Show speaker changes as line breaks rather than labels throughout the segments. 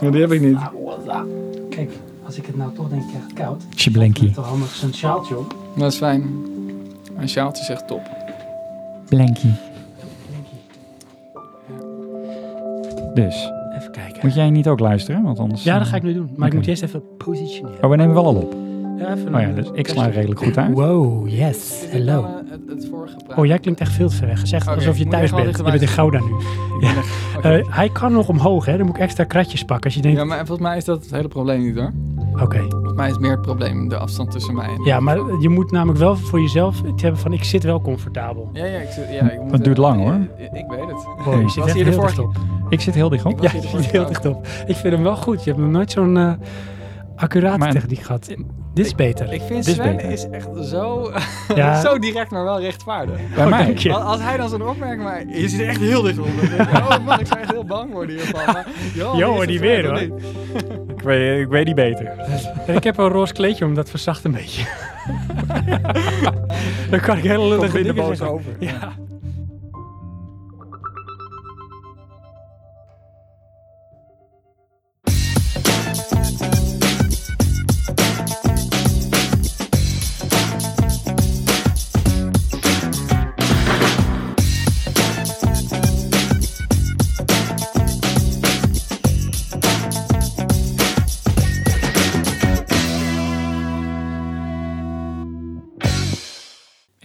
Ja, die heb ik niet.
Ah, voilà. Kijk, als ik het nou toch denk, ik krijg het koud. Dan toch handig zo'n sjaaltje op.
Dat is fijn. Mijn sjaaltje is echt top.
Blankie. Dus,
Even kijken.
moet jij niet ook luisteren? Want anders...
Ja, dat ga ik nu doen. Maar ik moet eerst even positioneren.
Oh, we nemen wel al op.
Ja, even
Oh ja,
een-
dus ik sla redelijk goed uit.
Wow, yes. Hello.
Eh, het, het vorige praat?
Oh, jij klinkt echt veel te ver weg. Zeg alsof je thuis bent. Je bent in Gouda nu. Eh, hij kan nog omhoog, hè? Dan moet ik extra kratjes pakken. Als je denkt,
ja, maar volgens mij is dat het hele probleem niet hoor.
oké.
Volgens mij is meer het probleem de afstand tussen mij en...
Ja, maar je moet namelijk wel voor jezelf het hebben van, ik zit wel comfortabel.
Ja, ja, ik, zit- ja, ik moet,
Het duurt
eh,
lang, hoor.
Ik, ik weet het.
Wow, je zit
Was
echt
hier de
heel
vorige-
dicht op.
Ik zit heel dicht op.
Ja, je zit heel dicht op. Ik vind hem wel goed. Je hebt nog nooit zo'n eh, accurate
Maar-
techniek gehad. Dit is beter.
Ik vind
Dit is
Sven
beter.
is echt zo,
Ja.
zo direct, maar wel rechtvaardig.
Bij
Oh,
mij.
Als, als hij dan zo'n opmerking maakt, je zit er echt heel dicht ik, oh man, ik zou echt heel bang worden hiervan. Maar, joh,
Jo, die weer, hoor.
Ik weet, ik weet niet beter.
En ik heb een roze kleedje om, dat verzacht een beetje. Dan kan ik hele lullige dingen zeggen.
over.
Ja.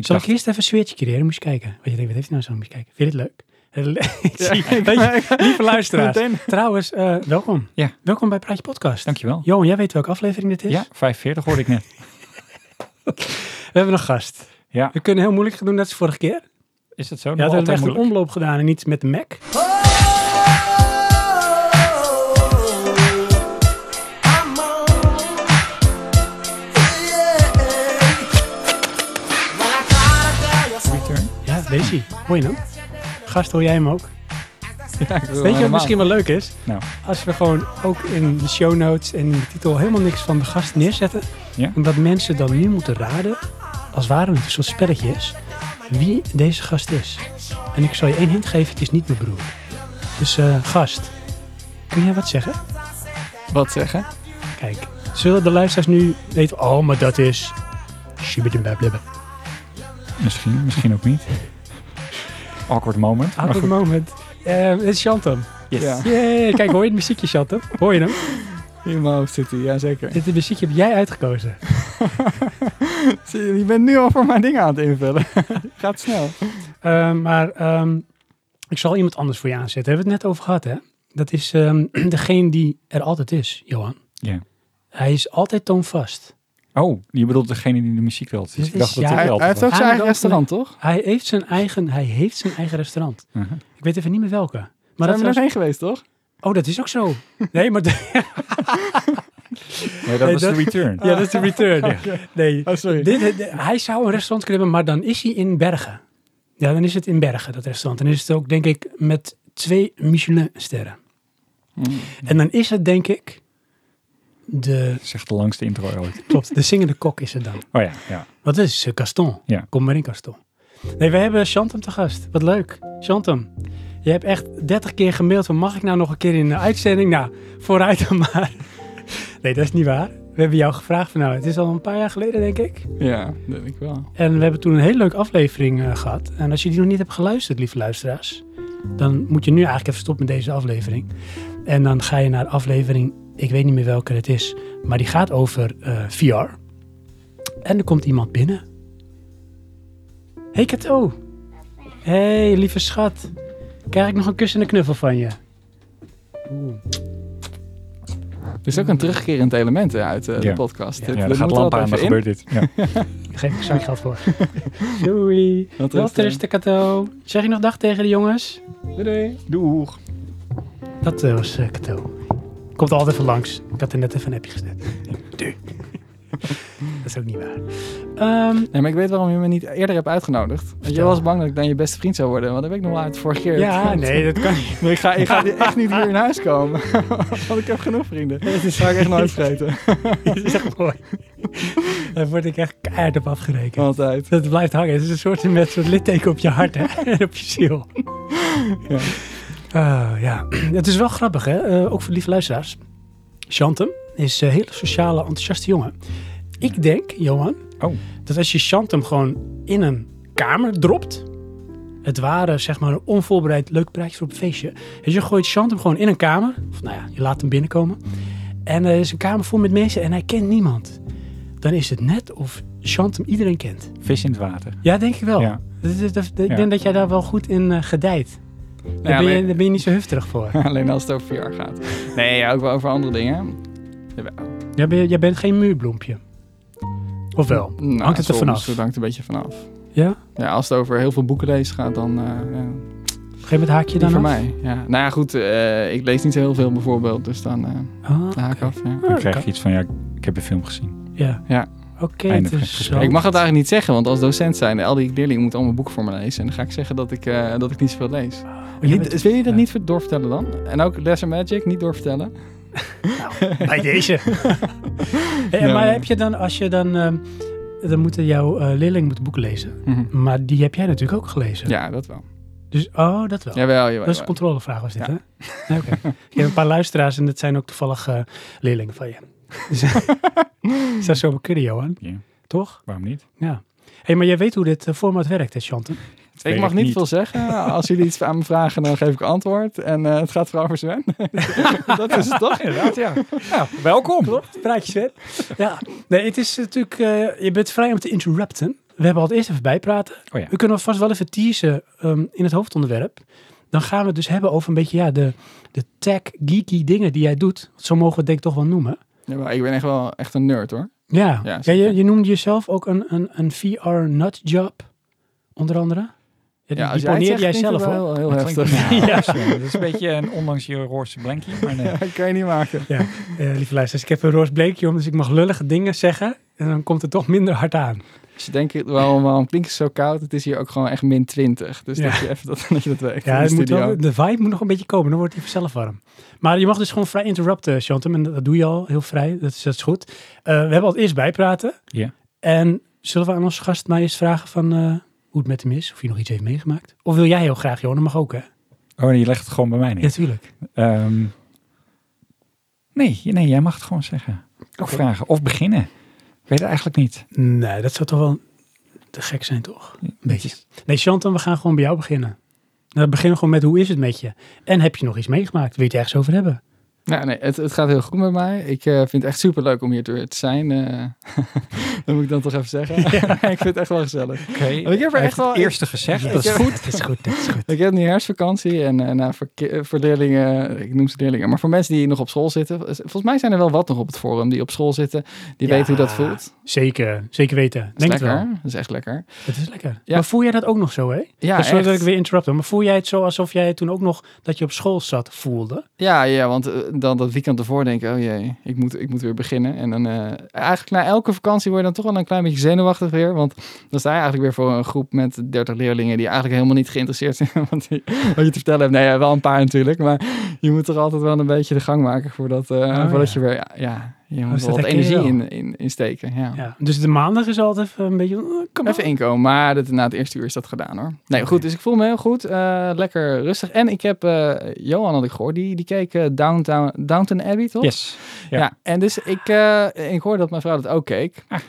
Zal
dacht,
ik eerst even een sfeertje creëren? Moet je kijken. Wat je denkt, wat heeft hij nou zo? Moet je kijken. Vind je het leuk? Ik
Ja,
zie-
ik-
weet je,
ik-
lieve luisteraars. Trouwens, eh, welkom.
Ja.
Welkom bij Praatje Podcast.
dankjewel.
Johan, jij weet welke aflevering dit is?
Ja, 45 hoorde ik net.
We hebben een gast.
Ja,
We kunnen heel moeilijk gaan doen, net als vorige keer.
is het zo?
Ja, we hebben
altijd
echt een omloop gedaan en niet met de Mac. Deze. Hoor je hem? Gast, hoor jij hem ook?
Ja,
Weet je wat misschien wel leuk is?
Nou.
Als we gewoon ook in de show notes en in de titel helemaal niks van de gast neerzetten.
Ja.
Omdat mensen dan nu moeten raden, als ware het een soort spelletje is, wie deze gast is. En ik zal je één hint geven, het is niet mijn broer. Dus eh, gast, kun jij wat zeggen?
Wat zeggen?
Kijk, zullen de luisteraars nu weten, oh, maar dat is...
Misschien, misschien ook niet. Awkward moment.
Awkward moment. Eh, Het is Chantam.
Yes.
Ja.
Kijk, hoor je het muziekje, Chantam? Hoor je hem?
In mijn hoofd zit hij, ja zeker.
Dit muziekje heb jij uitgekozen.
Zie je, bent nu al voor mijn dingen aan het invullen. Gaat snel.
Ehm, maar ehm, ik zal iemand anders voor je aanzetten. Hebben we het net over gehad, hè? Dat is ehm, degene die er altijd is, Johan.
Ja.
Hij is altijd toonvast.
Oh, je bedoelt degene die de muziek wil. Dus
Dit
ik dacht
is-
dat
ja,
hij
Hij, heeft ook zijn
Hij
eigen restaurant, toch?
Hij heeft zijn eigen, hij heeft zijn eigen restaurant.
Uh-huh.
Ik weet even niet meer welke. Maar
Maar
dat
zijn we
was...
nog heen geweest, toch?
Oh, dat is ook zo. Nee, maar...
Nee, dat
Nee,
was
dat-
de return.
ja, dat is de return. ja. Nee,
Oh, sorry.
Dit, dit- hij zou een restaurant kunnen hebben, maar dan is hij in Bergen. Ja, dan is het in Bergen, dat restaurant. En is het ook, denk ik, met twee Michelin-sterren.
Mm.
En dan is het, denk ik, de,
echt de langste intro ooit.
klopt, de zingende kok is het dan.
Oh ja, ja.
Wat is het? Gaston.
Ja.
Kom maar in, Gaston. Nee, we hebben Chantum te gast. Wat leuk. Chantum, je hebt echt 30 keer gemaild van mag ik nou nog een keer in de uitzending? Nou, vooruit dan maar. Nee, dat is niet waar. We hebben jou gevraagd van nou, het is al een paar jaar geleden, denk ik.
Ja, denk ik wel.
En we hebben toen een hele leuke aflevering eh, gehad. En als je die nog niet hebt geluisterd, lieve luisteraars, dan moet je nu eigenlijk even stoppen met deze aflevering. En dan ga je naar aflevering, ik weet niet meer welke het is, maar die gaat over eh, VR. En er komt iemand binnen. Hey Kato. Hey lieve schat. Krijg ik nog een kus en een knuffel van je? Oeh.
Er is ook een terugkerend element uit eh,
Ja.
de podcast.
Ja,
Dit-
Ja,
dit
er gaat
er
lamp aan, dan gebeurt dit. Ja.
Geef ik zakgeld voor. Doei.
Wat
Wel
rustig.
rustig Kato. Zeg je nog dag tegen de jongens?
doei. Doeg.
Dat eh, was uh, Kato. Komt altijd van langs. Ik had er net even een appje gezet. Doei. dat is ook niet waar. Ehm,
Nee, maar ik weet waarom je me niet eerder hebt uitgenodigd. Want je
Vertel.
was bang dat ik dan je beste vriend zou worden. Want dat heb ik nog wel uit vorige keer.
ja, nee, dat kan niet.
Maar ik ga, ik ga echt niet hier in huis komen. Want ik heb genoeg vrienden. Dat ga ik echt nooit vergeten.
Dat is echt mooi. Daar word ik echt keihard op afgerekend.
Altijd.
Dat blijft hangen. Het is een soort met zo'n litteken op je hart hè? en op je ziel.
Ja.
Eh, ja, het is wel grappig, hè? Eh, ook voor lieve luisteraars. Chantem is een hele sociale, enthousiaste jongen. Ik denk, Johan,
Oh.
dat als je Chantem gewoon in een kamer dropt... Het waren zeg maar een onvoorbereid leuk praatje voor op een feestje. Dus je gooit Chantem gewoon in een kamer. Of nou ja, je laat hem binnenkomen. En er is een kamer vol met mensen en hij kent niemand. Dan is het net of Chantem iedereen kent.
Vis in het water.
Ja, denk ik wel.
Ja.
Ik
Ja.
denk dat jij daar wel goed in eh, gedijt. Daar,
Ja,
ben je,
alleen-
daar ben je niet zo hufterig voor.
Alleen als het over VR gaat. Nee, ja, ook wel over andere dingen. Jawel.
Jij, ben, jij bent geen muurbloempje. Of wel?
Nou,
Hangt het er vanaf?
Het hangt een beetje vanaf.
Ja?
Ja, als het over heel veel boeken lezen gaat, dan... eh ja,
Geef het haakje
niet
dan
voor
af?
mij. Ja. Nou ja, goed. eh, ik lees niet zo heel veel bijvoorbeeld. Dus dan eh
Ah,
haak ik af. Ja.
Dan krijg je iets van, ja, ik heb de film gezien.
Ja.
Ja.
Oké.
Ik mag het eigenlijk niet zeggen, want als docent zijn, al die leerlingen moeten allemaal boeken voor me lezen. En dan ga ik zeggen dat ik, eh, dat ik niet zoveel lees.
Oh, jij
Niet,
bent-
wil je dat
ja.
niet doorvertellen dan? En ook Lesser Magic, niet doorvertellen?
Bij deze. Hey. Maar heb je dan, als je dan... ehm, dan moeten jouw eh, leerlingen moeten boeken lezen. Maar die heb jij natuurlijk ook gelezen.
Ja, dat wel.
Dus, oh, dat wel.
Jawel, jawel.
dat is een controlevraag was dit,
Ja.
hè? Oké. Je hebt een paar luisteraars en dat zijn ook toevallig eh, leerlingen van je. Is dat zo bekudden, Johan?
Ja.
Toch?
Waarom niet?
Ja. hey, maar jij weet hoe dit eh, format werkt, hè, Chanten?
Ik mag niet, veel zeggen. Als jullie iets aan me vragen, dan geef ik antwoord. En eh, het gaat vooral over Sven. dat is het toch?
Inderdaad, ja. Nou, welkom.
Klopt, praatjes weer. ja, nee, het is natuurlijk, eh, je bent vrij om te interrupten. We hebben al het eerst even bijpraten.
Oh ja.
We kunnen vast wel even teasen ehm, in het hoofdonderwerp. Dan gaan we het dus hebben over een beetje ja, de, de tech, geeky dingen die jij doet. Zo mogen we het denk ik toch wel noemen.
Jawel, ik ben echt wel echt een nerd hoor.
Ja,
Ja,
ja, je, je noemde jezelf ook een, een, een VR-nutjob, onder andere. Ja, die,
Ja,
die
jij
poneerde zelf hoor.
wel heel, heel
Dat
heftig.
klinkt-
Ja.
ja, dat is een beetje een, ondanks je roze blankie. Maar nee.
Ja, kan je niet maken.
Ja, eh, lieve luisteraars, ik heb een roos bleekje om, dus ik mag lullige dingen zeggen. En dan komt het toch minder hard aan.
Als je denkt, waarom, waarom klinkt het zo koud? Het is hier ook gewoon echt min 20. Dus
Ja.
dat, je even dat, dat je dat weet.
Ja,
de
moet wel, de vibe moet nog een beetje komen, dan wordt hij vanzelf warm. Maar je mag dus gewoon vrij interrupten, Chantem. En dat doe je al heel vrij, dat is, dat is goed. Eh, we hebben al het eerst bijpraten.
Ja.
En zullen we aan onze gast maar eerst vragen van eh, hoe het met hem is? Of hij nog iets heeft meegemaakt? Of wil jij heel graag, Johan? Dat mag ook, hè?
Oh, je legt het gewoon bij mij neer.
Ja, tuurlijk.
Ehm, nee, nee, jij mag het gewoon zeggen. Of vragen. Of beginnen. Weet het eigenlijk niet.
Nee, dat zou toch wel te gek zijn, toch?
Een
beetje. Nee, Chantem, we gaan gewoon bij jou beginnen. We beginnen gewoon met hoe is het met je? En heb je nog iets meegemaakt? Wil je het ergens over hebben?
Ja, nee, het, het gaat heel goed met mij. Ik eh, vind het echt super leuk om hier te, te zijn. eh. dat moet ik dan toch even zeggen. ik vind het echt wel gezellig.
Oké,
ik heb er echt wel-
het eerste gezegd.
Ja,
dat is
heb-
goed.
Dat is goed, dat is goed.
Ik heb nu herfstvakantie en eh, nou, voor, leerlingen, ik noem ze leerlingen, maar voor mensen die nog op school zitten. Volgens mij zijn er wel wat nog op het forum die op school zitten, die
Ja.
weten hoe dat voelt.
Zeker, zeker weten.
Dat is
Denk het
lekker.
wel.
Dat is echt lekker.
Het is lekker. Maar voel jij dat ook nog zo, hè?
Ja,
Sorry dat ik weer interrupte, maar voel jij het zo alsof jij toen ook nog dat je op school zat voelde?
Ja, ja, want dan dat weekend ervoor denk ik, oh jee, ik moet, ik moet weer beginnen. En dan eh, eigenlijk na elke vakantie word je dan toch wel een klein beetje zenuwachtig weer. Want dan sta je eigenlijk weer voor een groep met 30 leerlingen die eigenlijk helemaal niet geïnteresseerd zijn wat je, wat je te vertellen hebt. Nee, ja, wel een paar natuurlijk, maar je moet er altijd wel een beetje de gang maken voordat,
Oh,
voordat
ja.
je weer, ja je moet
dus
er wat energie in, in, in steken. Ja.
Ja. Dus de maandag is altijd even een beetje... uh, on.
Even inkomen, maar dat, na het eerste uur is dat gedaan hoor. Nee, goed, dus ik voel me heel goed. eh, lekker rustig. En ik heb, eh, Johan had ik gehoord, die, die keek eh, Downtown, Downton Abbey, toch?
Yes.
Ja.
Ja.
en dus ik, ik hoorde dat mijn vrouw dat ook keek.
Ah.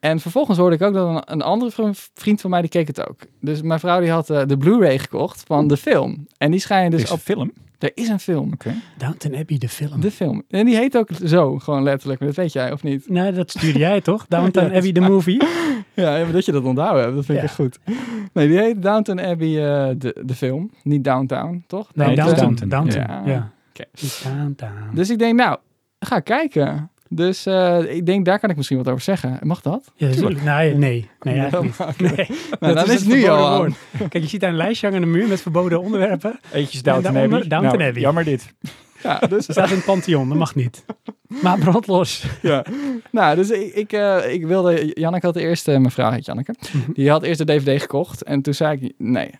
En vervolgens hoorde ik ook dat een, een andere vri- vriend van mij, die keek het ook. Dus mijn vrouw die had de Blu-ray gekocht van de film. En die schijnen dus op
film.
Er is een film.
Oké.
Downton Abbey, de film.
De film. En die heet ook zo, gewoon letterlijk. Maar dat weet jij, of niet?
Nee, dat stuurde jij toch? Downton
Ja,
Abbey, de movie.
Ja, maar dat je dat onthouden hebt, dat vind ik
Ja.
echt goed. Nee, die heet Downton Abbey, eh, de, de film. Niet Downtown, toch?
Nee, Downton.
Downton.
Downton,
Ja.
ja.
Oké.
Downtown.
Dus ik denk, nou, ga kijken. Dus eh, ik denk, daar kan ik misschien wat over zeggen. Mag dat?
Ja, natuurlijk. Nee, nee, nee, eigenlijk niet.
Oké.
Nee,
Nou,
dat
dan is het nu
verboden
al aan.
woord. Kijk, je ziet daar een lijstje hangen aan de muur met verboden onderwerpen.
Eetjes Downton Abbey.
Downton
Nou,
Abbey.
Jammer dit.
Ja, dus
Dat staat in het Pantheon, dat mag niet. Maar brand los.
ja. Nou, dus ik, ik, eh, ik wilde... Janneke had eerst... eh mijn vrouw heet Janneke.
Mhm.
Die had eerst de DVD gekocht. En toen zei ik, nee,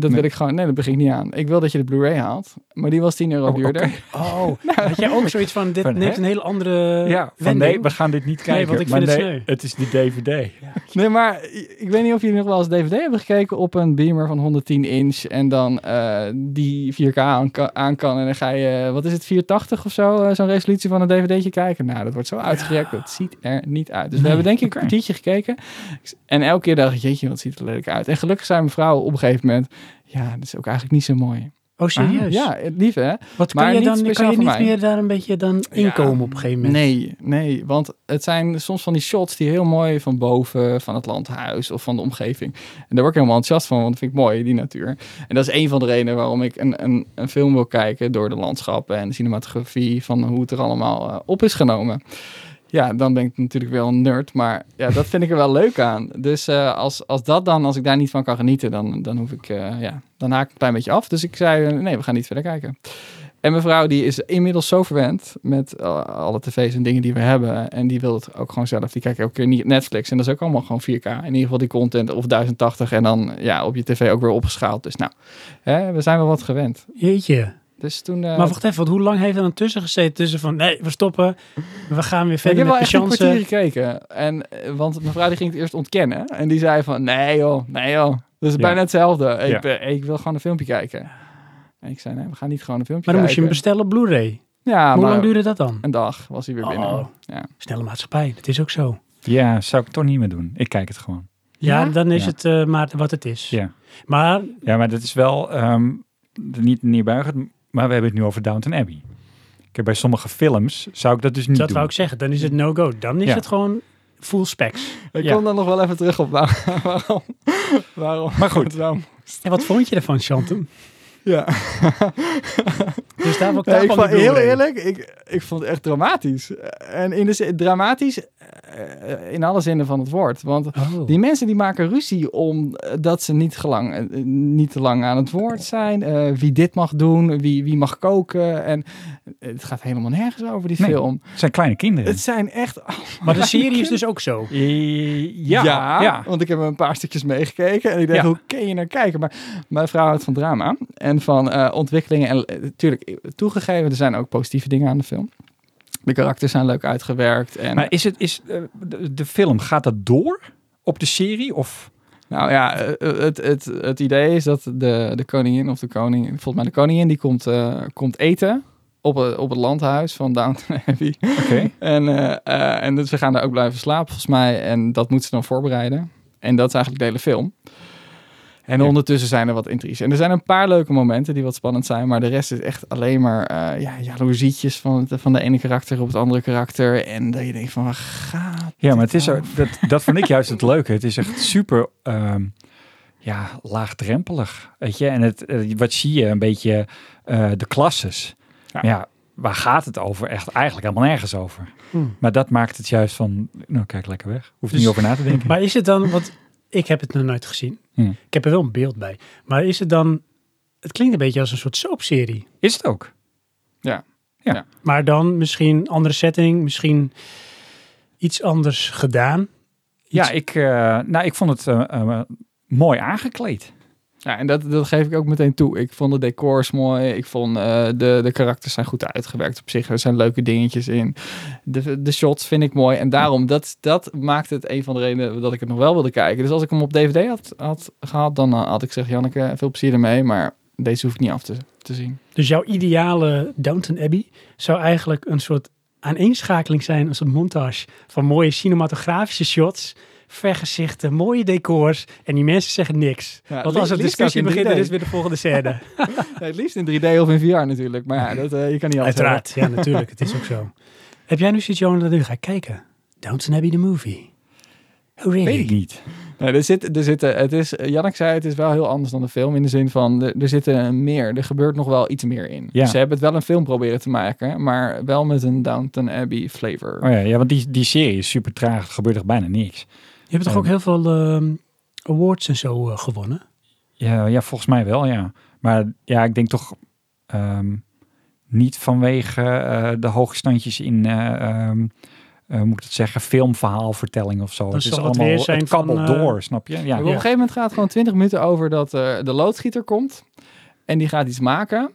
Dat
Nee.
wil ik gewoon... Nee, dat begin ik niet aan. Ik wil dat je de Blu-ray haalt. Maar die was 10 euro
Oh,
duurder.
Oh, had jij ook zoiets van, dit
Van,
neemt
hè?
een hele andere
Ja, van nee, we gaan dit niet
Nee,
kijken.
want ik
maar
vind het
nee,
sneu.
het is de DVD.
Nee, maar ik weet niet of jullie nog wel eens DVD hebben gekeken op een beamer van 110 inch. En dan eh, die 4K aan, ka- aan kan. En dan ga je, wat is het, 480 of zo? eh, Zo'n resolutie van een DVD'tje kijken. Nou, dat wordt zo uitgerekt. Dat ziet er niet uit. Dus we
Nee,
hebben denk ik een kwartiertje gekeken. En elke keer dacht ik, jeetje, wat ziet er lelijk uit. En gelukkig zijn mijn vrouw op een gegeven moment... Ja, dat is ook eigenlijk niet zo mooi.
Oh, serieus?
Ja, lief hè?
Wat
maar
kan je
niet
dan, kan je niet meer daar een beetje dan inkomen op een gegeven moment?
Nee, nee, want het zijn soms van die shots die heel mooi van boven, van het landhuis of van de omgeving. En daar word ik helemaal enthousiast van, want dat vind ik mooi, die natuur. En dat is een van de redenen waarom ik een, een, een film wil kijken door de landschappen en de cinematografie van hoe het er allemaal eh, op is genomen. Ja, dan ben ik natuurlijk wel een nerd, maar ja, dat vind ik er wel leuk aan. Dus eh, als, als dat dan, als ik daar niet van kan genieten, dan, dan hoef ik, eh, ja, dan haak ik een klein beetje af. Dus ik zei, eh, nee, we gaan niet verder kijken. En mijn vrouw die is inmiddels zo verwend met alle tv's en dingen die we hebben. En die wil het ook gewoon zelf. Die kijkt elke keer niet Netflix. En dat is ook allemaal gewoon 4K. In ieder geval die content of 1080 en dan ja, op je tv ook weer opgeschaald. Dus nou, hè, we zijn wel wat gewend.
Jeetje.
Dus toen... eh,
Maar wacht even, want hoe lang heeft er dan tussen gezeten? Tussen van, nee, we stoppen, we gaan weer
ik
verder
heb wel
met
echt een kwartier gekeken. En, eh, want mijn vrouw die ging het eerst ontkennen. En die zei van, nee joh, nee joh. Dat is
Ja.
bijna hetzelfde. Ik,
Ja.
ben- ik wil gewoon een filmpje kijken. En ik zei, nee, we gaan niet gewoon een filmpje
Maar dan moest je hem
kijken.
bestellen op Blu-ray.
Ja,
hoe
maar
lang duurde dat dan?
een dag was hij weer binnen.
Oh.
Ja.
Snelle maatschappij, dat is ook zo.
Ja, zou ik toch niet meer doen. Ik kijk het gewoon.
Ja,
Ja?
dan is
Ja.
het eh, maar wat het is.
Ja,
Maar
ja maar dat is wel ehm, niet neerbuigend, maar we hebben het nu over Downton Abbey. Kijk, bij sommige films zou ik dat dus niet
dat
doen.
wou ik zeggen, dan is het no-go. Dan is
Ja.
het gewoon full specs.
Ik
Ja.
kom dan nog wel even terug op waar- waarom. waarom
Maar goed.
het wel-
En wat vond je ervan, Chantem?
Ja.
Dus daar ook
Nee,
daar
ik vond, heel eerlijk, ik, ik vond het echt dramatisch. En in de zin, dramatisch eh, in alle zinnen van het woord. Want
Oh.
die mensen die maken ruzie omdat ze niet, gelang, eh, niet te lang aan het woord zijn. eh, wie dit mag doen, wie, wie mag koken. En het gaat helemaal nergens over die
Nee.
film.
Het zijn kleine kinderen.
Het zijn echt...
Maar de serie is dus ook zo.
Ja, ja.
want ik heb een paar stukjes meegekeken en ik dacht,
Ja.
hoe kun je naar kijken? Maar mijn vrouw houdt van drama en van eh, ontwikkelingen. En natuurlijk, toegegeven, er zijn ook positieve dingen aan de film. De karakters zijn leuk uitgewerkt. En,
Maar is het, is, eh, de, de film, gaat dat door op de serie? Of?
nou ja, eh, het, het, het idee is dat de, de koningin of de koning, volgens mij de koningin, die komt, eh, komt eten op het, op het landhuis van Downton Abbey.
Oké.
En, eh, eh, en ze gaan daar ook blijven slapen, volgens mij. En dat moeten ze dan voorbereiden. En dat is eigenlijk de hele film. En
Ja.
ondertussen zijn er wat intriges. En er zijn een paar leuke momenten die wat spannend zijn. Maar de rest is echt alleen maar eh ja, jaloezietjes van, het, van de ene karakter op het andere karakter. En dat je denkt van, waar gaat
Ja, maar het is, er- dat, dat vond ik juist het leuke. Het is echt super ehm, ja, laagdrempelig. Weet je, en het, eh, wat zie je? Een beetje eh, de klasses.
Ja.
Ja. waar gaat het over? Echt eigenlijk helemaal nergens over.
Hmm.
Maar dat maakt het juist van, nou kijk lekker weg. Hoef er
Dus-
niet over na te denken.
Maar is het dan, want ik heb het nog nooit gezien.
Hm.
Ik heb er wel een beeld bij. Maar is het dan, het klinkt een beetje als een soort soapserie.
Is het ook?
Maar dan misschien andere setting, misschien iets anders gedaan.
Ja, ik, eh, nou, ik vond het eh, eh, mooi aangekleed.
Ja, en dat, dat geef ik ook meteen toe. Ik vond de decors mooi. Ik vond eh, de, de karakters zijn goed uitgewerkt op zich. Er zijn leuke dingetjes in. De, de shots vind ik mooi. En daarom, dat, dat maakt het een van de redenen dat ik het nog wel wilde kijken. Dus als ik hem op DVD had, had gehad, dan eh, had ik gezegd... Janneke, veel plezier ermee. Maar deze hoef ik niet af te, te zien.
Dus jouw ideale Downton Abbey zou eigenlijk een soort aaneenschakeling zijn, een soort montage van mooie cinematografische shots, vergezichten, mooie decors en die mensen zeggen niks.
Ja,
Want als
liefst
discussie begint,
3D.
dan is weer de volgende scène.
Ja, het liefst in 3D of in VR natuurlijk. Maar ja, dat, eh, je kan niet altijd
Uiteraard, ja natuurlijk, het is ook zo. Heb jij nu zoiets, Johan, dat ik ga kijken? Downton Abbey the movie. Oh really?
Weet ik niet.
Nee, er zit, er zitten, het is, Jannik zei het is wel heel anders dan de film. In de zin van, er, er zit een meer. Er gebeurt nog wel iets meer in.
Ja.
Ze hebben het wel een film proberen te maken. Maar wel met een Downton Abbey flavor.
Oh ja, ja want die, die serie is super traag. Er gebeurt er bijna niks.
Je hebt toch ook heel veel ehm, awards en zo eh, gewonnen?
Ja, ja, volgens mij wel, ja. Maar ja, ik denk toch ehm, niet vanwege eh, de hoge standjes in eh, hoe moet ik het zeggen, filmverhaalvertelling of zo.
Dan
het is
het
allemaal, het kabbelt
van, eh,
door, snap je? Ja,
op een gegeven moment gaat het gewoon 20 minuten over dat eh, de loodgieter komt. En die gaat iets maken.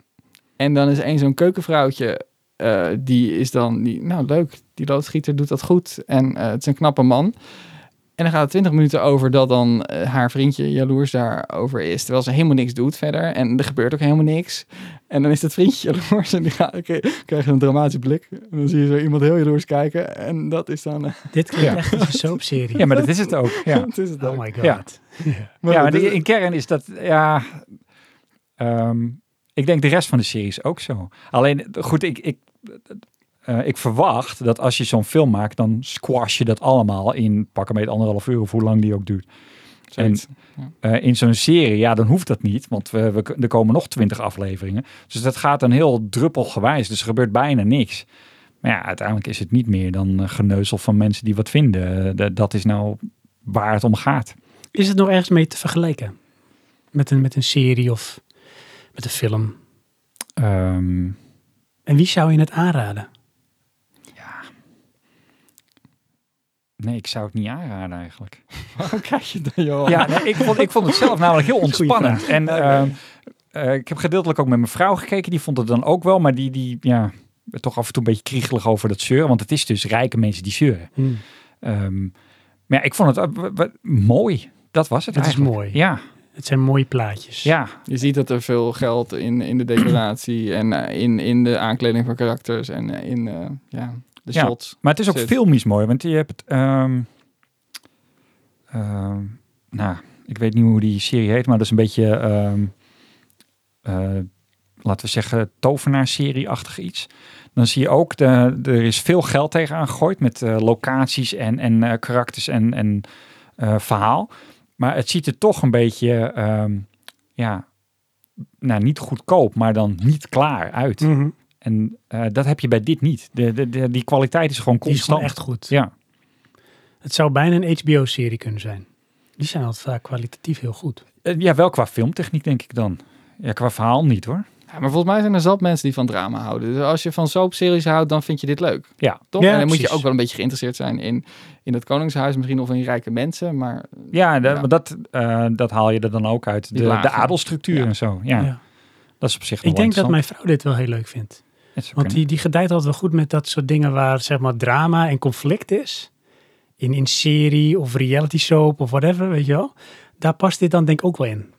En dan is één zo'n keukenvrouwtje. eh, die is dan, die, nou leuk, die loodgieter doet dat goed. En eh, het is een knappe man. En dan gaat het 20 minuten over dat dan eh, haar vriendje jaloers daarover is. Terwijl ze helemaal niks doet verder. En er gebeurt ook helemaal niks. En dan is dat vriendje jaloers. En die gaat, je een dramatische blik. En dan zie je zo iemand heel jaloers kijken. En dat is dan... eh,
Dit klinkt
Ja.
echt als een soapserie.
ja, maar dat is het ook. Ja.
dat is het
Oh
ook.
my god.
Ja.
Maar
ja, maar
dit-
de- in kern is dat, ja... ehm, ik denk de rest van de serie is ook zo. Alleen, goed, ik, ik, eh, ik verwacht dat als je zo'n film maakt, dan squash je dat allemaal in pakken met anderhalf uur of hoe lang die ook duurt.
Zoiets.
Eh, in zo'n serie, ja, dan hoeft dat niet, want we, we, er komen nog twintig afleveringen. Dus dat gaat dan heel druppelgewijs, dus er gebeurt bijna niks. Maar ja, uiteindelijk is het niet meer dan eh, geneuzel van mensen die wat vinden. D- dat is nou waar het om gaat.
Is het nog ergens mee te vergelijken? Met een, met een serie of met een film?
Ehm,
En wie zou je het aanraden?
Nee, ik zou het niet aanraden eigenlijk.
Waarom kijk je dan, joh?
Ja, nee, ik, vond, ik vond het zelf namelijk heel
Dat
ontspannend. En ehm, eh, ik heb gedeeltelijk ook met mijn vrouw gekeken. Die vond het dan ook wel, maar die, die ja, toch af en toe een beetje kriegelig over dat zeuren. Want het is dus rijke mensen die zeuren.
Hmm.
Ehm, maar ja, ik vond het eh, mooi. Dat was het
Het is mooi.
Ja,
Het zijn mooie plaatjes.
ja.
Je ziet dat er veel geld in, in de decoratie en eh, in, in de aankleding van karakters en eh, in eh, ja, de
Ja.
shots.
Maar het is ook
Zit.
filmisch mooi. Want je hebt ehm, ehm, nou, ik weet niet hoe die serie heet. Maar dat is een beetje... ehm, eh, laten we zeggen, tovenaar-serie-achtig iets. Dan zie je ook, de, er is veel geld tegenaan gegooid met eh, locaties en, en eh, karakters en, en verhaal. Maar het ziet er toch een beetje, ja, nou niet goedkoop, maar dan niet klaar uit.
Mhm.
En eh, dat heb je bij dit niet. De, de, de, die kwaliteit is gewoon
Die is
constant.
gewoon echt goed.
Ja,
Het zou bijna een HBO-serie kunnen zijn. Die zijn altijd vaak kwalitatief heel goed.
Eh, ja, wel qua filmtechniek denk ik dan. Ja, qua verhaal niet hoor.
Ja, maar volgens mij zijn er zat mensen die van drama houden. Dus als je van soapseries houdt, dan vind je dit leuk.
Ja.
Toch?
Ja,
en dan moet je ook wel een beetje geïnteresseerd zijn in, in het Koningshuis, misschien of in rijke mensen. Maar
Ja, da-
Ja.
maar dat, eh, dat haal je er dan ook uit. De, de adelstructuur
Ja.
en zo. Ja,
Ja.
dat is op zich
Ik
wel
denk dat mijn vrouw dit wel heel leuk vindt. Want die, die gedijt altijd wel goed met dat soort dingen waar zeg maar drama en conflict is. In een serie of reality soap of whatever, weet je wel. Daar past dit dan denk ik ook wel in.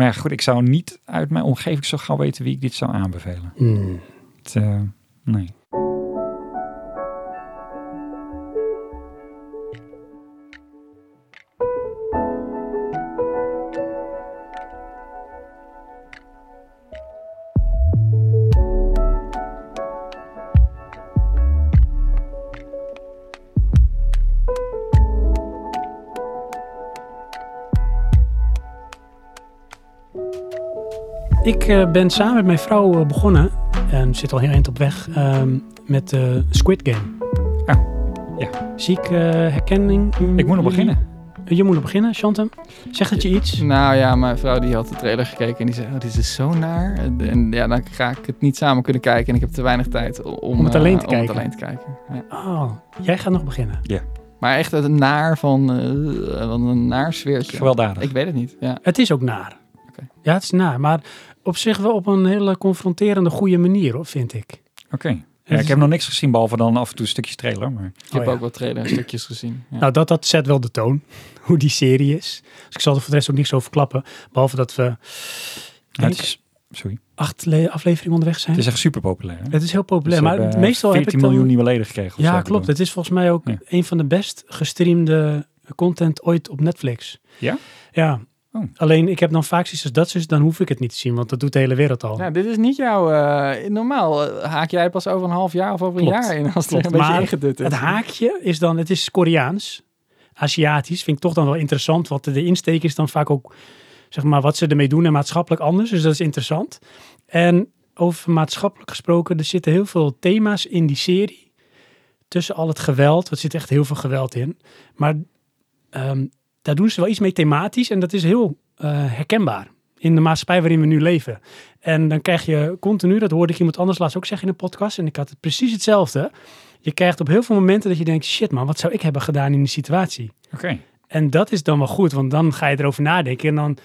Maar ja, goed, ik zou niet uit mijn omgeving zo gauw weten wie ik dit zou aanbevelen.
Hmm.
Het, eh, nee.
Ik eh, ben samen met mijn vrouw eh, begonnen, en zit al heel eind op weg, ehm, met de Squid Game.
Ah, ja.
Zie ik eh, herkenning? in
Ik moet nog beginnen.
Je moet nog beginnen, Chantem. Zegt het je iets?
nou ja, mijn vrouw die had de trailer gekeken en die zei, oh, dit is zo naar. En, ja, dan ga ik het niet samen kunnen kijken en ik heb te weinig tijd om,
Om het alleen te
om het
kijken.
alleen te kijken. Ja.
Oh, jij gaat nog beginnen.
Maar echt het naar van, eh van een naar sfeertje.
Gewelddadig.
Ik weet het niet. Ja.
Het is ook naar.
Oké.
Ja, het is naar. Maar op zich wel op een hele confronterende, goede manier, hoor, vind ik.
Oké. Ja, ik
is-
heb nog niks gezien, behalve dan af en toe stukjes trailer. Maar...
Ik heb
Oh ja.
ook wat trailer stukjes gezien. Ja.
Nou, dat, dat zet wel de toon, hoe die serie is. Dus ik zal er voor de rest ook niks over klappen. Behalve dat we
Ja,
denk
het, is, sorry.
acht le- afleveringen onderweg zijn.
het is echt super populair. hè?
Het is heel populair, maar
hebben
meestal heb ik
14
dan...
miljoen nieuwe leden gekregen. of
Ja,
zo,
klopt. Het is volgens mij ook
Ja.
een van de best gestreamde content ooit op Netflix.
Ja?
Ja.
Oh.
Alleen, ik heb dan vaak zoiets als dat is, dan hoef ik het niet te zien, want dat doet de hele wereld al.
Ja, dit is niet jouw... eh, normaal eh, haak jij pas over een half jaar of over een jaar in als het een beetje
maar
ingedut is.
Het haakje is dan, het is Koreaans, Aziatisch, vind ik toch dan wel interessant, want de insteek is dan vaak ook, zeg maar, wat ze ermee doen en maatschappelijk anders, dus dat is interessant. En over maatschappelijk gesproken, er zitten heel veel thema's in die serie, tussen al het geweld, er zit echt heel veel geweld in, maar ehm, daar doen ze wel iets mee thematisch en dat is heel eh, herkenbaar in de maatschappij waarin we nu leven. En dan krijg je continu, dat hoorde ik iemand anders laatst ook zeggen in een podcast, en ik had het precies hetzelfde. je krijgt op heel veel momenten dat je denkt, shit man, wat zou ik hebben gedaan in die situatie?
Oké.
En dat is dan wel goed, want dan ga je erover nadenken en dan,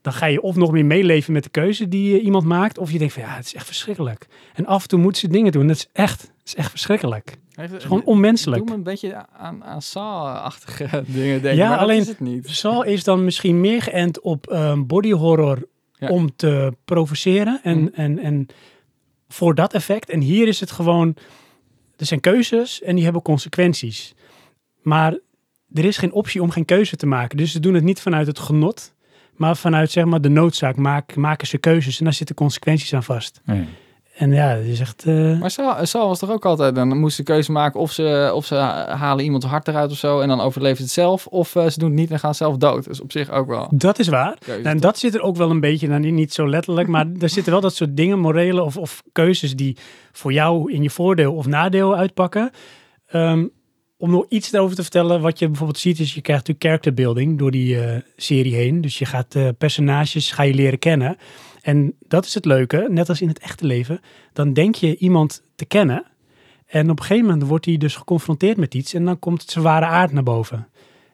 dan ga je of nog meer meeleven met de keuze die iemand maakt, of je denkt van ja, het is echt verschrikkelijk. En af en toe moeten ze dingen doen, dat is echt, dat is echt verschrikkelijk. Het is gewoon onmenselijk.
Doe me een beetje aan, aan Saw-achtige dingen denken,
Ja,
maar
alleen-
dat is het niet.
Saw is dan misschien meer geënt op ehm body horror
Ja.
om te provoceren en,
Mhm.
en, en voor dat effect. En hier is het gewoon, er zijn keuzes en die hebben consequenties. Maar er is geen optie om geen keuze te maken. Dus ze doen het niet vanuit het genot, maar vanuit zeg maar de noodzaak maak, maken ze keuzes en daar zitten consequenties aan vast.
Nee.
En ja, is echt... eh,
Maar Saw was toch ook altijd, dan moesten ze keuze maken of ze, of ze halen iemand hart eruit of zo en dan overleeft het zelf. Of eh, ze doen het niet en gaan zelf dood. Dus op zich ook wel
dat is waar.
keuze.
En dat zit er ook wel een beetje, nou, niet- zo letterlijk, maar er zitten wel dat soort dingen, morele of, of keuzes die voor jou in je voordeel of nadeel uitpakken. Ehm, om nog iets erover te vertellen, wat je bijvoorbeeld ziet, is je krijgt natuurlijk character building door die eh, serie heen. Dus je gaat eh, personages, ga je leren kennen. En dat is het leuke, net als in het echte leven, dan denk je iemand te kennen. En op een gegeven moment wordt hij dus geconfronteerd met iets en dan komt zijn ware aard naar boven.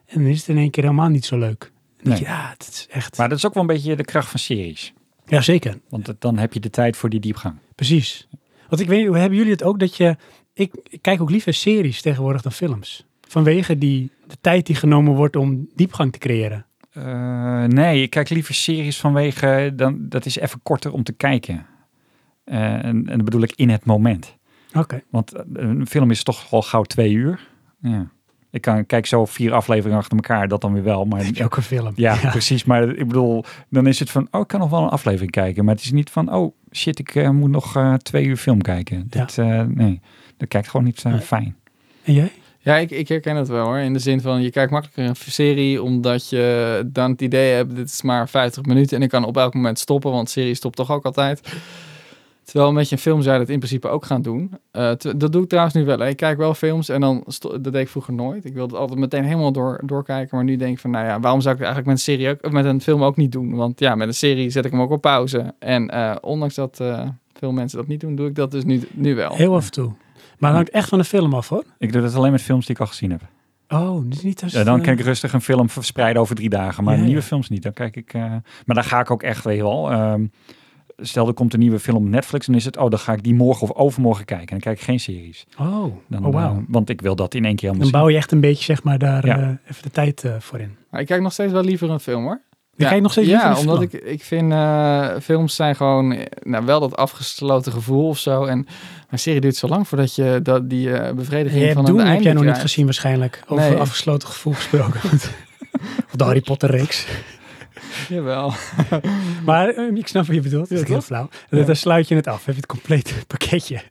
En dan is het in één keer helemaal niet zo leuk. Je, ja, het is echt...
Maar dat is ook wel een beetje de kracht van series.
Ja, zeker.
Want het- dan heb je de tijd voor die diepgang.
Precies. Want ik weet hebben jullie het ook dat je... Ik, ik kijk ook liever series tegenwoordig dan films. Vanwege die, de tijd die genomen wordt om diepgang te creëren.
Eh, nee, ik kijk liever series vanwege, dan, dat is even korter om te kijken. Eh, en, en dat bedoel ik in het moment.
Oké.
Want eh, een film is toch al gauw twee uur. Ja. Ik kan, kijk zo vier afleveringen achter elkaar, dat dan weer wel. Maar
Elke film.
ja, precies. Maar ik bedoel, dan is het van, oh, ik kan nog wel een aflevering kijken. Maar het is niet van, oh, shit, ik eh, moet nog eh, twee uur film kijken.
Ja.
Eh, nee, dat kijkt gewoon niet eh,
Nee.
fijn.
En jij?
Ja, ik, ik herken het wel hoor. In de zin van, je kijkt makkelijker een serie omdat je dan het idee hebt, dit is maar 50 minuten en ik kan op elk moment stoppen, want serie stopt toch ook altijd. Terwijl met je een film zou je dat in principe ook gaan doen. Eh, dat doe ik trouwens nu wel. Ik kijk wel films en dan, dat deed ik vroeger nooit. Ik wilde altijd meteen helemaal door, doorkijken. Maar nu denk ik van, nou ja, waarom zou ik het eigenlijk met een, serie ook, met een film ook niet doen? Want ja, met een serie zet ik hem ook op pauze. En eh, ondanks dat eh, veel mensen dat niet doen, doe ik dat dus nu, nu wel.
Heel af en toe. Maar het hangt echt van de film af hoor.
Ik doe dat alleen met films die ik al gezien heb.
Oh, dus niet als...
Ja, dan
eh,
kan ik rustig een film verspreiden over drie dagen. Maar
Ja,
nieuwe
ja.
films niet. Dan kijk ik. eh, maar dan ga ik ook echt, weet je wel. ehm, stel, er komt een nieuwe film op Netflix. Dan is het, oh, dan ga ik die morgen of overmorgen kijken. En dan kijk ik geen series.
Oh,
Dan,
oh wauw.
eh, want ik wil dat in één keer allemaal
Dan bouw je echt een beetje zeg maar daar
Ja.
eh, even de tijd eh, voor in.
Maar ik kijk nog steeds wel liever een film hoor.
Je kijkt nog steeds
Ja, omdat
film?
ik, ik vind eh, films zijn gewoon eh, nou, wel dat afgesloten gevoel of zo. En een serie duurt zo lang voordat je dat, die eh, bevrediging
Je
van
hebt
het
Doen heb
einde
jij nog niet gezien waarschijnlijk. Over
Nee.
afgesloten gevoel gesproken. of de Harry Potter reeks.
Jawel.
Maar eh, ik snap wat je bedoelt. Dat is
Ja,
heel flauw.
Ja.
Dan sluit je het af. Heb je het complete pakketje.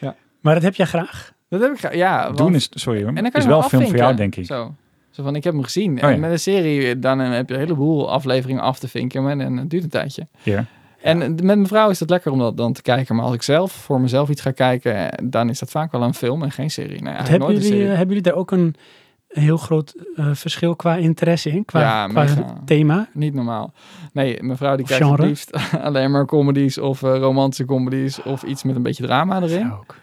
Ja.
Maar dat heb jij graag.
Dat heb ik gra- ja.
Doen
want-
is, sorry hoor,
en dan kan
is
je
wel film voor jou, denk ik.
Zo. Zo van, ik heb hem gezien.
ja.
En met een serie, dan eh, heb je een heleboel afleveringen af te vinken. Maar en het duurt een tijdje.
Ja.
En met mijn vrouw is het lekker om dat dan te kijken. Maar als ik zelf voor mezelf iets ga kijken, eh, dan is dat vaak wel een film en geen serie. Eigenlijk
hebben,
nooit een
jullie,
serie.
eh, hebben jullie daar ook een heel groot eh, verschil qua interesse in? Qua,
Ja,
qua
mega.
thema?
Niet normaal. Nee, mijn vrouw die
Of
kijkt
genre?
het liefst alleen maar comedies of eh, romantische comedies of iets met een beetje drama erin.
Ook.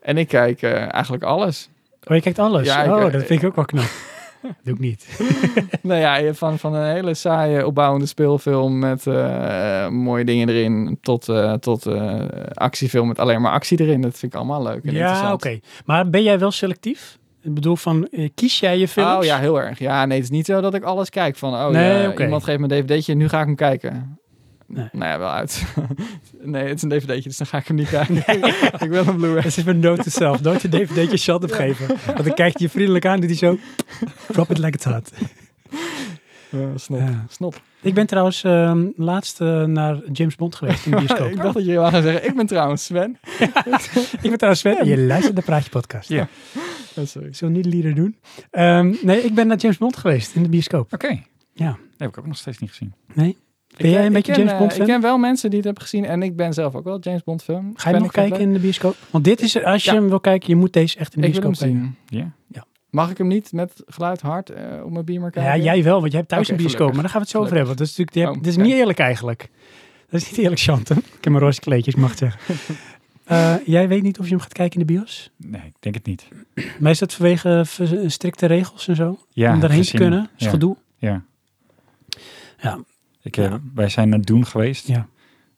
En ik kijk eh, eigenlijk alles.
Oh, je kijkt alles?
Ja, ik,
oh,
eh,
dat vind ik ook wel knap. Doe ik niet.
nou ja, van, van een hele saaie opbouwende speelfilm met eh, mooie dingen erin tot, eh, tot eh, actiefilm met alleen maar actie erin. Dat vind ik allemaal leuk en
Ja, oké. Maar ben jij wel selectief? Ik bedoel, van, kies jij je films?
Oh ja, heel erg. Ja, nee, het is niet zo dat ik alles kijk van, oh
Nee,
ja, iemand geeft me een dvd'tje, nu ga ik hem kijken.
Nee.
Nou ja, wel uit. nee, het is een dvd'tje, dus dan ga ik hem niet kijken. ik wil een Blu-ray.
Dat is mijn note to self. Nooit een dvd'tje shot opgeven. Want dan kijkt je vriendelijk aan, doet hij zo... Drop it like it's hot.
Ja, snop.
Ja.
snop.
Ik ben trouwens ehm, laatst naar James Bond geweest in de bioscoop.
ik dacht dat je wel gaan zeggen, ik ben trouwens Sven.
ik ben trouwens Sven en je luistert naar Praatje Podcast.
Ja.
Oh, sorry.
Zullen we niet de lieder doen? Ehm, nee, ik ben naar James Bond geweest in de bioscoop.
Oké.
Ja.
Dat heb ik ook nog steeds niet gezien.
Nee? Ben
Ik
jij
ken-
een
ik
beetje
ken,
James Bond
eh,
fan?
Ik ken wel mensen die het hebben gezien en ik ben zelf ook wel James Bond fan.
Ga je hem nog kijken in de bioscoop? Want dit is, als je
Ja.
hem wil kijken, je moet deze echt in de
Ik wil hem
bioscoop
zien.
Ja.
Mag ik hem niet met geluid hard eh, op mijn beamer
Ja,
kijken?
jij wel, want jij hebt thuis een bioscoop.
gelukkig.
Maar daar gaan we het zo over hebben. Dat is natuurlijk, je hebt-
Oh,
dit is niet eerlijk eigenlijk. Dat is niet eerlijk, Chante. Ik heb mijn roze kleedjes, mag ik zeggen. Eh, jij weet niet of je hem gaat kijken in de bios?
Nee, ik denk het niet.
Maar is dat vanwege strikte regels en zo?
Ja,
Om daarheen te kunnen? Is
ja.
gedoe?
Ja.
Ja.
Ik, eh,
Ja.
Wij zijn naar Doen geweest.
Ja.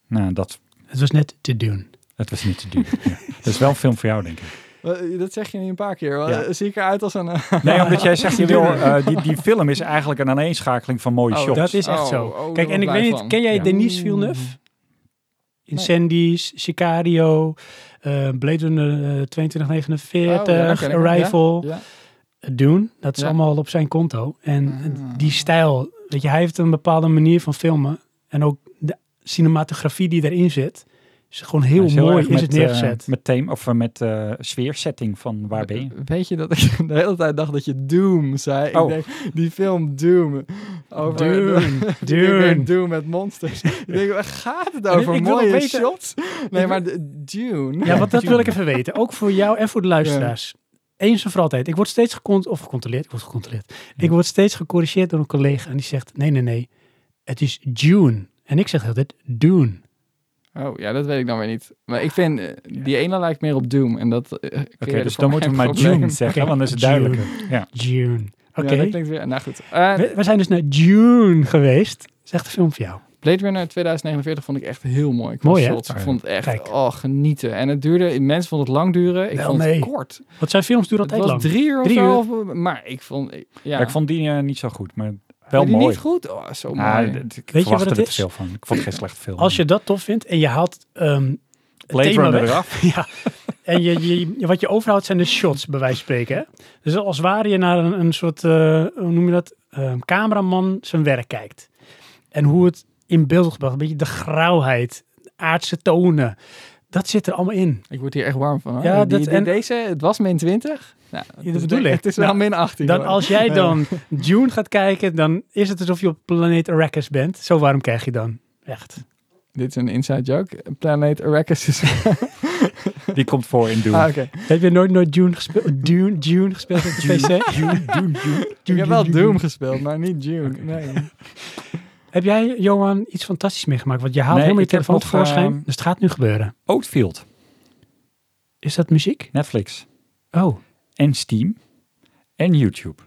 Nou, dat,
Het was net te doen.
dat was niet te duur. ja. Dat is wel een film voor jou, denk ik.
Eh, Dat zeg je niet een paar keer.
Ja.
eh, Zie ik eruit als een...
Nee, omdat jij zegt, je wil, eh, die, die film is eigenlijk een aaneenschakeling van mooie
Oh,
shots.
Dat is echt
Oh,
zo.
oh,
Kijk, en ik weet niet, ken jij
Ja.
Denis Villeneuve? Incendies, Sicario, eh Blade Runner eh, 2249,
Oh, ja, dat ken ik wel, ja.
Arrival, Dune. Dat is
Ja.
allemaal op zijn konto. En
Ah.
die stijl, weet je, hij heeft een bepaalde manier van filmen. En ook de cinematografie die erin zit, is gewoon heel,
Hij is heel
mooi is
met,
het neergezet.
eh, met thema, of eh, met eh, sfeersetting van waar ben je?
Weet je dat ik de hele tijd dacht dat je Doom zei?
Oh.
Ik denk, die film Doom. Over
Dune,
Ik
Dune.
denk weer Doom met monsters. ik denk, waar gaat het over?
ik
Mooie
weten-
shots? Nee, maar Dune.
Ja, want dat wil ik even weten. Ook voor jou en voor de luisteraars. Eens en voor altijd. Ik word steeds gecont of gecontroleerd. Ik word gecontroleerd. Ik word steeds gecorrigeerd door een collega en die zegt: nee, nee, nee. Het is June. En ik zeg altijd Dune.
Oh, ja, dat weet ik dan weer niet. Maar ik vind, eh, die ene lijkt meer op Doom. En dat eh,
Oké, dus
voor
dan moeten we maar. June zeggen, want dan is het
June.
duidelijker. Ja.
June. Oké.
Ja, dat klinkt weer... Nou goed. Eh,
we, we zijn dus naar June geweest. Zegt de film voor jou.
Blade Runner 2049 vond ik echt heel mooi. Qua
Mooi.
Ik vond het echt,
Kijk.
oh, genieten. En het duurde, mensen vonden het lang duren. Ik
Wel,
vond
nee.
het kort.
Want zijn films duren altijd lang.
drie uur of
Drie
zo.
uur.
maar ik vond, ja.
Ja, ik vond die eh, niet zo goed, maar wel mooi.
niet goed? Oh, zo
Ah,
mooi.
ik
Weet je wat het
er te
is?
veel van. Ik vond het geen slechte film.
Als je dat tof vindt en je haalt ehm het
Blade
thema
Runner
weg.
eraf.
ja. En je, je, wat je overhoudt zijn de shots, bij wijze van spreken. Hè? Dus als ware je naar een, een soort, eh, hoe noem je dat, Ehm, cameraman zijn werk kijkt. En hoe het in beeld gebracht. Een beetje de grauwheid, aardse tonen. Dat zit er allemaal in.
Ik word hier echt warm van. Hoor.
Ja,
Die-
dat-
die-
en-
deze, het was min 20. Nou,
dat
is-
bedoel ik.
Het is wel
Nou,
min 18.
Dan
hoor.
als jij
Ja.
dan Dune gaat kijken, dan is het alsof je op planeet Arrakis bent. Zo warm krijg je dan. Echt.
Dit is een inside joke. Planet Arrakis is...
Die komt voor in Doom.
ah, oké.
Heb je nooit nooit Dune gespeeld? Dune, Dune gespeeld op de PC?
Dune, Dune, Dune.
Ik heb wel Doom gespeeld, maar niet Dune. Nee.
Heb jij, Johan, iets fantastisch meegemaakt? Want je haalt
Nee,
helemaal je telefoon tevoorschijn.
ehm,
dus het gaat nu gebeuren.
Oatfield,
Is dat muziek?
Netflix
Oh,
en Steam en YouTube.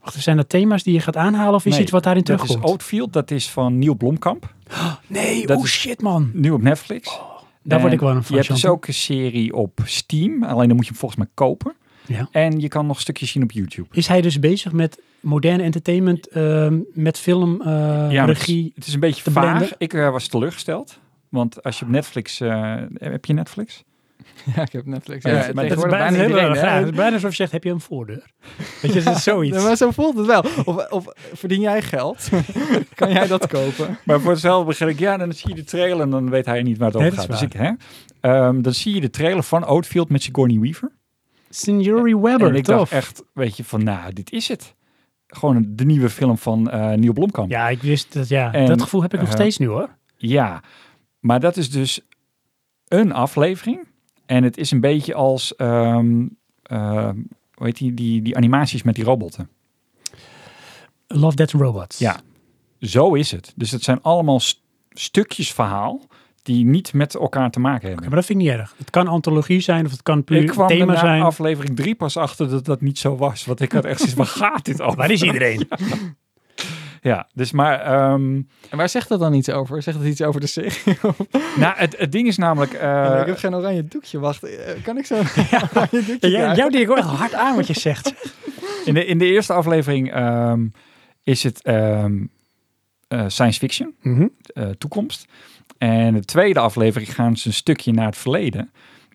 wacht, zijn dat thema's die je gaat aanhalen of is
Nee,
iets wat daarin
Dat is
terugkomt?
Oatfield, dat is van Neil Blomkamp.
nee,
dat
oh shit man.
Nu op Netflix.
Daar word ik wel een van.
Je hebt dus ook een serie op Steam, alleen dan moet je hem volgens mij kopen.
Ja.
En je kan nog stukjes zien op YouTube.
Is hij dus bezig met moderne entertainment, ehm, met film, eh,
Ja, maar
regie?
Het is een beetje
te
vaag.
blenden.
Ik eh, was teleurgesteld. Want als je op Netflix... eh, heb je Netflix?
Ja, ik heb Netflix.
Ja,
Ja,
maar dat
Dat is bijna,
bijna iedereen.
Het is bijna alsof je zegt, heb je een voordeur? Weet je, dat is zoiets.
Ja, maar zo voelt het wel. Of, of verdien jij geld? kan jij dat kopen?
Maar voor hetzelfde begin ik, ja, dan zie je de trailer en dan weet hij niet waar het over
Nee,
gaat.
is
Dus ik, hè, Ehm, dan zie je de trailer van Oatfield met Sigourney Weaver.
Signori Webber,
en ik
tof.
dacht echt, weet je, van nou, dit is het. Gewoon de nieuwe film van eh Neil Blomkamp.
Ja, ik wist dat, ja.
En,
dat gevoel heb ik nog
eh,
steeds nu hoor.
Ja, maar dat is dus een aflevering. En het is een beetje als, ehm, ehm, hoe heet die, die, die animaties met die robotten.
Love, and Robots.
Ja. Zo is het. Dus het zijn allemaal st- stukjes verhaal die niet met elkaar te maken hebben.
maar dat vind ik niet erg. Het kan antologie zijn of het kan
Ik
puur
kwam er
thema
na
zijn.
aflevering drie pas achter dat dat niet zo was. Want ik had echt zoiets, waar gaat dit over?
Waar is iedereen?
Ja, dus maar... ehm,
En waar zegt dat dan iets over? Zegt het iets over de serie?
nou, het, het ding is namelijk... eh,
ik heb geen oranje doekje. Wacht, eh, kan ik zo een oranje doekje
Ja, jij-
krijgen?
jou deed ik wel echt hard aan wat je zegt.
in, de, in de eerste aflevering ehm, is het ehm, eh, science fiction,
Mhm.
eh, toekomst. En de tweede aflevering gaan ze een stukje naar het verleden.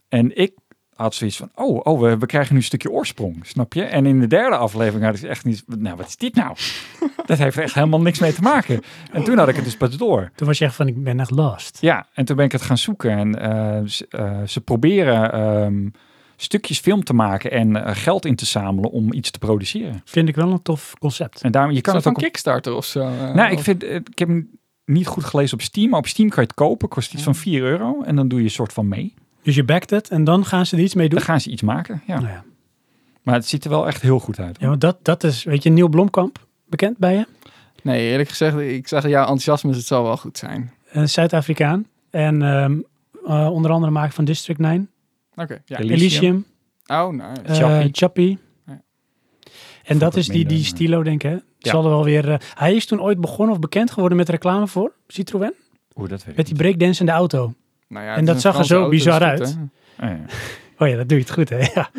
En ik had zoiets van, oh, oh we, we krijgen nu een stukje oorsprong, snap je? En in de derde aflevering had ik echt niet, nou, wat is dit nou? dat heeft echt helemaal niks mee te maken. En toen had ik het dus pas door.
Toen was je echt van, ik ben echt lost.
Ja, en toen ben ik het gaan zoeken. En eh, ze, eh, ze proberen ehm, stukjes film te maken en eh, geld in te zamelen om iets te produceren.
Vind ik wel een tof concept.
En daarom, je kan het
van
ook... op-
Kickstarter of zo?
Nou, ik, vind, ik heb niet goed gelezen op Steam, maar op Steam kan je het kopen. Kost iets van 4 euro en dan doe je een soort van mee.
Dus je backt het en dan gaan ze er iets mee doen?
Dan gaan ze iets maken, ja.
Nou ja.
Maar het ziet er wel echt heel goed uit.
ja, want dat, dat is, weet je, Neil Blomkamp, bekend bij je?
Nee, eerlijk gezegd, ik zag jouw enthousiasme, het zal wel goed zijn.
Een Zuid-Afrikaan. En ehm, eh, onder andere maken van District 9.
Oké, ja.
Elysium.
Elysium.
Oh, nou.
eh,
Chappie.
Chappie.
Ja.
En dat is die,
minder,
die stilo, denk ik. Hè? Zal er wel weer, eh, hij is toen ooit begonnen of bekend geworden met reclame voor Citroën.
Oeh, dat weet ik
Met die breakdance in de auto.
nou ja,
en dat zag er zo bizar uit.
goed,
ja.
Oh ja, dat doe je het goed, hè? Ja.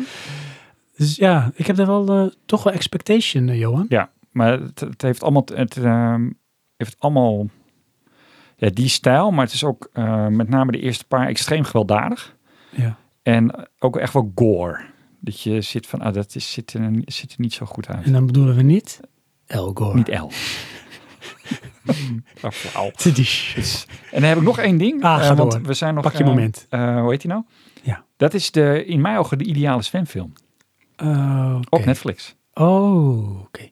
Dus ja, ik heb daar wel eh, toch wel expectation, eh, Johan.
Maar het, het heeft allemaal, het ehm, heeft allemaal ja, die stijl, maar het is ook eh, met name de eerste paar extreem gewelddadig.
Ja.
En ook echt wel gore. Dat je zit van, ah, dat is, ziet, er, ziet er niet zo goed uit.
En dan bedoelen we niet El Gore.
Niet L. oh, flauw.
Die-
Dus- En dan heb ik nog één ding.
Ah,
eh, want
door.
we zijn nog.
Pak je
eh,
moment.
eh, hoe heet die nou?
Ja.
Dat is de, in mijn ogen de ideale zwemfilm.
Oh, oké.
Op Netflix.
Oh, oké.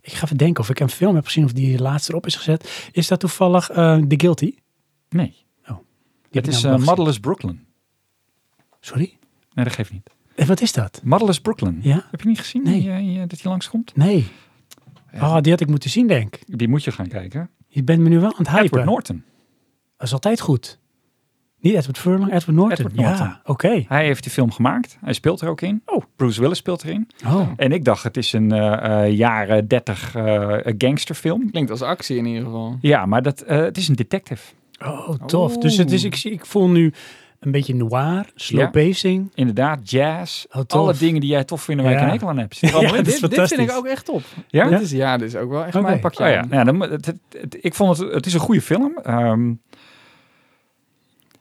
Ik ga even denken of ik een film heb gezien of die laatst erop is gezet. Is dat toevallig The Guilty?
Nee.
Heb
Het is. Motherless Brooklyn.
Sorry?
Nee, dat geeft niet.
En wat is dat?
Motherless Brooklyn.
Ja?
Heb je niet gezien
Nee.
die, eh, dat die langskomt?
Nee. Ah, die had ik moeten zien, denk ik.
Die moet je gaan kijken.
Je bent me nu wel aan het hypen.
Edward Norton.
Dat is altijd goed. Niet Edward Furlong, Edward Norton.
Edward Norton.
Ja, oké.
Hij heeft die film gemaakt. Hij speelt er ook in.
Oh.
Bruce Willis speelt erin.
Oh.
En ik dacht, het is een eh, eh, jaren 30 eh, gangsterfilm.
Klinkt als actie in ieder geval.
Ja, maar dat, eh, het is een detective.
oh, tof. Dus het is, ik, zie- ik voel nu een beetje noir, slow
Ja.
pacing.
Inderdaad, jazz.
Oh.
Alle dingen die jij tof vindt waar je
Ja.
geen hekel aan
Ja,
dit, dit vind ik ook echt top.
Ja?
Dit is, ja, dit is ook wel echt
Oké.
mijn pakje.
Oh ja, nou ja dan, moet- het, het- het- ik vond het, het is een goede film. Ehm,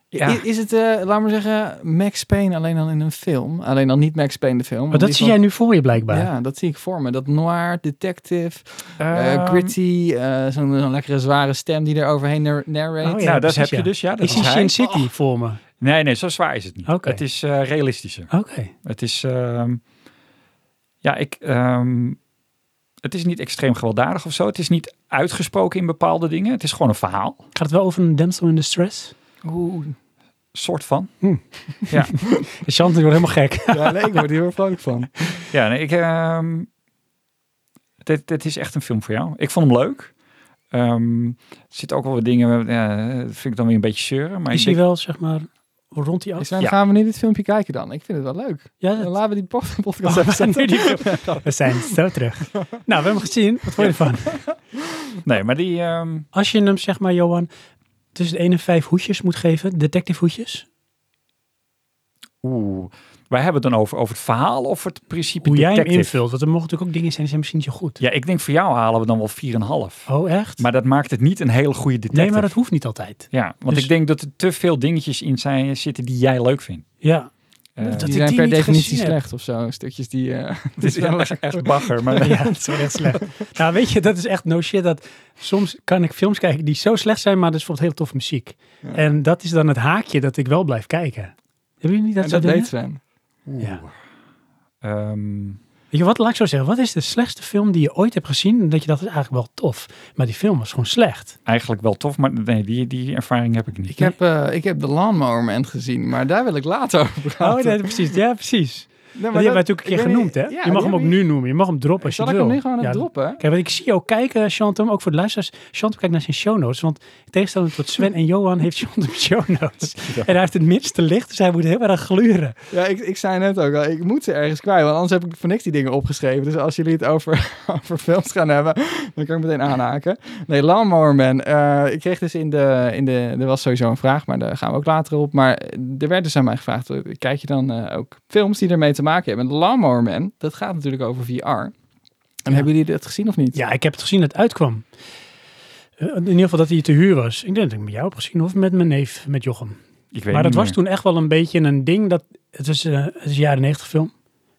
ja.
Is het, eh, laat maar zeggen, Max Payne alleen dan in een film? Alleen dan niet Max Payne de film.
Maar dat zie
van-
jij nu voor je blijkbaar.
Ja, dat zie ik voor me. Dat noir, detective, eh,
Ehm,
gritty, eh, zo'n lekkere zware stem die er overheen nar- narrate.
Oh ja,
nou, dat
precies,
heb je dus, ja. Dat
ik
is
zie. Sin City
Oh.
voor me.
Nee, nee, zo zwaar is het niet. Het is eh, realistischer.
Oké.
Het is, ehm, ja, ik, ehm, het is niet extreem gewelddadig of zo. Het is niet uitgesproken in bepaalde dingen. Het is gewoon een verhaal,
Gaat het wel over een damsel in distress?
Oeh.
soort van.
Chante wordt helemaal gek.
Ja, nee, ik word hier heel vrolijk van.
Ja, nee, ik, ehm, dit, dit is echt een film voor jou. Ik vond hem leuk. Ehm, er zitten ook wel wat dingen, ja, dat vind ik dan weer een beetje zeuren. Maar
Is hij wel, zeg maar, rond die?
Sven,
Ja.
gaan we nu dit filmpje kijken dan? Ik vind het wel leuk.
Ja,
Dan
dat...
laten we die pod- podcast
Oh,
even zetten.
nu die film. We zijn zo terug. Nou, we hebben hem gezien. Wat vond je ervan?
Nee, maar die, ehm,
Als je hem, zeg maar, Johan, tussen de 1 en 5 hoedjes moet geven, detective hoedjes,
oeh, wij hebben het dan over, over het verhaal of het principe
hoe jij hem
detective?
invult. Want er mogen natuurlijk ook dingen zijn die zijn misschien niet zo goed.
Ja, ik denk voor jou halen we dan wel 4,5.
Oh, echt?
Maar dat maakt het niet een hele goede detective.
nee, maar dat hoeft niet altijd.
Ja, want
Dus-
ik denk dat er te veel dingetjes in zijn zitten die jij leuk vindt.
Ja.
Eh,
Dat
Die zijn
die
per definitie
heb.
slecht of zo. Stukjes die... eh,
het is wel echt, echt bagger, maar
ja, dat is wel echt slecht. nou, weet je, dat is echt no shit. Dat soms kan ik films kijken die zo slecht zijn, maar dat is bijvoorbeeld heel toffe muziek.
Ja.
En dat is dan het haakje dat ik wel blijf kijken. Hebben jullie niet dat
en
soort
dat
dingen?
weet Sven.
Ja.
Ehm,
Weet je wat, laat ik zo zeggen. Wat is de slechtste film die je ooit hebt gezien? En dat je dacht, dat is eigenlijk wel tof. Maar die film was gewoon slecht.
eigenlijk wel tof, maar nee, die, die ervaring heb ik niet.
Ik heb, eh, ik heb de Lawnmower Man gezien, maar daar wil ik later over praten.
Oh, nee, precies. Ja, precies.
Nee,
Maar die hebben wij natuurlijk een keer genoemd, hè?
ja,
je mag hem ook nu noemen. Je mag hem droppen als je
Zal
het
ik
wil.
hem nu gewoon droppen?
Kijk, want ik zie jou kijken, Chantum, ook voor de luisteraars. Chantum kijkt naar zijn show notes. Want in tegenstelling tot Sven en Johan heeft Chantum show notes. En hij heeft het minste licht, dus hij moet heel erg gluren.
Ja, ik, ik zei net ook al, ik moet ze ergens kwijt, want anders heb ik voor niks die dingen opgeschreven. Dus als jullie het over, over films gaan hebben, dan kan ik meteen aanhaken. Nee, Lawnmower Man. eh, ik kreeg dus in de, in de, er was sowieso een vraag, maar daar gaan we ook later op. Maar er werd dus aan mij gevraagd, eh, kijk je dan eh, ook films die ermee te maken hebben? En Lawnmower Man, dat gaat natuurlijk over VR. En hebben jullie dat gezien of niet?
Ja, ik heb het gezien dat het uitkwam. Eh, in ieder geval dat hij te huur was. Ik denk dat ik met jou heb gezien of met mijn neef, met Jochem.
Ik weet
Maar dat was toen echt wel een beetje een ding. Dat, het, is, eh, het is een jaren 90 film.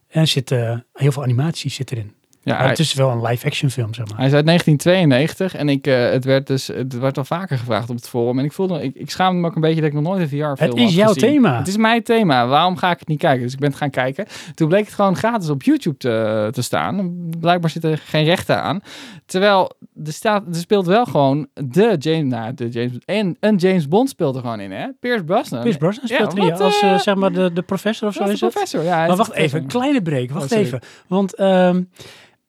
En er zit eh, heel veel animatie zit erin.
Ja,
Maar het is wel een live-action film, zeg maar.
hij is uit 1992 en ik, eh, het, werd dus, het werd al vaker gevraagd op het forum. En ik voelde, ik, ik schaamde me ook een beetje dat ik nog nooit een VR-film
Het is jouw thema.
Het is mijn thema. Waarom ga ik het niet kijken? Dus ik ben het gaan kijken. Toen bleek het gewoon gratis op YouTube te, te staan. Blijkbaar zit er geen rechten aan. Terwijl er, staat, er speelt wel gewoon de James, nou, de James, en een James Bond speelt er gewoon in, hè? Pierce Brosnan.
Pierce Brosnan
Ja,
speelt
wat,
als
eh,
eh, zeg maar de, de professor of zo is het.
professor. Ja,
Maar wacht even, een kleine break. Wacht
Oh,
even. Want ehm,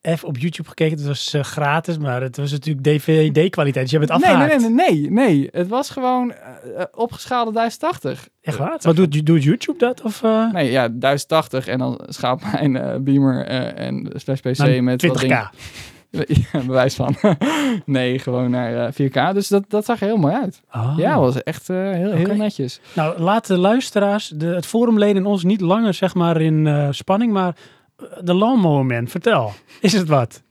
even op YouTube gekeken. Het was eh, gratis, maar het was natuurlijk DVD-kwaliteit. Dus je hebt het
Nee,
afgehaakt.
nee, nee, nee, nee. Het was gewoon eh, opgeschaalde 1080.
Echt waar? Wat doet, doet YouTube dat? Of,
Nee, ja, 1080 en dan schaalt mijn Beamer en slash PC met wat
20k?
dingen. Ja, bewijs van. nee, gewoon naar eh, 4K. Dus dat, dat zag er heel mooi uit.
Ah.
Ja, was echt heel, netjes.
Nou, laat de luisteraars, de, het forumleden en ons niet langer zeg maar in spanning, maar de lawnmower man, vertel. Is het wat?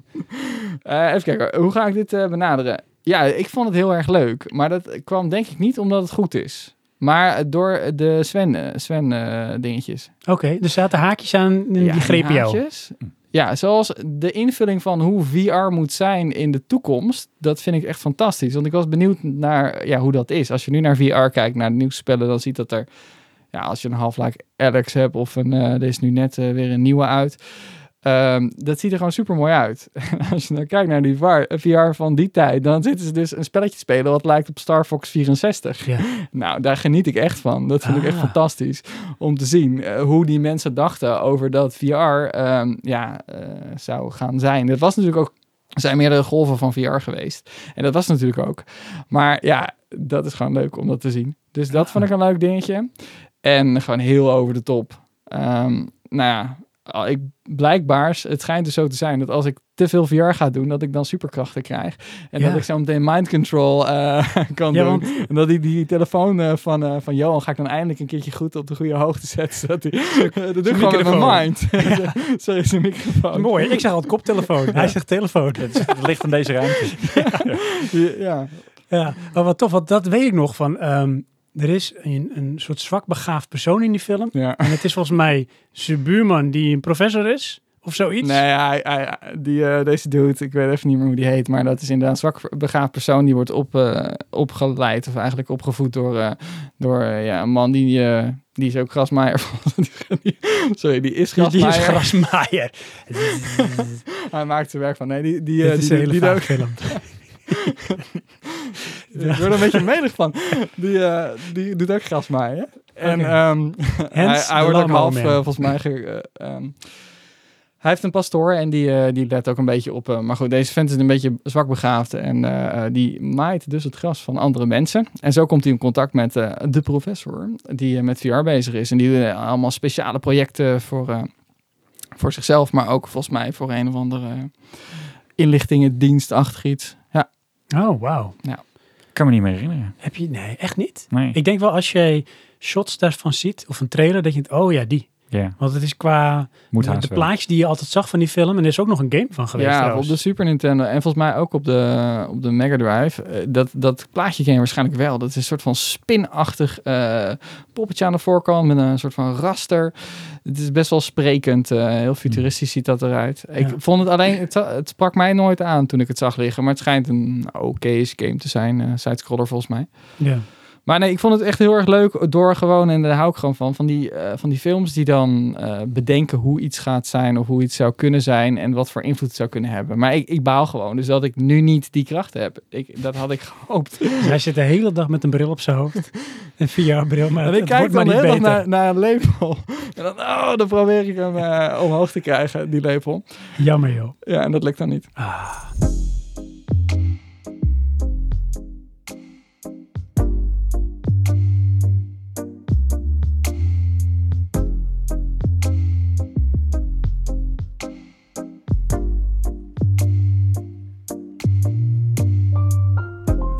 Eh, even kijken, hoe ga ik dit eh, benaderen? Ja, ik vond het heel erg leuk. Maar dat kwam denk ik niet omdat het goed is. Maar door de Sven, eh, Sven dingetjes.
Oké, er zaten haakjes aan
Ja,
die grepen jou.
haakjes. Ja, zoals de invulling van hoe VR moet zijn in de toekomst. Dat vind ik echt fantastisch. Want ik was benieuwd naar ja, hoe dat is. Als je nu naar VR kijkt, naar de nieuwste spellen, dan ziet dat er... Ja, als je een Half-Life Alex hebt of een... eh er is nu net eh, weer een nieuwe uit. Ehm, dat ziet er gewoon super mooi uit. als je dan kijkt naar die VR, VR van die tijd, dan zitten ze dus een spelletje spelen wat lijkt op Star Fox 64.
Ja.
Nou, daar geniet ik echt van. Dat vind ik echt
Ah.
fantastisch om te zien eh, hoe die mensen dachten over dat VR ehm, ja, eh, zou gaan zijn. Het was natuurlijk ook, er zijn meerdere golven van VR geweest. En dat was natuurlijk ook. Maar ja, dat is gewoon leuk om dat te zien. Dus dat vond ik een leuk dingetje. En gewoon heel over de top. Ehm, nou ja, ik, blijkbaar, het schijnt dus zo te zijn dat als ik te veel VR ga doen, dat ik dan superkrachten krijg. En
Ja.
dat ik zo meteen mind control eh, kan
Ja,
doen.
want
En dat die, die telefoon eh, van, eh, van Johan ga ik dan eindelijk een keertje goed op de goede hoogte zetten. Zodat hij, dat doe ik gewoon met mijn mind. Sorry, zijn microfoon.
mooi, ik zeg altijd koptelefoon. Hij zegt telefoon.
Het, ligt in deze ruimte.
Ja.
Ja, maar wat tof, want dat weet ik nog van. ehm, er is een, een soort zwak begaafd persoon in die film.
ja.
En het is volgens mij zijn buurman die een professor is. Of zoiets.
Nee, hij, hij, die, eh, deze dude, ik weet even niet meer hoe die heet, maar dat is inderdaad een zwak begaafd persoon die wordt op, eh, opgeleid of eigenlijk opgevoed door, eh, door ja, een man die, die is ook grasmaaier. Sorry, die is
Die, die is
grasmaaier.
grasmaaier.
hij maakt er werk van. Nee, die, die, die, die,
hele
die,
film.
Ik word er een beetje medig van. Die, eh, die doet ook grasmaaien. En ehm, hij, hij wordt ook half, eh, volgens mij... ge- eh, ehm, hij heeft een pastoor en die, die let ook een beetje op... maar goed, deze vent is een beetje zwak begaafd. En die maait dus het gras van andere mensen. En zo komt hij in contact met de professor... die met VR bezig is. En die eh, allemaal speciale projecten voor, voor zichzelf... maar ook volgens mij voor een of andere inlichtingendienstachtig iets. Ja,
Oh, wauw.
Ik kan me niet meer herinneren.
Heb je... Nee, echt niet?
Nee.
Ik denk wel als je shots daarvan ziet, of een trailer, dat je denkt, oh ja, die.
Ja,
Want het is qua
moet
de, de plaatjes die je altijd zag van die film. En er is ook nog een game van geweest
Ja, op de Super Nintendo en volgens mij ook op de, op de Mega Drive. Eh, Dat, dat plaatje ken je waarschijnlijk wel. Dat is een soort van spinachtig eh poppetje aan de voorkant met een soort van raster. Het is best wel sprekend. eh, heel futuristisch ziet dat eruit. Ik vond het alleen, het, het sprak mij nooit aan toen ik het zag liggen. Maar het schijnt een oké game te zijn. eh sidescroller volgens mij.
Ja.
Maar nee, ik vond het echt heel erg leuk door gewoon, en daar hou ik gewoon van, van die, eh, van die films die dan eh, bedenken hoe iets gaat zijn of hoe iets zou kunnen zijn en wat voor invloed het zou kunnen hebben. Maar ik, ik baal gewoon, dus dat ik nu niet die kracht heb. Ik, dat had ik gehoopt.
Hij zit de hele dag met een bril op zijn hoofd. Een VR-bril, maar
en
het,
ik kijk dan de hele dag naar, naar een lepel. En dan, oh, dan probeer ik hem eh, omhoog te krijgen, die lepel.
Jammer joh.
Ja, en dat lukt dan niet.
Ah.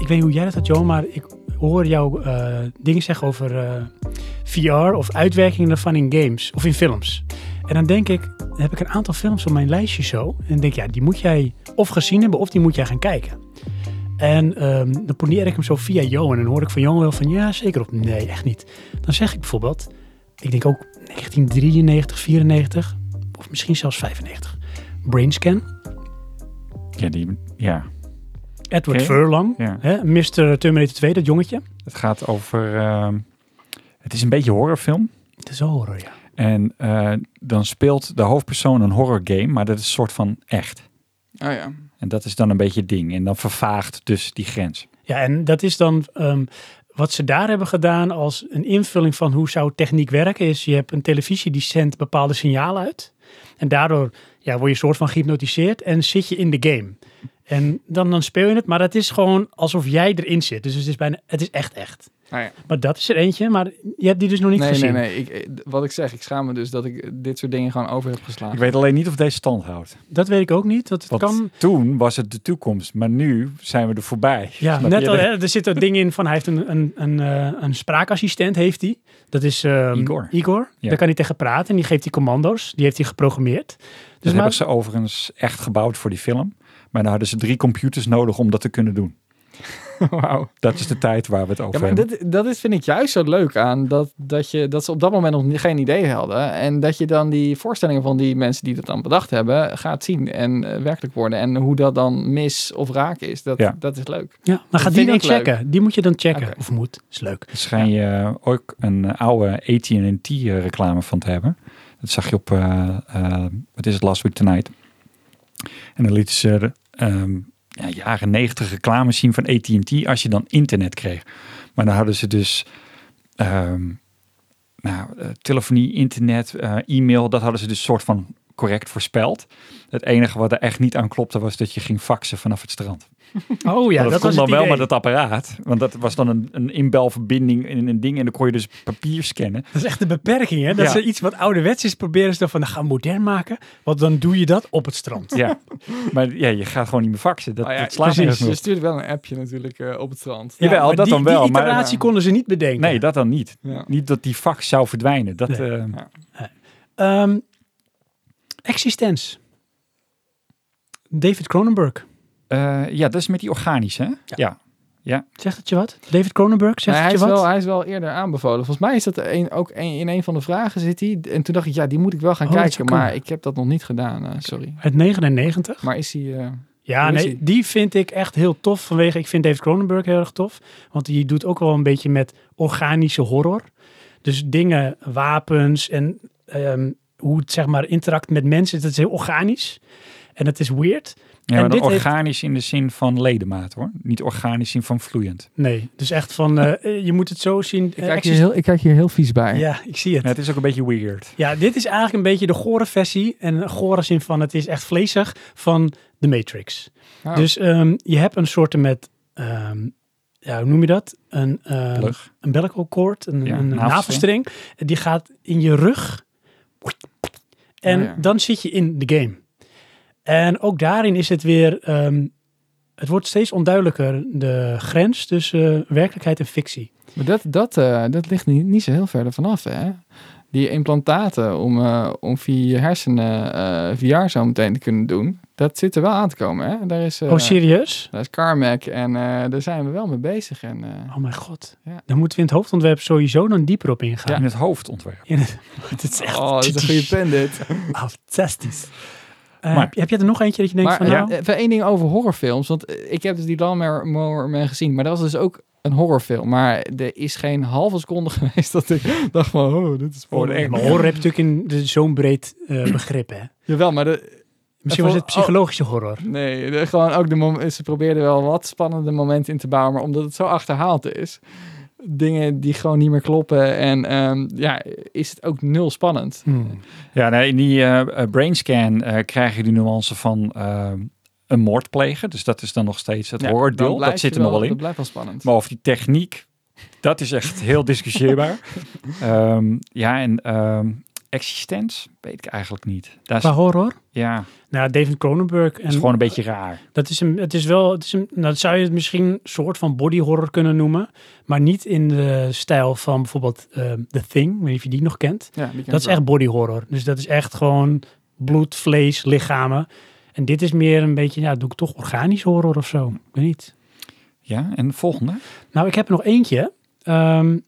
Ik weet niet hoe jij dat had, Johan, maar ik hoor jou eh, dingen zeggen over eh, VR of uitwerkingen daarvan in games of in films. En dan denk ik, dan heb ik een aantal films op mijn lijstje zo. En dan denk ik, ja, die moet jij of gezien hebben of die moet jij gaan kijken. En ehm, dan poneer ik hem zo via Johan. En dan hoor ik van Johan wel van, ja, zeker of nee, echt niet. Dan zeg ik bijvoorbeeld, ik denk ook 1993, 94 of misschien zelfs 95. Brainscan,
Ja, die, ja,
Edward
Oké.
Furlong,
ja.
hè, Mr. Terminator 2, dat jongetje.
Het gaat over... ehm, het is een beetje horrorfilm.
Het is horror, ja.
En eh, dan speelt de hoofdpersoon een horror game, maar dat is een soort van echt.
Oh ja.
En dat is dan een beetje het ding. En dan vervaagt dus die grens.
Ja, en dat is dan ehm, wat ze daar hebben gedaan als een invulling van hoe zou techniek werken. Is je hebt een televisie die zendt bepaalde signalen uit. En daardoor ja, word je soort van gehypnotiseerd en zit je in de game. En dan, dan speel je het, maar het is gewoon alsof jij erin zit. Dus het is, bijna, het is echt echt.
Nou ja.
Maar dat is er eentje, maar je hebt die dus nog niet
Nee,
gezien.
nee, nee. Ik, wat ik zeg, ik schaam me dus dat ik dit soort dingen gewoon over heb geslagen.
Ik weet alleen niet of deze stand houdt.
Dat weet ik ook niet. Dat het
Want
kan.
toen was het de toekomst, maar nu zijn we er voorbij.
Ja,
Snap
net al, hè, er zit een ding in van hij heeft een, een, een, eh, een spraakassistent, heeft hij. Dat is ehm,
Igor.
Igor.
Ja.
Daar kan hij tegen praten en die geeft hij commando's. Die heeft hij geprogrammeerd.
Dat
Dus maar,
hebben ze overigens echt gebouwd voor die film. Maar dan hadden ze drie computers nodig om dat te kunnen doen.
Wauw.
Dat is de tijd waar we het
Ja,
over
maar
hebben.
dit, dat is, vind ik juist zo leuk aan dat, dat, je, dat ze op dat moment nog geen idee hadden. En dat je dan die voorstellingen van die mensen die dat dan bedacht hebben gaat zien en eh, werkelijk worden. En hoe dat dan mis of raak is, dat,
Ja.
dat is leuk.
ja, maar ga die dan
leuk.
checken. Die moet je dan checken. Of moet. Is leuk.
Schijn je eh, ook een eh, oude AT&T reclame van te hebben. Dat zag je op, wat is het, Last Week Tonight. En dan lieten ze er, ehm, ja, jaren negentig reclame zien van AT&T als je dan internet kreeg. Maar dan hadden ze dus ehm, nou, eh, telefonie, internet, eh, e-mail, dat hadden ze dus soort van correct voorspeld. Het enige wat er echt niet aan klopte was dat je ging faxen vanaf het strand.
Oh ja,
Maar
dat,
kon
was
dan
het
wel
idee.
met het apparaat. Want dat was dan een, een inbelverbinding in een ding. En dan kon je dus papier scannen.
Dat is echt de beperking, hè? Dat
Ja.
ze iets wat ouderwets is proberen ze dan van, dan gaan we modern maken. Want dan doe je dat op het strand.
Ja, maar ja, je gaat gewoon niet meer faxen. Dat,
Oh ja,
dat slaat
precies.
Je stuurt wel een appje natuurlijk eh, op het strand.
Jawel,
maar
dat
die,
dan wel,
Die
maar-
iteratie konden ze niet bedenken.
Nee, dat dan niet.
Ja.
Niet dat die fax zou verdwijnen. Dat,
Nee.
eh,
Ehm, Existence. David Cronenberg.
eh, ja, dat is met die organische, hè? Ja.
Zegt het je wat? David Cronenberg, zegt
Nee,
het je wat?
wel, hij is wel eerder aanbevolen. Volgens mij is dat een, ook een, in een van de vragen zit hij. En toen dacht ik, ja, die moet ik wel gaan
Oh,
kijken. Maar ik heb dat nog niet gedaan, eh, sorry.
Uit 99.
Maar is hij... eh,
Ja, nee,
hij?
die vind ik echt heel tof. Vanwege, ik vind David Cronenberg heel erg tof. Want die doet ook wel een beetje met organische horror. Dus dingen, wapens en ehm, hoe het zeg maar interact met mensen. Dat is heel organisch. En het is weird.
Ja,
En
maar
heeft-
organisch in de zin van ledemaat, hoor. Niet organisch in van vloeiend.
Nee, dus echt van, eh, je moet het zo zien.
ik,
eh,
kijk hier
exist-
heel, ik kijk hier heel vies bij.
Ja, ik zie het.
Ja, het is ook een beetje weird.
Ja, dit is eigenlijk een beetje de gore versie. En een gore zin van het is echt vleesig van The Matrix.
Oh.
Dus ehm, je hebt een soort met, ehm, ja, hoe noem je dat? Een, ehm,
Plug.
een cord, een,
Ja,
een
navelstreng.
navelstreng. Die gaat in je rug. En
Oh ja.
dan zit je in de game. En ook daarin is het weer, ehm, het wordt steeds onduidelijker, de grens tussen eh, werkelijkheid en fictie.
Maar dat, dat, eh, dat ligt niet, niet zo heel ver vanaf, hè? Die implantaten om, eh, om via je hersenen eh VR zo meteen te kunnen doen, dat zit er wel aan te komen, hè? Daar is, eh,
oh, serieus?
daar is Carmack en eh, daar zijn we wel mee bezig. En, eh,
Oh mijn god.
Ja.
Dan moeten we in het hoofdontwerp sowieso dan dieper op ingaan.
In het hoofdontwerp.
In het, het is echt
oh, dat is een goede pen dit.
fantastisch. Eh,
Maar-
heb, je- jij er nog eentje dat je denkt
Maar
van
ja,
nou...
even één ding over horrorfilms. Want eh, ik heb dus die Lawnmower Man gezien. Maar dat was dus ook een horrorfilm. Maar er is geen halve seconde geweest dat ik dacht van... Oh, dit is
Oh,
voor
Ja, maar horror heb je natuurlijk in de- zo'n breed eh, begrip, hè?
Jawel, maar de,
Misschien was het psychologische horror.
nee, de- gewoon ook de mom- ze probeerden wel wat spannende momenten in te bouwen. Maar omdat het zo achterhaald is... Dingen die gewoon niet meer kloppen. En ehm, ja, is het ook nul spannend.
Hmm.
Ja, nee, in die eh, eh, brainscan eh krijg je de nuance van eh, een moord plegen. Dus dat is dan nog steeds het
Ja, blijf
Dat zit er nog wel in.
Dat blijft wel spannend.
Maar of die techniek, dat is echt heel discussieerbaar. Ehm, ja, en ehm existence weet ik eigenlijk niet. Dat
Qua
is,
horror?
ja,
Nou, David Cronenberg.
dat
En
is gewoon een beetje raar.
dat is een, het is wel, het is een, nou, dat zou je het misschien een soort van body horror kunnen noemen. Maar niet in de stijl van bijvoorbeeld ehm, The Thing. Ik weet niet of je die nog kent.
ja, die ken
Dat is
wel.
echt body horror. Dus dat is echt gewoon bloed, vlees, lichamen. En dit is meer een beetje, ja, doe ik toch organisch horror of zo? Ik weet niet.
Ja, en de volgende?
Nou, ik heb er nog eentje. Ehm,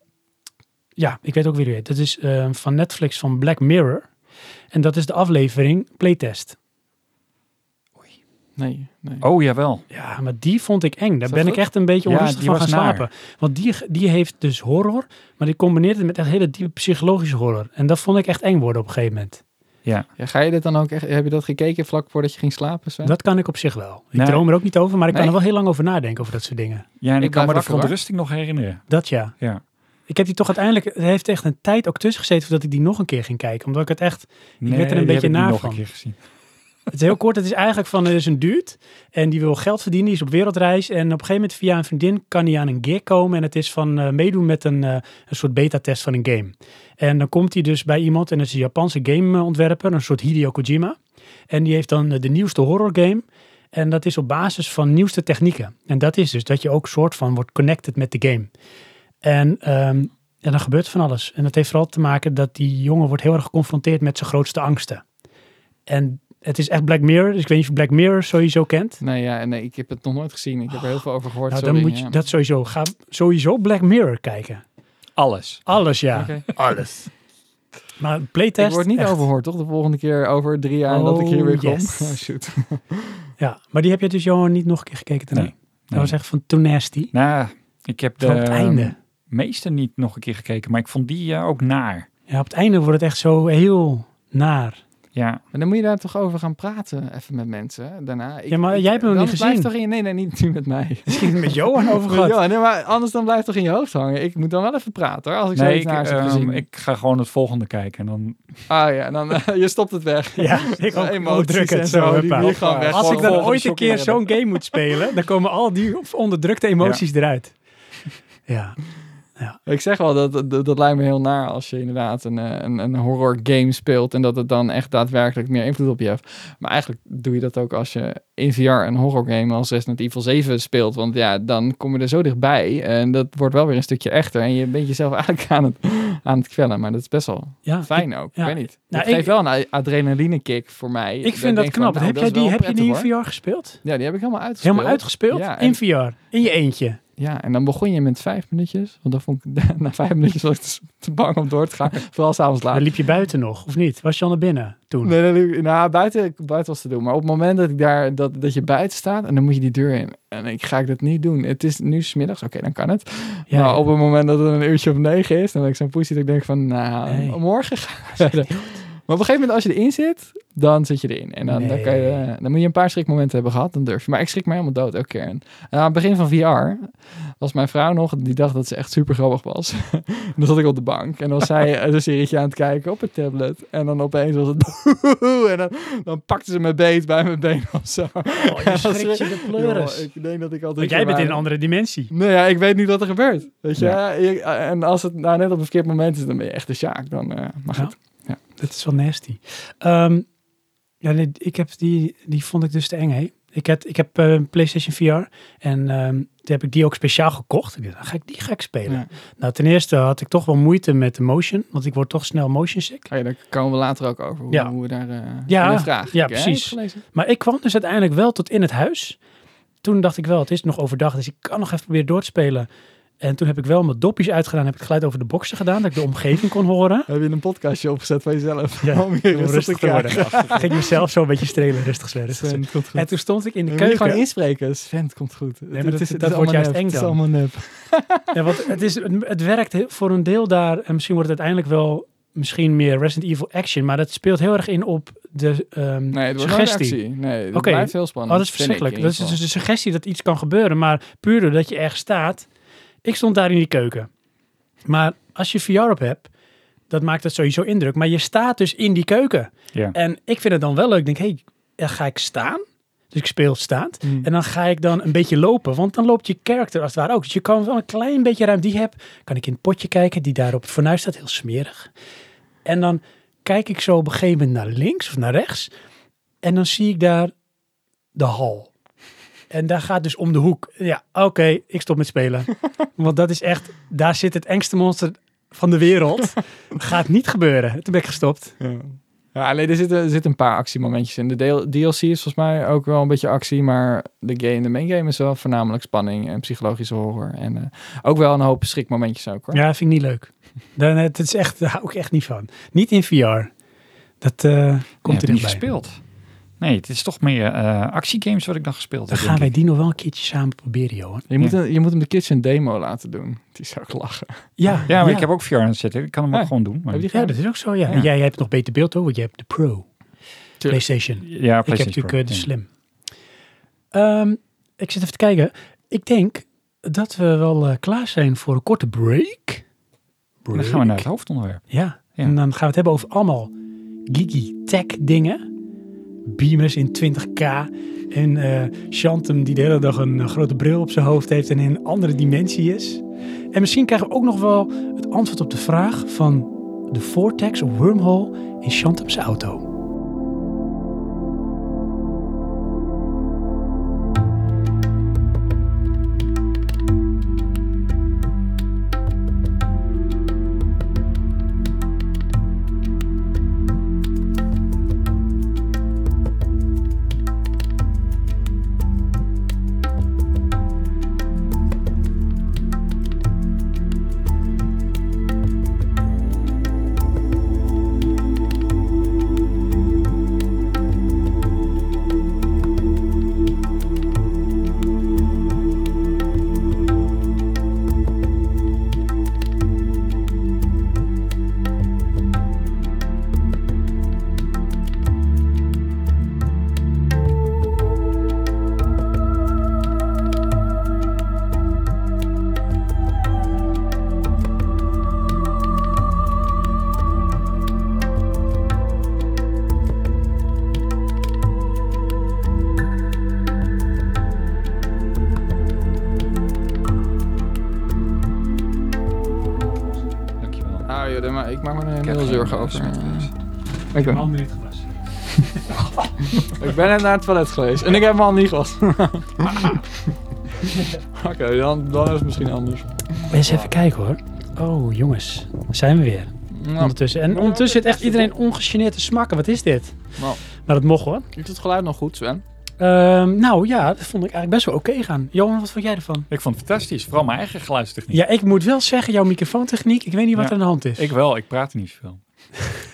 ja, ik weet ook wie die heet. Dat is ehm, van Netflix van Black Mirror. En dat is de aflevering Playtest.
Nee, nee.
Oh, jawel.
Ja, maar die vond ik eng. Daar ben ik echt een beetje onrustig van gaan
naar.
slapen. Want die, die heeft dus horror, maar die combineert het met echt hele diepe psychologische horror. En dat vond ik echt eng worden op een gegeven moment.
Ja.
Ja, ga je dit dan ook echt... Heb je dat gekeken vlak voordat je ging slapen? Sven?
Dat kan ik op zich wel. Ik
Nee.
droom er ook niet over, maar ik kan er wel heel lang over nadenken over dat soort dingen.
Ja, en ik,
Ik
kan me de verontrusting nog herinneren.
Dat ja.
Ja.
Ik heb die toch uiteindelijk, het heeft echt een tijd ook tussen gezeten voordat ik die nog een keer ging kijken. Omdat ik het echt,
Nee,
werd er een beetje
ik
naar
nog
van.
een keer gezien.
het is heel kort, het is eigenlijk van, er is een dude en die wil geld verdienen, die is op wereldreis. En op een gegeven moment via een vriendin kan hij aan een gig komen en het is van eh, meedoen met een, eh, een soort beta-test van een game. En dan komt hij dus bij iemand en dat is een Japanse gameontwerper, een soort Hideo Kojima. En die heeft dan eh, de nieuwste horror game. En dat is op basis van nieuwste technieken. En dat is dus dat je ook soort van wordt connected met de game. En, ehm, en dan gebeurt van alles. En dat heeft vooral te maken dat die jongen wordt heel erg geconfronteerd met zijn grootste angsten. En het is echt Black Mirror. Dus ik weet niet of je Black Mirror sowieso kent.
Nee, ja, nee, ik heb het nog nooit gezien. Ik heb er heel veel over gehoord.
Nou, dan moet je
ja.
dat sowieso. Ga sowieso Black Mirror kijken.
Alles.
Alles, ja. Alles. Maar playtest.
Ik word niet
echt.
overhoord, toch? De volgende keer over drie jaar dat ik hier
Oh,
weer kom.
yes.
Oh, shoot.
Ja, maar die heb je dus Johan niet nog een keer gekeken daarna.
Nee,
Dat was echt van Too Nasty.
Nou, ik heb de
Van het einde.
meeste niet nog een keer gekeken, maar ik vond die eh, ook naar.
Ja, op het einde wordt het echt zo heel naar.
Ja,
Maar dan moet je daar toch over gaan praten, even met mensen daarna. Ik,
Ja, maar jij hebt hem nog niet
blijft
gezien.
Toch in, nee, nee, niet nu met mij.
Misschien met Johan over gehad.
Johan, nee, maar anders dan blijft toch in je hoofd hangen. Ik moet dan wel even praten hoor, als ik
nee,
zoiets
ik,
naar
ehm,
gezien.
ik ga gewoon het volgende kijken. En dan,
Ah ja, en dan je stopt het weg.
Ja, ik ook.
Emoties
het
en
zo.
zo, die gewoon weg.
Als ik dan ooit een keer zo'n game moet spelen, dan komen al die onderdrukte emoties eruit. Ja.
Ik zeg wel, dat, dat, dat lijkt me heel naar als je inderdaad een, eh, een, een horror game speelt en dat het dan echt daadwerkelijk meer invloed op je heeft. Maar eigenlijk doe je dat ook als je in VR een horror game als Resident Evil 7 speelt. Want ja, dan kom je er zo dichtbij en dat wordt wel weer een stukje echter. En je bent jezelf eigenlijk aan het, aan het kwellen. Maar dat is best wel
ja.
fijn ook.
ja,
ik weet niet.
nou,
het geeft
ik-
wel een adrenaline kick voor mij.
Ik vind dat
van,
knap.
nou,
heb
dat
jij die, heb je die in. VR gespeeld?
Ja, die heb ik helemaal uitgespeeld.
Helemaal uitgespeeld?
Ja,
in VR? In je eentje?
Ja, en dan begon je met vijf minuutjes. Want dan vond ik, na vijf minuutjes was ik te- te bang om door te gaan. Vooral s'avonds laat.
Dan liep je buiten nog, of niet? Was je al naar binnen toen?
Nee, nee, nou, buiten, buiten was te doen. Maar op het moment dat ik daar, dat, dat je buiten staat en dan moet je die deur in. En ik ga ik dat niet doen. Het is nu smiddags, oké, dan kan het.
Ja,
maar
ja.
op het moment dat het een uurtje of negen is, dan ben ik zo'n poesie dat ik denk van, nou,
Nee.
morgen ga ik. Maar op een gegeven moment als je erin zit, dan zit je erin. En dan, dan, kan je, dan moet je een paar schrikmomenten hebben gehad, dan durf je. Maar ik schrik me helemaal dood elke keer. En aan het begin van VR was mijn vrouw nog, die dacht dat ze echt super grappig was. dan zat ik op de bank en dan was zij een serietje aan het kijken op het tablet. En dan opeens was het en dan, dan pakte ze mijn beet bij mijn been of zo.
Oh, je schrikt je de pleuris.
Ik denk dat ik altijd...
Want jij bent in een andere dimensie.
Nee, ja, ik weet niet wat er gebeurt. Weet je?
Ja.
En als het nou net op een verkeerd moment is, dan ben je echt een sjaak. Dan, eh maar
Ja.
Goed.
Dat is wel nasty. Ehm, ja, nee, ik heb die, die vond ik dus te eng, hè. Ik heb, ik heb eh, een PlayStation VR en ehm toen heb ik die ook speciaal gekocht. Ik dacht, dan ga ik die ga ik spelen.
Ja.
Nou, ten eerste had ik toch wel moeite met de motion, want ik word toch snel motion sick.
Oh ja, daar komen we later ook over. Hoe,
Ja.
hoe we daar... eh
Ja,
vraag.
ja,
Ik,
precies. Maar ik kwam dus uiteindelijk wel tot in het huis. Toen dacht ik wel, het is nog overdag, dus ik kan nog even proberen door te spelen. En toen heb ik wel mijn dopjes uitgedaan, heb ik geluid over de boxen gedaan, dat ik de omgeving kon horen.
Heb je een podcastje opgezet van jezelf?
Ja,
om je rustig,
rustig
te
worden. ging mezelf zo een beetje strelen, rustig.
Sven, komt goed.
En toen stond ik in de
Dan je gewoon
keuken.
inspreken. Sven, het komt goed.
maar
Het
dat-
is-
dat
het is
wordt juist
nep.
eng
Het is
dan.
allemaal nep.
Ja, want het, is, het werkt voor een deel daar, en misschien wordt het uiteindelijk wel misschien meer Resident Evil action, maar dat speelt heel erg in op de ehm,
Nee, het
suggestie.
Nee, het
Oké.
blijft heel spannend.
Oh, dat is verschrikkelijk. Dat is
ieder
dus de suggestie dat iets kan gebeuren, maar puur doordat je ergens staat. Ik stond daar in die keuken. Maar als je VR op hebt, dat maakt het sowieso indruk. Maar je staat dus in die keuken.
Ja.
En ik vind het dan wel leuk. Ik denk, hé, hey, ga ik staan? Dus ik speel staand.
Hmm.
En dan ga ik dan een beetje lopen, want dan loopt je character als het ware ook. Dus je kan wel een klein beetje ruimte die heb. Kan ik in het potje kijken, die daar op het fornuis staat, heel smerig. En dan kijk ik zo op een gegeven moment naar links of naar rechts. En dan zie ik daar de hal. En daar gaat dus om de hoek. Ja, oké, ik stop met spelen. Want dat is echt, daar zit het engste monster van de wereld. Gaat niet gebeuren. Toen ben ik gestopt.
Ja. Ja, nee, er zitten, er zitten een paar actiemomentjes in. De DLC is volgens mij ook wel een beetje actie, maar de, game, de main game is wel voornamelijk spanning en psychologische horror. En eh, ook wel een hoop schrikmomentjes ook hoor.
Ja, vind ik niet leuk. Dan, het is echt, daar hou ik echt niet van. Niet in VR. Dat eh, komt
ja,
er
niet gespeeld. Nee, het is toch meer eh, actiegames wat ik dan gespeeld
Dan
heb.
gaan wij die nog wel een keertje samen proberen, Johan.
Je, moet
Ja.
een- je moet hem de kitchen demo laten doen. Die zou ik lachen.
Ja,
Ja, maar ik heb ook VR aan het zitten. Ik kan hem
Ja.
ook gewoon doen. Maar...
Je
Ja, dat is ook zo, ja.
Ja.
En jij, jij hebt nog beter beeld hoor, want jij hebt de Pro.
Tuurlijk.
PlayStation.
Ja,
Ik heb
PlayStation
natuurlijk eh, de. Slim. Ehm, ik zit even te kijken. Ik denk dat we wel eh, klaar zijn voor een korte break.
Dan gaan we naar het hoofdonderwerp.
Ja.
Ja.
en dan gaan we het hebben over allemaal geeky tech dingen. Beamers in 20k. En eh Shantum die de hele dag een, eh, grote bril op zijn hoofd heeft en in een andere dimensie is. En misschien krijgen we ook nog wel het antwoord op de vraag van de vortex of wormhole in Shantum's auto.
Net naar het toilet geweest en ik heb mijn hand niet gewassen. Oké, dan, dan is het misschien anders.
Eens even kijken hoor. Oh jongens, daar zijn we weer.
Nou,
Ondertussen. En ondertussen zit echt iedereen ongegeneerd te smakken. Wat is dit?
nou,
Maar dat mocht hoor.
is het geluid nog goed, Sven?
Ehm, nou ja, dat vond ik eigenlijk best wel oké gaan. Johan, wat vond jij ervan?
Ik vond het fantastisch. Vooral mijn eigen geluidstechniek.
Ja, ik moet wel zeggen, jouw microfoontechniek, ik weet niet wat
Ja.
er aan de hand is.
Ik wel. Ik praat er niet zoveel.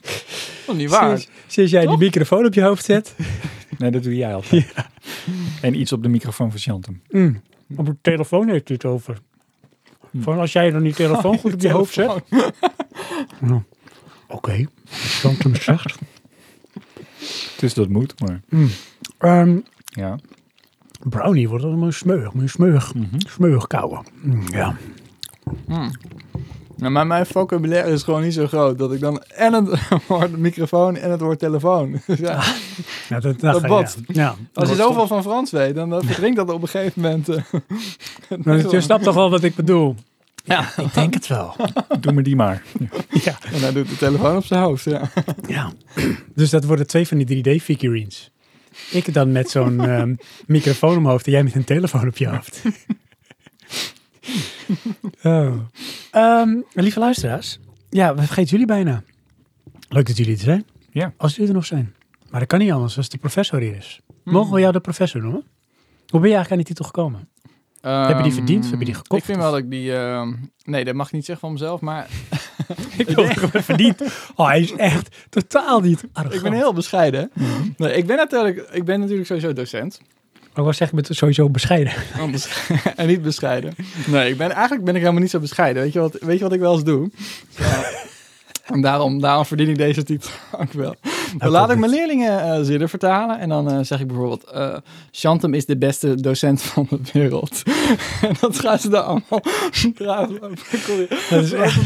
Dat is niet waar.
Sinds, sinds jij
Toch?
die microfoon op je hoofd zet.
Nee, dat doe jij altijd. En iets op de microfoon van Chantem.
Mm, op de telefoon heeft hij het over. Van als jij dan die telefoon goed op je hoofd zet. Nou, Oké, okay. hem zegt.
Dus dat moet, maar
Ehm,
ja.
brownie wordt allemaal smeug, je smeug,
Mhm.
smeug kouwen. Mm, ja.
Nou, maar mijn vocabulaire is gewoon niet zo groot dat ik dan en het woord microfoon en het woord telefoon. Dus ja,
ja, dat,
Dat.
Ja. Ja,
als je zoveel van Frans weet, dan, dan verdrinkt dat op een gegeven moment. eh.
Maar je snapt toch wel wat ik bedoel?
Ja.
Ik denk het wel.
Doe me die maar.
ja.
En hij doet de telefoon op zijn hoofd. Ja.
ja. Dus dat worden twee van die 3D-figurines. Ik dan met zo'n ehm, microfoon om mijn hoofd en jij met een telefoon op je hoofd. Oh. Ehm, lieve luisteraars, ja, we vergeten jullie bijna. Leuk dat jullie er zijn.
Ja.
Als jullie er nog zijn. Maar dat kan niet anders als de professor hier is. Mogen we jou de professor noemen? Hoe ben je eigenlijk aan die titel gekomen? Heb je die verdiend of heb je die gekocht?
Ik vind wel dat ik die... ehm, nee, dat mag ik niet zeggen van mezelf, maar
Ik wil het gewoon verdiend. Oh, hij is echt totaal niet arrogant.
ik ben heel bescheiden. Nee, ik ben natuurlijk, ik ben natuurlijk sowieso docent.
Ik wou zeggen, ik ben sowieso bescheiden.
Anders- en niet bescheiden. Nee, ik ben, eigenlijk ben ik helemaal niet zo bescheiden. Weet je wat, weet je wat ik wel eens doe? Ja. En daarom, daarom verdien ik deze titel ook wel. Dan laat ik mijn leerlingen eh zinnen vertalen. En dan eh, zeg ik bijvoorbeeld... Chantem is de beste docent van de wereld. en dat gaan ze dan allemaal dragen.
Dat is echt...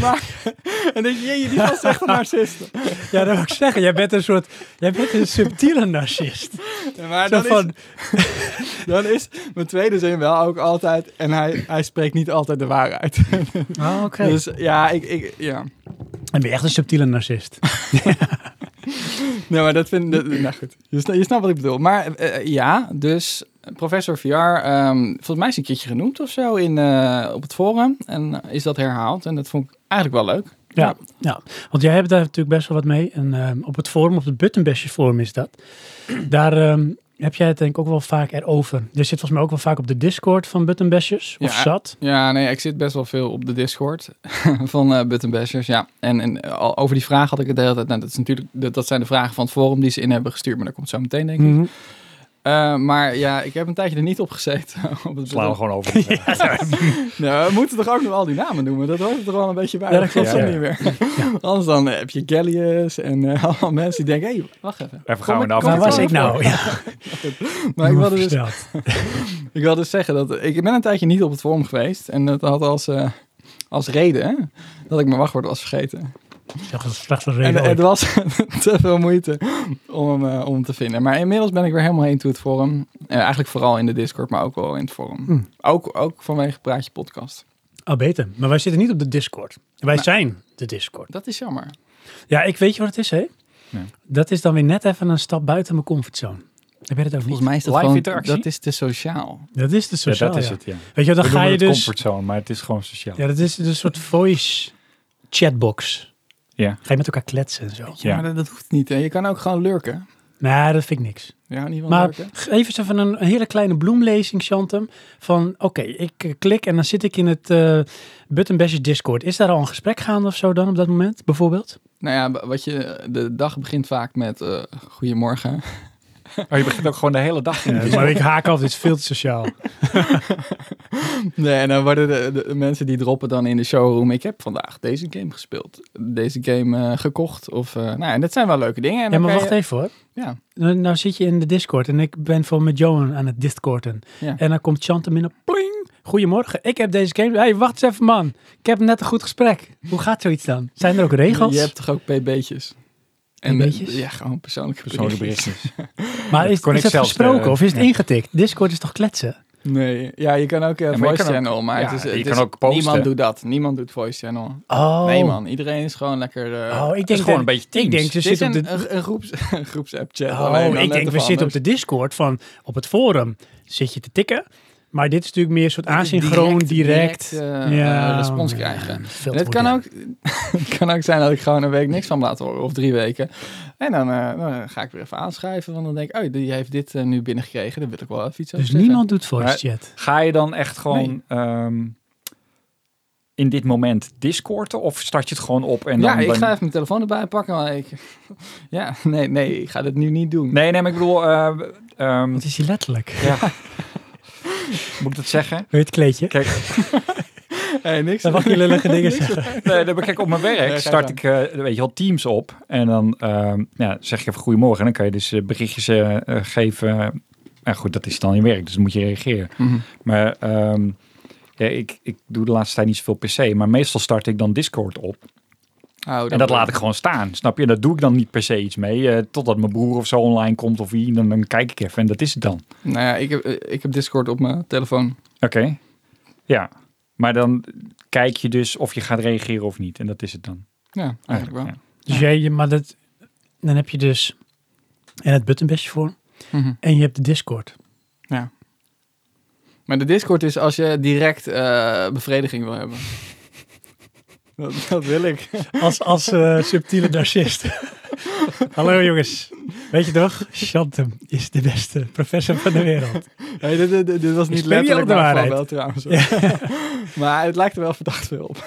En dan denk je, jee, die was echt een narcist.
Ja, dat wil ik zeggen. Jij bent een soort... Jij bent een subtiele narcist.
Ja, maar dan,
van...
is, dan is mijn tweede zin wel ook altijd... En hij, hij spreekt niet altijd de waarheid.
Oh, oké.
Dus ja, ik, ik, ja.
Dan ben je echt een subtiele narcist.
Nee, maar dat vind ik... Nou goed, je, sna- je snapt wat ik bedoel. Maar eh, ja, dus professor VR, ehm, volgens mij is een keertje genoemd of zo in, eh, op het forum. En eh, is dat herhaald. En dat vond ik eigenlijk wel leuk.
Ja, ja. want jij hebt daar natuurlijk best wel wat mee. En ehm, op het forum, op het Buttonbashers forum is dat. Daar ehm, heb jij het denk ik ook wel vaak erover. Je zit volgens mij ook wel vaak op de Discord van Buttonbashers. Of
Ja.
zat.
Ja, nee, ik zit best wel veel op de Discord van eh Button Bashers. Ja, en, en over die vraag had ik het de hele tijd. Nou, dat, is natuurlijk, dat, dat zijn de vragen van het forum die ze in hebben gestuurd. Maar dat komt zo meteen, denk ik.
Mhm.
Eh, maar ja, ik heb een tijdje er niet op gezeten. op het
Slaan we gewoon over.
Nou, we moeten toch ook nog al die namen noemen? Dat hoort er wel een beetje bij.
Ja,
dat klopt niet meer. Anders dan heb je Gallius en eh, allemaal mensen die denken... hé, hey, wacht even.
Even gaan we nou
Waar
ik
was ik nou? Ja,
Maar ik wilde, dus, ik wilde dus zeggen dat ik ben een tijdje niet op het forum geweest. En dat had als, eh, als reden dat ik mijn wachtwoord was vergeten.
Zeg
En het was te veel moeite om hem, eh, om hem te vinden. Maar inmiddels ben ik weer helemaal heen to het forum. Eh, eigenlijk vooral in de Discord, maar ook wel in het forum.
Hm.
Ook, ook vanwege Praatje Podcast.
Oh, beter. Maar wij zitten niet op de Discord. Wij
Nou.
zijn de Discord.
Dat is jammer.
Ja, ik weet je wat het is, hè?
Ja.
Dat is dan weer net even een stap buiten mijn comfortzone. Heb je dat ook niet?
Volgens mij is dat
Live
gewoon,
interactie?
dat is te sociaal.
Dat is de
Ja,
sociaal,
dat is het, ja.
Weet je, dan
We
ga je
het
dus...
comfortzone, maar het is gewoon sociaal.
Ja, dat is dus een soort voice chatbox.
Ja.
Ga je met elkaar kletsen en zo.
Ja,
Ja.
maar dat, dat hoeft niet. Hè. Je kan ook gewoon lurken.
Nee, dat vind ik niks.
Ja, niet van
Maar
lurken.
geef eens even een, een hele kleine bloemlezing, Chantem. Van, oké, ik eh, klik en dan zit ik in het eh Button Bashers Discord. Is daar al een gesprek gaande of zo dan op dat moment, bijvoorbeeld?
Nou ja, wat je, de dag begint vaak met eh goedemorgen.
Oh, je begint ook gewoon de hele dag in.
maar ik haak af, dit is veel te sociaal.
Nee, en dan worden de, de mensen die droppen dan in de showroom. Ik heb vandaag deze game gespeeld. Deze game eh, gekocht. Of, eh, nou, en dat zijn wel leuke dingen. En
Ja, maar wacht
je-
even hoor.
Ja,
Nou, nou zit je in de Discord en ik ben voor met Johan aan het Discorden.
Ja.
En dan komt Chantem in een pling. Goedemorgen, ik heb deze game. hey, wacht eens even man. Ik heb net een goed gesprek. Hoe gaat zoiets dan? Zijn er ook regels?
je hebt toch ook pb'tjes? En
PB'tjes?
de- ja, gewoon persoonlijke,
Persoonlijke
berichtjes.
maar is,
kon
is
ik
dat
zelfs,
gesproken
eh,
of is het
ja.
ingetikt? Discord is toch kletsen?
Nee, ja, je kan ook
Ja, je
voice
kan ook-
channel, maar
ja,
het is,
je
het
kan
is-
ook posten.
niemand doet dat. Niemand doet voice channel.
Oh.
Nee man, iedereen is gewoon lekker... eh,
Oh, ik
is
denk
gewoon een beetje
Ik
Teams.
denk, ze
dit is
zitten
een,
op de...
een, een groeps, een groepsapp chat.
Oh,
alleen dan
ik denk, we zitten op de. Discord van op het forum zit je te tikken. Maar dit is natuurlijk meer een soort asynchroon, direct.
direct, eh, eh, respons
ja,
krijgen.
veel
En
te
het kan ook, het kan ook zijn dat ik gewoon een week niks van laat horen, of drie weken. En dan, eh, dan ga ik weer even aanschrijven, want dan denk ik, oh, die heeft dit eh, nu binnengekregen, daar wil ik wel even iets over
Dus niemand doet voice
Maar-
chat.
Ga je dan echt gewoon ehm, in dit moment Discorden of start je het gewoon op en dan...
ja, ik
dan-
ga even mijn telefoon erbij pakken, maar ik... Ja, nee, nee, ik ga dit nu niet doen.
Nee, nee, maar ik bedoel... eh, ehm,
Wat is hij letterlijk?
ja. Moet ik dat zeggen?
Weet je het kleedje?
Kijk,
Hey, niks.
Dan mag je lullige dingen zeggen.
nee, dan, kijk op mijn werk
Nee,
start ik eh, weet je wel, Teams op. En dan ehm, ja, zeg je even goedemorgen. En dan kan je dus eh, berichtjes eh, geven. Ja, goed, dat is dan je werk, dus dan moet je reageren.
Mhm.
Maar ehm, ja, ik, ik doe de laatste tijd niet zoveel PC. Maar meestal start ik dan Discord op.
Oh,
En dat laat ik gewoon staan, snap je? Daar doe ik dan niet per se iets mee. eh, totdat mijn broer of zo online komt of wie, dan, dan kijk ik even en dat is het dan.
Nou ja, ik heb, eh, ik heb Discord op mijn telefoon.
Oké, ja. Maar dan kijk je dus of je gaat reageren of niet. En dat is het dan.
Ja, eigenlijk wel.
Ja.
Dus jij, maar dat, dan heb je dus en het buttonbestje voor
Mhm.
en je hebt de Discord.
Ja. Maar de Discord is als je direct eh, bevrediging wil hebben. Dat, dat wil ik.
Als, als eh, subtiele narcist. Hallo jongens. Weet je toch? Chantem is de beste professor van de wereld.
Hey, dit, dit, dit was niet letterlijk
de waarheid.
wel trouwens. maar het lijkt er wel verdacht veel op.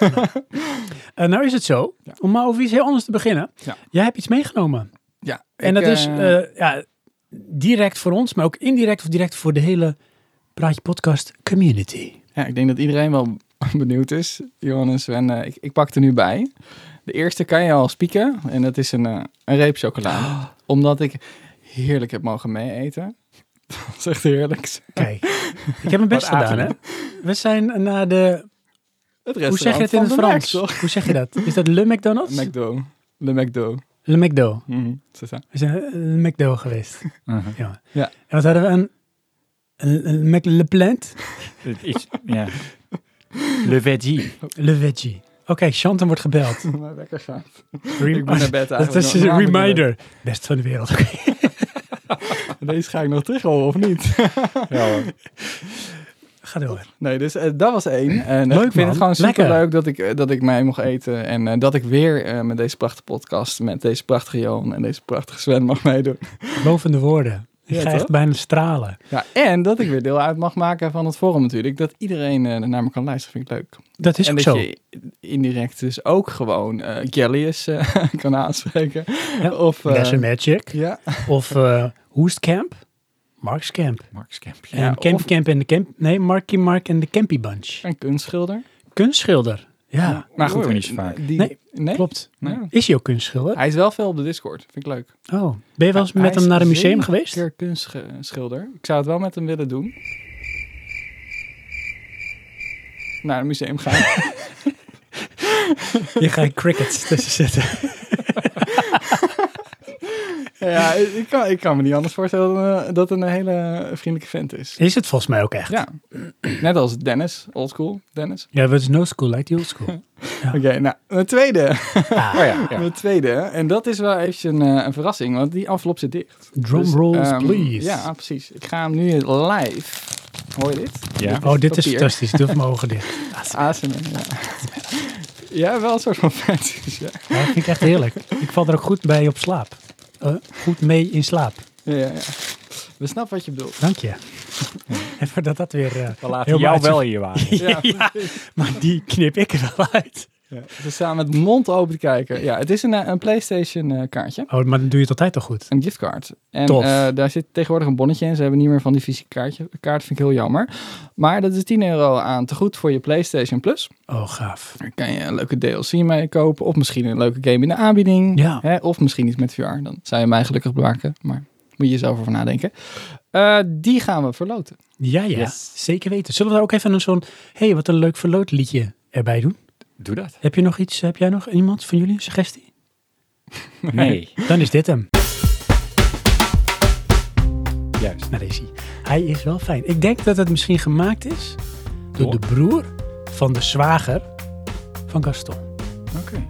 En nou is het zo,
Ja.
om maar over iets heel anders te beginnen.
Ja.
Jij hebt iets meegenomen.
ja,
En
ik,
dat is
eh,
ja, direct voor ons, maar ook indirect of direct voor de hele Praatje Podcast community.
ja, ik denk dat iedereen wel benieuwd is. Johannes, en eh, ik, ik pak er nu bij. De eerste kan je al spieken. En dat is een, eh, een reep chocolade. Omdat ik heerlijk heb mogen mee-eten. Dat is echt heerlijk.
Kijk, ik heb mijn best gedaan hè. We zijn naar de,
Het
hoe zeg je het in het
Mac,
Frans? Hoe zeg je dat? Is dat Le McDonald's?
McDo. Le McDo.
Le McDo.
Ça.
We zijn naar Le McDo geweest.
Uh-huh.
Ja.
Ja.
En wat hadden we? Een, een, een Mac Le Plant?
Het is, ja. Le veggie.
Le Veggie. Oké, Chanten wordt gebeld.
Mijn wekker gaat.
Rem-
Ik moet naar bed
Dat is een reminder. Best van de wereld.
Deze ga ik nog terug horen, of niet?
Ja, hoor.
Ga door.
Nee, dus eh, dat was één. En eh,
Leuk,
ik vind
man.
het gewoon
Lekker.
super leuk dat ik, eh, dat ik mij mocht eten. En eh, dat ik weer eh, met deze prachtige podcast, met deze prachtige Johan en deze prachtige Sven mag meedoen.
Lovende woorden. Ik
Ja, toch?
bijna stralen.
Ja, en dat ik weer deel uit mag maken van het forum natuurlijk. Dat iedereen eh, naar me kan luisteren, vind ik leuk.
Dat is
en
ook
dat
zo.
je indirect dus ook gewoon eh Gellius eh, kan aanspreken.
Ja.
Of,
Magic.
ja.
Of Hoestcamp. Mark's Camp.
Mark's Camp.
En Campy Camp en de Camp... Nee, Marky Mark en de Campy Bunch.
een kunstschilder.
Kunstschilder. Ja,
Maar goed,
je niet zo vaak.
Die,
Nee,
nee?
klopt.
Nee.
Is hij ook kunstschilder?
Hij is wel veel op de Discord, vind ik leuk.
Oh. Ben je wel eens
Hij
met hem naar een museum geweest?
kunstschilder. Ik zou het wel met hem willen doen. Naar een museum gaan.
Je gaat crickets tussen zetten.
Ja, ik kan, ik kan me niet anders voorstellen dan, eh, dat het een hele vriendelijke vent is.
Is het volgens mij ook echt.
Ja, net als Dennis, oldschool Dennis.
Ja, het is no school, like the old school.
Oké, nou, mijn tweede.
Ah,
Oh ja, ja.
Mijn tweede. En dat is wel eventjes een, eh, een verrassing, want die envelop zit dicht.
Drum
Dus,
rolls,
ehm,
please.
Ja, precies. Ik ga hem nu live. Hoor je dit?
Ja.
Oh, dit is fantastisch. Doe even mijn ogen dicht.
ASMR, ja. ja, wel een soort van fancy. Ja.
Ja, dat vind ik echt heerlijk. Ik val er ook goed bij op slaap. Eh, goed mee in slaap.
Ja, ja. We snappen wat je bedoelt.
Dank je. Even dat dat weer... eh,
We laten
Heel
jou wel hier waren.
Ja,
ja, maar die knip ik er wel uit.
Ja. We staan met mond open te kijken. Ja, het is een, eh, een PlayStation eh, kaartje.
Oh, maar dan doe je het altijd toch goed.
Een giftcard. En eh, daar zit tegenwoordig een bonnetje in. Ze hebben niet meer van die fysieke kaartje. kaart vind ik heel jammer. Maar dat is 10 euro aan te goed voor je PlayStation Plus.
Oh, gaaf.
Daar kan je een leuke DLC mee kopen. Of misschien een leuke game in de aanbieding.
Ja.
Hè? Of misschien iets met VR. Dan zou je mij gelukkig maken. Maar moet je zelf over nadenken. Die gaan we verloten.
Ja, ja.
Yes.
Zeker weten. Zullen we daar ook even een zo'n... hey, wat een leuk verlootliedje erbij doen?
Doe dat.
Heb je nog iets? Heb jij nog iemand van jullie een suggestie?
Nee,
Dan is dit hem.
juist.
Nou, deze. Hij is wel fijn. Ik denk dat het misschien gemaakt is door
Door?
de broer van de zwager van Gaston.
Oké.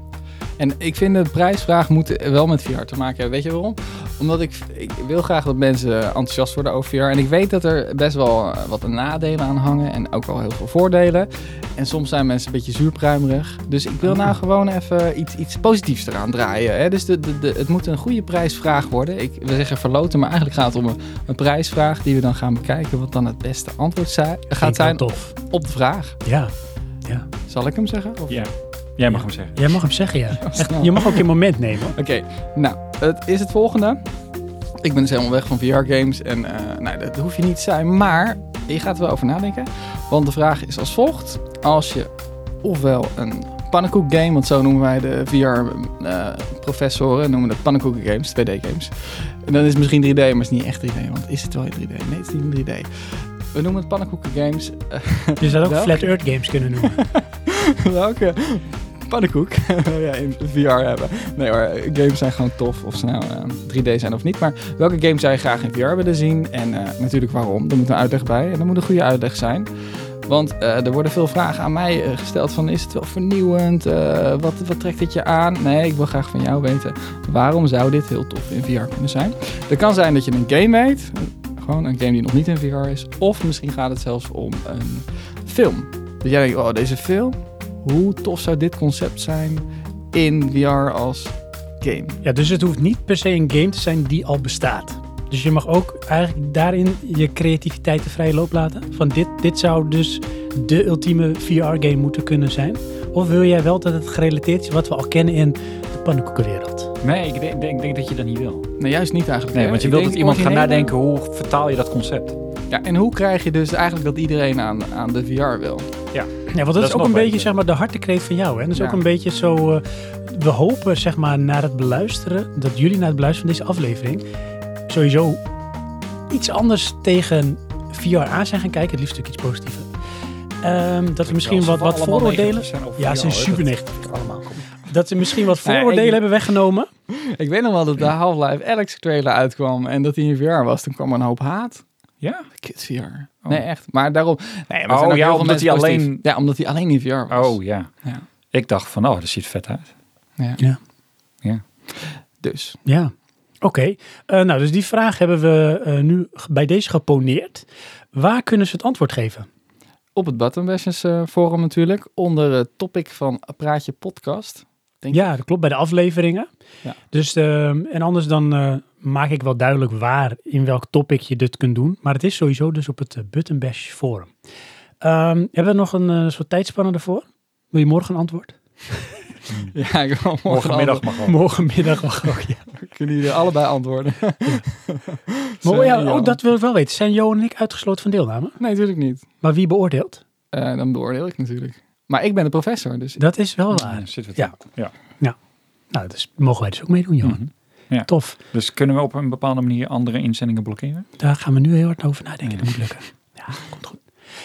En ik vind de prijsvraag moet wel met VR te maken hebben. Weet je waarom? Omdat ik, ik wil graag dat mensen enthousiast worden over VR. En ik weet dat er best wel eh, wat nadelen aan hangen. En ook wel heel veel voordelen. En soms zijn mensen een beetje zuurpruimerig. Dus ik wil nou gewoon even iets, iets positiefs eraan draaien. Hè? Dus de, de, de, het moet een goede prijsvraag worden. Ik, we zeggen verloten, maar eigenlijk gaat het om een, een prijsvraag die we dan gaan bekijken. Wat dan het beste antwoord zijn,
Vind
gaat zijn
tof.
op de vraag.
Ja. ja.
Zal ik hem zeggen? Of?
Ja. Jij mag hem zeggen.
Jij mag hem zeggen, ja. Echt, je mag ook je moment nemen.
Oké, nou, het is het volgende. Ik ben dus helemaal weg van VR-games en eh, nou, dat hoef je niet te zijn, maar je gaat er wel over nadenken. Want de vraag is als volgt. Als je ofwel een pannenkoek-game, want zo noemen wij de VR-professoren, noemen dat pannenkoeken-games, 2D-games. En dan is het misschien 3D, maar het is niet echt 3D, want is het wel in 3D? Nee, het is niet in 3D. We noemen het pannenkoeken-games.
Je zou ook? Flat Earth Games kunnen noemen.
Welke pannenkoek ja, in VR hebben. Nee hoor, games zijn gewoon tof. Of ze nou eh, 3D zijn of niet. Maar welke games zou je graag in VR willen zien? En eh, natuurlijk waarom. Daar moet een uitleg bij. En dat moet een goede uitleg zijn. Want eh, er worden veel vragen aan mij eh, gesteld van is het wel vernieuwend? Eh, wat, wat trekt dit je aan? Nee, ik wil graag van jou weten waarom zou dit heel tof in VR kunnen zijn? Het kan zijn dat je een game weet. Gewoon een game die nog niet in VR is. Of misschien gaat het zelfs om een film. Dat jij denkt, oh deze film, hoe tof zou dit concept zijn in VR als game?
Ja, dus het hoeft niet per se een game te zijn die al bestaat. Dus je mag ook eigenlijk daarin je creativiteit de vrije loop laten. Van dit, dit zou dus de ultieme VR-game moeten kunnen zijn. Of wil jij wel dat het gerelateerd is wat we al kennen in de pannenkoekenwereld?
Nee, ik denk, denk, denk dat je dat niet wil.
Nee, juist niet eigenlijk.
Nee, want je
Ik
wilt dat iemand gaat nadenken hoe vertaal je dat concept.
Ja, en hoe krijg je dus eigenlijk dat iedereen aan, aan de VR wil?
Ja, want dat,
is
is ook een beetje zeg maar, de hartekreet van jou. Hè? Dat is
Ja.
ook een beetje zo... eh, we hopen zeg maar, naar het beluisteren, dat jullie naar het beluisteren van deze aflevering sowieso iets anders tegen VR aan zijn gaan kijken. Het liefst natuurlijk iets positiever. Ehm, dat we misschien wat, wat vooroordelen... Ja, ze zijn super negatief allemaal. Dat ze misschien wat
ja,
vooroordelen hebben weggenomen.
Ik weet nog wel dat de Half-Life Alex trailer uitkwam en dat hij in VR was. Toen kwam er een hoop haat.
Ja?
Kids VR. Nee, echt. Maar daarom... Nee, maar
Oh,
zijn ook
ja, omdat hij
positief.
alleen-
Ja, omdat hij alleen in VR was.
Oh ja.
Ja.
Ik dacht van, oh, dat ziet vet uit.
Ja.
Ja.
Ja.
Dus.
Ja, oké. Eh, nou, dus die vraag hebben we eh, nu bij deze geponeerd. Waar kunnen ze het antwoord geven?
Op het Button Bashes eh, forum natuurlijk. Onder het topic van Praatje Podcast. Denk
Ja, dat klopt, bij de afleveringen.
Ja.
Dus, ehm, en anders dan eh, maak ik wel duidelijk waar, in welk topic je dit kunt doen. Maar het is sowieso dus op het eh, Button Bash forum. Ehm, hebben we nog een eh, soort tijdspanne ervoor? Wil je morgen een antwoord?
Ja, ik wil morgen
Morgenmiddag mag wel.
Morgenmiddag mag ook, ja.
Kunnen jullie allebei antwoorden?
Maar, oh ja, oh, dat wil ik wel weten. Zijn Johan en ik uitgesloten van deelname?
Nee, natuurlijk niet.
Maar wie beoordeelt?
Eh, dan beoordeel ik natuurlijk. Maar ik ben de professor, dus
Dat is wel waar.
Ja, zitten we
Ja.
ja.
Nou, dus mogen wij dus ook meedoen, Johan.
Mhm.
Tof.
Dus kunnen we op een bepaalde manier andere inzendingen blokkeren?
Daar gaan we nu heel hard over nadenken. Dat moet lukken. Ja, komt goed.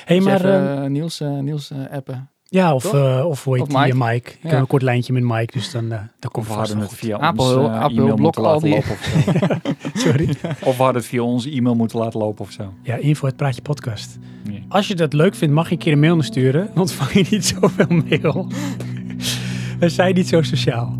hey,
Moet je
maar
even,
ehm,
eh, Niels, eh, Niels eh, appen.
Ja, of, eh, of hoe heet
Of
die,
Mike.
Mike. Ik
Ja.
heb een kort lijntje met Mike, dus dan, eh dan komt
Of we
vast
het via
Apple-
ons eh,
Apple
e-mail
blok
moeten laten
al die-
lopen of zo.
Sorry.
of we hadden het via onze e-mail moeten laten lopen of zo.
Ja, info het praatje podcast.
Ja.
Als je dat leuk vindt, mag je een keer een mail naar sturen. Dan ontvang je niet zoveel mail. We zijn niet zo sociaal.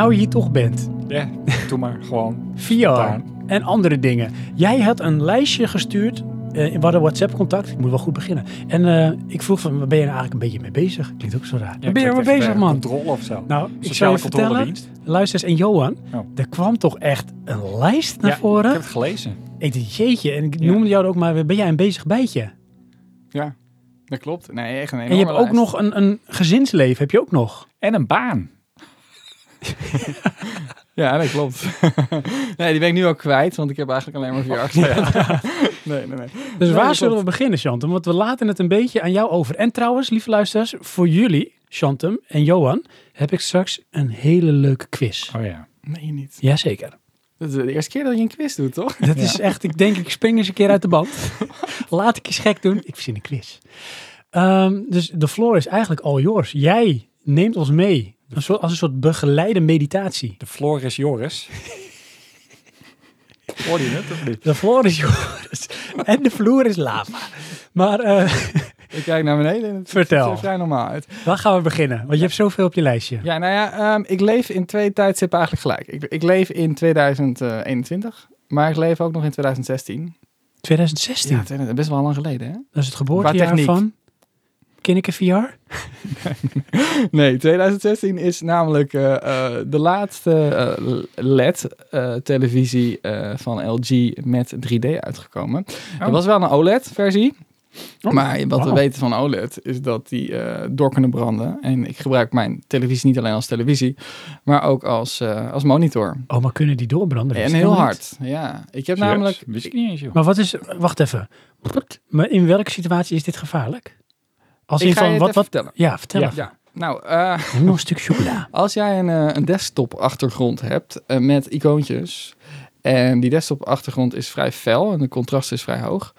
Nou je hier toch bent.
Ja, doe maar gewoon.
VR
Spontaan.
en andere dingen. Jij had een lijstje gestuurd. eh, we hadden WhatsApp-contact. Ik moet wel goed beginnen. En eh, ik vroeg van, waar ben je nou eigenlijk een beetje mee bezig? Klinkt ook zo raar. waar ben je mee bezig, man?
Controle of zo.
Nou, ik zou
Sociale
je vertellen, luister eens, en Johan,
Oh.
er kwam toch echt een lijst naar
Ja,
voren?
Ik heb het gelezen.
Ik dacht, jeetje, en ik
Ja.
noemde jou ook maar, ben jij een bezig bijtje?
Ja, dat klopt. Nee, echt een
En je hebt ook
lijst.
nog een, een gezinsleven, heb je ook nog.
En een baan.
Ja, dat klopt. nee, die ben ik nu ook kwijt, want ik heb eigenlijk alleen maar vier acties. nee, nee, nee.
Dus
Nee,
waar zullen we beginnen, Chantem? Want we laten het een beetje aan jou over. En trouwens, lieve luisteraars, voor jullie, Chantem en Johan, heb ik straks een hele leuke quiz.
Oh ja.
Nee, je niet.
Jazeker.
Dat is de eerste keer dat je een quiz doet, toch?
Dat is echt, ik denk, ik spring eens een keer uit de band. Laat ik eens gek doen. Ik verzin een quiz. Ehm, dus de floor is eigenlijk all yours. Jij neemt ons mee. Een soort, als een soort begeleide meditatie.
De floor is Joris. Hoorde je het of niet?
De floor is yours. En de vloer is lava. Maar eh,
Ik kijk naar beneden en het
Vertel.
ziet er vrij normaal uit.
waar gaan we beginnen? Want je hebt zoveel op je lijstje.
Ja, nou ja, ehm, ik leef in twee tijdstippen eigenlijk gelijk. Ik, ik leef in 2021, maar ik leef ook nog in 2016.
2016.
Ja, 20 best wel lang geleden, hè?
Dat is het geboortejaar
techniek.
van Kinneke VR.
Nee, 2016 is namelijk eh, eh, de laatste eh, LED-televisie eh, van LG met 3D uitgekomen. Er was wel een OLED-versie.
Oh,
maar wat we weten van OLED is dat die eh, door kunnen branden. En ik gebruik mijn televisie niet alleen als televisie, maar ook als, eh, als monitor.
Oh, maar kunnen die doorbranden?
En heel hard. Ja, ik heb namelijk.
Wist ik niet eens, joh.
Maar wat is... Wacht even. Maar in welke situatie is dit gevaarlijk? Als in
Ik ga je
van wat,
even
wat...
vertellen.
Ja, vertel
Ja.
nou, eh,
nog een stuk chocola.
Als jij een, eh, een desktop achtergrond hebt eh, met icoontjes en die desktop achtergrond is vrij fel en de contrast is vrij hoog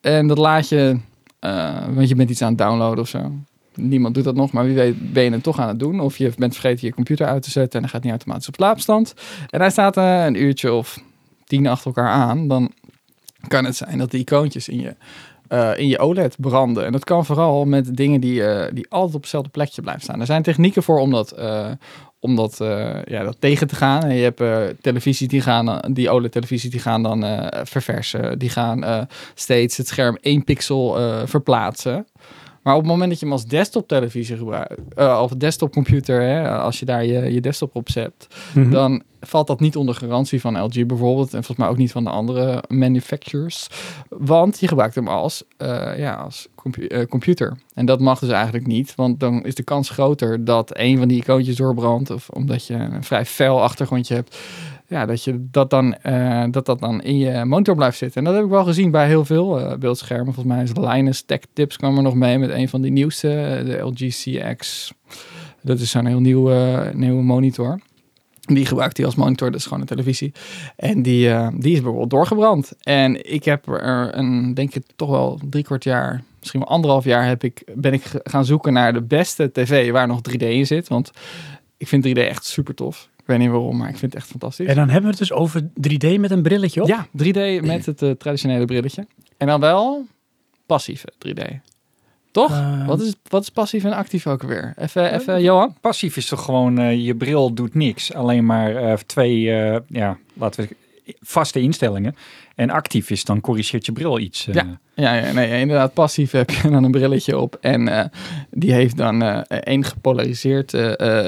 en dat laat je, eh, want je bent iets aan het downloaden of zo. Niemand doet dat nog, maar wie weet ben je het toch aan het doen. Of je bent vergeten je computer uit te zetten en dan gaat niet automatisch op slaapstand. En hij staat eh, een uurtje of tien achter elkaar aan, dan kan het zijn dat de icoontjes in je, eh, in je OLED branden. En dat kan vooral met dingen die, eh, die altijd op hetzelfde plekje blijven staan. Er zijn technieken voor om dat, eh, om dat, ja, dat tegen te gaan. En je hebt televisies die gaan, die OLED-televisies die gaan dan verversen. Die gaan steeds het scherm één pixel verplaatsen. Maar op het moment dat je hem als desktop-televisie gebruikt, eh, of desktop-computer, hè, als je daar je, je desktop op zet,
Mhm.
dan valt dat niet onder garantie van LG bijvoorbeeld. En volgens mij ook niet van de andere manufacturers. Want je gebruikt hem als, eh, ja, als compu- eh, computer. En dat mag dus eigenlijk niet. Want dan is de kans groter dat een van die icoontjes doorbrandt. Of omdat je een vrij fel achtergrondje hebt. Ja, dat, je dat, dan, eh, dat dat dan in je monitor blijft zitten. En dat heb ik wel gezien bij heel veel eh, beeldschermen. Volgens mij is Linus Tech Tips kwam er nog mee met een van die nieuwste. eh, de LG CX. Dat is zo'n heel nieuwe, nieuwe monitor. Die gebruikt hij als monitor, dat is gewoon een televisie. En die, die is bijvoorbeeld doorgebrand. En ik heb er een, denk ik, toch wel drie kwart jaar, misschien wel anderhalf jaar, heb ik, ben ik gaan zoeken naar de beste tv waar nog 3D in zit. Want ik vind 3D echt super tof. Ik weet niet waarom, maar ik vind het echt fantastisch.
En dan hebben we het dus over 3D met een brilletje op.
Ja, 3D met het eh, traditionele brilletje. En dan wel passieve 3D. Toch?
Eh,
wat, is, wat is passief en actief ook weer? Even, even Johan?
Passief is toch gewoon, eh, je bril doet niks. Alleen maar eh, twee, eh, ja, laten we vaste instellingen. En actief is, dan corrigeert je bril iets. eh.
Ja. Ja, ja nee, inderdaad. Passief heb je dan een brilletje op. En eh, die heeft dan eh één gepolariseerd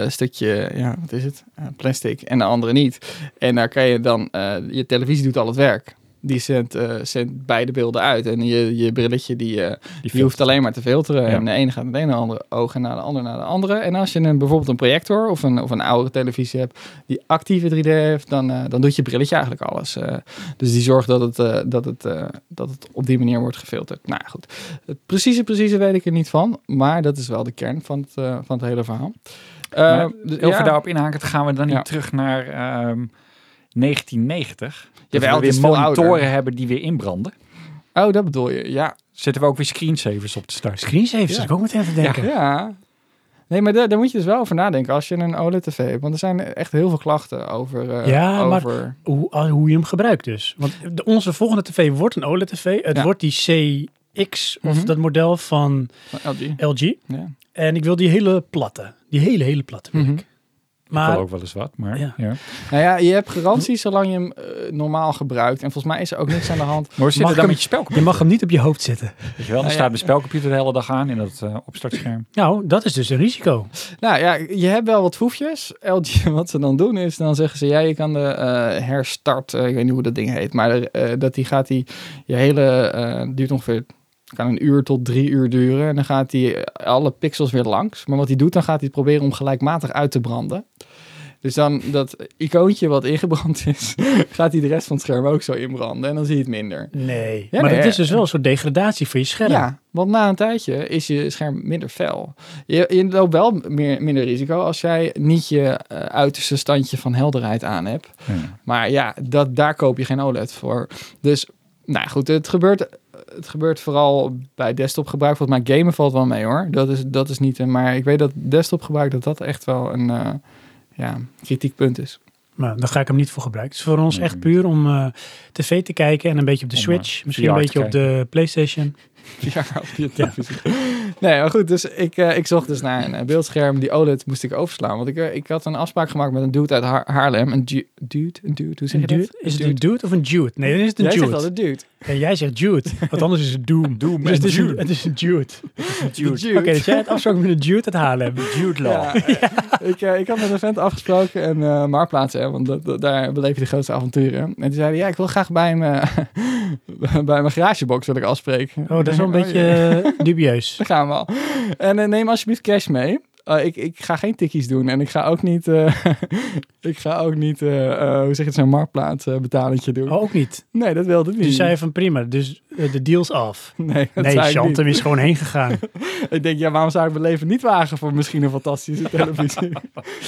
stukje, ja, wat is het? Plastic. En de andere niet. En daar kan je dan, je televisie doet al het werk. Die zendt, eh, zendt beide beelden uit. En je, je brilletje, die, eh,
Die
je hoeft alleen maar te filteren.
Ja.
En de ene gaat naar de ene andere oog en naar de andere naar de andere. En als je een, bijvoorbeeld een projector of een, of een oudere televisie hebt die actieve 3D heeft, dan, eh, dan doet je brilletje eigenlijk alles. Dus die zorgt dat het, dat, het, dat het op die manier wordt gefilterd. Nou goed. Het precieze, precieze weet ik er niet van. Maar dat is wel de kern van het, van het hele verhaal. Dus-
Over
ja.
daarop inhaken, gaan we dan niet
Ja.
terug naar ehm, 1990. Dat
Jawel,
we weer monitoren
ouder.
hebben die weer inbranden.
Oh, dat bedoel je. Ja.
Zetten we ook weer screensavers op de start.
Screensavers,
Ja.
ik ook meteen te denken.
Ja. Nee, maar daar, daar moet je dus wel over nadenken als je een OLED-tv hebt. Want er zijn echt heel veel klachten over... eh,
Ja, maar-
over...
Hoe, ah, hoe je hem gebruikt dus. Want de, onze volgende tv wordt een OLED-tv. Het
Ja.
wordt die CX, of
Mhm.
dat model van
van LG.
LG.
Ja.
En ik wil die hele platte. Die hele, hele platte wil
Mhm.
ik.
Maar ook wel eens wat, maar
Ja.
ja.
Nou ja, je hebt garantie zolang je hem eh, normaal gebruikt. En volgens mij is er ook niks aan de hand.
Maar hoe zit
Mag
het dan met je
je
spelcomputer?
mag hem niet op je hoofd zetten.
Weet je wel, dan
Nou ja.
staat de spelcomputer de hele dag aan in dat eh, opstartscherm.
Nou, dat is dus een risico.
Nou ja, je hebt wel wat foefjes. LG, wat ze dan doen is, dan zeggen ze, ja, je kan de eh, herstart, ik weet niet hoe dat ding heet, maar eh, dat die gaat die, je hele, eh, duurt ongeveer, kan een uur tot drie uur duren. En dan gaat die alle pixels weer langs. Maar wat hij doet, dan gaat hij het proberen om gelijkmatig uit te branden. Dus dan dat icoontje wat ingebrand is, gaat hij de rest van het scherm ook zo inbranden. En dan zie je het minder.
Nee.
Ja,
maar
nee,
dat is dus wel een soort degradatie voor je scherm.
Ja, want na een tijdje is je scherm minder fel. Je, je loopt wel meer, minder risico als jij niet je eh, uiterste standje van helderheid aan hebt. Maar ja, dat, daar koop je geen OLED voor. Dus, nou goed, het gebeurt, het gebeurt vooral bij desktop gebruik. Volgens mij gamen valt wel mee hoor. Dat is, dat is niet, een- maar ik weet dat desktop gebruik, dat dat echt wel een eh, ja, kritiek punt is.
Maar daar ga ik hem niet voor gebruiken. Het is voor ons echt puur om eh, tv te kijken en een beetje op de
Om,
Switch.
eh,
misschien
VR
een beetje op de PlayStation.
Ja, op je televisie. Nee, maar goed, dus ik, eh, ik zocht dus naar een eh, beeldscherm. Die OLED moest ik overslaan. Want ik, eh, ik had een afspraak gemaakt met een dude uit Haar- Haarlem. Een du- dude? Een dude? Hoe zeg je
dude? Is het een dude of een Jude? Nee, dan is het een
Jij zegt
Jude.
wel een dude.
En jij zegt Jude, want anders is het Doom.
Doom
Dus
en
het is,
Jude.
het is een Jude.
Dude. Jude.
Oké, dus jij hebt afspraak met een Jude uit Haarlem.
Jude Law.
Ja, ik, ik had met een vent afgesproken en eh Marktplaats, hè, want dat, dat- daar beleef je de grootste avonturen. En die zeiden, ja, ik wil graag bij mijn, bij mijn garagebox wil ik afspreken.
Oh, dat is wel een
Oh,
beetje dubieus.
Daar gaan En eh, neem alsjeblieft cash mee. Eh, ik, ik ga geen tikkies doen en ik ga ook niet, eh, ik ga ook niet, hoe zeg je het, zo'n marktplaats betalentje doen.
Oh, ook niet.
Nee, dat wilde ik niet.
Dus zei je van prima, dus de deals af.
nee,
Nee. Chantem is gewoon heen gegaan.
Ik denk, ja, waarom zou ik mijn leven niet wagen voor misschien een fantastische televisie?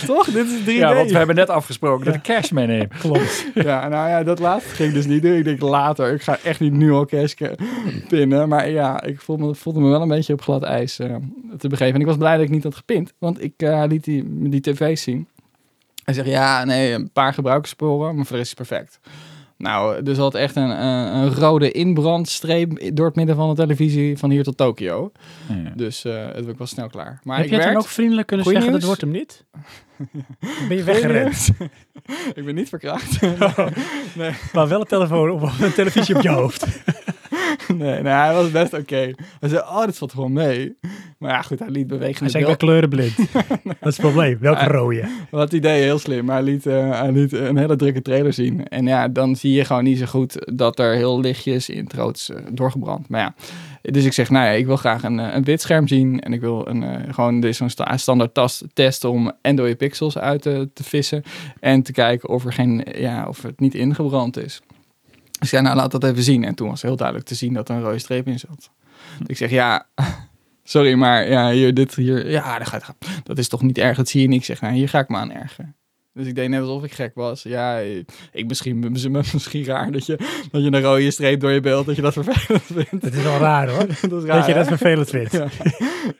Toch? Dit is 3D.
Ja, want we hebben net afgesproken dat ik cash meeneem.
Klopt.
Ja, nou ja, dat laatste ging ik dus niet doen. Ik denk later, ik ga echt niet nu al cash pinnen. Maar ja, ik voelde me, voelde me wel een beetje op glad ijs eh, te begeven. En ik was blij dat ik niet had gepind, want ik eh, liet die, die tv's zien. Hij zegt, ja, nee, een paar gebruikersporen, maar voor de rest is perfect. Nou, dus had echt een, een, een rode inbrandstreep door het midden van de televisie van hier tot Tokio.
Ja.
Dus eh het was snel klaar. Maar
Heb
ik
je het dan ook vriendelijk kunnen
Goeie
zeggen,
nieuws?
dat wordt hem niet? Ben je weggerend?
ik ben niet verkracht.
Maar wel een telefoon op een televisie op je hoofd.
nee, nee, hij was best oké. Hij zei, oh, dit valt gewoon mee. Maar ja, goed, hij liet
Hij zei, ik ben
beeld.
kleurenblind. Dat is het probleem. Welke rode?
Wat idee, heel slim. Maar hij liet, eh, hij liet een hele drukke trailer zien. En ja, dan zie je gewoon niet zo goed dat er heel lichtjes in is, eh, doorgebrand. Maar ja, dus ik zeg, nou ja, ik wil graag een, eh, een wit scherm zien. En ik wil een, gewoon is zo'n sta- standaard test om Android pixels uit te, te vissen. En te kijken of, er geen, ja, of het niet ingebrand is. Dus ik zei, nou laat dat even zien. En toen was heel duidelijk te zien dat er een rode streep in zat. Dus ik zeg, ja, sorry, maar ja, hier, dit hier, ja, dat, gaat, dat is toch niet erg, dat zie je niet. Ik zeg, nou, hier ga ik me aan ergeren. Dus ik deed net alsof ik gek was. Ja, ik misschien, misschien raar dat je, dat je een rode streep door je beeld, dat je dat vervelend vindt.
Dat is wel raar hoor.
Dat is raar,
Dat je dat vervelend vindt.
Ja.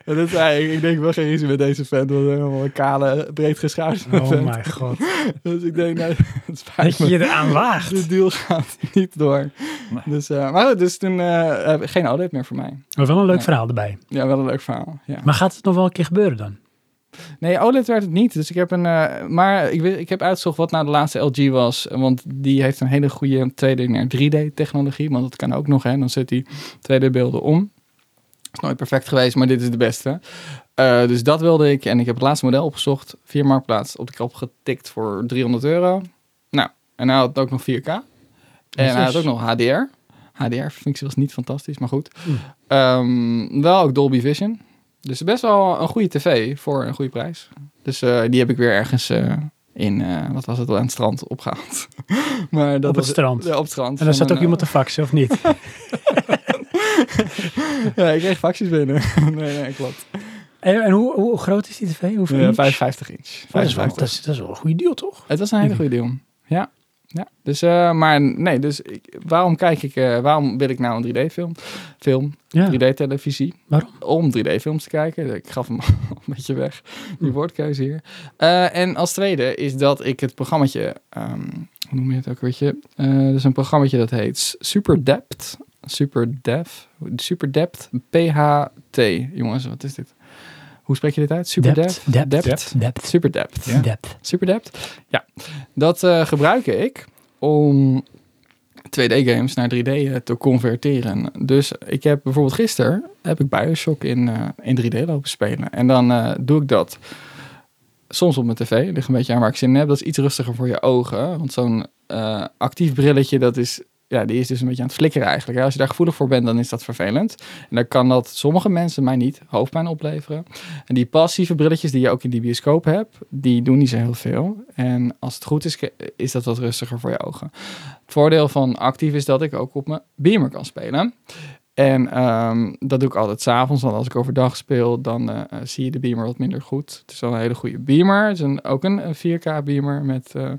Dat zei ik, ik denk wel geen ruzie met deze vent, want helemaal een kale, breed geschouden
Oh
vent.
mijn god.
Dus ik denk, nee, het spijt
Dat je je eraan waagt.
De deal gaat niet door.
Nee.
Dus, eh, maar goed, dus toen eh, ik geen OLED meer voor mij.
Maar wel een leuk
Nee.
verhaal erbij.
Ja, wel een leuk verhaal. Ja.
Maar gaat het nog wel een keer gebeuren dan?
Nee, OLED werd het niet. Dus ik heb een. eh, maar ik, weet- ik heb uitgezocht wat nou de laatste LG was. Want die heeft een hele goede 2D naar 3D technologie. Want dat kan ook nog, hè. Dan zet hij 2D beelden om. Is nooit perfect geweest, maar dit is de beste. Eh, dus dat wilde ik. En ik heb het laatste model opgezocht. Via Marktplaats op de knop getikt voor 300 euro. Nou, en hij had ook nog 4K. En hij had ook nog HDR. HDR-functie was niet fantastisch, maar goed. Ehm, wel ook Dolby Vision. Dus best wel een goede tv voor een goede prijs. Dus eh, die heb ik weer ergens eh, in, eh, wat was het, aan het strand opgehaald. maar dat
Op het
was-
strand.
Ja, op het strand.
En dan zat ook iemand te faxen, of niet?
ja, ik kreeg faxjes binnen. nee, nee, klopt.
En, en hoe, hoe groot is die tv? Hoeveel
Ja,
inch?
55 inch.
Oh, dat, is wel,
55.
dat, is, dat is wel een goede deal, toch?
Het was een hele goede deal. Ja. Ja. Dus, eh, maar nee, dus ik, waarom kijk ik, eh, waarom wil ik nou een 3D-film? Film,
Ja.
3D-televisie.
Waarom?
Om 3D-films te kijken. Ik gaf hem een beetje weg, die woordkeuze hier. Eh, en als tweede is dat ik het programmaatje, ehm, hoe noem je het ook weet je? Dus een programmaatje dat heet Super Depth. Super Depth. Super Depth. PHT. Jongens, wat is dit? Hoe spreek je dit uit? Super
Depth.
Depth.
Depth.
Depth.
Depth.
Super Depth.
Ja.
Depth.
Super Depth. Ja, dat eh, gebruik ik om 2D-games naar 3D eh, te converteren. Dus ik heb bijvoorbeeld gisteren heb ik Bioshock in, eh, in 3D lopen spelen. En dan doe ik dat soms op mijn tv. Ligt een beetje aan waar ik zin in heb. Dat is iets rustiger voor je ogen. Want zo'n actief brilletje, dat is, ja, die is dus een beetje aan het flikkeren eigenlijk. Als je daar gevoelig voor bent, dan is dat vervelend. En dan kan dat sommige mensen, mij niet, hoofdpijn opleveren. En die passieve brilletjes die je ook in die bioscoop hebt, die doen niet zo heel veel. En als het goed is, is dat wat rustiger voor je ogen. Het voordeel van actief is dat ik ook op mijn beamer kan spelen. En ehm, dat doe ik altijd s'avonds, want als ik overdag speel, dan eh, eh, zie je de beamer wat minder goed. Het is wel een hele goede beamer. Het is een, ook een, een 4K beamer met eh,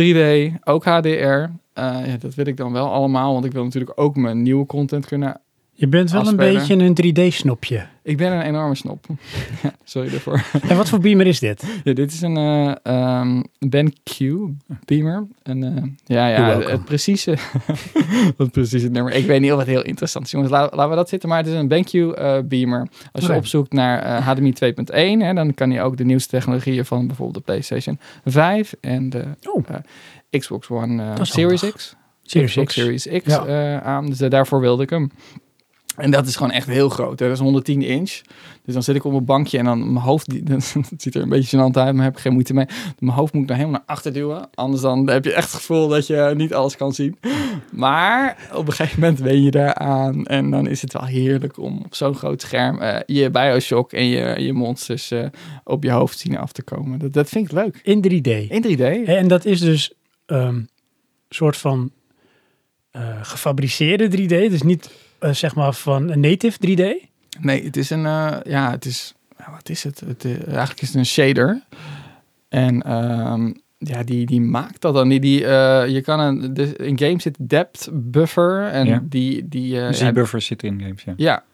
3D, ook HDR. Eh, ja, dat wil ik dan wel allemaal, want ik wil natuurlijk ook mijn nieuwe content kunnen
Je bent wel
Afspelen.
een beetje een 3D-snopje.
Ik ben een enorme snop. Ja, Sorry daarvoor.
En wat voor beamer is dit?
Ja, dit is een eh ehm BenQ beamer. En, eh, ja, ja, het precieze, het precieze nummer. Ik weet niet of het heel interessant is. Jongens, la- laten we dat zitten. Maar het is een BenQ beamer. Als je opzoekt naar HDMI 2.1, hè, dan kan je ook de nieuwste technologieën van bijvoorbeeld de PlayStation 5 en de
Oh.
Xbox One eh,
Dat
Series. X.
Series
Xbox
X.
Series X
Ja.
eh, aan. Dus eh, daarvoor wilde ik hem. En dat is gewoon echt heel groot. Hè? Dat is 110 inch. Dus dan zit ik op een bankje en dan mijn hoofd, die, het ziet er een beetje gênant uit, maar heb ik geen moeite mee. Mijn hoofd moet ik dan helemaal naar achter duwen. Anders dan heb je echt het gevoel dat je niet alles kan zien. Maar op een gegeven moment wen je daaraan. En dan is het wel heerlijk om op zo'n groot scherm je Bioshock en je, je monsters op je hoofd zien af te komen. Dat, dat vind ik leuk.
In 3D.
In 3D.
En dat is dus een soort van eh, gefabriceerde 3D. Dus niet eh, zeg maar van een native 3D.
Nee, het is een, eh, ja, het is, ja, wat is het? het eigenlijk is het een shader. En ehm, ja, die, die maakt dat dan. Die, die, eh, je kan een, de, in games zit depth buffer en
Ja.
die, die, eh, ja,
Z-buffer zit in games, ja.
ja.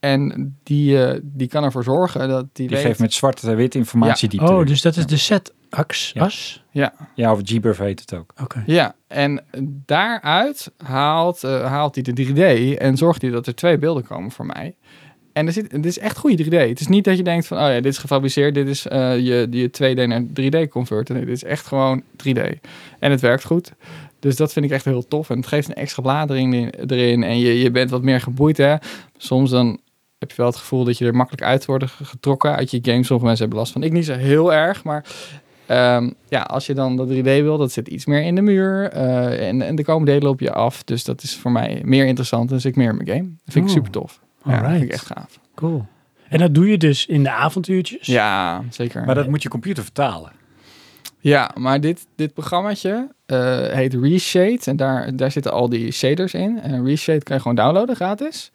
En die, eh, die kan ervoor zorgen dat die,
Die
weet...
geeft met zwart-wit informatie die
Oh, dus dat is de
Ja.
as?
Ja, of G-buffer heet het ook.
Oké.
Ja, en daaruit haalt, eh, haalt hij de 3D en zorgt hij dat er twee beelden komen voor mij. En er zit, het is echt goede 3D. Het is niet dat je denkt van, oh ja, dit is gefabriceerd, dit is eh, je, je 2D naar 3D converter. Nee, dit is echt gewoon 3D. En het werkt goed. Dus dat vind ik echt heel tof. En het geeft een extra bladering in- erin. En je, je bent wat meer geboeid, hè. Soms dan heb je wel het gevoel dat je er makkelijk uit wordt getrokken uit je game. Sommige mensen hebben last van. Ik niet zo heel erg, maar Ehm, ja, als je dan dat 3D wil, dat zit iets meer in de muur. eh, en, en er komen delen op je af. Dus dat is voor mij meer interessant. Dus ik meer in mijn game. Dat vind ik
Oh,
super tof. Ja, dat vind ik echt gaaf.
Cool. En dat doe je dus in de avontuurtjes?
Ja, zeker.
Maar dat moet je computer vertalen.
Ja, maar dit, dit programmaatje eh, heet Reshade. En daar, daar zitten al die shaders in. En Reshade kan je gewoon downloaden, gratis.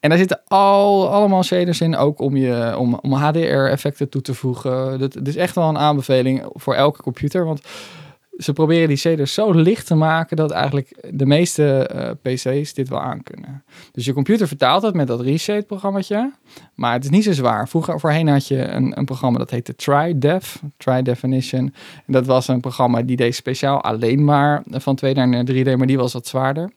En daar zitten al, allemaal shaders in, ook om, je, om, om HDR-effecten toe te voegen. Het is echt wel een aanbeveling voor elke computer. Want ze proberen die shaders zo licht te maken dat eigenlijk de meeste eh, PC's dit wel aankunnen. Dus je computer vertaalt het met dat reshade programmaatje, maar het is niet zo zwaar. Vroeger voorheen had je een, een programma dat heette TriDef, Tri Definition. En dat was een programma die deed speciaal alleen maar van 2D naar 3D, maar die was wat zwaarder.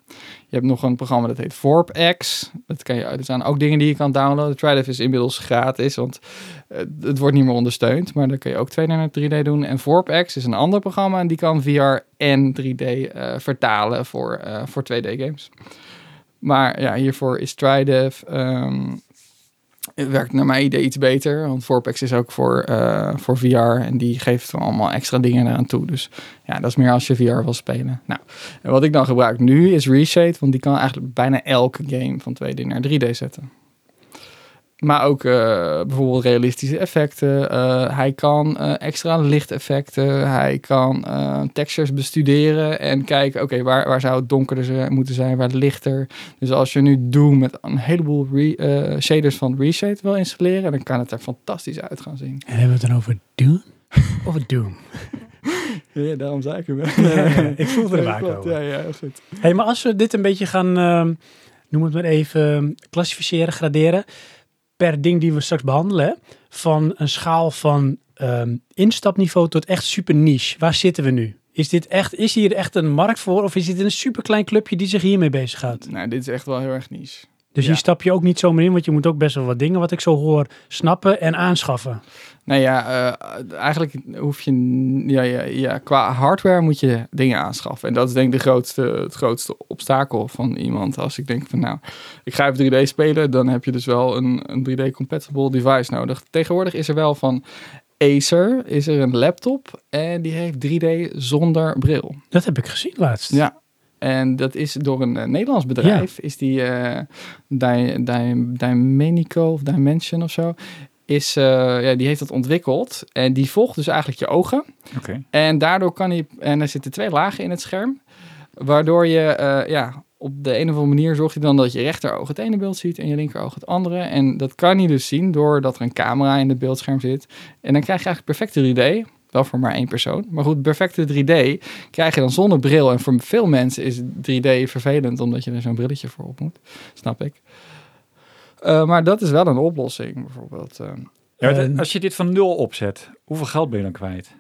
Je hebt nog een programma dat heet VorpX. Dat, kan je, dat zijn ook dingen die je kan downloaden. TriDef is inmiddels gratis, want eh, het wordt niet meer ondersteund. Maar dan kun je ook 2D naar 3D doen. En VorpX is een ander programma en die kan VR en 3D eh, vertalen voor, eh, voor 2D games. Maar ja, hiervoor is TriDef... ehm, het werkt naar mijn idee iets beter. Want Vorpex is ook voor, eh, voor VR. En die geeft allemaal extra dingen eraan toe. Dus ja, dat is meer als je VR wil spelen. Nou, en wat ik dan gebruik nu is Reshade. Want die kan eigenlijk bijna elke game van 2D naar 3D zetten. Maar ook eh, bijvoorbeeld realistische effecten. Eh, hij kan eh, extra lichteffecten. Hij kan textures bestuderen en kijken, oké, waar, waar zou het donkerder zijn- moeten zijn, waar lichter. Dus als je nu Doom met een heleboel re- shaders van Reshade wil installeren, dan kan het er fantastisch uit gaan zien.
En hebben we het dan over Doom? Of Doom?
Ja, daarom zei ik hem.
ik voelde er vaak over.
Ja, ja, goed.
Hey, maar als we dit een beetje gaan, ehm, noem het maar even, klassificeren, graderen, per ding die we straks behandelen, van een schaal van ehm, instapniveau tot echt super niche. Waar zitten we nu? Is, dit echt, is hier echt een markt voor of is dit een super klein clubje die zich hiermee bezighoudt?
Nou, dit is echt wel heel erg niche.
Dus
Ja.
hier stap je ook niet zomaar in, want je moet ook best wel wat dingen, wat ik zo hoor, snappen en aanschaffen.
Nou ja, eh, eigenlijk hoef je... Ja, ja, ja, qua hardware moet je dingen aanschaffen. En dat is denk ik de grootste, het grootste obstakel van iemand. Als ik denk van nou, ik ga even 3D spelen... dan heb je dus wel een, een 3D-compatible device nodig. Tegenwoordig is er wel van Acer... is er een laptop en die heeft 3D zonder bril.
Dat heb ik gezien laatst.
Ja. En dat is door een eh, Nederlands bedrijf, is die Dy- Dy- Dymenico of Dimension of zo, is, eh, ja, die heeft dat ontwikkeld. En die volgt dus eigenlijk je ogen.
Oké.
En daardoor kan hij, en er zitten twee lagen in het scherm, waardoor je, ja, op de een of andere manier zorgt hij dan dat je rechteroog het ene beeld ziet en je linkeroog het andere. En dat kan hij dus zien doordat er een camera in het beeldscherm zit. En dan krijg je eigenlijk perfecte 3D. Wel voor maar één persoon. Maar goed, perfecte 3D krijg je dan zonder bril. En voor veel mensen is 3D vervelend omdat je er zo'n brilletje voor op moet. Snap ik. Eh, maar dat is wel een oplossing, bijvoorbeeld. eh.
Ja, als je dit van nul opzet, hoeveel geld ben je dan kwijt?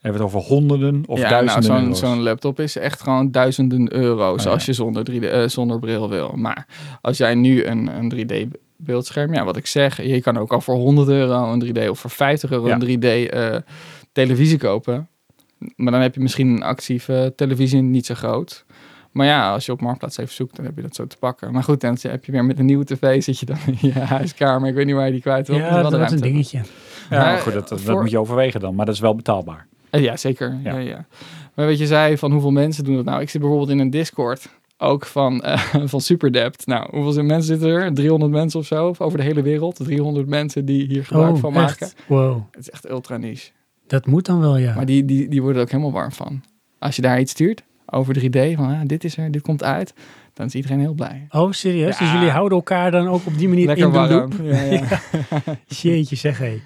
Hebben we het over honderden of
ja,
duizenden
nou, zo'n, zo'n laptop is echt gewoon duizenden euro's
Oh,
als
ja.
je zonder, 3D, eh, zonder bril wil. Maar als jij nu een, een 3D beeldscherm, ja, wat ik zeg, je kan ook al voor 100 euro een 3D of voor 50 euro een 3D eh, televisie kopen. Maar dan heb je misschien een actieve televisie niet zo groot. Maar ja, als je op Marktplaats even zoekt, dan heb je dat zo te pakken. Maar goed, dan heb je weer met een nieuwe tv, zit je dan in je huiskamer. Ik weet niet waar je die kwijt wil.
Ja, dat is een dingetje.
ja,
Maar,
goed, dat, dat,
voor-
moet je overwegen dan. Maar dat is wel betaalbaar.
Eh, Ja, zeker. Ja.
Ja.
Ja, Maar wat je zei van hoeveel mensen doen dat nou? Ik zit bijvoorbeeld in een Discord, ook van, eh van Superdept. Nou, hoeveel mensen zitten er? 300 mensen of zo, over de hele wereld. 300 mensen die hier gebruik van maken.
Oh, echt? Wow.
Het is echt ultra niche.
Dat moet dan wel, ja.
Maar die, die, die worden er ook helemaal warm van. Als je daar iets stuurt over 3D, van ah, dit is er, dit komt uit, dan is iedereen heel blij.
Oh, serieus? Dus jullie houden elkaar dan ook op die manier
Lekker
in de
warm.
loop?
Ja, ja.
Jeetje, zeg hé.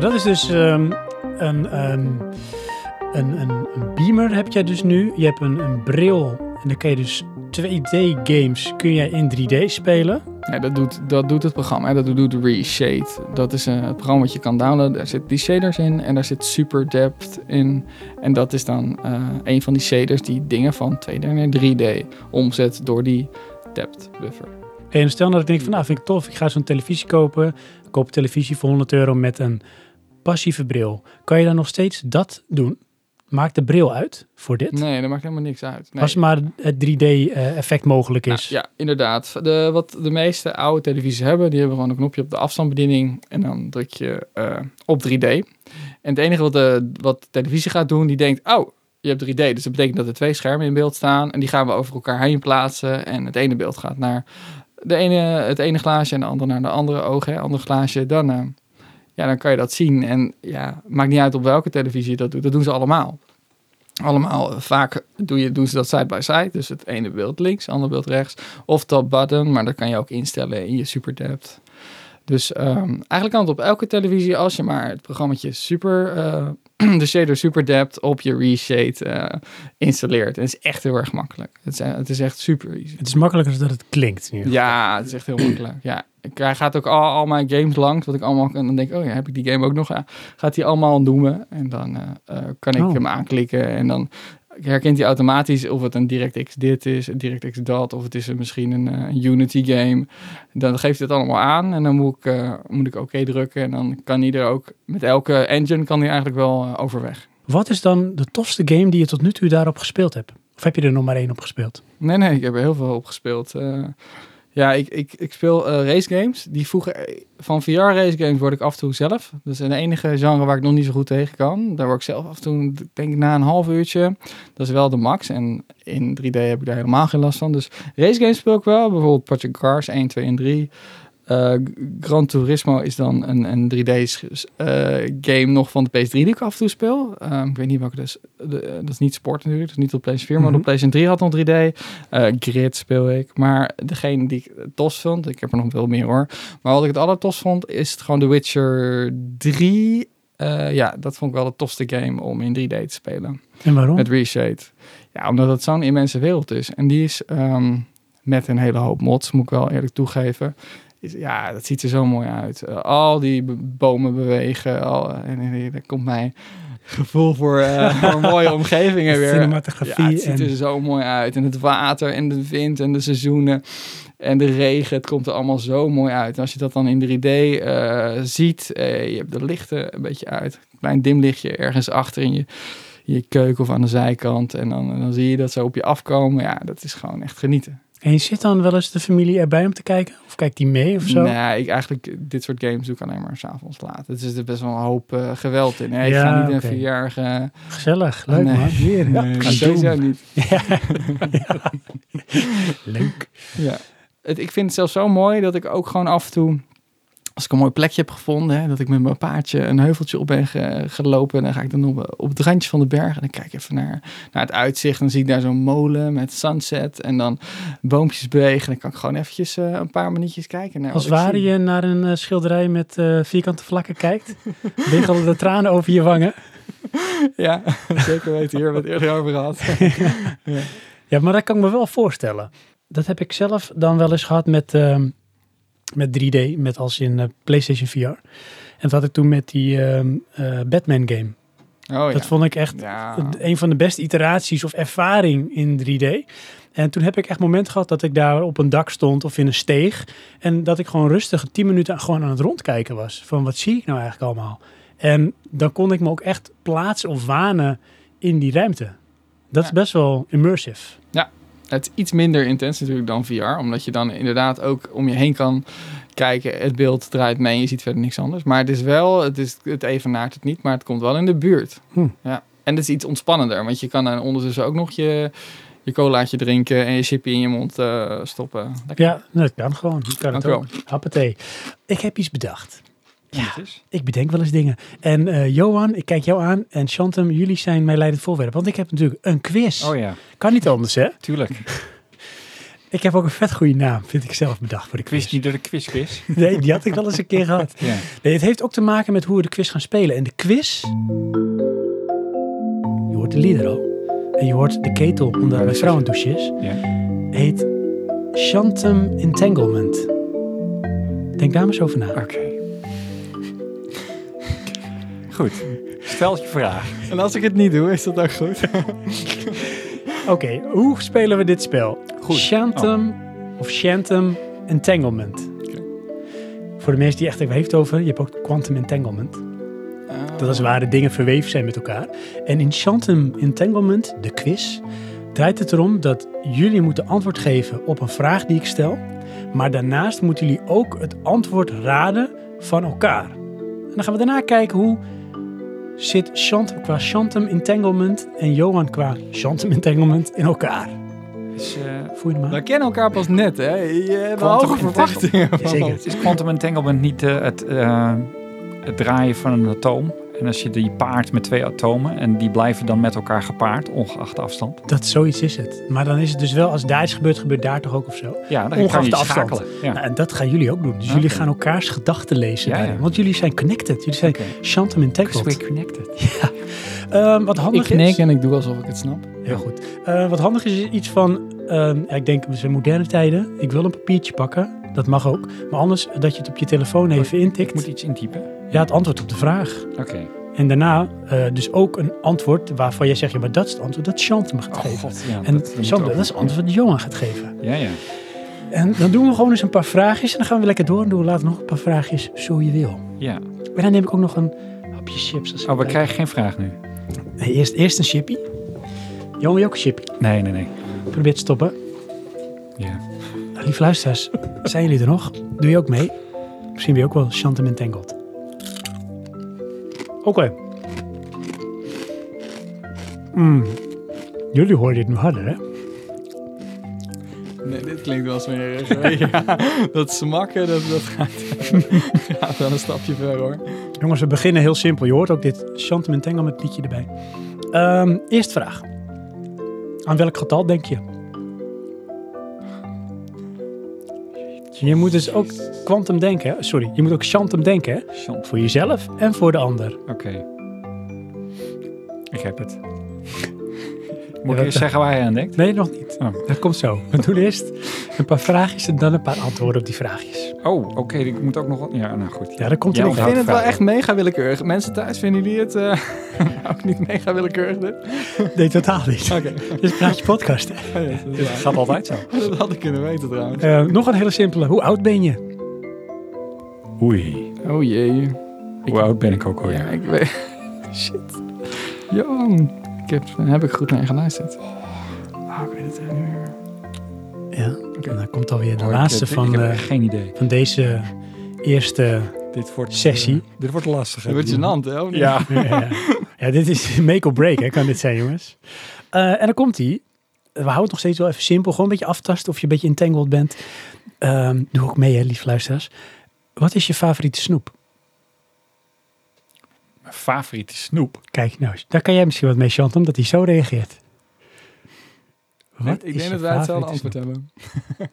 Maar dat is dus ehm, een, een, een, een, een beamer heb jij dus nu. Je hebt een, een bril en dan kan je dus 2D games kun jij in 3D spelen.
Ja, dat doet, dat doet het programma. Dat doet Reshade. Dat is een het programma wat je kan downloaden. Daar zitten die shaders in en daar zit Super Depth in. En dat is dan eh, een van die shaders die dingen van 2D naar 3D omzet door die depth buffer.
En stel nou dat ik denk van, nou vind ik tof, ik ga zo'n televisie kopen. Ik koop een televisie voor 100 euro met een passieve bril. Kan je dan nog steeds dat doen? Maakt de bril uit voor dit?
Nee, dat maakt helemaal niks uit. Nee.
Als maar het 3D-effect mogelijk
Nou,
is.
ja, inderdaad. De, wat de meeste oude televisies hebben, die hebben gewoon een knopje op de afstandsbediening en dan druk je eh, op 3D. En het enige wat de, wat de televisie gaat doen, die denkt, oh, je hebt 3D. Dus dat betekent dat er twee schermen in beeld staan en die gaan we over elkaar heen plaatsen. En het ene beeld gaat naar de ene, het ene glaasje en de andere naar de andere oog, hè, ander glaasje, dan, eh, ja, dan kan je dat zien. En ja, maakt niet uit op welke televisie je dat doet, dat doen ze allemaal. Allemaal, eh, vaak doe je, doen ze dat side by side. Dus het ene beeld links, het andere beeld rechts. Of top button, maar dat kan je ook instellen in je super depth. Dus ehm, eigenlijk kan het op elke televisie als je maar het programmaatje super, eh, de shader super depth op je reshade eh, installeert. En het is echt heel erg makkelijk. Het is, het is echt super easy.
Het is makkelijker dan het klinkt. geval.
Ja, het is echt heel makkelijk. Ja, hij gaat ook al, al mijn games langs, wat ik allemaal en dan denk ik, oh ja, heb ik die game ook nog? Ja, gaat hij allemaal noemen en dan eh, eh, kan ik
Oh.
hem aanklikken en dan herkent hij automatisch of het een DirectX dit is, een DirectX dat, of het is misschien een, eh, Unity game. Dan geeft hij het allemaal aan en dan moet ik, eh, moet ik oké drukken en dan kan hij er ook met elke engine kan hij eigenlijk wel eh, overweg.
Wat is dan de tofste game die je tot nu toe daarop gespeeld hebt? Of heb je er nog maar één op gespeeld?
Nee, nee, ik heb er heel veel op gespeeld. Eh, ja, ik, ik, ik speel eh race games. Die voegen van VR race games word ik af en toe zelf. Is de enige genre waar ik nog niet zo goed tegen kan. Daar word ik zelf af en toe, denk ik, na een half uurtje. Dat is wel de max. En in 3D heb ik daar helemaal geen last van. Dus race games speel ik wel. Bijvoorbeeld Project Cars 1, 2 en 3. Eh, Gran Turismo is dan een, een 3D-game nog van de PS3 die ik af en toe speel. Ehm, ik weet niet welke. De, eh, dat is niet sport natuurlijk, dat is niet op PlayStation 4, maar
Mhm.
op PlayStation 3 had nog 3D. Eh, Grid speel ik. Maar degene die ik tos vond, ik heb er nog veel meer hoor. Maar wat ik het allertos vond, is het gewoon The Witcher 3. Eh, ja, dat vond ik wel de tofste game om in 3D te spelen.
En waarom?
Met Reshade. Ja, omdat het zo'n immense wereld is. En die is ehm, met een hele hoop mods, moet ik wel eerlijk toegeven. Ja, dat ziet er zo mooi uit. Eh, al die bomen bewegen. Al, en, en, en- daar komt mijn gevoel voor, eh, voor mooie omgevingen weer.
Cinematografie
Ja, het ziet
en-
er zo mooi uit. En het water en de wind en de seizoenen en de regen. Het komt er allemaal zo mooi uit. En als je dat dan in 3D eh, ziet, eh, je hebt de lichten een beetje uit. Een klein dimlichtje ergens achter in je, je keuken of aan de zijkant. En dan, dan zie je dat zo op je afkomen. Ja, dat is gewoon echt genieten.
En je zit dan wel eens de familie erbij om te kijken? Of kijkt die mee of zo?
Nee, ik eigenlijk, dit soort games doe ik alleen maar s'avonds laat. Het is er best wel een hoop eh, geweld in. hè. Ik
Ja,
ga niet een vierjarige...
Gezellig, leuk
Nee.
man. Weer, ja,
Nee, sowieso niet.
Ja. Ja. Leuk.
Ja. Het, ik vind het zelfs zo mooi dat ik ook gewoon af en toe, als ik een mooi plekje heb gevonden, hè, dat ik met mijn paardje een heuveltje op ben ge- gelopen. En dan ga ik dan op, op het randje van de berg en dan kijk ik even naar, naar het uitzicht. En dan zie ik daar zo'n molen met sunset en dan boompjes bewegen. Dan kan ik gewoon eventjes eh, een paar minuutjes kijken. Naar
Als
wat
ware
zie.
je naar een eh, schilderij met eh, vierkante vlakken kijkt, wiggelen de tranen over je wangen.
Ja, zeker weten. Hier hebben we het eerder over gehad.
Ja, maar dat kan ik me wel voorstellen. Dat heb ik zelf dan wel eens gehad met, ehm, met 3D, met als in eh, PlayStation VR. En dat had ik toen met die ehm, eh, Batman game.
Oh ja.
Dat vond ik echt
ja.
een van de beste iteraties of ervaring in 3D. En toen heb ik echt momenten gehad dat ik daar op een dak stond of in een steeg. En dat ik gewoon rustig 10 minuten gewoon aan het rondkijken was. Van wat zie ik nou eigenlijk allemaal? En dan kon ik me ook echt plaatsen of wanen in die ruimte. Dat is
Ja.
best wel immersive.
Het is iets minder intens natuurlijk dan VR, omdat je dan inderdaad ook om je heen kan kijken. Het beeld draait mee, je ziet verder niks anders. Maar het is wel, het, is, het evenaart het niet, maar het komt wel in de buurt.
Hm.
Ja. En het is iets ontspannender, want je kan dan ondertussen ook nog je, je colaatje drinken en je chippy in je mond eh, stoppen. Lekker.
Ja, dat kan gewoon. Je kan
Dank
het ook. Happatee. Ik heb iets bedacht.
Ja.
Ik bedenk wel eens dingen. En eh, Johan, ik kijk jou aan. En Chantem, jullie zijn mijn leidend voorwerp. Want ik heb natuurlijk een quiz.
Oh ja,
Kan niet anders, hè?
tuurlijk.
Ik heb ook een vet goede naam, vind ik zelf bedacht voor de quiz.
Quiz niet door de quiz quiz.
Nee, die had ik wel eens een keer gehad.
Ja.
Nee, het heeft ook te maken met hoe we de quiz gaan spelen. En de quiz... Je hoort de lieder al. En je hoort de ketel omdat mijn
is
vrouw een douche is.
ja.
Heet Shantum Entanglement. Denk daar maar eens over na.
Oké. Goed. Stel je vraag.
En als ik het niet doe, is dat ook goed.
Oké, hoe spelen we dit spel?
Goed.
Shantum of Shantum Entanglement.
Oké.
Voor de mensen die echt even heeft over, je hebt ook Quantum Entanglement. Dat is waar de dingen verweven zijn met elkaar. En in Shantum Entanglement, de quiz, draait het erom dat jullie moeten antwoord geven op een vraag die ik stel. Maar daarnaast moeten jullie ook het antwoord raden van elkaar. En dan gaan we daarna kijken hoe zit Shantum qua Shantum Entanglement en Johan qua Shantum Entanglement in elkaar.
Eh,
Voel je hem aan?
We kennen elkaar pas net, hè? Je hebt hoge verwachtingen.
Zeker.
is quantum entanglement niet eh, het, eh, het draaien van een atoom? En als je die paart met twee atomen en die blijven dan met elkaar gepaard, ongeacht de afstand.
Dat zoiets is het. Maar dan is het dus wel, als daar iets gebeurt, gebeurt daar toch ook of zo.
Ja, dan
Ongeacht
je
de afstand.
schakelen. Ja.
Nou, en dat gaan jullie ook doen. Dus jullie gaan elkaars gedachten lezen.
Ja,
daarin.
ja.
Want jullie zijn connected. Jullie zijn. Shantum
Because
entangled.
we're connected.
Ehm, wat
Ik
handig
knik
is...
en ik doe alsof ik het snap.
Heel goed. Eh, wat handig is, is iets van... ehm, ja, ik denk, we zijn moderne tijden. Ik wil een papiertje pakken. Dat mag ook. Maar anders dat je het op je telefoon even
Ik
intikt.
moet iets intypen.
Ja, het antwoord op de vraag.
Oké.
En daarna eh, dus ook een antwoord waarvan jij zegt... Ja, maar dat is het antwoord dat Shantum gaat
Oh
geven.
god, ja.
En
dat- dat
is het antwoord dat Johan gaat geven.
Ja, ja.
En dan doen we gewoon eens een paar vraagjes. En dan gaan we lekker door en doen we later nog een paar vraagjes zo je wil.
ja.
En dan neem ik ook nog een hapje chips. als
Oh, we krijgen geen vraag nu.
Nee, eerst, eerst een chippy. Johan, wil je ook een chippy?
Nee, nee, nee.
Probeer te stoppen.
Ja.
Nou, lieve luisteraars, zijn jullie er nog? Doe je ook mee? Misschien ben je ook wel Shantum Entangled. Oké. Mm. Jullie horen dit nu harder, hè?
Nee, dit klinkt wel smerig. ja, dat smakken, dat, dat gaat, gaat wel een stapje ver hoor.
Jongens, we beginnen heel simpel. Je hoort ook dit Shantum Entanglement liedje erbij. Ehm eerste vraag. Aan welk getal denk je? Je moet dus ook quantum denken. Sorry, je moet ook Shantum denken.
Chant.
Voor jezelf en voor de ander.
Oké. Ik heb het.
Ja,
Moet ik
dat-
eerst zeggen waar je aan denkt?
Nee, nog niet.
Oh.
Dat komt zo. We doen eerst een paar vraagjes en dan een paar antwoorden op die vraagjes.
Oh, oké. Ik moet ook nog... wat- Ja, nou goed.
Ja, dat komt
Ja,
er
Ik
ook
onthoudt
vind het wel echt mega willekeurig. Mensen thuis, vinden jullie het eh, ook niet mega willekeurig dit?
Nee, totaal niet.
Oké.
Dit is Praatje Podcast. hè.
Oh ja, dat, waar.
gaat altijd zo.
dat had ik kunnen weten trouwens.
Eh, nog een hele simpele. Hoe oud ben je?
Oei.
Oh jee. Ik-
Hoe oud ben ik ook alweer?
Ja, ik weet... Shit. Johan. Ik heb, heb ik goed naar je geluisterd. Ah, ik weet het echt niet meer.
Ja. En dan komt alweer de
Oh,
laatste
ik,
van,
Ik
eh,
geen idee.
van deze eerste
Dit wordt...
sessie.
eh, dit wordt lastig.
Dat wordt gênant, hè? of niet?
Ja.
ja, ja, dit is make or break, hè, kan dit zijn, jongens. Eh, en dan komt hij. We houden het nog steeds wel even simpel. Gewoon een beetje aftasten of je een beetje entangled bent. Ehm, doe ook mee, hè, lieve luisteraars. Wat is je favoriete snoep?
Mijn favoriete snoep.
Kijk, nou, daar kan jij misschien wat mee, Chant, omdat hij zo reageert. Wat
ik
is
denk dat wij hetzelfde antwoord hebben.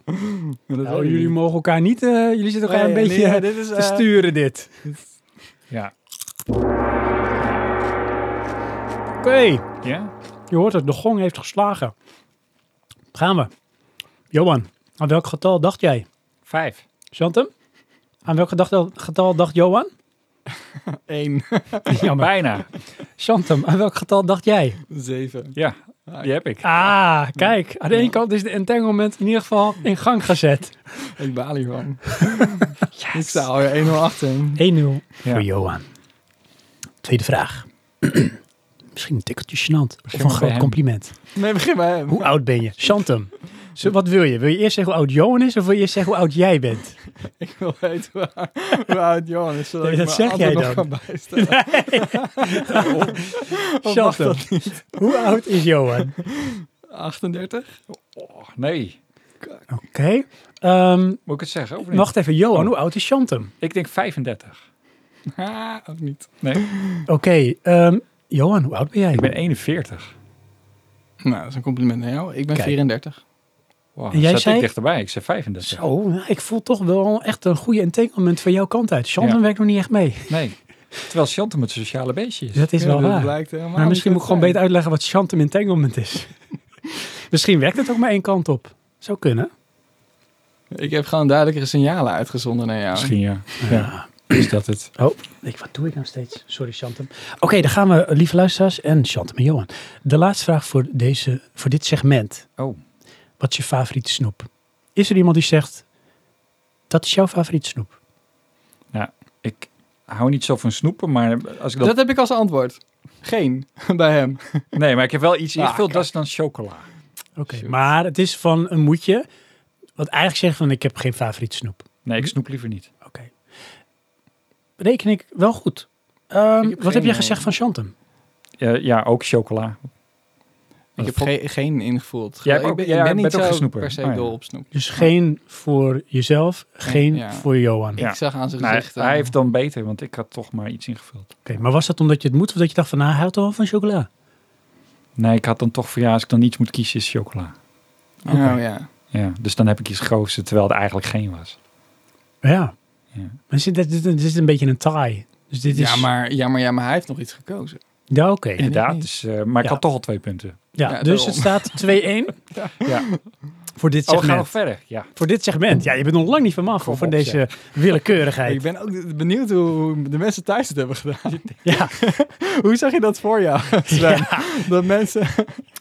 Nou, jullie
niet.
mogen elkaar niet, eh, jullie zitten elkaar
Nee,
een beetje
nee, dit is,
te
eh,
sturen, dit.
Ja.
Oké,
Ja?
je hoort het, de gong heeft geslagen. Gaan we. Johan, aan welk getal dacht jij?
Vijf.
Chantem? Aan welk getal, getal dacht Johan?
Eén.
Jammer.
Bijna.
Chantem, aan welk getal dacht jij?
Zeven.
Ja, die heb ik.
Ah, kijk. Aan de ene kant is de entanglement in ieder geval in gang gezet. 1-0
Ik baal hiervan. Ik sta alweer 1-0 achter.
Ja.
voor Johan. Tweede vraag. Misschien een tikkeltje gênant. Of een
maar
groot
hem.
compliment.
Nee, begin bij hem.
Hoe oud ben je? Chantem. Zo, wat wil je? Wil je eerst zeggen hoe oud Johan is of wil je eerst zeggen hoe oud jij bent?
Ik wil weten hoe, hoe oud Johan is, zodat
Nee,
ik
dat
mijn
zeg jij dan.
kan bijstellen.
Chantem.
dat niet?
Hoe oud is Johan?
38?
Oh, nee.
Oké. Ehm,
Moet ik het zeggen of niet?
wacht even, Johan, hoe oud is Chantem?
Ik denk 35.
Ah, ook niet.
Nee,
Oké, ehm, Johan, hoe oud ben jij?
ik ben 41.
Nou, dat is een compliment naar jou. Ik ben
Kijk.
34.
Wow,
En jij
zat
zei-
ik dichterbij. Ik zei 35.
Zo, nou, ik voel toch wel echt een goede entanglement van jouw kant uit. Chantem
Ja.
werkt nog niet echt mee.
Nee. Terwijl Chantem het sociale beestje is.
Dat is
Ja,
wel
dat
waar.
blijkt helemaal
Maar misschien moet ik gewoon
te
beter uitleggen wat Chantem entanglement is. misschien werkt het ook maar één kant op. Zou kunnen.
Ik heb gewoon duidelijkere signalen uitgezonden naar jou.
Misschien ja. ja. Is dat het?
Oh, ik, wat doe ik nou steeds? Sorry, Chantem. Oké, dan gaan we, lieve luisteraars en Chantem en Johan. De laatste vraag voor, deze, voor dit segment.
Oh.
Wat is je favoriete snoep? Is er iemand die zegt, dat is jouw favoriete snoep?
Ik hou niet zo van snoepen, maar als ik dat...
Dat heb ik als antwoord. Geen, bij hem.
Nee, maar ik heb wel iets
Ah,
ingevuld,
kijk.
dat is dan chocola.
Oké, maar het is van een moedje. Wat eigenlijk zegt van, ik heb geen favoriete snoep.
Nee, ik snoep liever niet.
Reken ik wel goed. Ehm,
Ik heb
wat heb jij
eh,
gezegd van Chantem?
Ja, ja, ook chocola.
Ik heb geen, geen ingevoeld.
Hebt
ik
ook-
ben, niet zo per se
Oh, ja.
dol op snoep.
Dus geen voor jezelf, geen
ja.
voor Johan.
Ja.
Ik zag aan zijn
Nou,
gezicht...
hij
eh,
heeft dan beter, want ik had toch maar iets ingevuld.
Oké, maar was dat omdat je het moet of dat je dacht van, nou, hij houdt al van chocola?
Nee, ik had dan toch voor ja, als ik dan iets moet kiezen, is chocola.
Oh ja.
Ja, dus dan heb ik iets gekozen, terwijl er eigenlijk geen was.
Ja.
Ja.
Maar dit, dit, dit is een beetje een taai. Dus dit is...
Ja, maar, ja, maar, ja, maar hij heeft nog iets gekozen.
Ja, oké.
Inderdaad, dus, eh, maar ik
Ja.
had toch al twee punten.
Ja,
Ja,
dus
daarom.
het staat 2-1
Ja.
voor dit
Oh, we gaan
segment.
nog verder. Ja.
voor dit segment. Ja, je bent nog lang niet van me af
Kom
van
op,
deze willekeurigheid.
Ik ben ook benieuwd hoe de mensen thuis het hebben gedaan.
Ja,
hoe zag je dat voor jou? Dat mensen...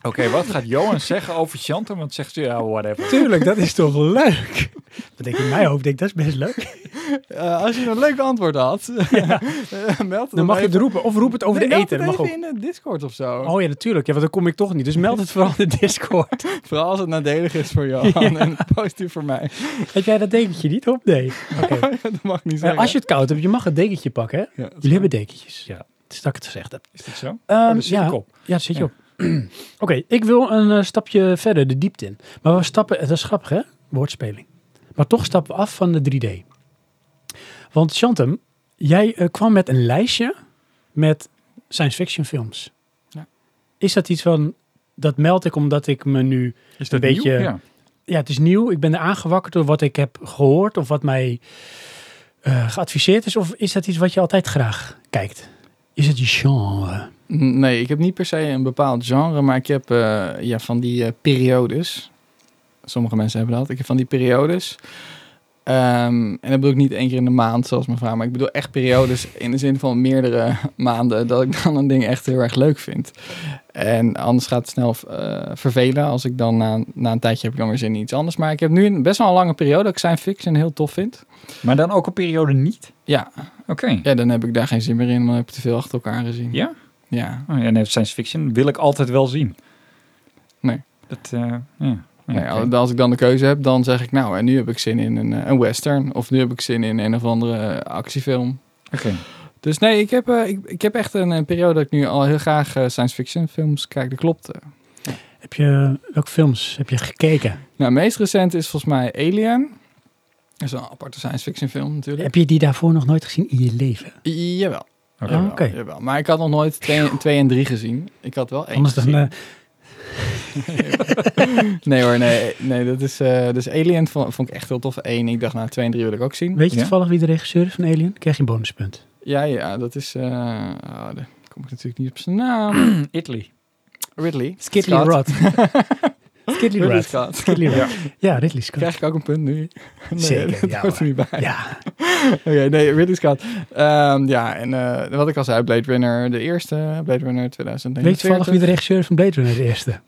Oké, wat gaat Johan zeggen over Chanten? Want zegt ze, ja, whatever.
tuurlijk, dat is toch leuk? Dat denk ik in mijn hoofd, denk ik, dat is best leuk.
eh, als je een leuk antwoord had, eh, meld het
Dan mag je het roepen, of roep het over
Nee,
de
meld
eten.
het
Dat mag
even
ook.
in de Discord of zo.
Oh ja, natuurlijk. Ja, want dan kom ik toch niet. Dus meld het vooral in de Discord.
Vooral als het nadelig is voor Johan en positief voor mij.
Heb jij dat dekentje niet op? Nee. Oké.
dat mag niet
Eh,
zeggen.
als je het koud hebt, je mag het dekentje pakken. Hè?
Ja, dat
Jullie hebben dekentjes.
Ja.
Het is dat ik het gezegd heb.
Is dit zo?
Ehm,
Oh, zit
ja,
op.
ja, daar zit je
Ja.
op. Oké, ik wil een eh, stapje verder de diepte in. Maar we stappen, dat is grappig hè, woordspeling. Maar toch stappen we af van de 3D. Want Chantem, jij eh, kwam met een lijstje met science fiction films.
Ja.
Is dat iets van, dat meld ik omdat ik me nu,
Is
dat beetje-
nieuw? Ja.
ja het is nieuw, ik ben er aangewakkerd door wat ik heb gehoord of wat mij eh, geadviseerd is. Of is dat iets wat je altijd graag kijkt? Is het je genre?
Nee, ik heb niet per se een bepaald genre, maar ik heb eh, ja, van die eh, periodes. Sommige mensen hebben dat. Ik heb van die periodes. Ehm, en dat bedoel ik niet één keer in de maand, zoals mijn vrouw. Maar ik bedoel echt periodes in de zin van meerdere maanden. Dat ik dan een ding echt heel erg leuk vind. En anders gaat het snel eh, vervelen. Als ik dan na, na een tijdje heb ik dan weer zin in iets anders. Maar ik heb nu een, best wel een lange periode dat ik science fiction heel tof vind.
Maar dan ook een periode niet?
Ja,
Oké.
ja dan heb ik daar geen zin meer in. Dan heb ik te veel achter elkaar gezien.
Ja?
Ja.
Oh, ja, nee, science fiction wil ik altijd wel zien.
Nee.
Dat, eh, ja.
Nee. Als ik dan de keuze heb, dan zeg ik nou, en nu heb ik zin in een, eh, een western. Of nu heb ik zin in een of andere eh, actiefilm.
Oké.
Dus nee, ik heb, ik, ik heb echt een, een periode dat ik nu al heel graag science fiction films kijk. Dat klopt.
Heb je, welke films heb je gekeken?
Nou, meest recent is volgens mij Alien. Dat is een aparte science fiction film natuurlijk.
Heb je die daarvoor nog nooit gezien in je leven?
Jawel.
Oké.
Jawel,
oké.
jawel. Maar ik had nog nooit twee, twee en drie gezien. Ik had wel één
Anders dan, eh,
Nee hoor, nee. nee dat is, eh, dus Alien vond, vond ik echt heel tof. Eén, ik dacht nou, twee en drie wil ik ook zien.
weet je
Ja.
toevallig wie de regisseur is van Alien? Krijg je een bonuspunt.
Ja, ja, dat is... eh oh, daar kom ik natuurlijk niet op zijn naam.
Italy.
Ridley.
Skidley
Scott.
Rod. Skidley
Ridley. Scott.
Skidley Rod. Ja, Ridley Scott.
Krijg ik ook een punt nu? Nee,
Zeker,
dat
ja,
hoort er niet bij.
Ja,
Oké, nee, Ridley Scott. Ehm, ja, en eh, wat ik al zei, Blade Runner, de eerste, Blade Runner 2049.
weet je toevallig wie de regisseur is van Blade Runner de eerste?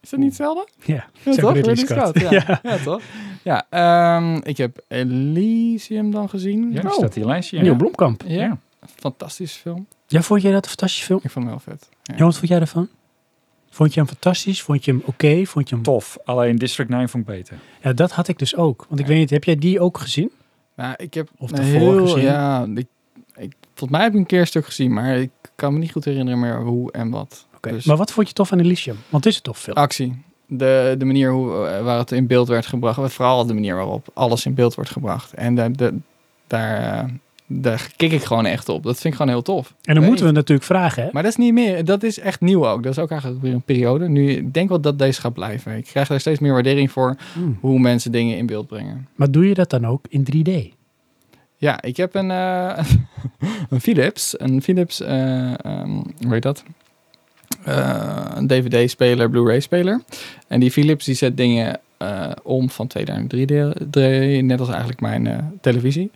Is dat niet hetzelfde?
Ja,
Ja, toch?
Ridley
Ridley
Scott.
Scott, ja.
Ja.
Ja, toch? Ja, ehm, ik heb Elysium dan gezien.
Ja,
Oh.
staat hier lijstje.
Nieuw
Ja.
Blomkamp.
Ja,
Ja.
fantastische film.
Ja, vond jij dat een fantastische film?
Ik vond hem heel vet. Ja.
Ja, wat vond jij ervan? Vond je hem fantastisch? Vond je hem oké? Vond je hem...
Tof. Alleen District 9 vond ik beter.
Ja, dat had ik dus ook. Want ik weet niet, heb jij die ook gezien?
Nou, ik heb
Of daarvoor
heel,
gezien?
Ja, ik, ik, volgens mij heb ik een keer een stuk gezien, maar ik kan me niet goed herinneren meer hoe en wat.
Oké.
Dus-
Maar wat vond je tof aan Elysium? Want het is een tof film.
Actie. De, de manier hoe, eh, waar het in beeld werd gebracht. Vooral de manier waarop alles in beeld wordt gebracht. En de, de, daar, eh, daar kik ik gewoon echt op. Dat vind ik gewoon heel tof.
en dan moeten we natuurlijk vragen, hè?
Maar dat is niet meer. Dat is echt nieuw ook. Dat is ook eigenlijk weer een periode. Nu, ik denk wel dat deze gaat blijven. Ik krijg daar steeds meer waardering voor
Hmm.
hoe mensen dingen in beeld brengen.
Maar doe je dat dan ook in 3D?
Ja, ik heb een, eh, een Philips. Een Philips, eh, ehm, hoe heet dat? Eh, een DVD-speler, Blu-ray-speler. En die Philips die zet dingen eh, om van 2 naar 3D, net als eigenlijk mijn eh, televisie.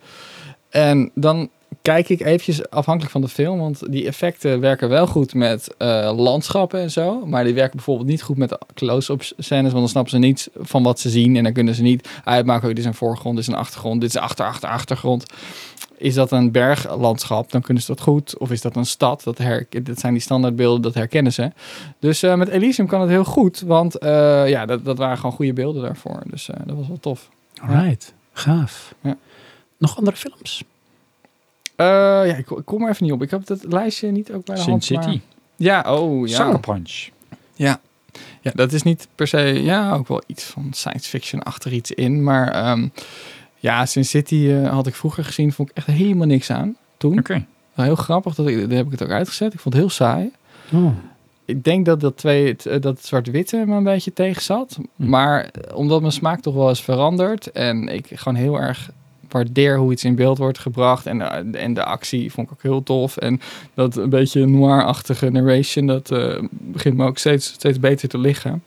En dan kijk ik eventjes afhankelijk van de film, want die effecten werken wel goed met eh, landschappen en zo, maar die werken bijvoorbeeld niet goed met close-up scènes, want dan snappen ze niet van wat ze zien en dan kunnen ze niet uitmaken, oh, dit is een voorgrond, dit is een achtergrond, dit is achter, achter, achtergrond. Is dat een berglandschap, dan kunnen ze dat goed. Of is dat een stad, dat, her, dat zijn die standaardbeelden, dat herkennen ze. Dus eh, met Elysium kan het heel goed, want eh, ja, dat, dat waren gewoon goede beelden daarvoor. Dus dat was wel tof.
Alright, gaaf.
Ja.
Nog andere films?
Eh, ja, ik, kom er even niet op. Ik heb het lijstje niet ook bij de
Sin
hand.
City.
maar- Ja, oh ja.
Sucker Punch.
Ja, dat is niet per se, ja, ook wel iets van science fiction achter iets in. Maar ehm, ja, Sin City eh, had ik vroeger gezien, vond ik echt helemaal niks aan toen.
Oké.
Heel grappig, dat ik, daar heb ik het ook uitgezet. Ik vond het heel saai.
Oh.
Ik denk dat dat, twee, het, eh, dat zwart-witte me een beetje tegen zat.
Hm.
Maar omdat mijn smaak toch wel is veranderd en ik gewoon heel erg waardeer hoe iets in beeld wordt gebracht. En, de- en de actie vond ik ook heel tof. En dat een beetje noir-achtige narration, dat eh, begint me ook steeds, steeds beter te liggen.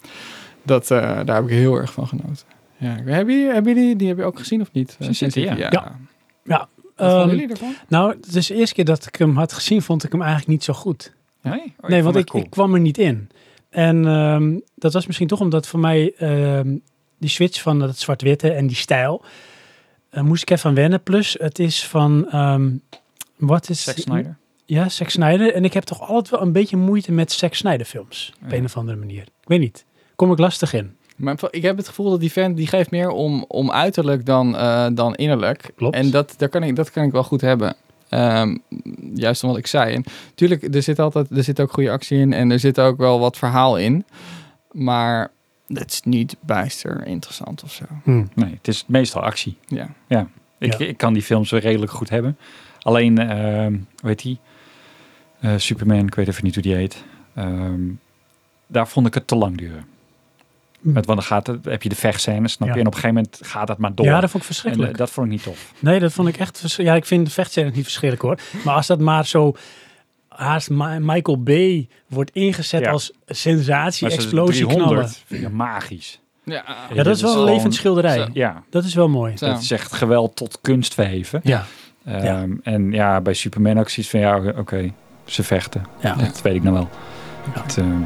Dat, eh, daar heb ik heel erg van genoten. Ja, heb je, heb je die, die heb je ook gezien of niet?
Sin City, ja.
ja.
Ja. Ja,
Wat
Ehm,
jullie ervan?
nou, het is de eerste keer dat ik hem had gezien, vond ik hem eigenlijk niet zo goed.
Nee? Oh,
nee, want ik,
cool.
ik kwam er niet in. En ehm, dat was misschien toch omdat voor mij ehm, die switch van het zwart-witte en die stijl, eh, moest ik even aan wennen. Plus, het is van, ehm, wat is...
Zack Snyder.
Ja, Zack Snyder. En ik heb toch altijd wel een beetje moeite met Zack Snyder films. Op
Ja.
een of andere manier. Ik weet niet. Kom ik lastig in.
Maar ik heb het gevoel dat die vent die geeft meer om, om uiterlijk dan, eh, dan innerlijk.
Klopt.
En dat, daar kan ik, dat kan ik wel goed hebben. Ehm, juist om wat ik zei. En tuurlijk, er zit altijd er zit ook goede actie in en er zit ook wel wat verhaal in. Maar het is niet bijster interessant of zo.
Hm.
Nee, het is meestal actie.
Ja.
Ik,
Ja.
ik kan die films wel redelijk goed hebben. Alleen, ehm hoe heet die? Eh, Superman, ik weet even niet hoe die heet. Ehm, daar vond ik het te lang duren.
Hm.
Met, want dan gaat het, heb je de vechtscènes, snap
Ja.
je? En op een gegeven moment gaat het maar door.
Ja, dat vond ik
en
verschrikkelijk.
eh, dat vond ik niet tof.
Nee, dat vond ik echt... Ja, ik vind de vechtscènes niet verschrikkelijk hoor. Maar als dat maar zo... Haast Michael Bay wordt ingezet
Ja.
als sensatie, explosie, knallen.
300 vind ik magisch.
Ja,
Ja, dat is wel een levend schilderij.
Zo.
Ja,
Dat is wel mooi.
Zo.
dat is echt geweld tot kunst verheven.
Ja,
Ehm,
Ja.
En ja, bij Superman ook zoiets van, ja, oké, ze vechten.
ja.
Dat weet ik nou wel.
Ja.
Het, ehm,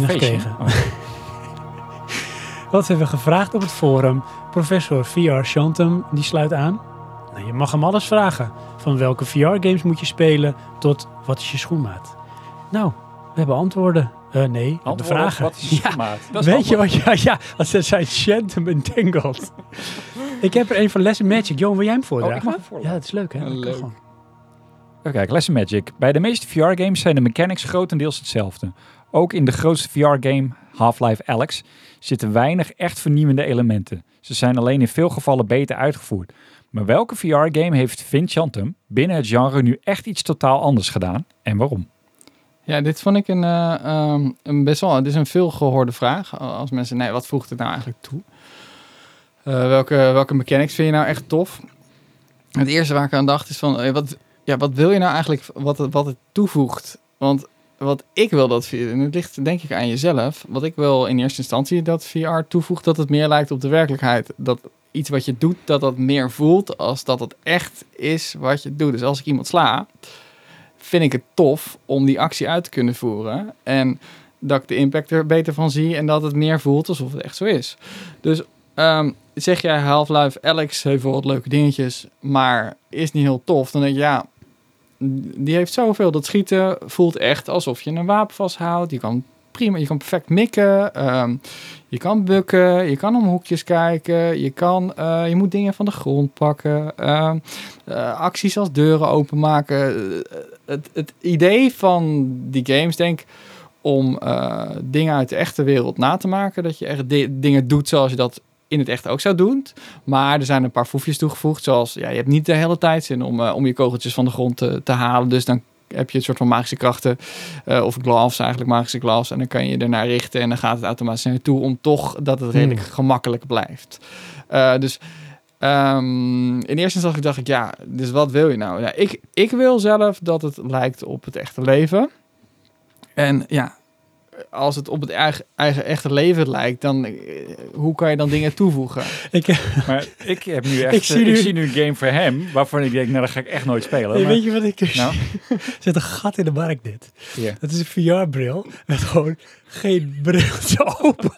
Binnengekregen.
Oh,
Wat hebben we gevraagd op het forum? Professor VR Shantum, die sluit aan. Nou, je mag hem alles vragen. Van welke VR-games moet je spelen tot wat is je schoenmaat? Nou, we hebben antwoorden. Eh, nee,
op
vragen.
Wat is je
Ja,
formaat?
Weet je wat? Ja, ja, als ze zijn Shantum Entangled. ik heb er een van Lesson Magic. Johan, wil jij hem voordragen?
Oh, hem voorlezen.
Ja, dat is leuk hè? Dat kan
Leuk.
gewoon.
Even kijken, Lesson Magic. Bij de meeste VR-games zijn de mechanics grotendeels hetzelfde. Ook in de grootste VR-game, Half-Life Alyx, zitten weinig echt vernieuwende elementen. Ze zijn alleen in veel gevallen beter uitgevoerd. Maar welke VR-game heeft Vinchantum binnen het genre nu echt iets totaal anders gedaan? En waarom?
Ja, dit vond ik een, eh, ehm, een best wel. Het is een veel gehoorde vraag. Als mensen, nee, wat voegt het nou eigenlijk toe? Eh, welke, welke mechanics vind je nou echt tof? Het eerste waar ik aan dacht is van, eh, wat, ja, wat wil je nou eigenlijk, wat wat het toevoegt? Want wat ik wil dat, VR en het ligt denk ik aan jezelf, wat ik wil in eerste instantie dat VR toevoegt, dat het meer lijkt op de werkelijkheid. Dat iets wat je doet, dat dat meer voelt als dat het echt is wat je doet. Dus als ik iemand sla, vind ik het tof om die actie uit te kunnen voeren. En dat ik de impact er beter van zie en dat het meer voelt alsof het echt zo is. Dus ehm, zeg jij Half-Life Alex heeft wel wat leuke dingetjes, maar is niet heel tof, dan denk je ja, die heeft zoveel. Dat schieten voelt echt alsof je een wapen vasthoudt. Je kan prima, je kan perfect mikken. ehm, je kan bukken, je kan om hoekjes kijken, je, kan, eh, je moet dingen van de grond pakken. ehm, eh, acties als deuren openmaken. Eh, het, het idee van die games, denk om dingen uit de echte wereld na te maken. Dat je echt di- dingen doet zoals je dat in het echt ook zou doen. Maar er zijn een paar foefjes toegevoegd. Zoals, ja, je hebt niet de hele tijd zin om, eh, om je kogeltjes van de grond te, te halen. Dus dan heb je een soort van magische krachten. eh, of gloves, eigenlijk magische gloves. En dan kan je ernaar richten en dan gaat het automatisch naar je toe. Om toch dat het redelijk gemakkelijk blijft. Eh, dus Ehm, in eerste instantie dacht ik, ja, dus wat wil je nou? Ja, ik, ik wil zelf dat het lijkt op het echte leven. En ja, als het op het eigen, eigen echte leven lijkt, dan eh, hoe kan je dan dingen toevoegen?
Ik,
Maar ik heb nu echt,
Ik
ik
zie
zie,
nu-
ik zie nu een game voor hem, waarvan ik denk, nou, dat ga ik echt nooit spelen. Maar-
weet je wat ik dus
Nou?
zit een gat in de markt dit.
Ja.
Dat is een VR-bril met gewoon geen briltje open.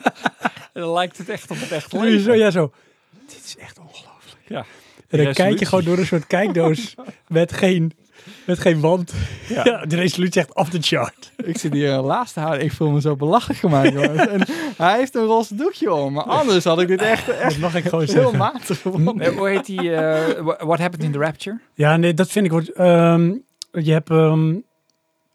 Dan lijkt het echt op het
je
leven.
zo, ja, zo. Dit is echt ongelooflijk.
Ja.
En dan kijk je gewoon door een soort kijkdoos met geen, met geen wand. Ja.
Ja.
de resolutie echt off the chart.
Ik zit hier een laatste houden. Ik voel me zo belachelijk gemaakt. jongens. En hij heeft een roze doekje om. Maar anders had ik dit echt, echt
Dat mag ik gewoon
heel
zeggen.
matig gevonden.
Eh, hoe heet die? eh, Wha- What Happened in the Rapture?
Ja, nee, dat vind ik. wordt, ehm, je hebt ehm,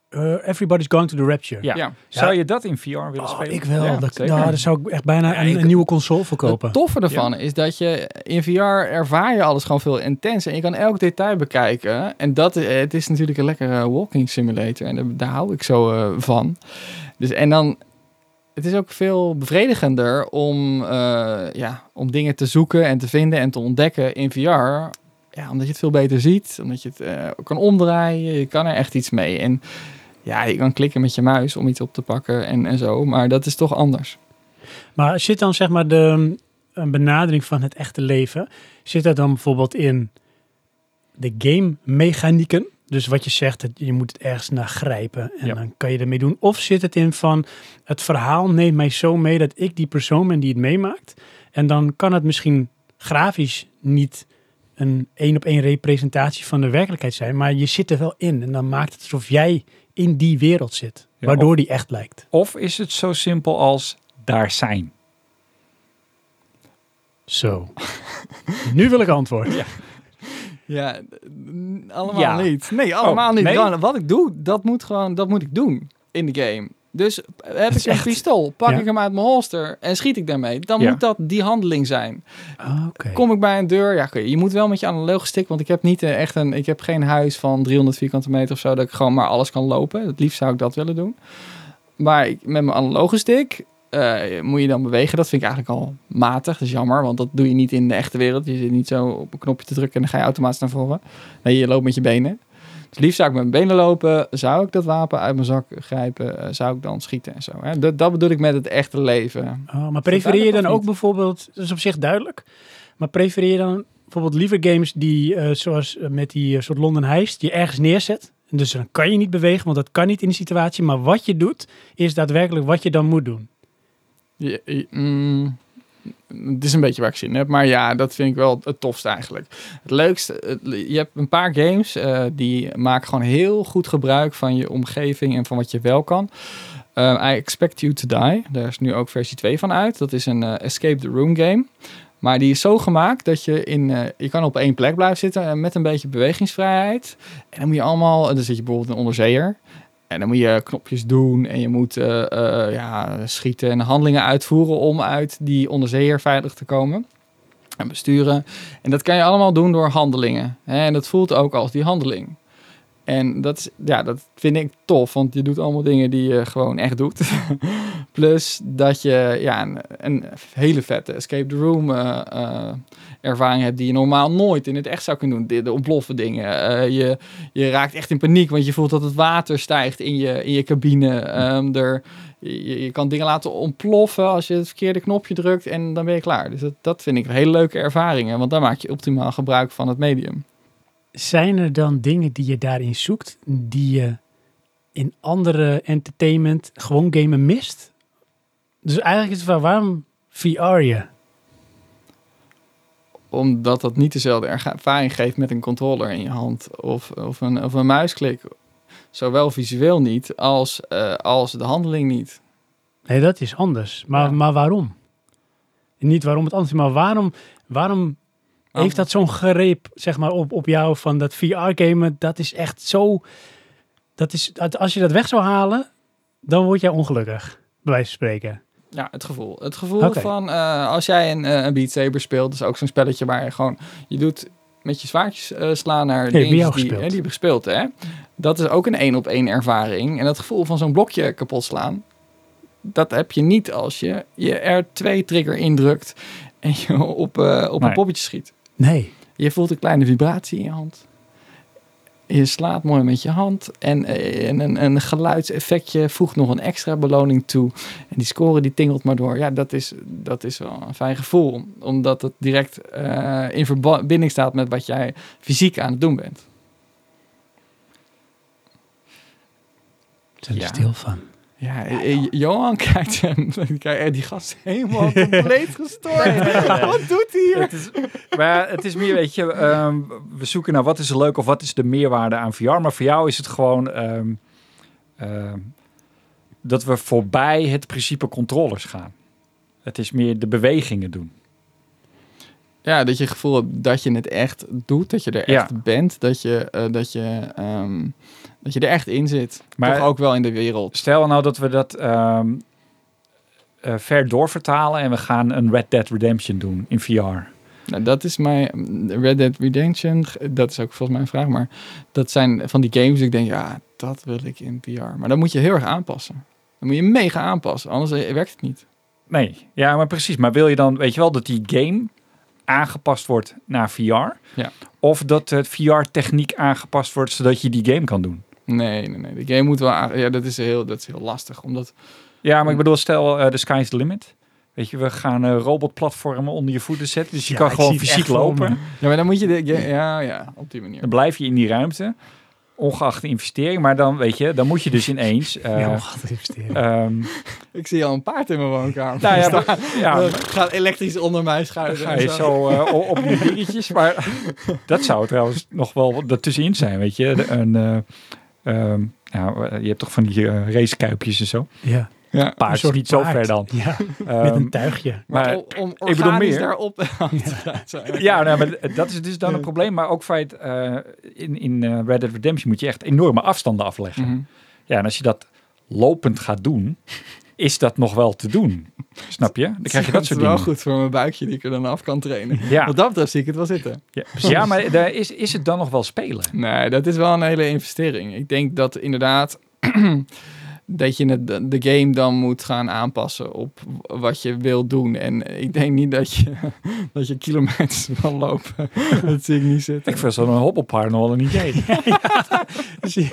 eh, Everybody's Going to the Rapture.
Ja.
Ja.
Zou je dat in VR willen
Oh,
spelen?
ik wel.
Ja,
dat, nou, daar zou ik echt bijna
Ja,
een,
ik-
een nieuwe console voor kopen.
Het toffe ervan is dat je in VR ervaar je alles gewoon veel intenser. En je kan elk detail bekijken. En dat, eh, het is natuurlijk een lekkere walking simulator. En daar, daar hou ik zo eh, van. Dus, en dan, het is ook veel bevredigender om, eh, ja, om dingen te zoeken en te vinden en te ontdekken in VR. Ja, omdat je het veel beter ziet. Omdat je het eh, kan omdraaien. Je kan er echt iets mee. En ja, je kan klikken met je muis om iets op te pakken en, en zo. Maar dat is toch anders.
Maar zit dan zeg maar de een benadering van het echte leven, zit dat dan bijvoorbeeld in de game mechanieken? Dus wat je zegt, je moet het ergens naar grijpen en
Ja.
dan kan je ermee doen. Of zit het in van het verhaal neemt mij zo mee dat ik die persoon ben die het meemaakt. En dan kan het misschien grafisch niet een één op één representatie van de werkelijkheid zijn, maar je zit er wel in en dan maakt het alsof jij in die wereld zit,
Ja,
waardoor die echt lijkt.
Of is het zo simpel als daar zijn?
Zo. nu wil ik antwoord.
Ja, n- allemaal
Ja.
niet. Nee, allemaal
Oh,
niet.
nee?
Gewoon, wat ik doe, dat moet gewoon, dat moet ik doen in de game. Dus heb ik een
echt-
pistool, pak
Ja.
ik hem uit mijn holster en schiet ik daarmee, dan
Ja.
moet dat die handeling zijn.
Ah.
Kom ik bij een deur, ja, je moet wel met je analoge stick, want ik heb niet eh, echt een, ik heb geen huis van 300 vierkante meter of zo dat ik gewoon maar alles kan lopen. Het liefst zou ik dat willen doen. Maar ik, met mijn analoge stick eh, moet je dan bewegen. Dat vind ik eigenlijk al matig. Dat is jammer, want dat doe je niet in de echte wereld. Je zit niet zo op een knopje te drukken en dan ga je automatisch naar voren. Nee, je loopt met je benen. Dus liefst zou ik met mijn benen lopen. Zou ik dat wapen uit mijn zak grijpen? eh, zou ik dan schieten en zo. Hè? Dat, dat bedoel ik met het echte leven.
Oh, maar prefereer je dan ook bijvoorbeeld, dat is op zich duidelijk, maar prefereer je dan bijvoorbeeld liever games die, eh, zoals eh, met die soort London Heist, je ergens neerzet. Dus dan kan je niet bewegen, want dat kan niet in die situatie. Maar wat je doet, is daadwerkelijk wat je dan moet doen.
Mm, het is een beetje waar ik zin in heb, maar ja, dat vind ik wel het tofste eigenlijk. Het leukste, je hebt een paar games eh, die maken gewoon heel goed gebruik van je omgeving en van wat je wel kan. Eh, I Expect You to Die, daar is nu ook versie 2 van uit. Dat is een eh, Escape the Room game. Maar die is zo gemaakt dat je in, je kan op één plek blijven zitten en met een beetje bewegingsvrijheid. En dan moet je allemaal, dan zit je bijvoorbeeld een onderzeeër. En dan moet je knopjes doen en je moet eh, eh, ja, schieten en handelingen uitvoeren om uit die onderzeeër veilig te komen. En besturen. En dat kan je allemaal doen door handelingen. En dat voelt ook als die handeling. En dat, is, ja, dat vind ik tof, want je doet allemaal dingen die je gewoon echt doet. Plus dat je ja, een, een hele vette escape the room eh, eh, ervaring hebt die je normaal nooit in het echt zou kunnen doen. De, de ontploffen dingen. Eh, je, je raakt echt in paniek, want je voelt dat het water stijgt in je, in je cabine. Ehm, er, je, je kan dingen laten ontploffen als je het verkeerde knopje drukt en dan ben je klaar. Dus dat, dat vind ik hele leuke ervaringen, want dan maak je optimaal gebruik van het medium.
Zijn er dan dingen die je daarin zoekt, die je in andere entertainment, gewoon gamen mist? Dus eigenlijk is het van, waarom VR je?
Omdat dat niet dezelfde ervaring geeft met een controller in je hand of, of, een, of een muisklik. Zowel visueel niet als, eh, als de handeling niet.
Nee, dat is anders. Maar,
Ja.
maar waarom? Niet waarom het anders is, maar waarom, waarom heeft dat zo'n greep zeg maar, op, op jou van dat VR-gamen? Dat is echt zo... Dat is, als je dat weg zou halen, dan word jij ongelukkig, bij wijze van spreken.
Ja, het gevoel. Het gevoel van eh, als jij een, eh, een Beat Saber speelt, dat is ook zo'n spelletje waar je gewoon, je doet met je zwaardjes eh, slaan naar
heb je
dingen die, hè, die je hebt gespeeld. Hè? Dat is ook een één op één ervaring. En dat gevoel van zo'n blokje kapot slaan, dat heb je niet als je je R2 trigger indrukt en je op, op een poppetje schiet.
Nee.
Je voelt een kleine vibratie in je hand. Je slaat mooi met je hand. En, en een, een geluidseffectje voegt nog een extra beloning toe. En die score die tingelt maar door. Ja, dat is, dat is wel een fijn gevoel. Omdat het direct eh, in verbinding staat met wat jij fysiek aan het doen bent.
Ik ben er
Ja.
stil van.
Ja, eh, Johan kijkt hem. Kijk, die gast is helemaal compleet gestoord. Wat doet hij hier?
Het is, maar het is meer, weet je, ehm, we zoeken naar wat is er leuk of wat is de meerwaarde aan VR. Maar voor jou is het gewoon ehm, ehm, dat we voorbij het principe controllers gaan. Het is meer de bewegingen doen.
Ja, dat je het gevoel hebt dat je het echt doet, dat je er
Ja.
echt bent, dat je, eh, dat, je, ehm, dat je er echt in zit.
Maar-
Toch ook wel in de wereld.
Stel nou dat we dat ehm, eh, ver doorvertalen en we gaan een Red Dead Redemption doen in VR.
Nou, dat is mijn Red Dead Redemption, dat is ook volgens mij een vraag, maar dat zijn van die games, ik denk, ja, dat wil ik in VR. Maar dan moet je heel erg aanpassen. Dan moet je mega aanpassen, anders werkt het niet.
Nee, ja, maar precies. Maar wil je dan, weet je wel, dat die game aangepast wordt naar VR?
Ja.
Of dat het VR-techniek aangepast wordt zodat je die game kan doen?
Nee, nee, nee. De game moet wel, ja, dat is heel, dat is heel lastig, omdat
Ja, maar ik bedoel, stel, eh, de sky is the limit. Weet je, we gaan eh, robotplatformen onder je voeten zetten. Dus je
Ja,
kan gewoon fysiek lopen.
Ja, maar dan moet je de ja, ja, ja, op die manier.
Dan blijf je in die ruimte, ongeacht de investering. Maar dan, weet je, dan moet je dus ineens... eh,
ja, we gaan het investeren.
ehm,
Ik zie al een paard in mijn woonkamer.
nou ja, maar- ja,
gaat elektrisch onder mij schuiven.
ga je zo eh, op die dingetjes. Maar dat zou trouwens nog wel ertussenin zijn, weet je. De- Een, ja, je hebt toch van die eh, racekuipjes en zo.
ja.
Ja.
Paard is niet zo ver dan.
Ja, met
Ehm,
een tuigje.
maar,
om, om
bedoel meer.
daarop
ja, nou, maar dat is dus dan een probleem. Maar ook feit, eh, in, in eh, Red Dead Redemption moet je echt enorme afstanden afleggen.
Mhm.
Ja, en als je dat lopend gaat doen, is dat nog wel te doen. Snap je? Dan krijg je dat soort
is wel
dingen.
goed voor mijn buikje die ik er dan af kan trainen.
Ja,
Wat dat betreft zie ik het wel zitten.
ja, ja maar daar is, is het dan nog wel spelen?
Nee, dat is wel een hele investering. Ik denk dat inderdaad dat je het, de game dan moet gaan aanpassen op wat je wil doen. En ik denk niet dat je, dat je kilometers wil lopen. dat zie ik niet zitten.
Ik vind zo'n hobbelpaard nog wel een idee.
Zie?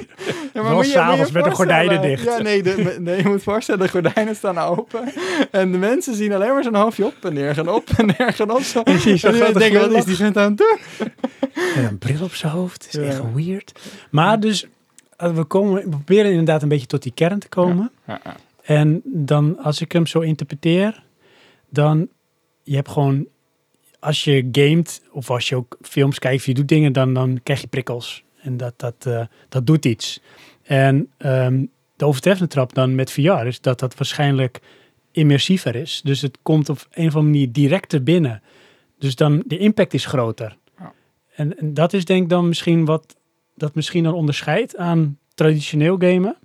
Ja, moet je-
s'avonds met de gordijnen dicht.
Ja, nee, de, nee, je moet voorstellen, de gordijnen staan open. En de mensen zien alleen maar zijn hoofdje op en neer gaan op en neer gaan op. Zo.
En je zo'n
En wat is die vent aan het doen?
Met een bril op zijn hoofd. Is
Ja.
echt weird. Maar dus, we, komen, we proberen inderdaad een beetje tot die kern te komen.
Ja, ja.
En dan, als ik hem zo interpreteer, dan, je hebt gewoon, als je gamet of als je ook films kijkt, of je doet dingen, dan, dan krijg je prikkels. En dat, dat, eh, dat doet iets. En ehm, de overtreffende trap dan met VR is dat dat waarschijnlijk immersiever is. Dus het komt op een of andere manier directer binnen. Dus dan, de impact is groter.
Ja.
En, en dat is denk ik dan misschien wat, dat misschien dan onderscheidt aan traditioneel gamen.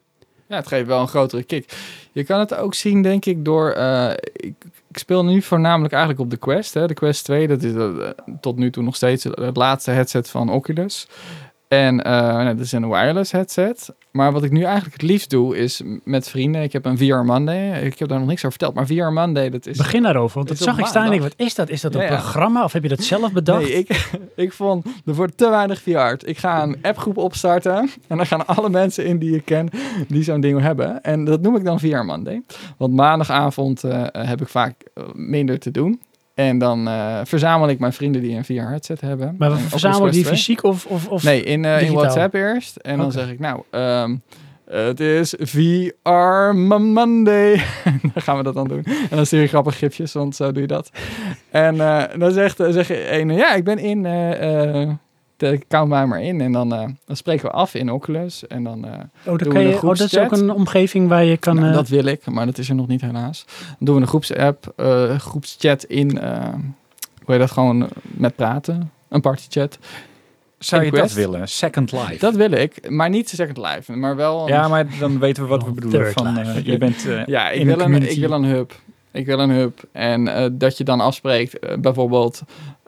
Ja, het geeft wel een grotere kick. Je kan het ook zien, denk ik, door... eh, ik, ik speel nu voornamelijk eigenlijk op de Quest. Hè. De Quest 2, dat is eh, tot nu toe nog steeds het laatste headset van Oculus. En nou, dat is een wireless headset. Maar wat ik nu eigenlijk het liefst doe, is met vrienden... Ik heb een VR Monday. Ik heb daar nog niks over verteld. Maar VR Monday, dat is...
Begin daarover, want dat zag ik staan en ik, wat is dat? Is dat een
Ja, ja.
programma of heb je dat zelf bedacht?
Nee, ik, ik vond, er wordt te weinig VR'd. Ik ga een appgroep opstarten en dan gaan alle mensen in die ik ken die zo'n ding hebben. En dat noem ik dan VR Monday. Want maandagavond eh, heb ik vaak eh, minder te doen. En dan eh, verzamel ik mijn vrienden die een VR-headset hebben.
maar verzamelen
een
die
Quest 2.
fysiek of... of, of
Nee, in, eh, in? WhatsApp eerst. En dan zeg ik, nou, ehm, het is VR Monday. Dan gaan we dat dan doen. En dan stuur je grappige gifjes, want zo doe je dat. En eh, dan zegt, zeg je een, ja, ik ben in, de, count mij maar in. En dan, eh, dan spreken we af in Oculus. En dan, eh,
Oh,
doen
dan
we
kan je, oh, dat is ook een omgeving waar je kan...
nou,
eh,
dat wil ik, maar dat is er nog niet helaas. Dan doen we een groepsapp, eh groepschat in, eh hoe je dat, gewoon met praten. Een partychat.
Zou je dat willen? Second Life.
Dat wil ik, maar niet Second Life, maar wel... een-
ja, maar dan weten we wat we bedoelen. Van, eh, je bent, eh,
Ja, ik
in
wil, een, ik wil een hub. Ik wil een hub. En eh, dat je dan afspreekt, eh, bijvoorbeeld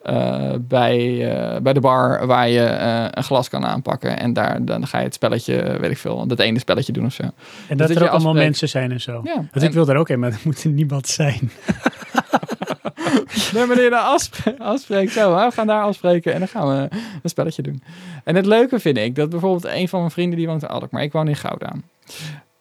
eh, bij, eh, bij de bar waar je eh, een glas kan aanpakken. En daar dan ga je het spelletje, weet ik veel, dat ene spelletje doen of zo.
en
dat
dat
je
er ook allemaal mensen zijn en zo.
Ja,
Want
en-
ik wil er ook in, maar er moet niemand zijn.
nee, je dan afspreekt, afspreekt zo, hè, we gaan daar afspreken en dan gaan we een spelletje doen. En het leuke vind ik, dat bijvoorbeeld een van mijn vrienden die woont in Alkmaar, maar ik woon in Gouda.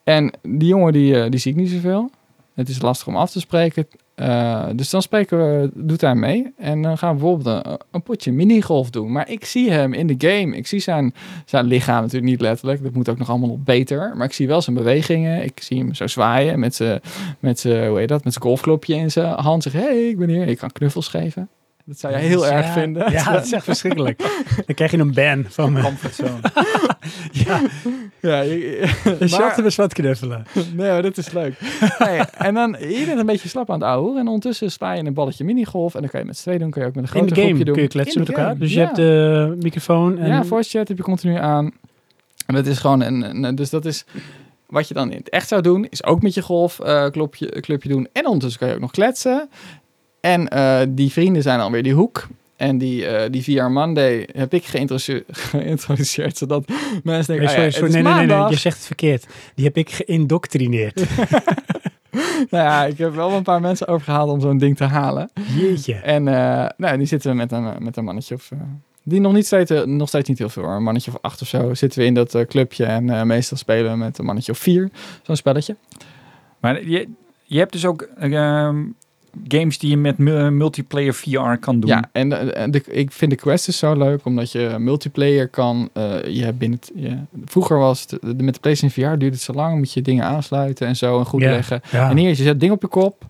En die jongen die, die zie ik niet zoveel. Het is lastig om af te spreken. Eh, dus dan spreken we, doet hij mee. En dan gaan we bijvoorbeeld een, potje minigolf doen. Maar ik zie hem in de game. Ik zie zijn, zijn lichaam natuurlijk niet letterlijk. Dat moet ook nog allemaal nog beter. Maar ik zie wel zijn bewegingen. Ik zie hem zo zwaaien met zijn, met zijn hoe heet dat, met zijn golfklopje in zijn hand. Hé, hey, ik ben hier. Ik kan knuffels geven. Dat zou jij heel
Ja,
erg vinden.
Ja, dat is echt verschrikkelijk. Dan krijg je een ban van me.
Comfortzone.
Ja,
Ja, je-
een
maar-
shot eens wat knuffelen.
Nee, maar dit is leuk. Nee, en dan, je bent een beetje slap aan het ouwen. En ondertussen sla je een balletje minigolf. En dan kan je met z'n tweeën doen. Kan je ook met een
In
grote
de game
groepje doen.
kun je kletsen
In
met
de
elkaar.
game,
Dus je
ja.
hebt de microfoon en...
Ja, voice chat heb je continu aan. En dat is gewoon een, een- dus dat is wat je dan in het echt zou doen, is ook met je golf eh, klopje, clubje doen. En ondertussen kan je ook nog kletsen. En eh, die vrienden zijn dan weer die hoek. En die, eh die VR Monday heb ik geïntroduce- geïntroduceerd, zodat mensen denken,
Nee,
oh ja,
sorry,
het
sorry,
is
nee, nee, nee, je zegt het verkeerd. Die heb ik geïndoctrineerd.
Nou ja, ik heb wel een paar mensen overgehaald om zo'n ding te halen.
Jeetje.
En eh, nou, die zitten we met een, met een mannetje of... eh, die nog, niet steeds, nog steeds niet heel veel, hoor. een mannetje of acht of zo. Zitten we in dat clubje en eh, meestal spelen we met een mannetje of vier. Zo'n spelletje.
Maar je, je hebt dus ook ehm, games die je met mu- multiplayer VR kan doen.
Ja, en, de, en de- ik vind de Quest is zo leuk, omdat je multiplayer kan... eh, je hebt binnen het- je- vroeger was het, de- met de PlayStation VR duurde het zo lang, moet je dingen aansluiten en zo en goed leggen.
Ja.
En hier, je zet het ding op je kop,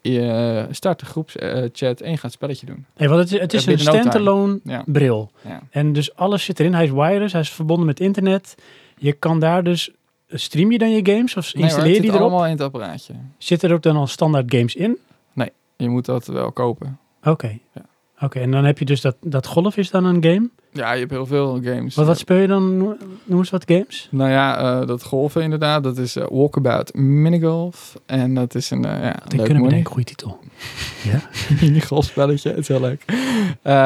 je start de groepschat en je gaat het spelletje doen.
Hey, want het, is- het is een standalone
Ja.
bril.
Ja.
En dus alles zit erin. Hij is wireless, hij is verbonden met internet. Je kan daar dus... Stream je dan je games of
Nee, hoor,
installeer je
zit
die erop?
allemaal in het apparaatje.
Zitten er ook dan al standaard games in?
Je moet dat wel kopen.
Oké.
Ja.
Oké, en dan heb je dus dat, dat golf is dan een game.
Ja, je hebt heel veel games.
Wat, wat speel je dan? Noem eens wat games.
Nou ja, eh, dat golven inderdaad. Dat is eh, Walkabout Minigolf. En dat is een, eh ja, leuk
kunnen we denken, goede titel.
minigolfspelletje. Het is heel leuk.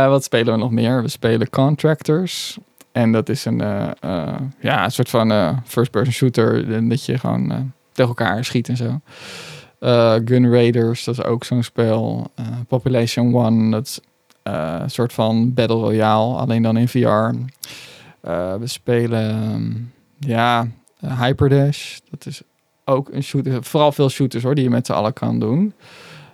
Wat spelen we nog meer? We spelen Contractors. En dat is een, ja, een soort van first-person shooter. Dat je gewoon tegen elkaar schiet en zo. Eh, Gun Raiders, dat is ook zo'n spel. Eh, Population One, dat is eh, een soort van Battle Royale, alleen dan in VR. We spelen, ehm, ja, Hyperdash. Dat is ook een shooter. Vooral veel shooters hoor, die je met z'n allen kan doen.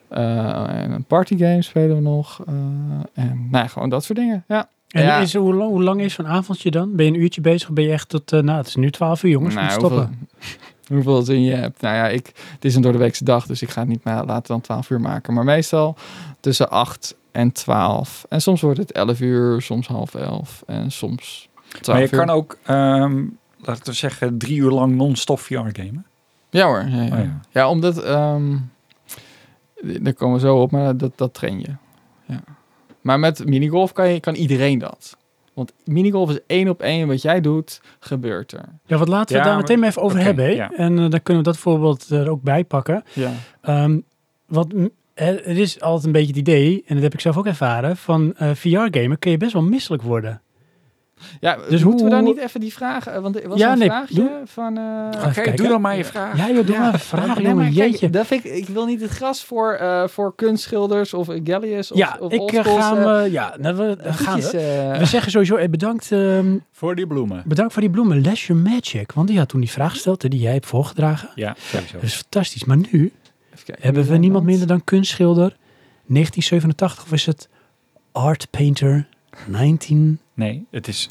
En een partygame spelen we nog. En nou ja, gewoon dat soort dingen. Ja.
En
Ja.
is, hoe, lang, hoe lang is zo'n avondje dan? Ben je een uurtje bezig ben je echt tot... nou, het is nu 12 uur jongens,
Nou,
moet stoppen.
hoeveel, hoeveel zin je hebt. Nou ja, ik, het is een door de weekse dag, dus ik ga het niet meer later dan 12 uur maken. Maar meestal tussen 8 en 12. En soms wordt het 11 uur, soms half 11 en soms 12
maar je
uur.
kan ook, ehm, laten we zeggen, drie uur lang non-stop VR gamen.
Ja hoor. Ja, ja.
Oh ja.
ja omdat... ehm daar komen we zo op, maar dat, dat train je. Ja. Maar met minigolf kan, je, kan iedereen dat. Want minigolf is één op één. Wat jij doet, gebeurt er.
Ja, wat laten we
Ja,
daar meteen maar even over hebben.
ja.
En eh, dan kunnen we dat voorbeeld er ook bij pakken.
Ja.
Ehm, wat, het is altijd een beetje het idee, en dat heb ik zelf ook ervaren, van eh, VR-gamen kun je best wel misselijk worden.
Ja,
Dus
moeten we dan
hoe-
niet even die vragen... eh, Want er was
Ja,
een
nee,
vraagje
doe-
van... eh,
Ga
Oké, doe dan maar je vraag.
Ja joh, doe
Ja.
maar vragen
Nee,
jongen,
maar kijk,
jeetje.
dat vind ik, ik wil niet het gras voor, eh, voor kunstschilders of Gallius of,
ja,
of
ik
Oldschools,
ga hem, ja, nou, we, dan gaan we. We zeggen sowieso eh, bedankt, ehm,
Voor die bloemen.
bedankt voor die bloemen, Leisure Magic. Want die had toen die vraag gesteld die jij hebt voorgedragen.
Ja, sowieso.
Dat is fantastisch. Maar nu
even kijken,
hebben we niemand minder dan kunstschilder 1987 of is het Art Painter 19...
Nee, het is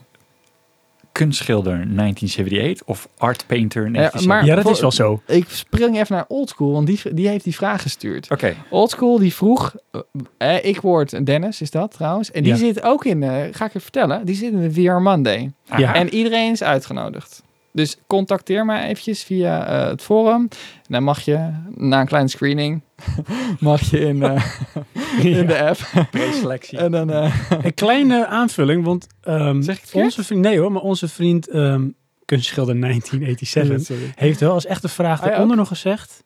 kunstschilder 1978 of art painter
maar-
1978.
Ja, dat is wel zo.
Ik spring even naar Oldschool, want die, die heeft die vraag gestuurd.
Oké,
Oldschool die vroeg, eh, eh, ik word Dennis is dat trouwens, en die
Ja.
zit ook in, eh, ga ik je vertellen, die zit in de VR Monday.
Ah,
Ja.
En iedereen is uitgenodigd. Dus contacteer mij eventjes via eh, het forum. En dan mag je, na een kleine screening, mag je in, eh, in de app.
preselectie.
en dan, eh,
Een kleine aanvulling, want ehm,
Zeg ik
onze vriend, nee hoor, maar onze vriend ehm kunstschilder 1987
sorry.
heeft wel als echte vraag daaronder nog gezegd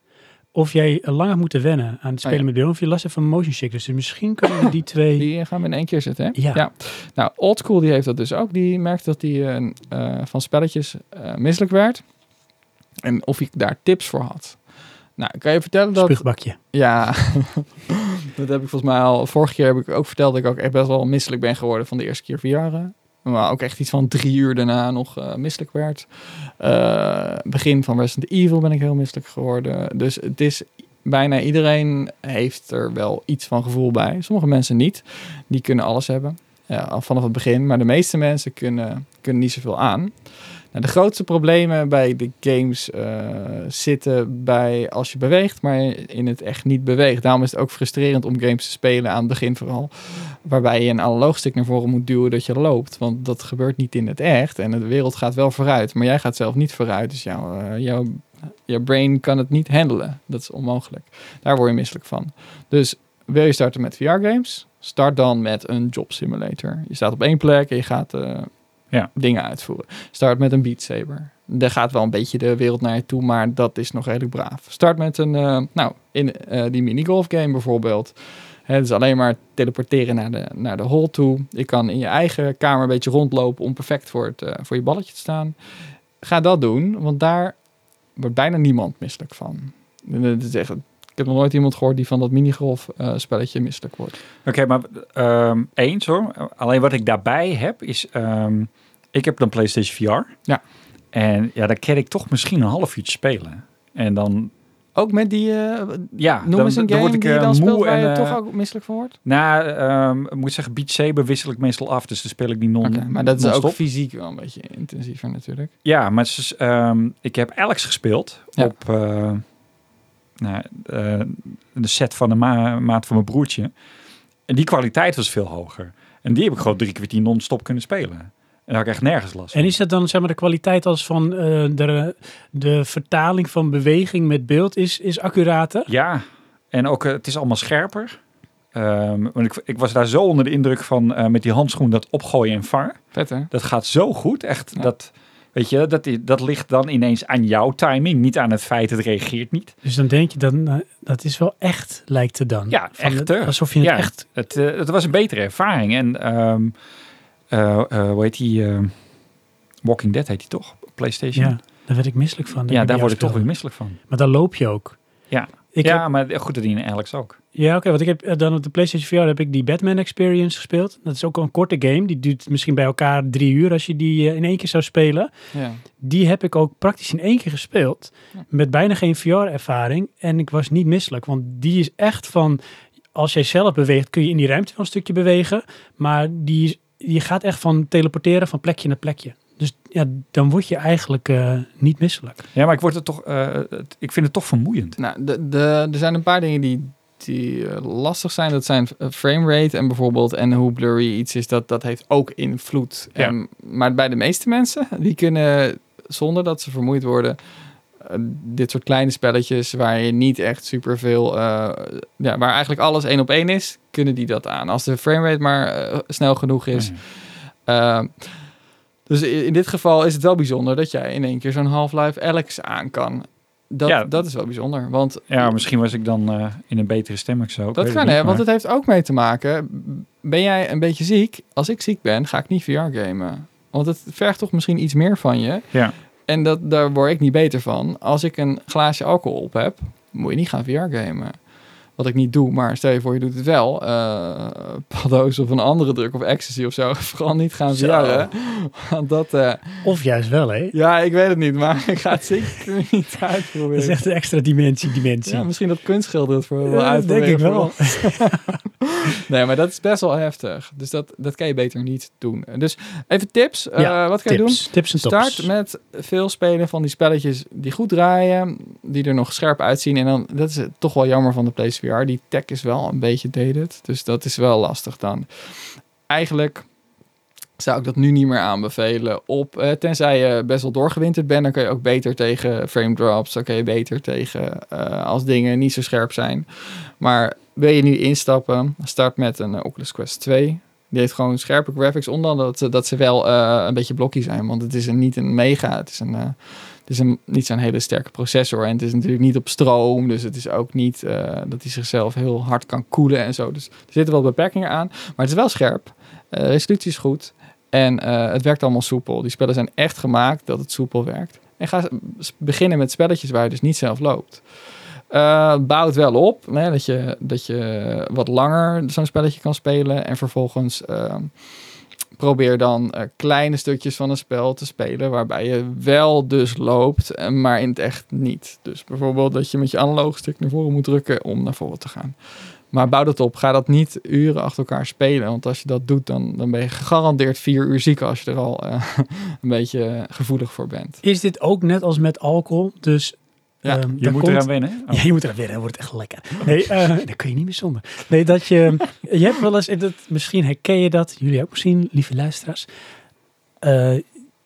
of jij lang hebt moeten wennen aan het spelen
Ah, ja.
met beeld of je last hebt van motion sickness. Dus misschien kunnen we die twee...
Die gaan we in één keer zetten, hè?
Ja.
Nou, Oldschool die heeft dat dus ook. Die merkt dat hij eh, eh, van spelletjes eh, misselijk werd. En of ik daar tips voor had. Nou, kan je vertellen dat...
Spuugbakje.
Ja. Dat heb ik volgens mij al... Vorige keer heb ik ook verteld dat ik ook echt best wel misselijk ben geworden van de eerste keer VR. Maar ook echt iets van drie uur daarna nog eh, misselijk werd. Eh, begin van Resident Evil ben ik heel misselijk geworden. Dus het is... Bijna iedereen heeft er wel iets van gevoel bij. Sommige mensen niet. Die kunnen alles hebben. Ja, al vanaf het begin. Maar de meeste mensen kunnen, kunnen niet zoveel aan. Nou, de grootste problemen bij de games eh, zitten bij als je beweegt, maar in het echt niet beweegt. Daarom is het ook frustrerend om games te spelen aan het begin vooral. Waarbij je een analoog stick naar voren moet duwen dat je loopt. Want dat gebeurt niet in het echt. En de wereld gaat wel vooruit, maar jij gaat zelf niet vooruit. Dus jouw, uh, jouw, brain kan het niet handelen. Dat is onmogelijk. Daar word je misselijk van. Dus wil je starten met VR-games? Start dan met een job simulator. Je staat op één plek en je gaat uh, ja. dingen uitvoeren. Start met een Beat Saber. Daar gaat wel een beetje de wereld naar je toe, maar dat is nog redelijk braaf. Start met een, uh, nou, in uh, die minigolf game bijvoorbeeld. Het is alleen maar teleporteren naar de, naar de hole toe. Je kan in je eigen kamer een beetje rondlopen om perfect voor, het, voor je balletje te staan. Ga dat doen, want daar wordt bijna niemand misselijk van. Het is heb nog nooit iemand gehoord die van dat minigolf uh, spelletje misselijk wordt.
Oké, okay, maar um, eens hoor. Alleen wat ik daarbij heb is, um, ik heb dan PlayStation VR.
Ja.
En ja, dan kan ik toch misschien een half uurtje spelen. En dan...
Ook met die, uh,
ja,
noem eens een
dan,
game
word ik,
die je
uh,
dan speelt waar
en,
je toch ook misselijk van wordt?
Nou, um, ik moet zeggen, Beat Saber wissel ik meestal af. Dus dan speel ik die non
okay, Maar dat is ook fysiek wel een beetje intensiever natuurlijk.
Ja, maar is, ik heb Alex gespeeld
Ja.
op nou, uh, de set van de ma maat van mijn broertje. En die kwaliteit was veel hoger. En die heb ik gewoon drie kwartier non-stop kunnen spelen. En daar had ik echt nergens last van.
En is dat dan zeg maar de kwaliteit als van uh, de, de vertaling van beweging met beeld is, is accurater?
Ja, en ook uh, het is allemaal scherper. Um, want ik, ik, was daar zo onder de indruk van uh, met die handschoen dat opgooien en vangen.
Vet hè?
Dat gaat zo goed. Echt, ja. dat, weet je, dat, dat ligt dan ineens aan jouw timing. Niet aan het feit, het reageert niet.
Dus dan denk je, dan, uh, dat is wel echt, lijkt het dan.
Ja, echt.
Het, alsof je het
ja,
echt...
Het, uh, het was een betere ervaring. En um, hoe heet die? Walking Dead heet die toch? PlayStation.
Ja, daar werd ik misselijk van.
Ja, daar word ik toch weer misselijk van.
Maar dan loop je ook.
Ja,
ik
ja
heb...
maar goed, dat die in Alex ook.
Ja, oké. Okay, want ik heb eh, dan op de PlayStation VR heb ik die Batman Experience gespeeld. Dat is ook een korte game. Die duurt misschien bij elkaar drie uur als je die uh, in één keer zou spelen.
Ja.
Die heb ik ook praktisch in één keer gespeeld.
Ja.
Met bijna geen VR-ervaring. En ik was niet misselijk. Want die is echt van... Als jij zelf beweegt, kun je in die ruimte wel een stukje bewegen. Maar die, die gaat echt van teleporteren van plekje naar plekje. Dus ja, dan word je eigenlijk uh, niet misselijk.
Ja, maar ik, word het toch, uh, ik vind het toch vermoeiend.
Nou, de, de, er zijn een paar dingen die, die uh, lastig zijn. Dat zijn framerate en bijvoorbeeld en hoe blurry iets is. Dat, dat heeft ook invloed.
Ja.
En, maar bij de meeste mensen, die kunnen zonder dat ze vermoeid worden... dit soort kleine spelletjes waar je niet echt superveel... ja, waar eigenlijk alles één op één is, kunnen die dat aan. Als de framerate maar snel genoeg is...
Mm.
Dus in dit geval is het wel bijzonder dat jij in één keer zo'n Half-Life Alex aan kan. Dat,
Ja.
dat is wel bijzonder. Want
Ja, misschien was ik dan uh, in een betere stemming zo.
Dat kan, hè? Want het heeft ook mee te maken. Ben jij een beetje ziek? Als ik ziek ben, ga ik niet VR gamen. Want het vergt toch misschien iets meer van je.
Ja.
En dat, daar word ik niet beter van. Als ik een glaasje alcohol op heb, moet je niet gaan VR gamen. Wat ik niet doe, maar stel je voor je doet het wel. Uh, paddo's of een andere druk of ecstasy of zo. Vooral niet gaan. Want dat... uh,
Of juist wel, hè?
ja, ik weet het niet, maar ik ga het zeker niet uitproberen.
Dat is echt een extra dimensie, dimensie.
Ja, misschien dat kunstschilder het voor wel
denk ik wel.
nee, maar dat is best wel heftig. Dus dat, dat kan je beter niet doen. Dus even tips.
Ja,
Uh, wat kan je doen?
tips, en tops.
Start met veel spelen van die spelletjes die goed draaien, die er nog scherp uitzien. En dan, dat is toch wel jammer van de PlayStation Die tech is wel een beetje dated, dus dat is wel lastig dan. Eigenlijk zou ik dat nu niet meer aanbevelen. Op, eh, tenzij je best wel doorgewinterd bent, dan kan je ook beter tegen frame drops. Dan kan je beter tegen eh, als dingen niet zo scherp zijn. Maar wil je nu instappen, start met een eh, Oculus Quest 2. Die heeft gewoon scherpe graphics, ondanks dat, dat ze wel eh, een beetje blokkie zijn. Want het is een, niet een mega, het is een... is een, niet zo'n hele sterke processor. En het is natuurlijk niet op stroom. Dus het is ook niet eh, dat hij zichzelf heel hard kan koelen en zo. Dus er zitten wel beperkingen aan. Maar het is wel scherp. Uh, resolutie is goed. En uh, het werkt allemaal soepel. Die spellen zijn echt gemaakt dat het soepel werkt. En ga beginnen met spelletjes waar je dus niet zelf loopt. Eh, bouwt wel op hè, dat, je, dat je wat langer zo'n spelletje kan spelen. En vervolgens ehm, probeer dan eh, kleine stukjes van een spel te spelen. Waarbij je wel dus loopt, eh, maar in het echt niet. Dus bijvoorbeeld dat je met je analoog stick naar voren moet drukken om naar voren te gaan. Maar bouw dat op. Ga dat niet uren achter elkaar spelen. Want als je dat doet, dan, dan ben je gegarandeerd vier uur ziek als je er al eh, een beetje gevoelig voor bent.
Is dit ook net als met alcohol? Dus
Ja,
ehm,
Je moet
komt-
eraan wennen. Oh.
Ja, je moet er weer, dan wordt het echt lekker. Nee, eh daar kun je niet meer zonder. Nee, dat je, je hebt wel eens, dat, misschien herken je dat, jullie ook misschien, lieve luisteraars. Eh,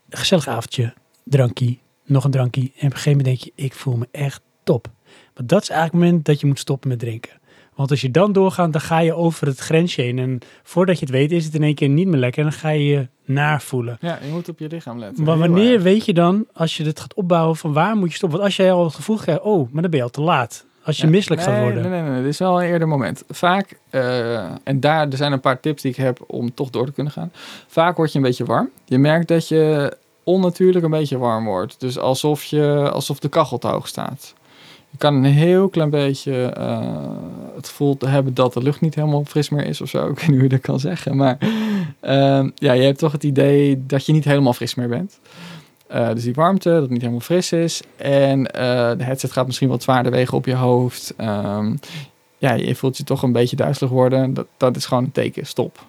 gezellig avondje, drankje, nog een drankje. En op een gegeven moment denk je, ik voel me echt top. Maar dat is eigenlijk het moment dat je moet stoppen met drinken. Want als je dan doorgaat, dan ga je over het grensje heen. En voordat je het weet, is het in één keer niet meer lekker. En dan ga je je naar-voelen.
Ja, je moet op je lichaam letten.
Maar wanneer weet je dan, als je dit gaat opbouwen, van waar moet je stoppen? Want als jij al het gevoel krijgt, oh, maar dan ben je al te laat. Als je
Ja,
misselijk gaat worden.
Nee, nee, nee, dit is wel een eerder moment. Vaak, eh, en daar er zijn een paar tips die ik heb om toch door te kunnen gaan. Vaak word je een beetje warm. Je merkt dat je onnatuurlijk een beetje warm wordt. Dus alsof, je, alsof de kachel te hoog staat. Je kan een heel klein beetje eh, het gevoel hebben dat de lucht niet helemaal fris meer is of zo. Ik weet niet hoe je dat kan zeggen. Maar ehm, ja, je hebt toch het idee dat je niet helemaal fris meer bent. Eh, dus die warmte, dat het niet helemaal fris is. En eh, de headset gaat misschien wat zwaarder wegen op je hoofd. Ehm, ja, je voelt je toch een beetje duizelig worden. Dat, dat is gewoon een teken, stop.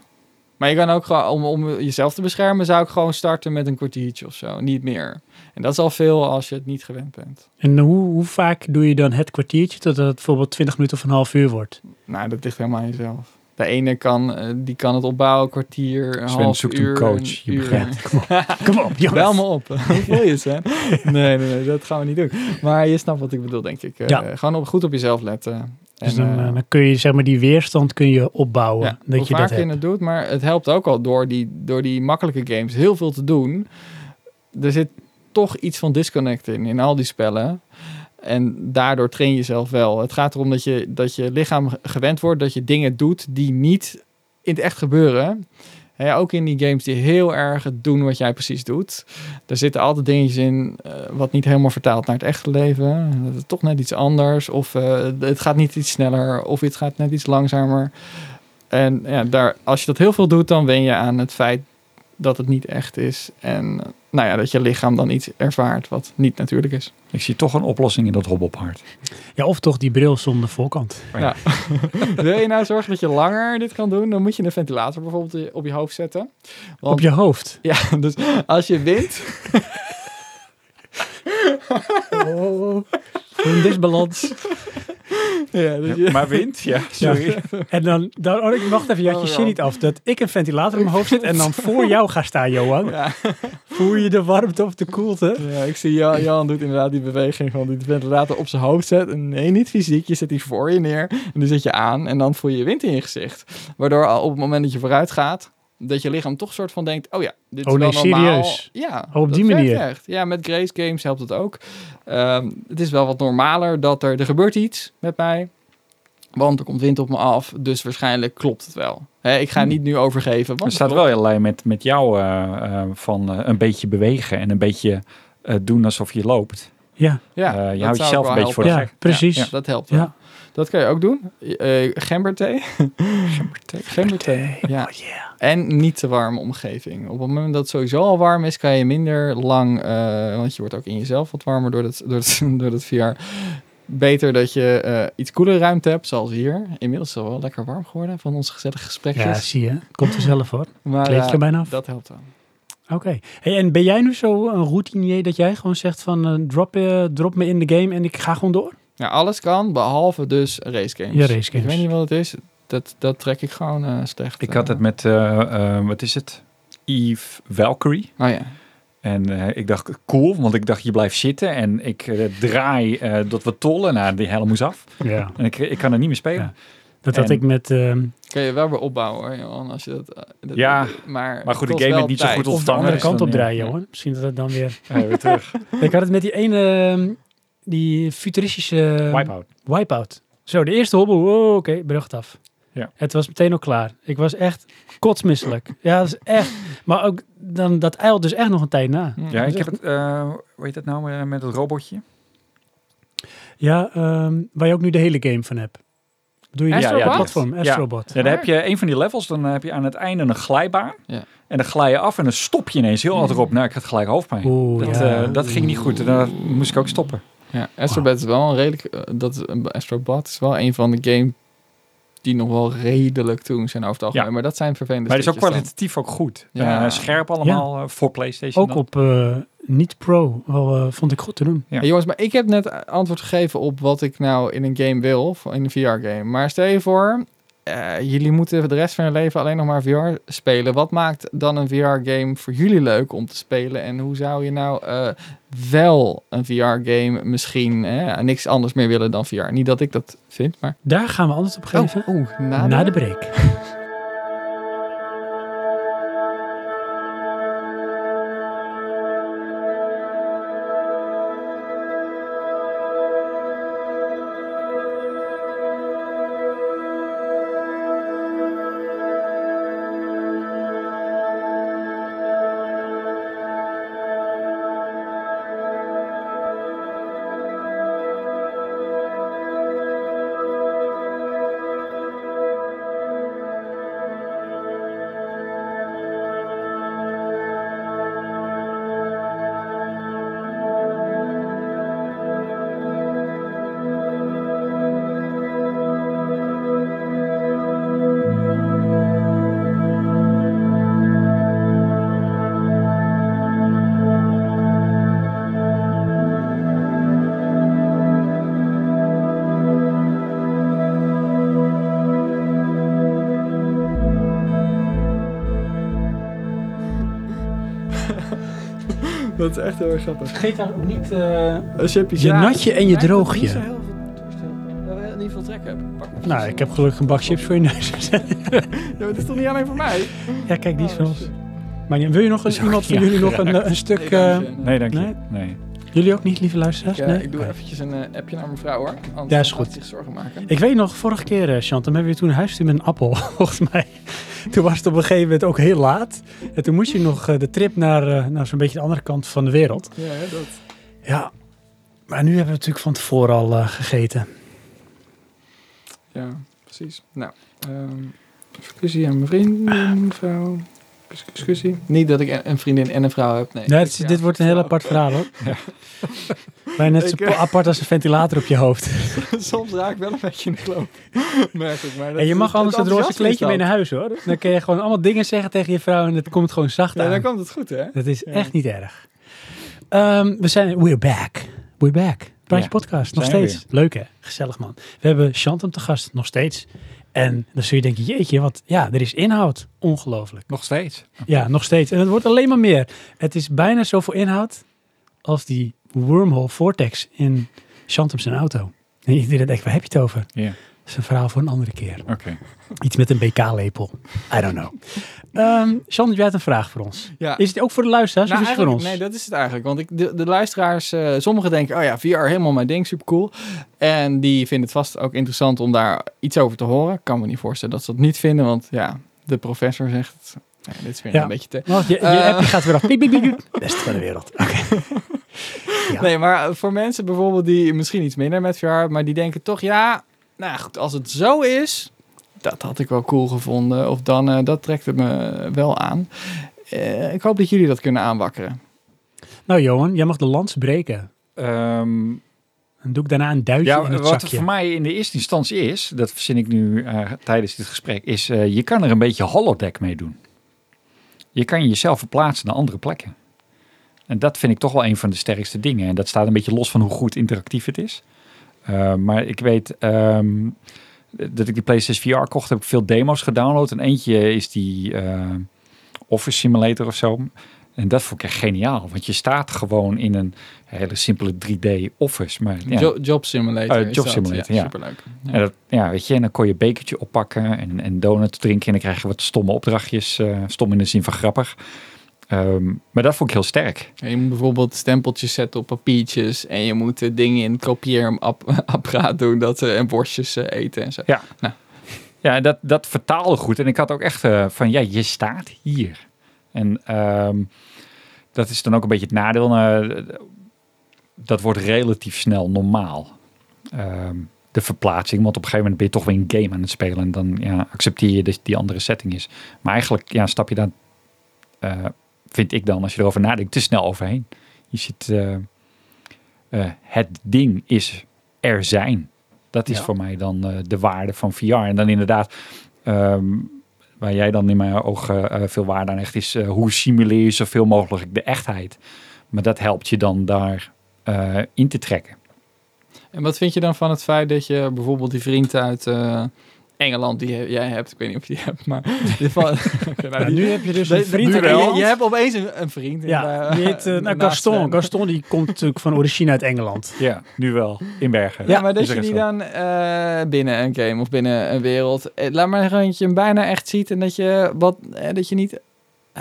Maar je kan ook gewoon, om, om jezelf te beschermen, zou ik gewoon starten met een kwartiertje of zo. Niet meer. En dat is al veel als je het niet gewend bent.
En hoe, hoe vaak doe je dan het kwartiertje totdat het bijvoorbeeld 20 minuten of een half uur wordt?
Nou, dat ligt helemaal aan jezelf. De ene kan, eh, die kan het opbouwen, een kwartier, een
Sven
half
zoekt
uur.
een coach, je
uur.
begrijpt.
Kom op, jongens.
Bel me op. Hoe voel je het, Sven? Nee, nee, nee, dat gaan we niet doen. Maar je snapt wat ik bedoel, denk ik. Eh,
Ja.
Gewoon op, goed op jezelf letten.
Dus
En,
dan,
eh,
dan kun je zeg maar die weerstand kun je opbouwen.
Ja,
dat
hoe
je dat
je het doet, maar het helpt ook al door die, door die makkelijke games heel veel te doen. Er zit toch iets van disconnect in, al die spellen. En daardoor train je jezelf wel. Het gaat erom dat je, dat je lichaam gewend wordt, dat je dingen doet die niet in het echt gebeuren. Ook in die games die heel erg doen wat jij precies doet. Daar zitten altijd dingetjes in eh, wat niet helemaal vertaalt naar het echte leven. Dat is toch net iets anders. Of eh, het gaat niet iets sneller. Of het gaat net iets langzamer. En ja, daar, als je dat heel veel doet, dan wen je aan het feit dat het niet echt is. En nou ja, dat je lichaam dan iets ervaart wat niet natuurlijk is.
Ik zie toch een oplossing in dat hobbelpaard.
Ja, of toch die bril zonder voorkant.
Ja. Wil je nou zorgen dat je langer dit kan doen, dan moet je een ventilator bijvoorbeeld op je hoofd zetten. Want
Op je hoofd.
ja, dus als je wint,
Oh, een disbalans.
ja, dus je-
Maar wind, ja, sorry.
En dan, dan oh, ik wacht even, je had je
Oh,
niet af. Dat ik een ventilator in mijn hoofd zit en dan voor jou ga staan, Johan.
ja.
Voel je de warmte of de koelte?
Ja, ik zie Jan, Jan doet inderdaad die beweging van die ventilator op zijn hoofd zet. En nee, niet fysiek. Je zet die voor je neer en dan zet je aan en dan voel je wind in je gezicht. Waardoor al op het moment dat je vooruit gaat, dat je lichaam toch soort van denkt, oh ja, dit is
Oh
wel
nee,
normaal.
serieus?
Ja,
Oh, op die manier?
Echt. Ja, met Grace Games helpt het ook. Ehm, het is wel wat normaler dat er, er gebeurt iets met mij. Want er komt wind op me af, dus waarschijnlijk klopt het wel. Hè, ik ga
Hmm.
niet nu overgeven. Want
Het
het
staat wel in lijn met, met jou eh, eh, van eh, een beetje bewegen en een beetje eh, doen alsof je loopt.
Ja,
Ja,
je
dat
houdt
zou
jezelf een beetje voor de
ja
gek.
precies.
Ja, dat helpt wel.
Ja.
Dat kan je ook doen. Eh gemberthee. Gemberthee. Ja.
Oh, yeah.
En niet te warme omgeving. Op het moment dat het sowieso al warm is, kan je minder lang, eh, want je wordt ook in jezelf wat warmer door dat, door het, door het VR. Beter dat je eh, iets koelere ruimte hebt, zoals hier. Inmiddels is het wel lekker warm geworden van onze gezellige
Ja,
gesprekjes.
zie je. Komt er zelf hoor.
maar
er bijna af.
dat helpt wel.
Oké. Hey, en ben jij nu zo een routinier dat jij gewoon zegt van drop, drop me in de game en ik ga gewoon door?
Ja, alles kan, behalve dus race games.
Ja, race games.
Ik weet niet wat het is. Dat, dat trek ik gewoon eh, slecht.
Ik had
eh.
het met, eh, wat is het? Eve Valkyrie.
Oh ja.
En eh, ik dacht, cool, want ik dacht, je blijft zitten en ik eh, draai eh dat we tollen. Nou, die helm moest af.
Ja.
En ik, ik kan er niet meer spelen.
Ja. Dat had ik met... ehm,
Kan je wel weer opbouwen hoor, Johan, als je dat... dat-
Ja,
maar,
maar goed, de game heeft niet zo goed
of de
ontvangen.
andere
dus
kant
dan,
op
ja.
draaien hoor. Misschien dat het dan weer...
Eh, weer terug.
ik had het met die ene, ehm, die futuristische...
Wipeout.
Wipeout. Zo, de eerste hobbel. Oh, oké, bracht af.
Ja.
Het was meteen al klaar. Ik was echt kotsmisselijk. ja, dat is echt... Maar ook, dan, dat eilt dus echt nog een tijd na.
Ja, ik
is
heb het, eh hoe heet dat nou, met het robotje?
Ja, ehm, waar je ook nu de hele game van hebt. Doe je
Astrobot?
ja, ja, platform,
Ja.
Astrobot.
Ja, dan heb je een van die levels, dan heb je aan het einde een glijbaan.
Ja.
En dan glij je af en dan stop je ineens heel hard erop. Nou, ik had gelijk hoofdpijn.
Oeh,
dat,
ja.
eh, dat ging niet goed. En dan moest ik ook stoppen.
Ja, Astrobot is wel een redelijk... eh, dat, is- Astrobot is wel een van de games die nog wel redelijk toen zijn over het algemeen.
Ja.
Maar dat zijn vervelende
Maar het is ook
dan.
kwalitatief ook goed.
Ja.
Eh, scherp allemaal eh, voor PlayStation.
Ook
dan.
op eh, niet pro, wel, eh, vond ik goed te doen.
Ja.
Hey, jongens, maar ik heb net antwoord gegeven op wat ik nou in een game wil, in een VR-game. Maar stel je voor, eh, jullie moeten de rest van je leven alleen nog maar VR spelen. Wat maakt dan een VR-game voor jullie leuk om te spelen? En hoe zou je nou eh, wel een VR-game misschien niks anders meer willen dan VR? Niet dat ik dat vind, maar...
Daar gaan we antwoord op geven.
Oh, na,
na
de...
de break. Vergeet daar ook niet... eh,
je,
Je natje en je droogje.
Niet zo heel veel niet veel trek hebben. Pak maar.
nou, ik heb gelukkig een bak chips voor je neus gezet.
Ja, maar het is toch niet alleen voor mij?
ja, kijk, die is van
Oh,
ons.
shit.
Maar wil je nog eens, iemand van jullie nog een, eh, een stuk...
Nee,
eh,
dank je.
Nee, dank je.
Nee?
Nee.
jullie ook niet, lieve luisteraars?
Ik,
nee?
ik doe eventjes een appje naar mijn vrouw hoor. Anders
Ja, is goed.
zich zorgen maken.
Ik weet nog, vorige keer, Chant, hebben we toen een huisstuur met een appel, volgens mij. Toen was het op een gegeven moment ook heel laat. En toen moest je nog eh, de trip naar, eh, naar zo'n beetje de andere kant van de wereld.
Ja, dat.
Ja, maar nu hebben we natuurlijk van tevoren al eh, gegeten.
Ja, precies. Nou, ehm excusie aan mijn vriendin, vrouw. Excusie. Niet dat ik een- vriendin en een vrouw heb. Nee,
Nee, is-
ja,
dit wordt een heel apart verhaal hoor. Bijna net zo
eh,
apart als een ventilator op je hoofd.
Soms raak ik wel een beetje in de. Merk ik. Maar dat
En je mag anders het
het
roze kleedje mee naar huis hoor. Dan kun je gewoon allemaal dingen zeggen tegen je vrouw en het komt gewoon zacht
Ja,
aan.
dan komt het goed, hè?
Dat is
Ja.
echt niet erg. Ehm, we zijn, we're back. We're back. Praatje
Ja,
podcast, nog
zijn
steeds. Leuk hè? Gezellig man. We hebben Chantem te gast, nog steeds. En dan zul je denken, jeetje, wat, ja, er is inhoud. Ongelooflijk.
Nog steeds.
Ja, nog steeds. En het wordt alleen maar meer. Het is bijna zoveel inhoud als die wormhole vortex in Chantem zijn auto. En iedereen denkt, waar heb je het over?
Ja.
Dat is een verhaal voor een andere keer.
Oké.
Iets met een BK-lepel. I don't know. Ehm Chant, jij had een vraag voor ons.
Ja.
Is het ook voor de luisteraars
Nou,
of is het voor ons?
Nee, dat is het eigenlijk. Want ik, de, de luisteraars, eh, sommigen denken, oh ja, VR helemaal mijn ding, super cool. En die vinden het vast ook interessant om daar iets over te horen. Ik kan me niet voorstellen dat ze dat niet vinden, want ja, de professor zegt, nee, dit is weer
Ja.
een beetje te...
Wacht, je, je
Eh.
appje gaat weer af. Beste van de wereld. Oké. Ja.
Nee, maar voor mensen bijvoorbeeld die misschien iets minder met VR, maar die denken toch, ja, nou goed, als het zo is, dat had ik wel cool gevonden. Of dan, eh, dat trekt het me wel aan. Eh, ik hoop dat jullie dat kunnen aanwakkeren.
Nou Johan, jij mag de lans breken.
Ehm,
Dan doe ik daarna een duitje
ja,
in het
wat
zakje.
voor mij in de eerste instantie is, dat verzin ik nu eh, tijdens dit gesprek, is eh, je kan er een beetje holodeck mee doen. Je kan jezelf verplaatsen naar andere plekken. En dat vind ik toch wel een van de sterkste dingen. En dat staat een beetje los van hoe goed interactief het is. Uh, maar ik weet ehm, dat ik die PlayStation VR kocht, heb ik veel demo's gedownload. En eentje is die uh, Office Simulator of zo. En dat vond ik echt geniaal. Want je staat gewoon in een hele simpele 3D office. Maar, ja.
Jo job Simulator.
Uh, job Simulator, ja.
Superleuk.
Ja. En, dat, ja, weet je, en dan kon je een bekertje oppakken en, en donut drinken. En dan krijg je wat stomme opdrachtjes. Uh, stom in de zin van grappig. Um, maar dat vond ik heel sterk.
En je moet bijvoorbeeld stempeltjes zetten op papiertjes. En je moet uh, dingen in het kopieerapparaat doen. Dat ze en borstjes uh, eten en zo.
Ja, nou. ja dat, dat vertaalde goed. En ik had ook echt uh, van, ja, je staat hier. En um, dat is dan ook een beetje het nadeel. Uh, dat wordt relatief snel normaal. Ehm, de verplaatsing, want op een gegeven moment ben je toch weer een game aan het spelen en dan ja, accepteer je dat die andere setting is. Maar eigenlijk ja, stap je eh, vind ik dan, als je erover nadenkt, te snel overheen. Je zit, eh, eh, het ding is er zijn. Dat is
Ja.
voor mij dan eh, de waarde van VR. En dan inderdaad, ehm, waar jij dan in mijn ogen veel waarde aan hecht, is hoe simuleer je zoveel mogelijk de echtheid. Maar dat helpt je dan daar in te trekken.
En wat vind je dan van het feit dat je bijvoorbeeld die vriend uit Engeland die jij hebt, ik weet niet of je die hebt, maar nou, die-
nu heb je dus
de-
een vriend
je,
in
je, hebt opeens een, een vriend.
Ja,
eh,
heet eh, nou, Gaston.
hem.
Gaston die komt natuurlijk van origine uit Engeland.
Ja, nu wel. In Bergen.
Ja, maar dat je die dan eh, binnen een game of binnen een wereld, laat maar zeggen dat je hem bijna echt ziet en dat je wat, dat je niet,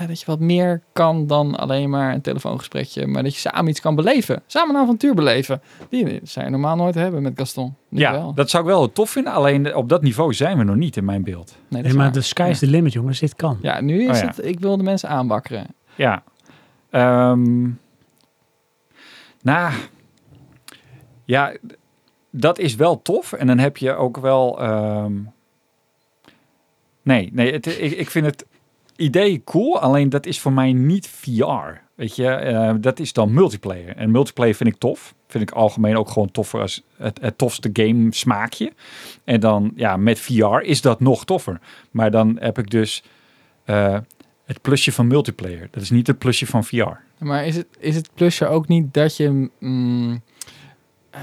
dat je wat meer kan dan alleen maar een telefoongesprekje, maar dat je samen iets kan beleven, samen een avontuur beleven. Die zou je normaal nooit hebben met Gaston. Nu
Ja,
wel.
dat zou ik wel tof vinden. Alleen op dat niveau zijn we nog niet in mijn beeld.
Nee, dat
Nee,
is
maar de sky is the limit, jongens. Dit kan.
Ja, nu is
Oh ja.
het, ik wil de mensen aanwakkeren.
Ja. Ehm nou, ja, dat is wel tof. En dan heb je ook wel... ehm, nee, nee het, ik, ik vind het idee cool. Alleen dat is voor mij niet VR. Weet je, eh, dat is dan multiplayer. En multiplayer vind ik tof. Vind ik algemeen ook gewoon toffer als het, het tofste game smaakje. En dan, ja, met VR is dat nog toffer. Maar dan heb ik dus eh, het plusje van multiplayer. Dat is niet het plusje van VR.
Maar is het, is het plusje ook niet dat je mm,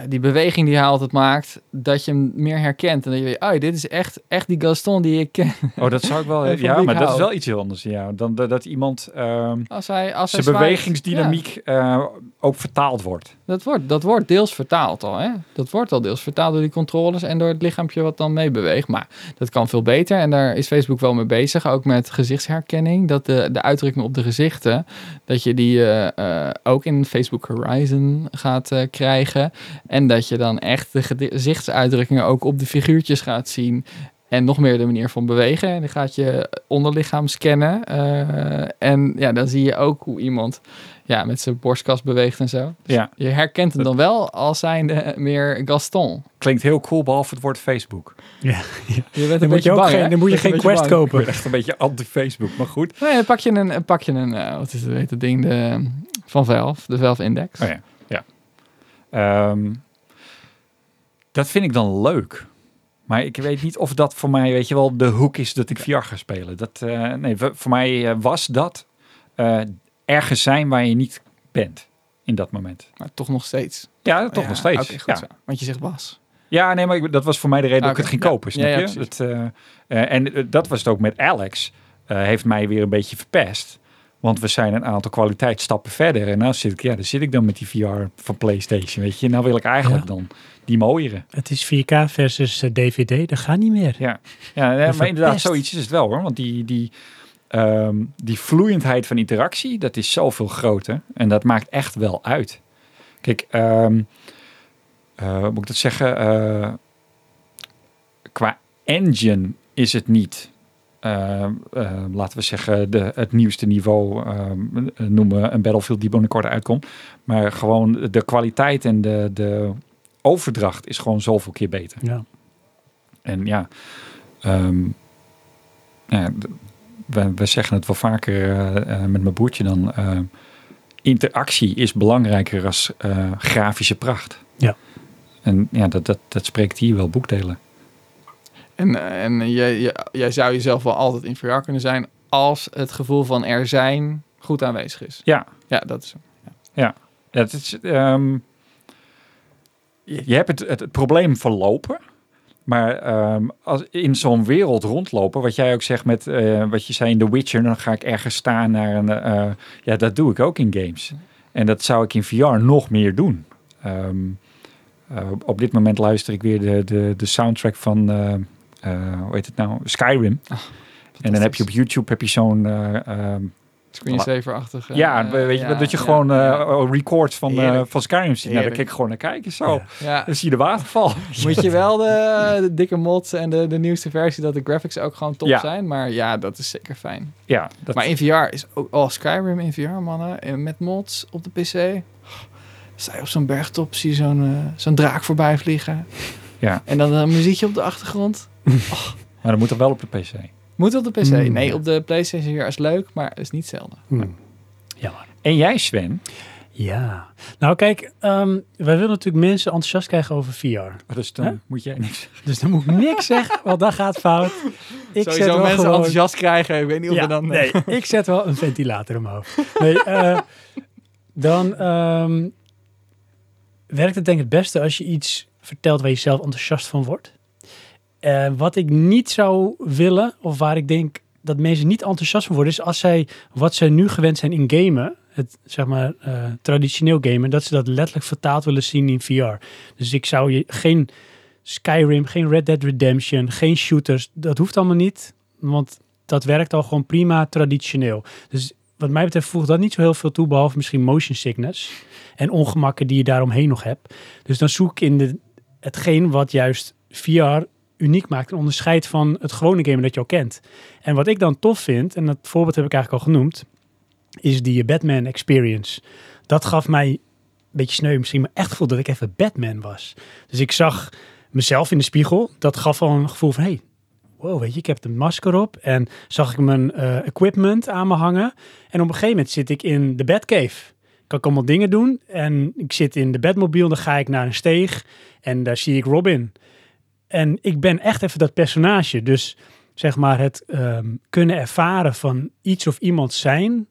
die beweging die hij altijd maakt, dat je hem meer herkent en dat je weet, oh, dit is echt, echt die Gaston die ik ken.
Oh, dat zou ik wel.
En van
ja, maar dat is wel iets heel anders. Ja, dan dat, dat iemand ehm,
Als hij, als
zijn bewegingsdynamiek eh, ook vertaald wordt.
Dat, wordt, dat wordt deels vertaald al. Hè? Dat wordt al deels vertaald door die controles en door het lichaampje wat dan meebeweegt. Maar dat kan veel beter en daar is Facebook wel mee bezig. Ook met gezichtsherkenning. Dat de, de uitdrukking op de gezichten, dat je die eh, eh, ook in Facebook Horizon gaat eh, krijgen. En dat je dan echt de gezichtsuitdrukkingen ook op de figuurtjes gaat zien. En nog meer de manier van bewegen. En dan gaat je onderlichaam scannen. eh, en ja, dan zie je ook hoe iemand ja, met zijn borstkas beweegt en zo. Dus
Ja.
Je herkent hem dan wel als zijnde meer Gaston.
Klinkt heel cool, behalve het woord Facebook.
Ja.
Je bent een
Dan moet
beetje
je, ook
bang,
geen,
hè?
dan moet je geen quest
bang.
Ik ben
kopen.
echt een beetje anti-Facebook, maar goed.
Nee, dan pak je een, dan pak je een eh, wat is het, weet het ding, de, van Valve, de Valve Index.
Oh ja, Ehm, dat vind ik dan leuk. Maar ik weet niet of dat voor mij, weet je wel, de hoek is dat ik VR ga spelen. Dat, eh, nee, voor mij eh, was dat eh, ergens zijn waar je niet bent in dat moment.
Maar toch nog steeds.
Ja, toch
Ja,
nog steeds.
Oké, goed
ja.
zo. Want je zegt was.
Ja, nee, maar ik- dat was voor mij de reden dat ik het ging kopen, snap
Ja,
je? Dat, en dat was het ook met Alex. heeft mij weer een beetje verpest. Want we zijn een aantal kwaliteitsstappen verder. En nou zit ik, ja, dan zit ik dan met die VR van PlayStation, weet je. Nou wil ik eigenlijk
Ja.
dan die mooiere.
Het is 4K versus eh, DVD. Dat gaat niet meer.
Ja, ja maar inderdaad, zoiets is het wel hoor. Want die, die, ehm, die vloeiendheid van interactie, dat is zoveel groter. En dat maakt echt wel uit. Kijk, eh, hoe moet ik dat zeggen? Eh, qua engine is het niet, eh, eh, laten we zeggen, de, het nieuwste niveau. ehm, noemen een Battlefield die binnenkort uitkomt. Maar gewoon de kwaliteit en de, de overdracht is gewoon zoveel keer beter.
Ja.
En ja, ehm, ja d- we, we zeggen het wel vaker eh, eh, met mijn broertje dan. interactie is belangrijker als eh, grafische pracht.
Ja.
En ja, dat, dat, dat spreekt hier wel boekdelen.
En, en jij, jij, zou jezelf wel altijd in VR kunnen zijn als het gevoel van er zijn goed aanwezig is.
Ja,
Ja, dat is
ja het is, ehm, je je hebt het, het, het probleem verlopen. Maar ehm, als in zo'n wereld rondlopen, wat jij ook zegt met eh, wat je zei in The Witcher, dan ga ik ergens staan naar een. eh, ja, dat doe ik ook in games. En dat zou ik in VR nog meer doen. Ehm, eh, op- dit moment luister ik weer de, de, de soundtrack van, hoe heet het nou? Skyrim. en dan heb je op YouTube heb je zo'n eh, ehm,
screensaver-achtig. eh,
ja, weet je,
ja,
dat je
ja,
gewoon
ja.
eh records van, eh, van Skyrim ziet. Nou, daar kijk ik gewoon naar kijken. Zo, dan zie je de waterval.
moet je wel de, de dikke mods en de, de nieuwste versie dat de graphics ook gewoon top zijn. Maar ja, dat is zeker fijn.
Ja, dat,
Maar in VR is ook... Oh, Skyrim in VR, mannen. En met mods op de PC. sta je op zo'n bergtop, zie je zo'n eh, zo'n draak voorbij vliegen.
Ja.
En dan een muziekje op de achtergrond.
Maar dat moet toch wel op de PC?
Moet op de PC.
Mm.
Nee, op de PlayStation weer is leuk, maar is niet zelden.
Hmm. Jammer.
En jij, Sven?
Ja. Nou kijk, ehm, wij willen natuurlijk mensen enthousiast krijgen over VR.
Dus dan moet jij niks
Dus dan moet ik niks zeggen, want dat gaat fout. Ik
Sowieso
zet wel
mensen
gewoon-
enthousiast krijgen. Ik weet niet of
Ja,
we dan...
nee, ik zet wel een ventilator omhoog. Nee, eh, dan ehm, werkt het denk ik het beste als je iets vertelt waar je zelf enthousiast van wordt. Eh, wat ik niet zou willen, of waar ik denk dat mensen niet enthousiast van worden, is als zij wat zij nu gewend zijn in gamen, het zeg maar eh, traditioneel gamen, dat ze dat letterlijk vertaald willen zien in VR. Dus ik zou je geen Skyrim, geen Red Dead Redemption, geen shooters, dat hoeft allemaal niet, want dat werkt al gewoon prima traditioneel. Dus wat mij betreft voegt dat niet zo heel veel toe, behalve misschien motion sickness en ongemakken die je daaromheen nog hebt. Dus dan zoek ik in de, hetgeen wat juist VR uniek maakt en onderscheidt van het gewone gamen dat je al kent. En wat ik dan tof vind, en dat voorbeeld heb ik eigenlijk al genoemd, is die Batman experience. Dat gaf mij een beetje sneu misschien, maar echt gevoel dat ik even Batman was. Dus ik zag mezelf in de spiegel. Dat gaf al een gevoel van, hey, wow, weet je, ik heb een masker op. En zag ik mijn eh, equipment aan me hangen. En op een gegeven moment zit ik in de Batcave. Kan ik allemaal dingen doen. En ik zit in de Batmobile, dan ga ik naar een steeg. En daar zie ik Robin. En ik ben echt even dat personage. Dus zeg maar het ehm, kunnen ervaren van iets of iemand zijn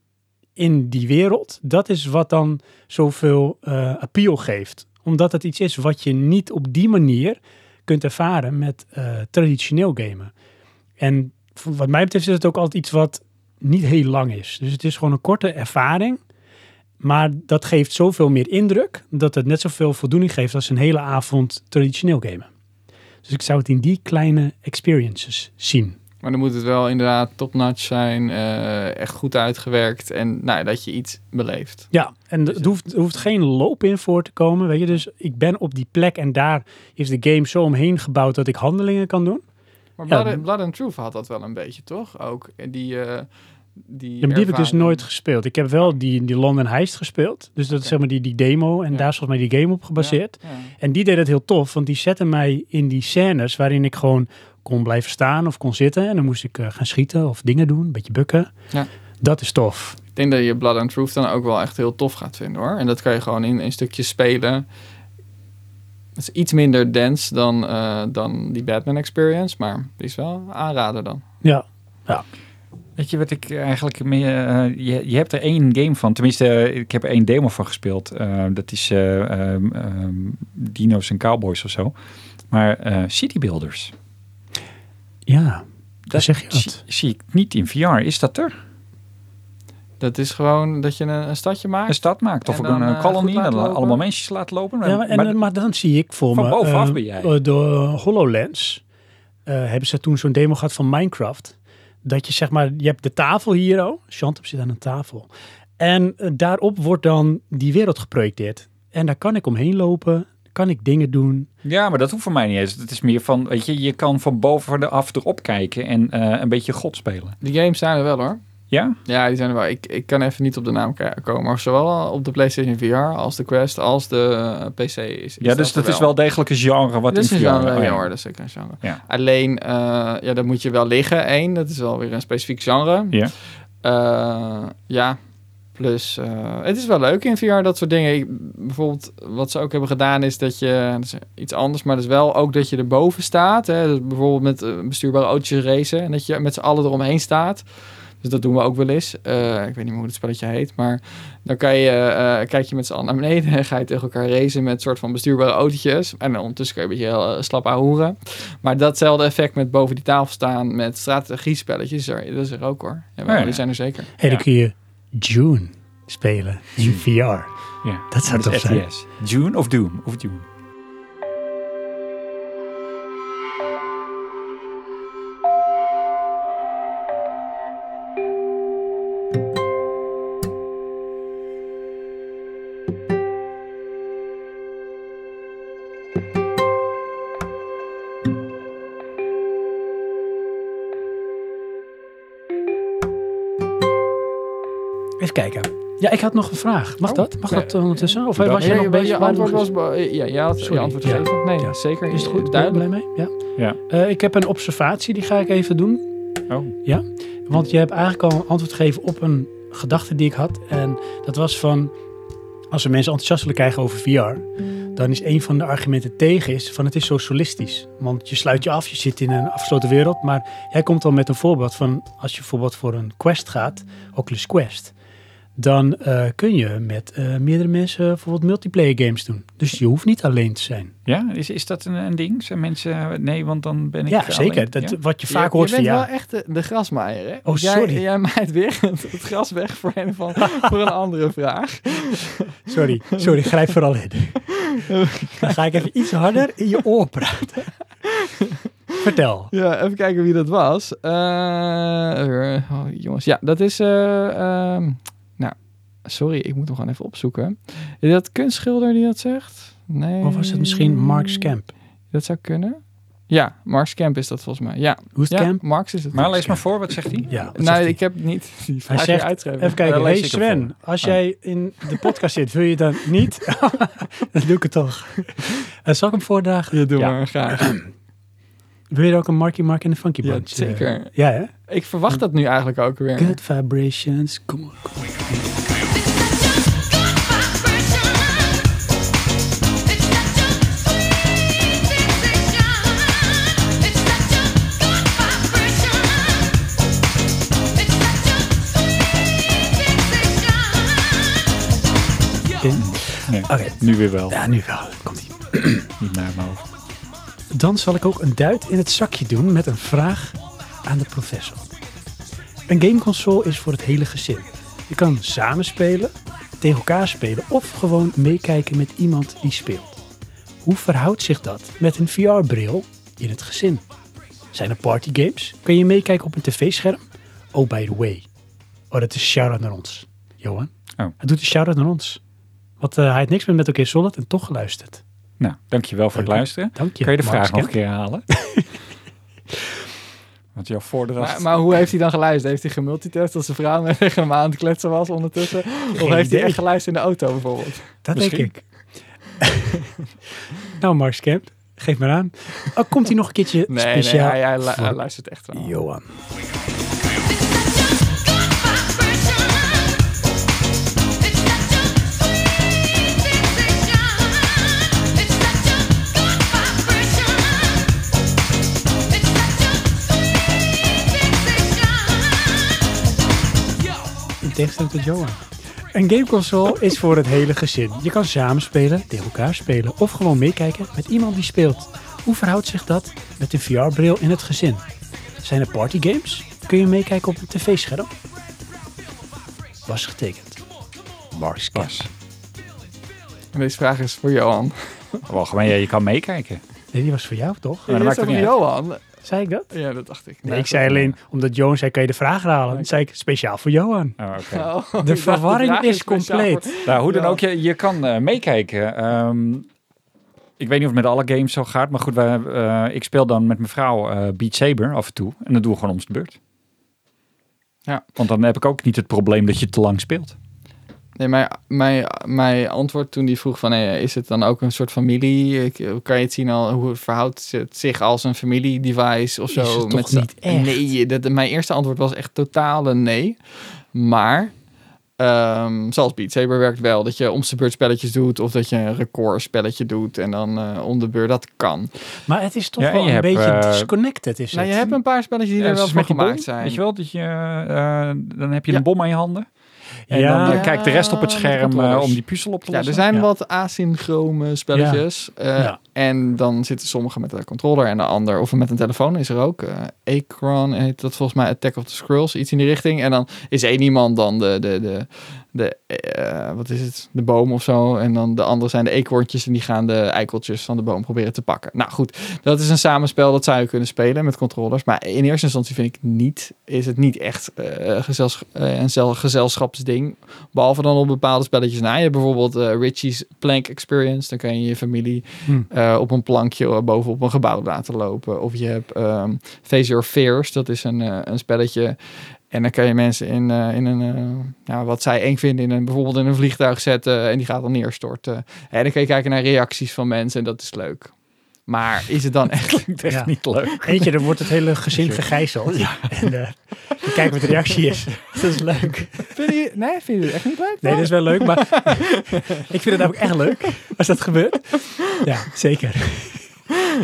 in die wereld. Dat is wat dan zoveel eh appeal geeft. Omdat het iets is wat je niet op die manier kunt ervaren met eh, traditioneel gamen. En wat mij betreft is het ook altijd iets wat niet heel lang is. Dus het is gewoon een korte ervaring. Maar dat geeft zoveel meer indruk dat het net zoveel voldoening geeft als een hele avond traditioneel gamen. Dus ik zou het in die kleine experiences zien.
Maar dan moet het wel inderdaad topnotch zijn, eh, echt goed uitgewerkt en nou, dat je iets beleeft.
Ja, en er hoeft, hoeft geen loop in voor te komen. Weet je? Dus ik ben op die plek en daar is de game zo omheen gebouwd dat ik handelingen kan doen.
Maar Blood and Truth had dat wel een beetje, toch? Ook eh, die... eh, die,
Ja, maar die heb ik dus nooit gespeeld. Ik heb wel die, die London Heist gespeeld. Dus dat is zeg maar die, die demo. En
Ja.
daar is volgens mij die game op gebaseerd.
Ja, ja.
En die deed het heel tof, want die zette mij in die scènes waarin ik gewoon kon blijven staan of kon zitten. En dan moest ik eh, gaan schieten of dingen doen, een beetje bukken.
Ja.
Dat is tof.
Ik denk dat je Blood and Truth dan ook wel echt heel tof gaat vinden, hoor. En dat kan je gewoon in, in stukjes spelen. Het is iets minder dense dan, eh, dan die Batman Experience, maar die is wel aanrader dan.
Ja,
Weet je wat ik eigenlijk meer... eh, je, je hebt er één game van. Tenminste, eh, ik heb er één demo van gespeeld. Eh, dat is eh, ehm, ehm, Dino's en Cowboys of zo. Maar eh, City Builders.
ja. Daar zeg je
zie,
dat.
zie ik niet in VR. Is dat er?
Dat is gewoon dat je een, een stadje maakt.
Een stad maakt of een kolonie. En
lopen.
allemaal mensen laten lopen.
Ja, maar, en,
Maar-
maar, dan zie ik voor
Van
me...
bovenaf
eh,
ben jij.
De HoloLens eh, hebben ze toen zo'n demo gehad van Minecraft. Dat je zeg maar, je hebt de tafel hier, oh. Chantop zit aan een tafel. En eh, daarop wordt dan die wereld geprojecteerd. En daar kan ik omheen lopen, kan ik dingen doen.
Ja, maar dat hoeft voor mij niet eens. Het is meer van, weet je, je kan van bovenaf erop kijken en eh, een beetje God spelen.
Die games zijn er wel, hoor.
Ja?
Ja, die zijn er wel. Ik, ik kan even niet op de naam komen. Maar zowel op de PlayStation VR als de Quest als de eh, PC is. is
Ja, dus dat is wel degelijk een genre wat
dat is
in VR...
genre,
oh,
ja hoor, dat is zeker een genre.
Ja.
Alleen, eh, ja, dan moet je wel liggen, één. Dat is wel weer een specifiek genre.
Ja.
Eh, ja, plus, het is wel leuk in VR, dat soort dingen. Ik- bijvoorbeeld, wat ze ook hebben gedaan is dat je, dat is iets anders, maar dat is wel ook dat je erboven staat. Hè? Dus bijvoorbeeld met bestuurbare autootjes racen en dat je met z'n allen eromheen staat. Dus dat doen we ook wel eens. Eh, ik weet niet meer hoe het spelletje heet, maar dan kan je, eh, kijk je met z'n allen naar beneden en ga je tegen elkaar racen met soort van bestuurbare autootjes. En dan ondertussen kan je een beetje heel eh, slap ahoeren. Maar datzelfde effect met boven die tafel staan met strategiespelletjes, er, dat is er ook hoor. Ja,
ja.
Die zijn er zeker.
hey,
Ja.
dan kun je June spelen in VR.
Ja.
Dat zou
is
zijn.
June of Doom? Of June?
Even kijken. Ja, ik had nog een vraag. Mag
Oh,
dat? Mag
nee.
dat eh, ondertussen? Of was je
Ja,
nog
je,
bezig?
je antwoord was... Ja, je had je
Sorry,
antwoord
ja.
gegeven. Nee,
Ja.
zeker.
Is het goed? Ben je
Duidelijk.
blij mee? Ja.
Ja.
Eh, ik heb een observatie, die ga ik even doen.
Oh,
Want je hebt eigenlijk al een antwoord gegeven op een gedachte die ik had. En dat was van, als we mensen enthousiast willen krijgen over VR, dan is een van de argumenten tegen is van het is zo solistisch. Want je sluit je af, je zit in een afgesloten wereld. Maar jij komt al met een voorbeeld van, als je bijvoorbeeld voor een Quest gaat, Oculus Quest, dan eh, kun je met eh, meerdere mensen bijvoorbeeld multiplayer games doen. Dus je hoeft niet alleen te zijn.
ja, is, is dat een, een ding? Zijn mensen, nee, want dan ben ik
Ja,
alleen.
zeker. Dat,
Ja?
Wat je vaak
je,
hoort
je
van
bent
ja.
wel echt de, de grasmaaier, hè?
Oh,
Jij-
sorry.
Jij, maait weer het, het gras weg voor een, van, voor een andere vraag.
Sorry, sorry, grijp vooral in. Dan ga ik even iets harder in je oor praten. Vertel.
Ja, even kijken wie dat was. Eh, jongens, ja, dat is... eh, ehm, sorry, ik moet hem gewoon even opzoeken. Is dat kunstschilder die dat zegt? Nee.
Of was het misschien Mark Scamp?
Dat zou kunnen. Ja, Mark Scamp is dat volgens mij. Ja,
Hoe is het
ja? Marx is het.
Maar lees maar voor, wat zegt hij?
Ja, wat
Nou,
zegt hij?
ik heb niet die
Hij zegt,
uitgeschreven.
even kijken. Hey Sven, als
Oh.
jij in de podcast zit, wil je dan niet? dan doe ik het toch. Uh, zal ik hem voordragen?
Ja, doe
Ja.
maar graag.
Wil je er ook een Marky Mark en een Funky
Ja,
Bunch? eh,
zeker.
ja, hè?
Ik verwacht dat nu eigenlijk ook weer.
Good vibrations. Kom op. Kom op.
Nee,
Oké.
nu weer wel.
Ja, nu wel. Komt ie.
Niet naar mijn hoofd.
Dan zal ik ook een duit in het zakje doen met een vraag aan de professor. Een gameconsole is voor het hele gezin. Je kan samen spelen, tegen elkaar spelen of gewoon meekijken met iemand die speelt. Hoe verhoudt zich dat met een VR-bril in het gezin? Zijn er partygames? Kun je meekijken op een tv-scherm? Oh, by the way. Oh, dat is shout-out naar ons. Johan.
Oh.
Hij doet een shout-out naar ons. Want eh, hij heeft niks meer met elkaar Solid en toch geluisterd.
Nou, dankjewel voor het luisteren.
Dank je.
Kun je de
Mark
vraag nog een keer herhalen? Want jouw voordracht...
Maar, maar hoe heeft hij dan geluisterd? Heeft hij gemultitest als zijn vrouw met tegen hem aan het kletsen was ondertussen? Of heeft hij echt geluisterd in de auto bijvoorbeeld?
Dat
Misschien.
denk ik. nou, Mark Scamp, geef maar aan. Oh, komt hij nog een keertje
Nee, nee
speciaal?
hij, hij, lu-
voor
hij luistert echt wel.
Johan. Tegenstelling tot Johan. Een gameconsole is voor het hele gezin. Je kan samen spelen, tegen elkaar spelen of gewoon meekijken met iemand die speelt. Hoe verhoudt zich dat met een VR-bril in het gezin? Zijn er partygames? Kun je meekijken op een tv-scherm? Was getekend. Mark Scamp.
Pas.
En Deze vraag is voor Johan.
Wacht, maar ja, je kan meekijken.
Nee, die was voor jou toch?
dat
Ja,
maakt
is
ook
voor
niet uit.
Johan.
Zei ik dat?
Ja, dat dacht ik.
Nee, ik zei alleen, omdat Johan zei, kan je de vraag herhalen? Dan zei ik, speciaal voor Johan.
Oh, oké.
Oh,
De
de
verwarring
vraag
is compleet.
voor-
Nou, hoe dan
Ja.
ook, je, je kan eh, meekijken. Ehm, ik weet niet of het met alle games zo gaat, maar goed, wij, eh, ik speel dan met mijn vrouw eh, Beat Saber af en toe. En dat doen we gewoon om de beurt.
Ja.
Want dan heb ik ook niet het probleem dat je te lang speelt.
Nee, mijn, mijn, mijn antwoord toen die vroeg van, hey, is het dan ook een soort familie? Kan je het zien al, hoe verhoudt het zich als een familiedevice of
Is
zo?
het toch niet echt?
Nee, dat, mijn eerste antwoord was echt totale nee. Maar, ehm, zoals Beat Saber werkt wel, dat je om de beurt spelletjes doet of dat je een record spelletje doet en dan eh om de beurt, dat kan.
Maar het is toch
Ja,
wel een
hebt,
beetje
eh,
disconnected is
Nou,
het.
je hebt een paar spelletjes die
Ja,
er wel voor
bom,
gemaakt zijn.
Weet je wel, dat je, eh, dan heb je
Ja.
een bom aan je handen. En
Ja.
dan eh, kijkt de rest op het
Ja,
scherm eh, om die puzzel op te
Ja,
lossen.
er zijn
Ja.
wat asynchrome spelletjes. eh,
Ja.
En dan zitten sommige met een controller en de ander. Of met een telefoon is er ook. eh Acron heet dat volgens mij Attack of the Skrulls. Iets in die richting. En dan is één iemand dan de, de, de, de eh, wat is het? De boom of zo. En dan de andere zijn de eekhoorntjes. En die gaan de eikeltjes van de boom proberen te pakken. Nou goed, dat is een samenspel. Dat zou je kunnen spelen met controllers. Maar in eerste instantie vind ik niet, is het niet echt eh, gezels, een zel- gezelschapsding. Behalve dan op bepaalde spelletjes na. Je hebt bijvoorbeeld Richie's Plank Experience. Dan kan je je familie
Hm.
Eh, op een plankje eh, bovenop een gebouw laten lopen. Of je hebt ehm Face Fears. Dat is een, eh, een spelletje. En dan kan je mensen in, in een, wat zij eng vinden, in een, bijvoorbeeld in een vliegtuig zetten en die gaat dan neerstorten. En dan kan je kijken naar reacties van mensen en dat is leuk. Maar is het dan echt...
Klinkt echt
Ja.
niet leuk.
Eentje, dan wordt het hele gezin gegijzeld. En uh, je kijkt wat de reactie is. Dat is leuk.
Vind je, nee, vind je het echt niet leuk?
Nee, dat is wel leuk, maar ik vind het namelijk echt leuk als dat gebeurt. Ja, zeker.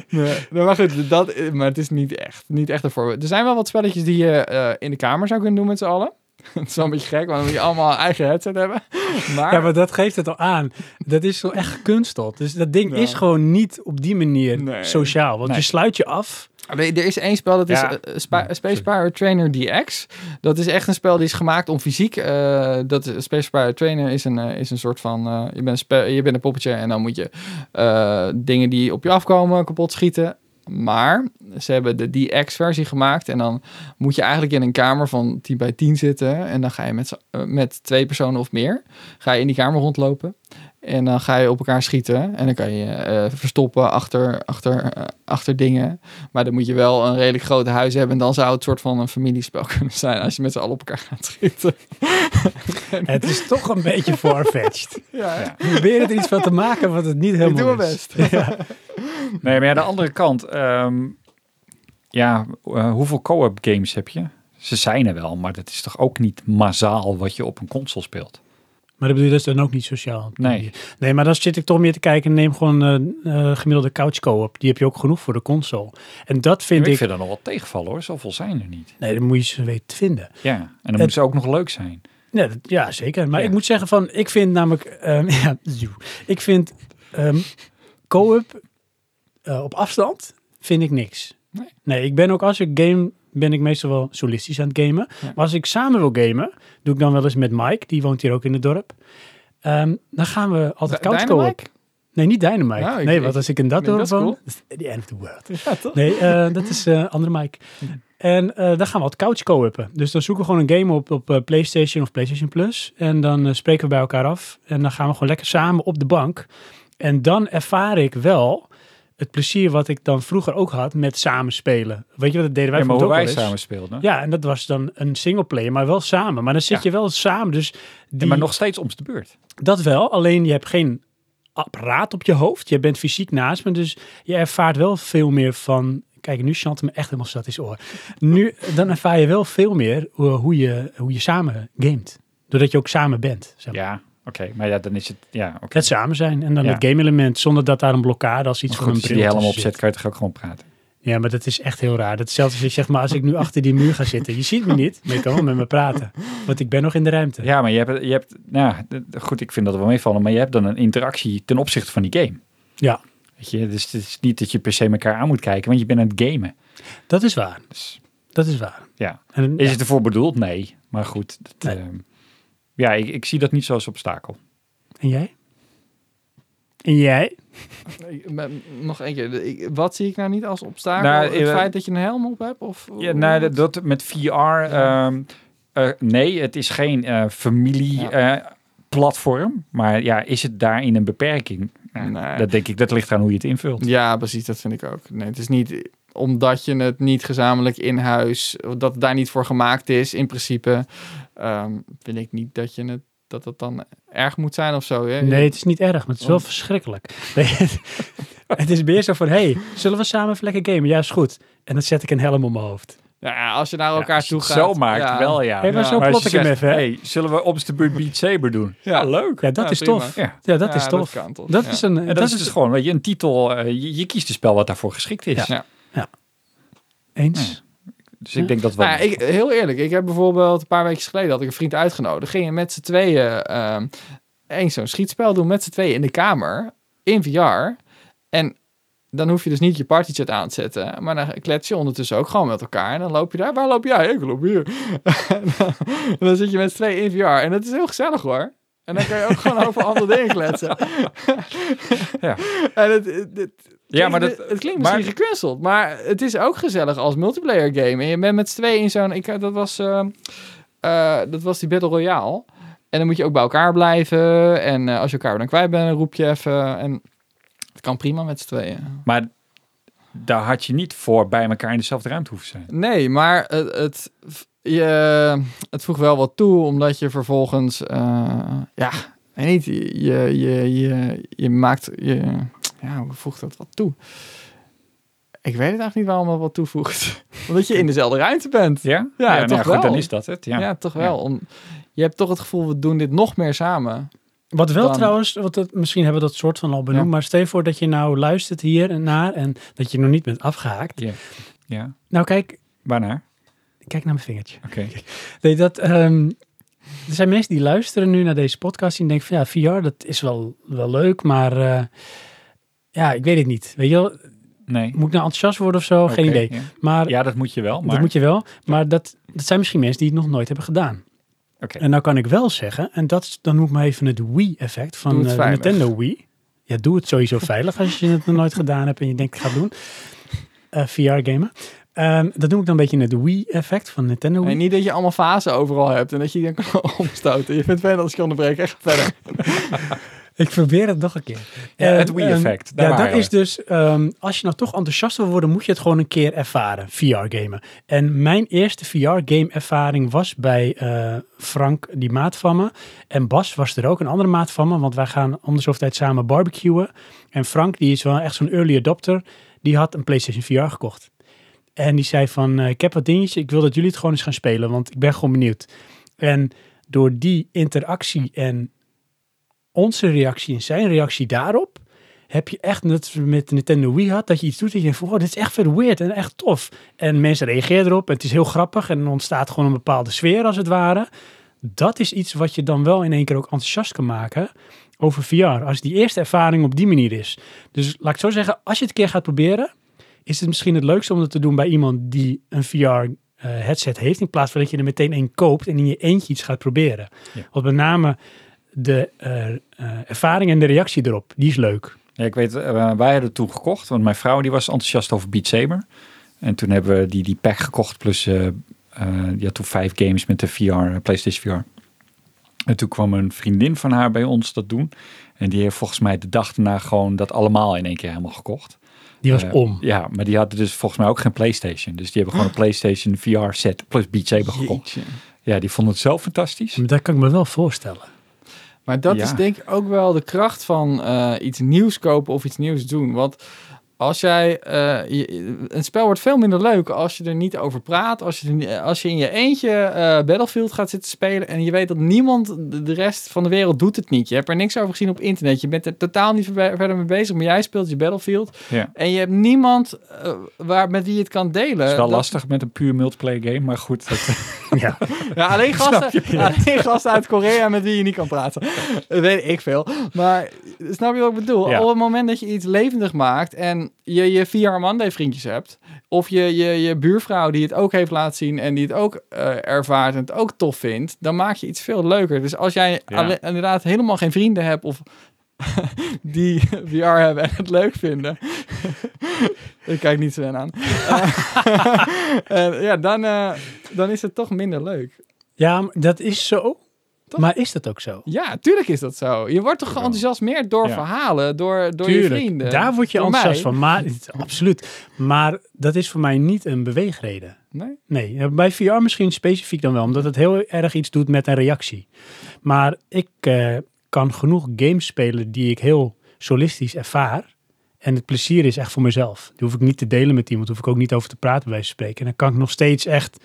Nee, nou, maar goed, dat, maar het is niet echt, niet echt een voorbeeld. Er zijn wel wat spelletjes die je eh, in de kamer zou kunnen doen met z'n allen. Het is wel een beetje gek, want dan moet je allemaal een eigen headset hebben. Maar,
Ja, maar dat geeft het al aan. Dat is zo echt gekunsteld. Dus dat ding
Ja.
is gewoon niet op die manier
Nee.
sociaal. Want
Nee.
je sluit je af.
Nee, er is één spel, dat is
Ja.
eh, Spa- Space Pirate Trainer DX. Dat is echt een spel die is gemaakt om fysiek. eh, dat Space Pirate Trainer is een, eh, is een soort van... je, bent je bent een poppetje en dan moet je dingen die op je afkomen kapot schieten. Maar ze hebben de DX-versie gemaakt. En dan moet je eigenlijk in een kamer van 10 bij 10 zitten. En dan ga je met, eh, met twee personen of meer... ga je in die kamer rondlopen. En dan ga je op elkaar schieten. En dan kan je eh, verstoppen achter, achter, eh, achter dingen. Maar dan moet je wel een redelijk groot huis hebben. En dan zou het soort van een familiespel kunnen zijn. Als je met z'n allen op elkaar gaat schieten.
Het is toch een beetje farfetched.
Ja,
We proberen er iets van te maken wat het niet helemaal
ik doe mijn best.
Ja.
Nee, maar ja, de andere kant. ehm, ja, eh, hoeveel co-op games heb je? Ze zijn er wel, maar dat is toch ook niet massaal wat je op een console speelt?
Maar dat bedoel je, dat is dan ook niet sociaal.
Nee.
Nee, maar dan zit ik toch meer te kijken. Neem gewoon eh eh, gemiddelde couch co-op. Die heb je ook genoeg voor de console. En dat vind
ik,
ik...
vind dat nog wel tegenvallen hoor, zoveel zijn er niet.
Nee, dan moet je ze weten te vinden.
Ja, en dan moeten ze ook nog leuk zijn.
Ja, dat- ja zeker. Maar
Ja.
ik moet zeggen van, ik vind namelijk, ehm, ja, ik vind ehm co-op eh, op afstand vind ik niks.
Nee.
Nee, ik ben ook als ik game, ben ik meestal wel solistisch aan het gamen.
Ja.
Maar als ik samen wil gamen, doe ik dan wel eens met Mike, die woont hier ook in het dorp. Ehm, dan gaan we altijd couch.
Dynamite?
Nee, niet Dynamite.
Nou,
nee, want als ik in dat dorp woon,
cool.
the end of the world.
Ja, toch?
Nee, eh, dat is eh andere Mike. En eh dan gaan we wat couch co-oppen. Dus dan zoeken we gewoon een game op op PlayStation of PlayStation Plus. En dan spreken we bij elkaar af. En dan gaan we gewoon lekker samen op de bank. En dan ervaar ik wel het plezier wat ik dan vroeger ook had met samen spelen. Weet je wat, dat deden wij
Ja, maar hoe wij samen speelden.
Ja, en dat was dan een singleplayer, maar wel samen. Maar dan zit
Ja.
je wel samen. Dus die,
Ja, maar nog steeds om de beurt.
dat wel, alleen je hebt geen apparaat op je hoofd. Je bent fysiek naast me, dus je ervaart wel veel meer van... Kijk, nu chant me echt helemaal zat is oor. Nu, dan ervaar je wel veel meer hoe, hoe je, hoe je samen gamet. Doordat je ook samen bent. Zeg maar.
Ja, oké. Maar ja, dan is het... Ja.
Het samen zijn en dan
Ja.
het game element zonder dat daar een blokkade als iets van een
als je
bril
die helemaal opzet, kan je toch ook gewoon praten?
Ja, maar dat is echt heel raar. Hetzelfde als je zegt, maar als ik nu achter die muur ga zitten. Je ziet me niet, maar je kan wel met me praten. Want ik ben nog in de ruimte.
Ja, maar je hebt, je hebt nou, goed, ik vind dat wel meevallen, maar je hebt dan een interactie ten opzichte van die game.
Ja,
Weet je, dus het is niet dat je per se elkaar aan moet kijken, want je bent aan het gamen.
dat is waar.
Dus
Dat is waar.
ja,
En,
is
ja.
het ervoor bedoeld? Nee, maar goed. Dat,
Nee.
ehm, ja, ik, ik zie dat niet zo als obstakel.
en jij? En jij?
Nog één keer. De- ik- Wat zie ik nou niet als obstakel?
Nou,
het
eh,
feit dat je een helm op hebt? Of,
Ja, nou, dat, dat met VR. ehm, eh, nee, het is geen eh familie-platform. maar ja, is het daarin een beperking? Nou,
Nee.
Dat denk ik, dat ligt aan hoe je het invult.
Ja, precies. Dat vind ik ook. Nee, het is niet omdat je het niet gezamenlijk in huis, dat het daar niet voor gemaakt is, in principe, ehm, vind ik niet dat je het dat het dan erg moet zijn of zo. Hè?
Nee, het is niet erg, maar het is wel
Oh.
verschrikkelijk. Nee, het, het is meer zo van, hey, zullen we samen even lekker gamen? Ja, is goed. En dan zet ik een helm om mijn hoofd.
Ja, als je naar
Ja,
elkaar
als je
toe
het
gaat.
Zo maakt,
ja.
wel ja.
Hey, maar
Ja.
zo plot
je
ik hem even, hè?
hey, zullen we op de beurt Beat Saber doen?
Ja.
leuk.
Ja, dat
Ja,
is
prima.
tof.
Ja.
Ja, dat
Ja,
is tof.
Dat toch.
Dat
Ja.
is een...
En dat, is dus gewoon, weet je, een titel. eh, je, je kiest een spel wat daarvoor geschikt is.
Ja.
Eens.
Dus ik denk dat wel.
Nou, ik, heel eerlijk, ik heb bijvoorbeeld een paar weken geleden had ik een vriend uitgenodigd. Gingen met z'n tweeën ehm eens zo'n schietspel doen met z'n tweeën in de kamer in VR. En dan hoef je dus niet je partychat aan te zetten, maar dan klets je ondertussen ook gewoon met elkaar. En dan loop je daar. Waar loop jij? Ik loop hier. en, dan, dan zit je met z'n tweeën in VR. En dat is heel gezellig hoor. En dan kan je ook gewoon over andere dingen kletsen.
Ja.
En het, het, het,
Ja, maar dat-
het klinkt
maar-
misschien gekunsteld, maar het is ook gezellig als multiplayer game. En je bent met z'n tweeën in zo'n... Ik, dat, was, eh, eh, dat was die Battle Royale. En dan moet je ook bij elkaar blijven. En eh, als je elkaar dan kwijt bent, roep je even. En het kan prima met z'n tweeën.
Maar daar had je niet voor bij elkaar in dezelfde ruimte hoeven zijn.
Nee, maar het, het, je, het voegt wel wat toe, omdat je vervolgens, eh, ja, niet, je, je, je, je maakt, je, ja, hoe voegt dat wat toe? Ik weet het eigenlijk niet waarom dat wat toevoegt. Omdat je in dezelfde ruimte bent.
Ja?
Ja,
nou
toch
goed,
wel.
dan is dat het. Ja,
Ja, toch wel. Om, je hebt toch het gevoel, we doen dit nog meer samen.
Wat wel
Dan-
trouwens, wat het, misschien hebben we dat soort van al benoemd,
Ja.
maar stel je voor dat je nou luistert hier en naar en dat je nog niet bent afgehaakt.
Ja. ja.
Nou kijk,
Waarnaar?
kijk naar mijn vingertje.
Oké.
Nee, dat, ehm, er zijn mensen die luisteren nu naar deze podcast en denken van ja, VR, dat is wel, wel leuk, maar eh, ja, ik weet het niet. Weet je wel,
Nee.
moet ik nou enthousiast worden of zo? Geen idee.
Ja.
Maar
Ja, dat moet je wel. Maar...
dat moet je wel. Maar dat, dat zijn misschien mensen die het nog nooit hebben gedaan. En nou kan ik wel zeggen, en dat is, dan noem ik maar even het Wii-effect van eh. Nintendo Wii. Ja, doe het sowieso veilig als je het nog nooit gedaan hebt en je denkt ik ga het doen. Eh, VR-gamen. Ehm, dat noem ik dan een beetje het Wii-effect van Nintendo Wii.
En niet dat je allemaal fasen overal hebt en dat je dan kan omstoten. Je vindt het fijn als ik je onderbreek. Echt verder.
Ik probeer het nog een keer.
Ja,
Eh,
het Wii-effect,
ehm, Ja, dat
we.
is dus, ehm, als je nou toch enthousiast wil worden, moet je het gewoon een keer ervaren, VR-gamen. En mijn eerste VR-game-ervaring was bij eh, Frank, die maat van me. En Bas was er ook, een andere maat van me, want wij gaan om de zoveel tijd samen barbecuen. En Frank, die is wel echt zo'n early adopter, die had een PlayStation VR gekocht. En die zei van, eh, ik heb wat dingetjes, ik wil dat jullie het gewoon eens gaan spelen, want ik ben gewoon benieuwd. En door die interactie en onze reactie en zijn reactie daarop, heb je echt, net met Nintendo Wii had, dat je iets doet en je denkt dit is echt vet weird en echt tof. En mensen reageren erop en het is heel grappig en er ontstaat gewoon een bepaalde sfeer als het ware. Dat is iets wat je dan wel in één keer ook enthousiast kan maken over VR. Als die eerste ervaring op die manier is. Dus laat ik zo zeggen, als je het een keer gaat proberen, is het misschien het leukste om dat te doen bij iemand die een VR eh, headset heeft, in plaats van dat je er meteen één koopt en in je eentje iets gaat proberen.
Ja.
Want met name de eh, eh, ervaring en de reactie erop, die is leuk.
Ja, ik weet, eh, wij hadden het toen gekocht, want mijn vrouw die was enthousiast over Beat Saber. En toen hebben we die, die pack gekocht, plus die had toen vijf games met de VR, PlayStation VR. En toen kwam een vriendin van haar bij ons dat doen. En die heeft volgens mij de dag daarna gewoon dat allemaal in één keer helemaal gekocht.
Die was om.
Ja, maar die hadden dus volgens mij ook geen PlayStation. Dus die hebben gewoon een PlayStation VR set plus Beat Saber gekocht. Ja, die vonden het zelf fantastisch.
Maar Dat kan ik me wel voorstellen.
Maar dat
Ja.
is denk ik ook wel de kracht van eh, iets nieuws kopen of iets nieuws doen. Want als jij, je, een spel wordt veel minder leuk als je er niet over praat. Als je, er als je in je eentje eh, Battlefield gaat zitten spelen en je weet dat niemand, de rest van de wereld doet het niet. Je hebt er niks over gezien op internet. Je bent er totaal niet verder mee bezig, maar jij speelt je Battlefield.
Ja.
En je hebt niemand waar, met wie je het kan delen.
Het is wel
Dat-
lastig met een puur multiplayer game, maar goed. Dat,
Ja.
Ja, alleen gasten, alleen gasten uit Korea met wie je niet kan praten. Dat weet ik veel. Maar snap je wat ik bedoel?
Ja.
Op het moment dat je iets levendig maakt en je je vier Monday vriendjes hebt, of je, je, je buurvrouw die het ook heeft laten zien en die het ook eh, ervaart en het ook tof vindt, dan maak je iets veel leuker. Dus als jij
Ja.
inderdaad helemaal geen vrienden hebt of die VR hebben en het leuk vinden. ik kijk niet Sven aan. Eh, ja, dan, eh, dan is het toch minder leuk.
ja, dat is zo. Maar is dat ook zo?
Ja, tuurlijk is dat zo. Je wordt toch geenthousiasmeerd door
Ja.
verhalen, door, door je
Tuurlijk,
vrienden.
daar word je enthousiast
mij.
van. Maar, absoluut. Maar dat is voor mij niet een beweegreden.
Nee?
Nee, bij VR misschien specifiek dan wel, omdat het heel erg iets doet met een reactie. Maar ik eh, kan genoeg games spelen die ik heel solistisch ervaar. En het plezier is echt voor mezelf. Die hoef ik niet te delen met iemand, hoef ik ook niet over te praten bij spreken. En dan kan ik nog steeds echt,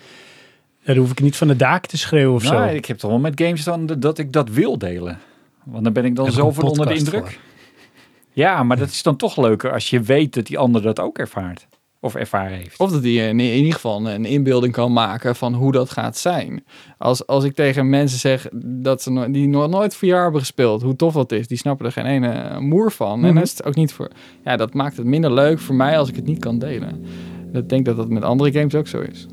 dan hoef ik niet van de daken te schreeuwen of
nou,
zo.
ik heb toch wel met games dan de- dat ik dat wil delen. Want dan ben ik dan
Heb ik een
zoveel onder de indruk. Ja, maar dat is dan toch leuker als je weet dat die ander dat ook ervaart. Of ervaren heeft.
Of dat hij in, in ieder geval een inbeelding kan maken van hoe dat gaat zijn. Als, als ik tegen mensen zeg dat ze no- die nog nooit VR hebben gespeeld, hoe tof dat is, die snappen er geen ene moer van. En
Mhm.
dat is het ook niet voor. Ja, dat maakt het minder leuk voor mij als ik het niet kan delen. Ik denk dat dat met andere games ook zo is.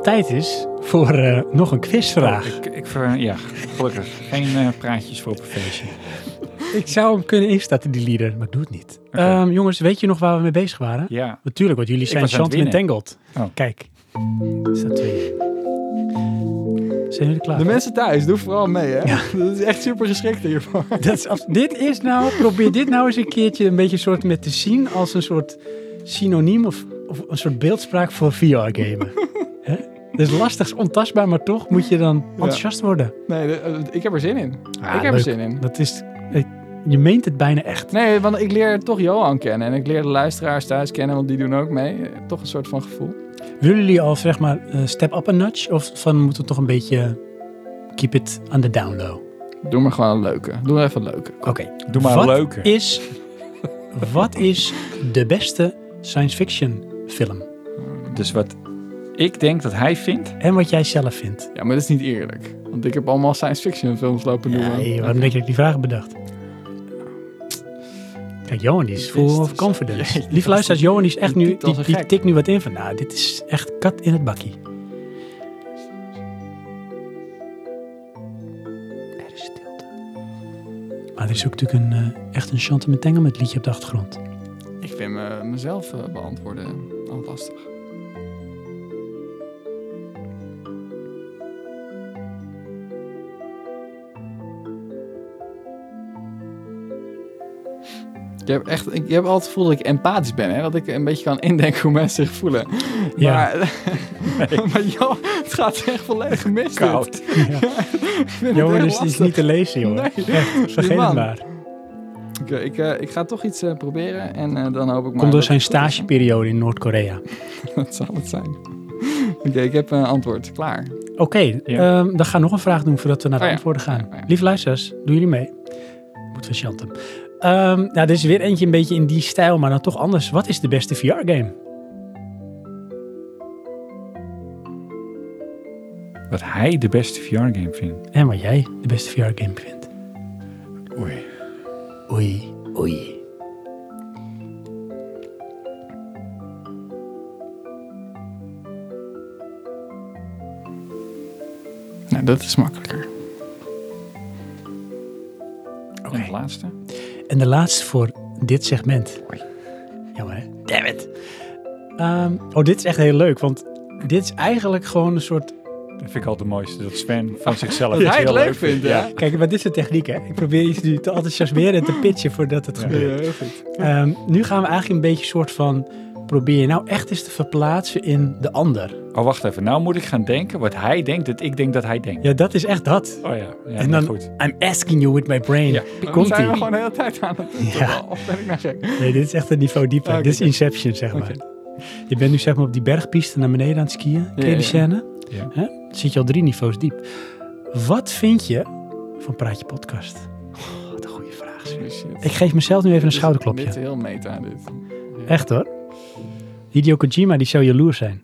Het tijd is voor eh, nog een quizvraag.
Oh, ik, ik ver, ja, gelukkig. Geen eh, praatjes voor op een feestje.
Ik zou hem kunnen instarten, die lieder, maar ik doe het niet. Ehm, jongens, weet je nog waar we mee bezig waren?
Ja,
Natuurlijk, want jullie zijn Chantal en
winnen.
Tangled.
Oh.
Kijk, staat twee. Zijn jullie klaar?
De mensen thuis, doe vooral mee, hè?
Ja.
Dat is echt super geschikt hiervoor.
Dat is, dit is nou, probeer dit nou eens een keertje een beetje soort met te zien als een soort synoniem of, of een soort beeldspraak voor VR-gamen. Is lastig, is ontastbaar, maar toch moet je dan enthousiast worden.
Nee, eh, ik heb er zin in.
Ah,
ik heb er zin in.
Dat is, eh, je meent het bijna echt.
Nee, want ik leer toch Johan kennen. En ik leer de luisteraars thuis kennen, want die doen ook mee. Eh, Toch een soort van gevoel.
Willen jullie al zeg maar step up a notch? Of van moeten we toch een beetje keep it on the down low?
Doe maar gewoon een leuke. Doe maar even een leuke.
Oké.
doe maar
Wat
een leuke.
Is, wat is de beste science fiction film?
Dus wat ik denk dat hij vindt.
En wat jij zelf vindt?
Ja, maar dat is niet eerlijk. Want ik heb allemaal science fiction films lopen noemen.
Nee, waarom denk je dat ik die vragen bedacht? Kijk, Johan die is full of confidence.
Jeetje,
Lieve luisteraars, Johan is echt nu, die, tikt nu wat in van, nou, dit is echt kat in het bakkie. Er is stilte. Maar er is ook natuurlijk een, eh, echt een Chantal met liedje op de achtergrond.
Ik vind me, mezelf eh, beantwoorden al lastig. Je hebt echt, ik- je hebt altijd het gevoel dat ik empathisch ben, hè? dat ik een beetje kan indenken hoe mensen zich voelen.
Ja.
Maar, maar joh, het gaat echt volledig mis.
Koud.
Het
Johan
heel
is, is niet te lezen, joh.
Nee.
Echt, vergeet het maar.
Oké, ik, eh, ik ga toch iets eh, proberen en eh, dan hoop ik maar...
Komt door zijn stageperiode in Noord-Korea.
Dat zal het zijn. Oké, ik heb een antwoord. Klaar.
Oké,
Ja.
ehm, dan ga ik nog een vraag doen voordat we naar de
Oh ja.
antwoorden gaan.
Ja, ja.
Lieve luisteraars, doen jullie mee? Moet van Chantem. Ehm nou, dit is weer eentje een beetje in die stijl, maar dan toch anders. Wat is de beste VR-game?
Wat hij de beste VR-game vindt.
En wat jij de beste VR-game vindt?
Oei.
Oei, oei.
Nou, dat is makkelijker.
Oké.
Laatste?
En de laatste voor dit segment.
Oei.
Jammer hè? Damn it. Ehm, oh, dit is echt heel leuk, want dit is eigenlijk gewoon een soort...
Dat vind ik altijd het mooiste. Dat Sven van zichzelf
Dat hij het
heel
leuk vindt, hè?
Ja.
Kijk, maar dit is de techniek hè. Ik probeer iets nu te enthousiasmeren en te pitchen voordat het
Ja.
gebeurt.
heel goed.
Ehm, nu gaan we eigenlijk een beetje soort van... Probeer je nou echt eens te verplaatsen in de ander.
Oh, wacht even. Nou moet ik gaan denken wat hij denkt dat ik denk dat hij denkt.
Ja, dat is echt dat.
Oh ja, ja
en dan,
goed.
I'm asking you with my brain.
Ja.
Komt
zijn we gewoon de hele tijd aan het doen.
Ja.
Of ben ik nou gek?
Nee, dit is echt een niveau dieper. Dit is. Inception, zeg maar. Je bent nu zeg maar op die bergpiste naar beneden aan het skiën. Ken je
Ja,
die
ja.
scène?
Ja.
Zit je al drie niveaus diep. Wat vind je van Praatje Podcast? Oh, wat een goede vraag.
Shit.
Ik geef mezelf nu even een schouderklopje.
Dit is heel meta, dit. Ja.
Echt hoor. Hideo Kojima, die zou jaloers zijn.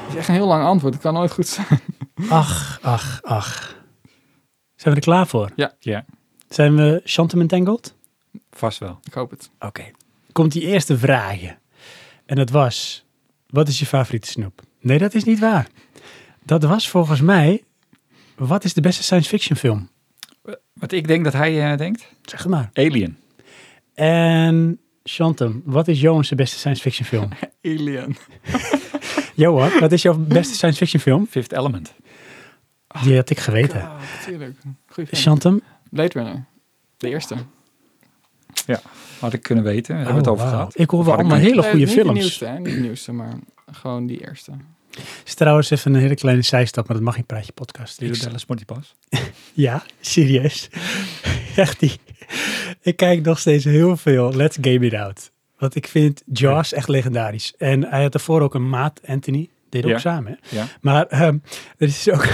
Het is echt een heel lang antwoord. Het kan nooit goed zijn.
Ach, ach, ach. Zijn we er klaar voor?
Ja,
Zijn we Chantem Entangled?
vast wel.
Ik hoop het.
Oké. Komt die eerste vragen. En dat was, wat is je favoriete snoep? Nee, dat is niet waar. Dat was volgens mij, wat is de beste science fiction film?
Wat ik denk dat hij eh, denkt?
Zeg het maar.
Alien.
En Chantem, wat is Johan's beste science fiction film?
Alien.
Johan, wat is jouw beste science fiction film?
Fifth Element.
Die had ik geweten.
Ja, natuurlijk.
Chantem?
Blade Runner. De eerste.
Had ik kunnen weten. Daar hebben we het over
Oh, wauw.
gehad.
Ik hoor wel allemaal hele
Nee,
goede
niet de
films.
nieuwste, hè? Niet de nieuwste, maar gewoon die eerste.
is trouwens even een hele kleine zijstap, maar dat mag in Praatje Podcast. Ik-
Dallas Monty Pass.
Ja, serieus. Echt die. Ik kijk nog steeds heel veel Let's Game It Out. Want ik vind Jaws echt legendarisch. En hij had daarvoor ook een maat, Anthony. Deed ook
Ja.
samen. Hè?
Ja.
Maar ehm, er is ook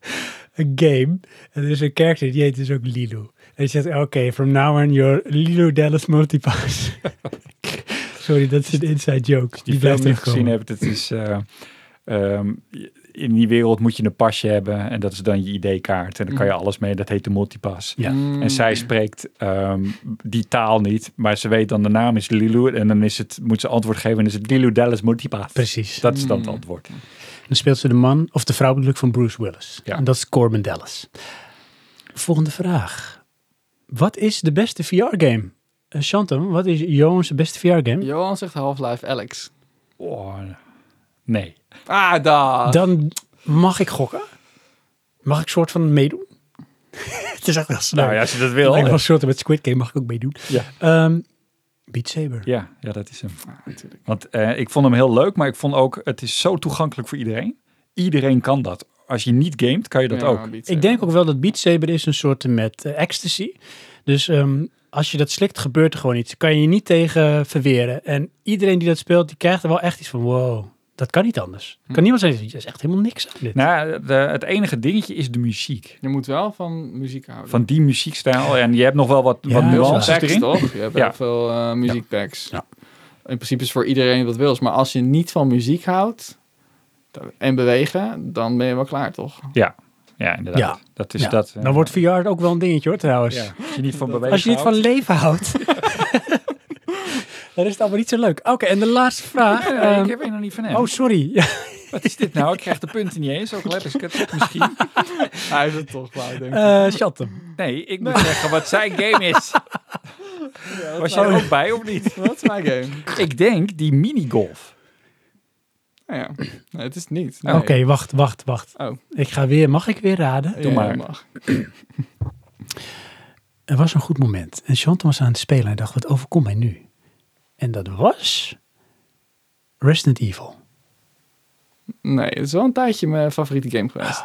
een game. En er is een character die heet dus ook Lilo. En die zegt, oké, from now on you're Lilo Dallas Multipass. Sorry, dat is een inside joke.
Die,
blijft
niet gezien hebt, het is... eh, ehm, in die wereld moet je een pasje hebben. En dat is dan je ID-kaart. En dan kan je
Mhm.
alles mee. Dat heet de multipass.
Ja.
Mm.
En zij spreekt ehm, die taal niet. Maar ze weet dan de naam is Lilu. En dan is het, moet ze antwoord geven. En is het Lilu Dallas Multipass.
Precies.
Dat is dan het
Mm.
antwoord.
Dan speelt ze de man of de vrouw bedoel van Bruce Willis.
Ja.
En dat is Corbin Dallas. Volgende vraag. Wat is de beste VR-game? Uh, Shantum, wat is Johan's beste VR-game?
Johan zegt Half-Life Alex.
Oh, nee.
Ah.
Dan mag ik gokken. Mag ik soort van meedoen? het is echt wel snel.
Nou ja, als je dat
Ik
wil.
wel een soort met Squid Game mag ik ook meedoen.
Ja.
Ehm, Beat Saber.
Ja, ja, dat is hem.
Ah, natuurlijk.
Want eh, ik vond hem heel leuk, maar ik vond ook, het is zo toegankelijk voor iedereen. Iedereen kan dat. Als je niet gamet, kan je dat
Ja,
ook.
Ik denk ook wel dat Beat Saber is een soort met eh, ecstasy. Dus ehm, als je dat slikt, gebeurt er gewoon iets. Kan je je niet tegen verweren. En iedereen die dat speelt, die krijgt er wel echt iets van, wow, dat kan niet anders. Kan niemand zeggen, er is echt helemaal niks aan dit.
Nou, de, het enige dingetje is de muziek.
Je moet wel van muziek houden.
Van die muziekstijl. En je hebt nog wel wat,
Ja,
wat nuances
packs,
erin.
toch? Je hebt
Ja.
heel veel eh, muziekpacks.
Ja.
In principe is voor iedereen wat wils. Maar als je niet van muziek houdt dan- en bewegen, dan ben je wel klaar, toch?
Ja, inderdaad.
Ja.
Dat is
Ja,
dat. eh,
Dan wordt VR ook wel een dingetje hoor trouwens.
ja, als je niet van bewegen
Als je niet van leven houdt, dan is het allemaal niet zo leuk. Oké, en de laatste vraag.
Nee,
ehm,
ik heb er nog niet van hem.
oh, sorry. Ja,
Wat is dit nou? Ik krijg de punten niet eens. Ook al heb ik het op misschien.
Hij is het toch klaar, denk ik.
eh Chantem.
Nee, ik moet zeggen wat zijn game is. Was je er ook bij of niet?
Wat is mijn game?
Ik denk die minigolf.
Nou ja, nee, het is niet.
Oké,
Nee.
wacht, wacht, wacht.
Oh.
Ik ga weer, mag ik weer raden?
Ja,
doe maar.
je mag.
Er was een goed moment. En Chantal was aan het spelen en hij dacht, wat overkomt mij nu? En dat was Resident Evil.
Nee, het is wel een tijdje mijn favoriete game geweest.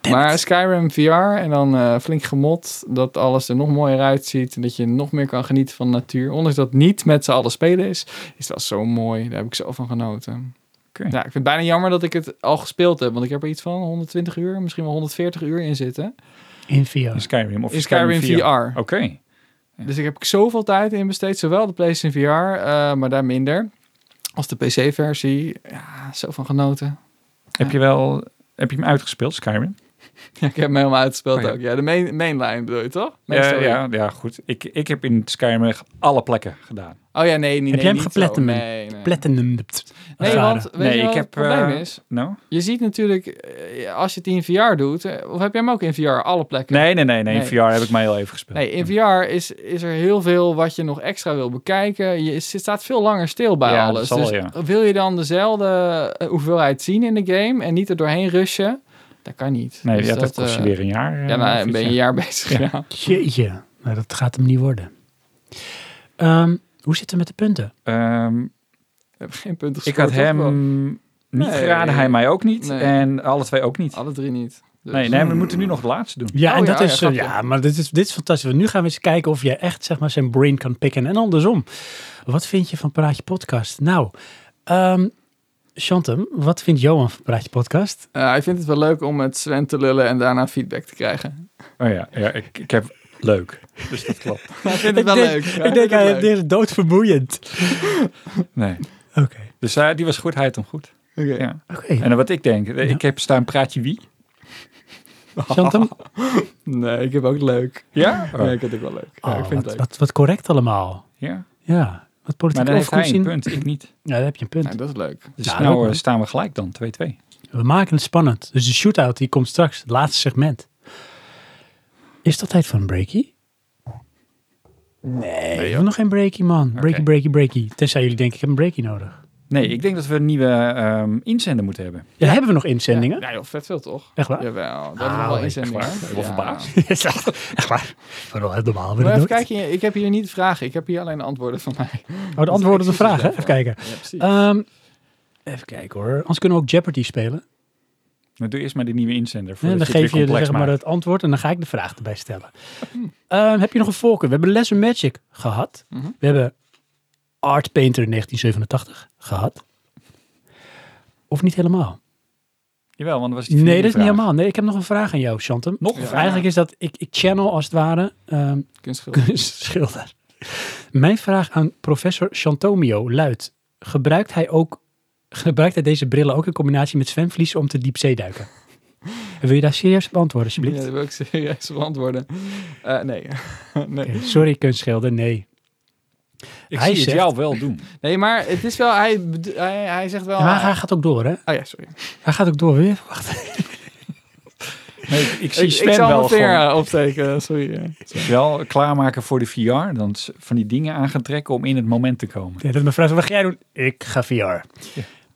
damn
maar. Skyrim VR en dan eh, flink gemod, dat alles er nog mooier uitziet en dat je nog meer kan genieten van de natuur. Ondanks dat het niet met z'n allen spelen is, is dat zo mooi. Daar heb ik zo van genoten.
Oké.
Ja, ik vind het bijna jammer dat ik het al gespeeld heb, want ik heb er iets van 120 uur, misschien wel 140 uur in zitten.
In VR.
In Skyrim of
In Skyrim VR.
Oké. Ja.
Dus ik heb zoveel tijd in besteed, zowel de PlayStation VR, eh, maar daar minder, als de PC-versie. Ja, zo van genoten.
Heb je wel heb je hem uitgespeeld, Skyrim?
Ja, ik heb hem helemaal uitgespeeld
Oh ja.
ook. Ja, de main, mainline bedoel je toch? Main
Ja, ja, ja, goed. Ik, ik heb in Skyrim echt alle plekken gedaan.
Oh ja, nee, niet,
Heb
nee,
jij hem gepletten?
Nee, nee.
Platinum.
Nee, want weet
Nee,
je
ik
wat
heb,
het probleem
eh,
is?
Nou?
Je ziet natuurlijk, eh, als je het in VR doet, eh, of heb jij hem ook in VR, alle plekken?
Nee, nee, nee, nee. In
Nee.
VR heb ik mij heel even gespeeld.
Nee, in VR is, is er heel veel wat je nog extra wil bekijken. Je staat veel langer stil bij
Ja,
alles.
zal
dus wil je dan dezelfde hoeveelheid zien in de game en niet er doorheen rushen? Dat kan niet.
Nee,
Dus
ja, dat kost je
eh,
weer een jaar.
Ja, nou, ben je een
ja.
jaar bezig.
Ja.
Ja.
Jeetje. Nou, dat gaat hem niet worden. Ehm, hoe zit het met de punten?
Ehm,
Ik heb geen punten
ik had
gescoord,
hem niet
Nee.
geraden, hij mij ook niet.
Nee.
En alle twee ook niet.
Alle drie niet. Dus-
Nee, nee, we moeten nu nog de laatste doen.
Ja,
Oh,
en dat
ja,
is, ja, maar dit is, dit is fantastisch. Want nu gaan we eens kijken of je echt zeg maar, zijn brain kan pikken. En andersom. Wat vind je van Praatje Podcast? Nou, ehm Chantem, wat vindt Johan van Praatje Podcast?
Eh, hij vindt het wel leuk om met Sven te lullen en daarna feedback te krijgen.
Oh ja, ja ik, ik heb leuk. Dus dat klopt.
Hij vindt het wel
denk-
leuk.
ik denk, hij dit is doodvermoeiend.
Nee.
Oké.
Dus eh, die was goed, hij had hem goed.
Oké.
Ja.
Oké.
En wat ik denk, ik heb staan praatje wie?
Chantem?
Nee, ik heb ook leuk.
Ja? Oh.
Ja, ik vind het ook wel leuk. Ja,
Oh,
ik vind
wat,
het leuk.
wat, wat correct allemaal.
ja.
Ja, wat politiek
Maar dan heeft hij een punt, ik niet.
Ja, daar heb je een punt.
Ja, dat is leuk.
Dus
Ja,
nou
ook
eh, staan we gelijk dan, 2-2.
We maken het spannend. Dus de shootout die komt straks, het laatste segment. Is dat tijd voor een breakie? Nee, we hebben nog geen breakie, man. Breakie,
Oké.
breakie, breakie. Tenzij jullie denken, ik heb een breakie nodig.
Nee, ik denk dat we een nieuwe ehm inzender moeten hebben.
Ja, hebben we nog inzendingen?
Ja, joh, vet veel toch?
Echt waar?
Jawel, dat is
Ah,
nog wel
echt
inzendingen.
waar? Ik ben wel verbaasd.
Is echt, echt waar? Normaal?
Maar
weer
even kijken, ik heb hier niet vragen. Ik heb hier alleen de antwoorden van mij.
Oh, de antwoorden op de vragen. hè? Even kijken.
Ja, precies.
Ehm, even kijken hoor. Anders kunnen we ook Jeopardy spelen.
Maar doe eerst maar de nieuwe inzender.
En
voordat
dan geef je zeg maar, het antwoord en dan ga ik de vraag erbij stellen. Ehm, heb je nog een voorkeur? We hebben Lesson Magic gehad.
Mhm.
We hebben Art Painter 1987 gehad. Of niet helemaal?
Jawel, want was die
Nee, dat is niet helemaal. Nee, ik heb nog een vraag aan jou, Chantem.
Nog
Ja.
Eigenlijk is dat, ik, ik channel als het ware ehm
Kunstschilder.
kunstschilder. Mijn vraag aan professor Chantomio luidt, gebruikt hij ook gebruikt hij deze brillen ook in combinatie met zwemvlies om te diepzee duiken? En wil je daar serieus op antwoorden,
Ja,
alsjeblieft?
dat wil ik serieus beantwoorden. Eh nee. nee.
Sorry, kunstschilder, nee.
Ik
Hij
zie het
zegt-
jou wel doen.
Nee, maar het is wel... Hij, hij, hij zegt wel...
Ja, maar hij gaat ook door, hè?
Oh ja, sorry.
Hij gaat ook door. Weer. Wacht.
Nee, ik zie
Ik,
Sven
ik zal
wel gewoon
opsteken, sorry.
wel klaarmaken voor de VR. Dan van die dingen aan gaan trekken om in het moment te komen.
Ja, dat mijn zegt, wat ga jij doen? Ik ga VR.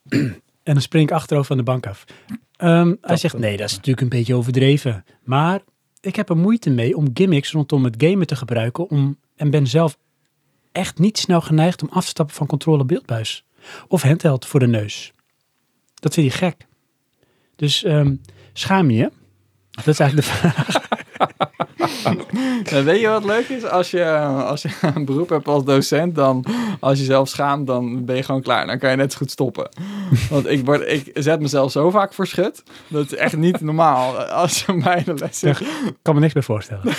en dan spring ik achterover van de bank af. Ehm, hij zegt, nee, dat is natuurlijk een beetje overdreven. Maar ik heb er moeite mee om gimmicks rondom het gamen te gebruiken. Om, en ben zelf echt niet snel geneigd om af te stappen van controle beeldbuis. Of handheld voor de neus. Dat vind je gek. Dus ehm, schaam je? Dat is eigenlijk de vraag.
Weet je wat leuk is? Als je, als je een beroep hebt als docent, dan als je zelf schaamt, dan ben je gewoon klaar. Dan kan je net zo goed stoppen. Want ik, word, ik zet mezelf zo vaak voor schut. Dat is echt niet normaal. Als je mij de les.
Ik kan me niks meer voorstellen.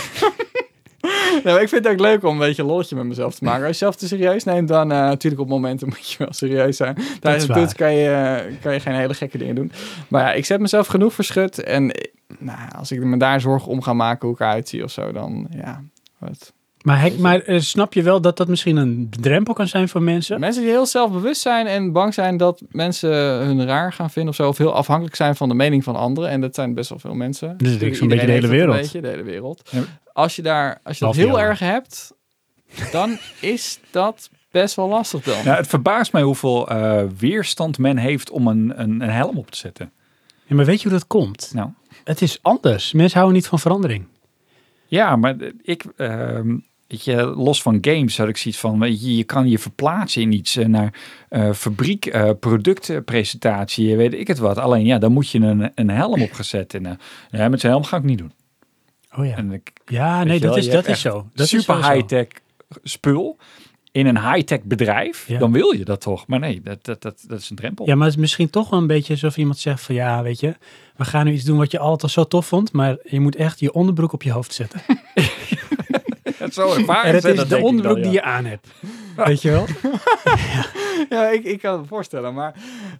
Maar ik vind het ook leuk om een beetje een lolletje met mezelf te maken. Als je jezelf te serieus neemt, dan uh, natuurlijk op momenten moet je wel serieus zijn. Tijdens
is
een kan je, kan je geen hele gekke dingen doen. Maar ja, ik zet mezelf genoeg voor schut. En eh, nou, als ik me daar zorgen om ga maken hoe ik eruit zie of zo, dan ja... Wat.
Maar, hek, maar eh, snap je wel dat dat misschien een drempel kan zijn voor mensen?
Mensen die heel zelfbewust zijn en bang zijn dat mensen hun raar gaan vinden of zo. Of heel afhankelijk zijn van de mening van anderen. En dat zijn best wel veel mensen.
Dus denk zo'n
Iedereen
beetje de hele
dat
wereld.
Een beetje, de hele wereld.
Ja.
Als je, daar, als je dat heel erg hebt, dan is dat best wel lastig dan.
Nou, het verbaast mij hoeveel eh, weerstand men heeft om een, een, een helm op te zetten.
Ja, maar weet je hoe dat komt?
Nou,
Het is anders. Mensen houden niet van verandering.
ja, maar ik, ehm, weet je, los van games had ik zoiets van, weet je, je kan je verplaatsen in iets eh, naar eh, fabriek, eh, productpresentatie, weet ik het wat. Alleen ja, dan moet je een, een helm opgezet. En eh, ja, met zo'n helm ga ik niet doen.
Oh ja.
En ik,
Ja, nee, dat
wel,
is, dat is zo. Dat is
super high-tech spul in een high-tech bedrijf,
Ja.
dan wil je dat toch. Maar nee, dat, dat, dat, dat is een drempel.
Ja, maar het is misschien toch wel een beetje alsof iemand zegt van ja, weet je, we gaan nu iets doen wat je altijd al zo tof vond, maar je moet echt je onderbroek op je hoofd zetten.
Het zo ervaren
en het
zijn,
is de onderbroek
dan,
die
ja.
je aan hebt. Weet je wel?
Ja, ik, ik kan het me voorstellen. Maar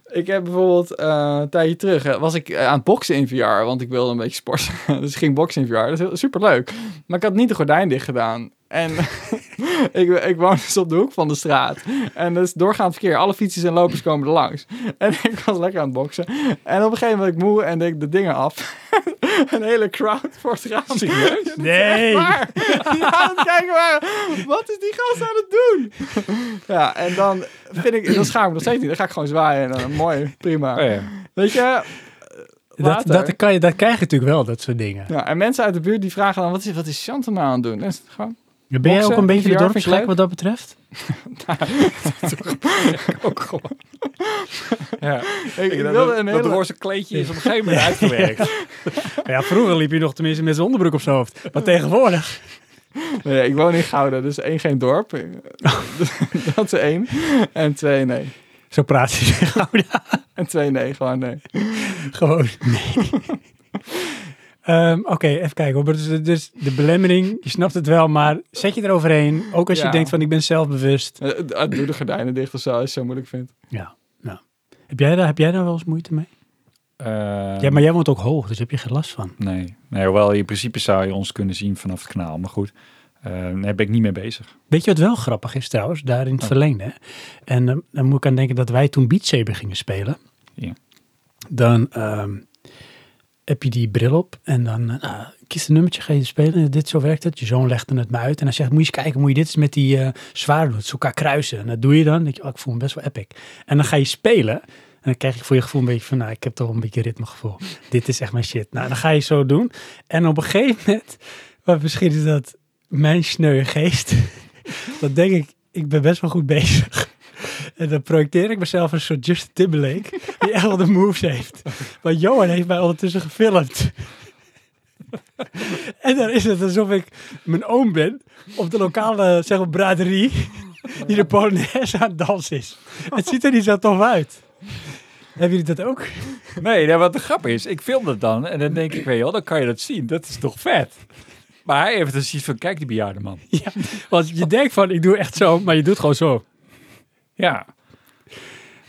ik heb bijvoorbeeld eh, een tijdje terug eh, was ik eh, aan het boksen in VR, want ik wilde een beetje sporten. dus ik ging boksen in VR. Dat is heel- superleuk. Maar ik had niet de gordijn dicht gedaan. En ik, ik woon dus op de hoek van de straat. En dat is doorgaand verkeer. Alle fietsers en lopers komen er langs. En ik was lekker aan het boksen. En op een gegeven moment ik moe en deed ik de dingen af. een hele crowd voor het raam.
Serieus?
Nee.
Maar kijken waren, wat is die gast aan het doen? ja, en dan vind ik, dan schaam ik me nog steeds niet. Dan ga ik gewoon zwaaien en dan mooi, prima.
Oh, ja.
Weet je,
Dat, dat, kan je, dat krijg je natuurlijk wel, dat soort dingen.
ja, en mensen uit de buurt die vragen dan, wat is, wat is Chantal nou aan het doen? Dan is het gewoon,
Ben jij
Boksen,
ook een beetje de dorpsgek wat dat betreft?
ook gewoon. Ja.
ik, ik
dat,
wilde
dat,
een
dat
hele...
roze kleedje is op een gegeven moment uitgewerkt.
Ja, vroeger liep je nog tenminste met zijn onderbroek op zijn hoofd. Maar tegenwoordig.
Nee, ik woon in Gouden, dus één, geen dorp. dat is één. En twee, nee.
Zo praat je gewoon.
En twee, nee, gewoon nee.
Gewoon, nee. Ehm, Oké, even kijken. hoor. Dus, dus de belemmering, je snapt het wel, maar zet je eroverheen. Ook als je denkt van ik ben zelfbewust.
Eh, eh, Doe de gordijnen dicht of zo, als je het zo moeilijk vindt.
Ja, nou. Heb jij, daar, heb jij daar wel eens moeite mee?
Eh,
ja, maar jij woont ook hoog, dus heb je geen last van.
Nee, nee, hoewel in principe zou je ons kunnen zien vanaf het kanaal. Maar goed, eh, daar ben ik niet mee bezig.
Weet je wat wel grappig is trouwens, daar in het
Oh.
verlengde? hè? En ehm, dan moet ik aan denken dat wij toen Beat Saber gingen spelen.
Ja.
Dan ehm, heb je die bril op en dan eh, nou, kies een nummertje, ga je spelen. En dit zo werkt het. Je zoon legde het me uit en hij zegt, moet je eens kijken, moet je dit eens met die eh zwaar doen, ze elkaar kruisen. En dat doe je dan. Denk je, oh, ik voel me best wel epic. En dan ga je spelen en dan krijg je voor je gevoel een beetje van, nou, ik heb toch een beetje ritmegevoel. dit is echt mijn shit. Nou, dan ga je zo doen. En op een gegeven moment, maar misschien is dat mijn sneuwe geest, dan denk ik, ik ben best wel goed bezig. En dan projecteer ik mezelf een soort Justin Timberlake, die echt wel de moves heeft. Maar Johan heeft mij ondertussen gefilmd. En dan is het alsof ik mijn oom ben op de lokale, zeg maar, braderie, die de Polonaise aan het dansen is. Het ziet er niet zo tof uit. Hebben jullie dat ook?
Nee, nee, wat de grap is, ik film dat dan en dan denk ik, weet je wel, dan kan je dat zien. Dat is toch vet? Maar hij heeft dus iets van, kijk die bejaarde man.
Ja, want je denkt van, ik doe echt zo, maar je doet gewoon zo.
Ja,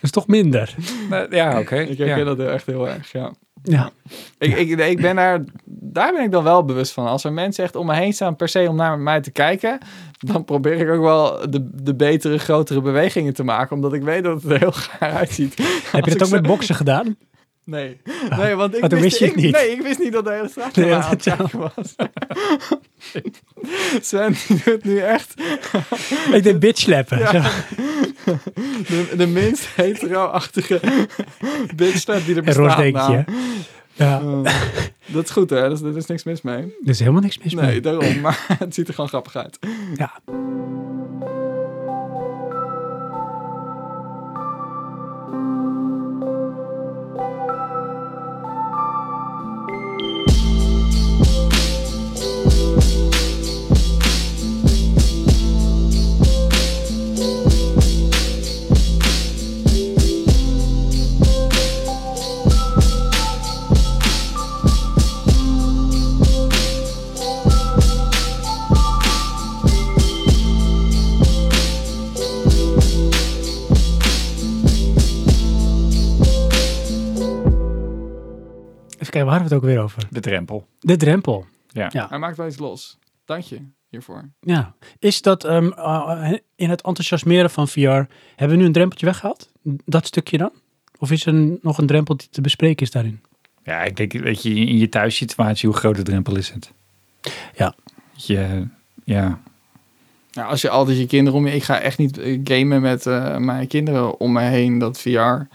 is toch minder.
Nou, ja, oké.
Ik herken
Ja.
dat echt heel erg, ja.
Ja.
Ik, ik, ik ben daar, daar ben ik dan wel bewust van. Als er mensen echt om me heen staan per se om naar mij te kijken, dan probeer ik ook wel de, de betere, grotere bewegingen te maken, omdat ik weet dat het er heel gaar uitziet.
Heb je dat ook met boksen gedaan?
Nee, nee want ik wist,
wist je het
ik-
niet.
Nee, ik wist niet dat de hele straat
Nee,
aan het kijken was. Sven doet nu echt
Ik deed bitch slappen.
Ja. De, de minst hetero-achtige bitchslap die er
Een
bestaat.
rosdekentje.
nou.
Ja,
dat is goed hè, er is, er is niks mis mee.
er is helemaal niks mis
Nee,
mee.
daarom. Maar het ziet er gewoon grappig uit.
Ja. Waar hadden we het ook weer over?
De drempel.
De drempel. Ja.
Hij maakt wel iets los. Dank je hiervoor.
Ja. Is dat ehm, uh, in het enthousiasmeren van VR, hebben we nu een drempeltje weggehaald? Dat stukje dan? Of is er nog een drempel die te bespreken is daarin?
Ja, ik denk, weet je, in je thuissituatie, hoe groot de drempel is het?
Ja.
Je, ja,
Nou, als je altijd je kinderen om je... Ik ga echt niet eh, gamen met eh, mijn kinderen om me heen, dat VR.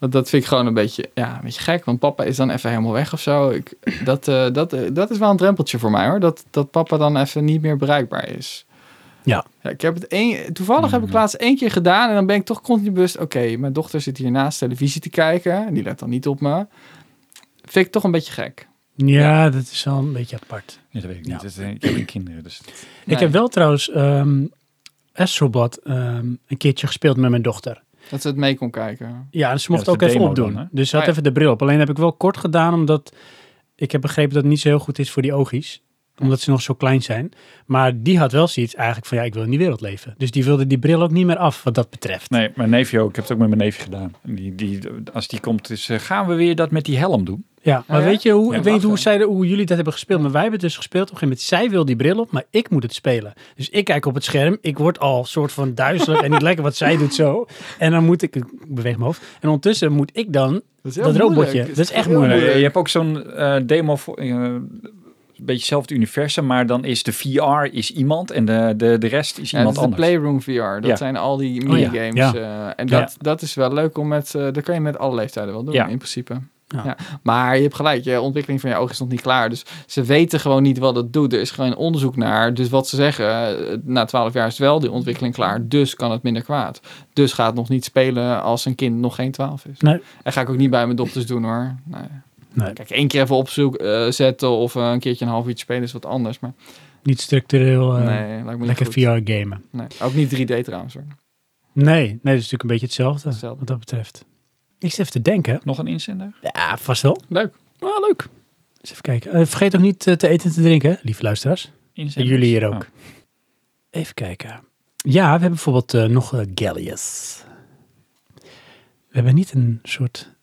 Dat, dat vind ik gewoon een beetje, ja, een beetje gek. Want papa is dan even helemaal weg of zo. Ik, dat, eh, dat, eh, dat is wel een drempeltje voor mij hoor. Dat, dat papa dan even niet meer bereikbaar is.
Ja.
ja ik heb het één, toevallig heb ik
Mhm.
laatst één keer gedaan. En dan ben ik toch continu bewust. Oké, mijn dochter zit hier naast televisie te kijken. en Die let dan niet op me. Vind ik toch een beetje gek.
Ja, dat is wel een beetje apart.
dat weet ik
Ja.
niet. Dat, eh, ik heb geen kinderen, dus...
Ik heb wel trouwens ehm Astrobot ehm, een keertje gespeeld met mijn dochter.
Dat ze het mee kon kijken.
Ja, en ze mocht ook even opdoen.
dan,
dus ze had
Ah, ja.
even de bril op. Alleen heb ik wel kort gedaan, omdat ik heb begrepen dat het niet zo heel goed is voor die oogjes. Omdat ze nog zo klein zijn. Maar die had wel zoiets eigenlijk van, ja, ik wil in die wereld leven. Dus die wilde die bril ook niet meer af, wat dat betreft.
Nee, mijn neefje ook. Ik heb het ook met mijn neefje gedaan. En Die, die, als die komt, is, eh, gaan we weer dat met die helm doen?
Ja, maar
ja?
weet je hoe,
Ja,
ik weet niet hoe, zij, hoe jullie dat hebben gespeeld, maar wij hebben het dus gespeeld. Op een gegeven moment, zij wil die bril op, maar ik moet het spelen. Dus ik kijk op het scherm, ik word al soort van duizelig en niet lekker wat zij doet zo. En dan moet ik, ik beweeg mijn hoofd, en ondertussen moet ik dan,
Dat,
robotje, dat is echt moeilijk.
Je hebt ook zo'n eh, demo voor... eh, een beetje hetzelfde universum, maar dan is de VR is iemand en de, de, de rest is
Ja,
iemand
is de
anders.
Playroom VR. Dat
Ja.
zijn al die
Oh ja,
minigames. eh, en dat, dat is wel leuk om met... eh dat kan je met alle leeftijden wel doen,
Ja.
in principe.
Ja.
Ja. Maar je hebt gelijk, je ontwikkeling van je ogen is nog niet klaar. Dus ze weten gewoon niet wat het doet. Er is gewoon onderzoek naar. Dus wat ze zeggen, eh, na 12 jaar is wel die ontwikkeling klaar. Dus kan het minder kwaad. Dus ga het nog niet spelen als een kind nog geen 12 is.
Nee.
En ga ik ook niet bij mijn dochters doen hoor. Nee.
Nee,
Kijk, één keer even opzoek eh, zetten of eh, een keertje een half uurtje spelen is wat anders. Maar
niet structureel eh,
nee, me
lekker
goed.
VR gamen.
Nee. Ook niet 3D trouwens hoor.
Nee, nee, dat is natuurlijk een beetje hetzelfde,
Hetzelfde.
wat dat betreft. Ik zit even te denken.
Nog een inzender?
Ja, vast wel.
Leuk.
Ah, leuk. Eens even kijken. Vergeet ook niet te eten en te drinken, lieve luisteraars. En
Inzenders?
jullie hier ook.
Oh.
Even kijken. Ja, we hebben bijvoorbeeld nog Gallius. We hebben niet een soort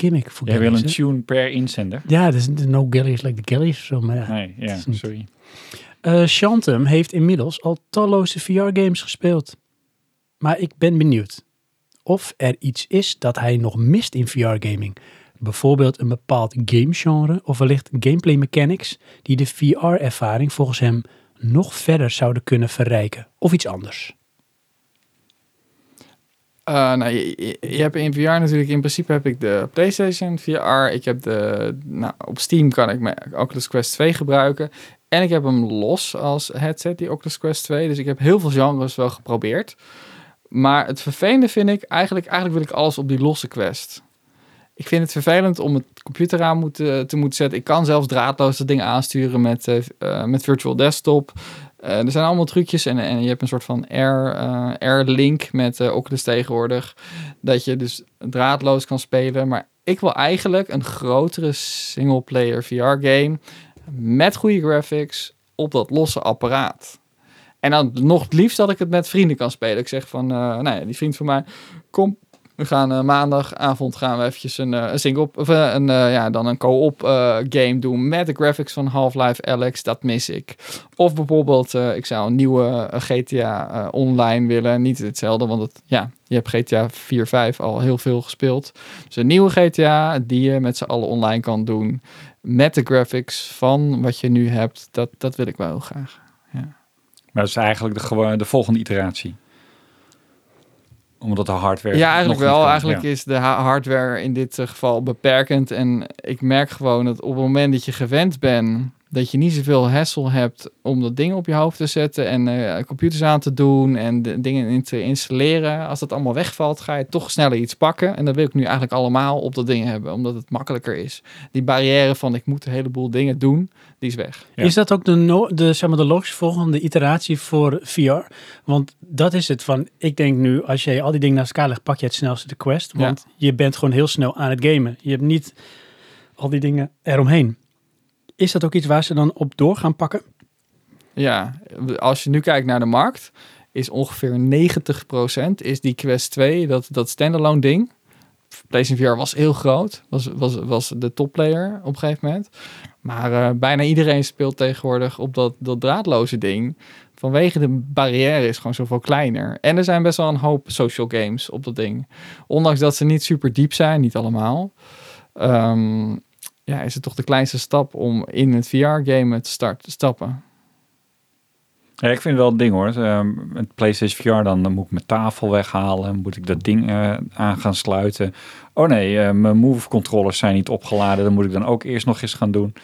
gimmick voor
Jij wil een tune per inzender?
Ja, is no Gallius like the Gallius of zo, maar.
Nee, ja, sorry.
Eh, Shantum heeft inmiddels al talloze VR-games gespeeld. Maar ik ben benieuwd of er iets is dat hij nog mist in VR-gaming. Bijvoorbeeld een bepaald gamegenre of wellicht gameplay mechanics die de VR-ervaring volgens hem nog verder zouden kunnen verrijken. Of iets anders.
Eh, nou, je hebt in VR natuurlijk, in principe heb ik de PlayStation VR. Ik heb de, nou, op Steam kan ik mijn Oculus Quest 2 gebruiken. En ik heb hem los als headset, die Oculus Quest 2. Dus ik heb heel veel genres wel geprobeerd. Maar het vervelende vind ik, eigenlijk, eigenlijk wil ik alles op die losse Quest. Ik vind het vervelend om het computer aan moeten, te moeten zetten. Ik kan zelfs draadloos dat ding aansturen met, eh, eh, met Virtual Desktop. Eh, er zijn allemaal trucjes en, en je hebt een soort van Air, eh, Air-link met eh, Oculus tegenwoordig. Dat je dus draadloos kan spelen. Maar ik wil eigenlijk een grotere single-player VR-game met goede graphics op dat losse apparaat. En dan nog het liefst dat ik het met vrienden kan spelen. Ik zeg van, nou ja, die vriend van mij, kom, we gaan eh, maandagavond gaan we eventjes een, eh, een single, of eh, een, ja, dan een co-op game doen met de graphics van Half-Life Alex. Dat mis ik. Of bijvoorbeeld, ik zou een nieuwe GTA online willen. Niet hetzelfde, want het, ja, je hebt GTA 4, 5 al heel veel gespeeld. Dus een nieuwe GTA die je met z'n allen online kan doen. Met de graphics van wat je nu hebt. Dat, dat wil ik wel heel graag.
Maar dat is eigenlijk de, de volgende iteratie. Omdat de hardware.
Ja, eigenlijk wel.
kan.
Eigenlijk
Ja.
is de ha- hardware in dit eh, geval beperkend. En ik merk gewoon dat op het moment dat je gewend bent, dat je niet zoveel hassle hebt om dat ding op je hoofd te zetten en eh, computers aan te doen en de dingen in te installeren. Als dat allemaal wegvalt, ga je toch sneller iets pakken. En dat wil ik nu eigenlijk allemaal op dat ding hebben, omdat het makkelijker is. Die barrière van ik moet een heleboel dingen doen, die is weg.
Ja.
Is dat ook de, no de, zeg maar, de logisch volgende iteratie voor VR? Want dat is het van, ik denk nu, als je al die dingen naast elkaar legt, pak je het snelste de quest. Want je bent gewoon heel snel aan het gamen. Je hebt niet al die dingen eromheen. Is dat ook iets waar ze dan op door gaan pakken?
Ja, als je nu kijkt naar de markt, is ongeveer 90% is die Quest 2, dat, dat standalone ding. PlayStation VR was heel groot, was, was, was de topplayer op een gegeven moment. Maar eh, bijna iedereen speelt tegenwoordig op dat, dat draadloze ding. Vanwege de barrière is gewoon zoveel kleiner. En er zijn best wel een hoop social games op dat ding. Ondanks dat ze niet super diep zijn, niet allemaal. ehm, ja, is het toch de kleinste stap om in het VR-game te start, te stappen.
Ja, ik vind het wel een ding hoor. Ehm, Met PlayStation VR dan, dan moet ik mijn tafel weghalen. Moet ik dat ding eh, aan gaan sluiten. Oh nee, eh, mijn move controllers zijn niet opgeladen. Dan moet ik dan ook eerst nog eens gaan doen.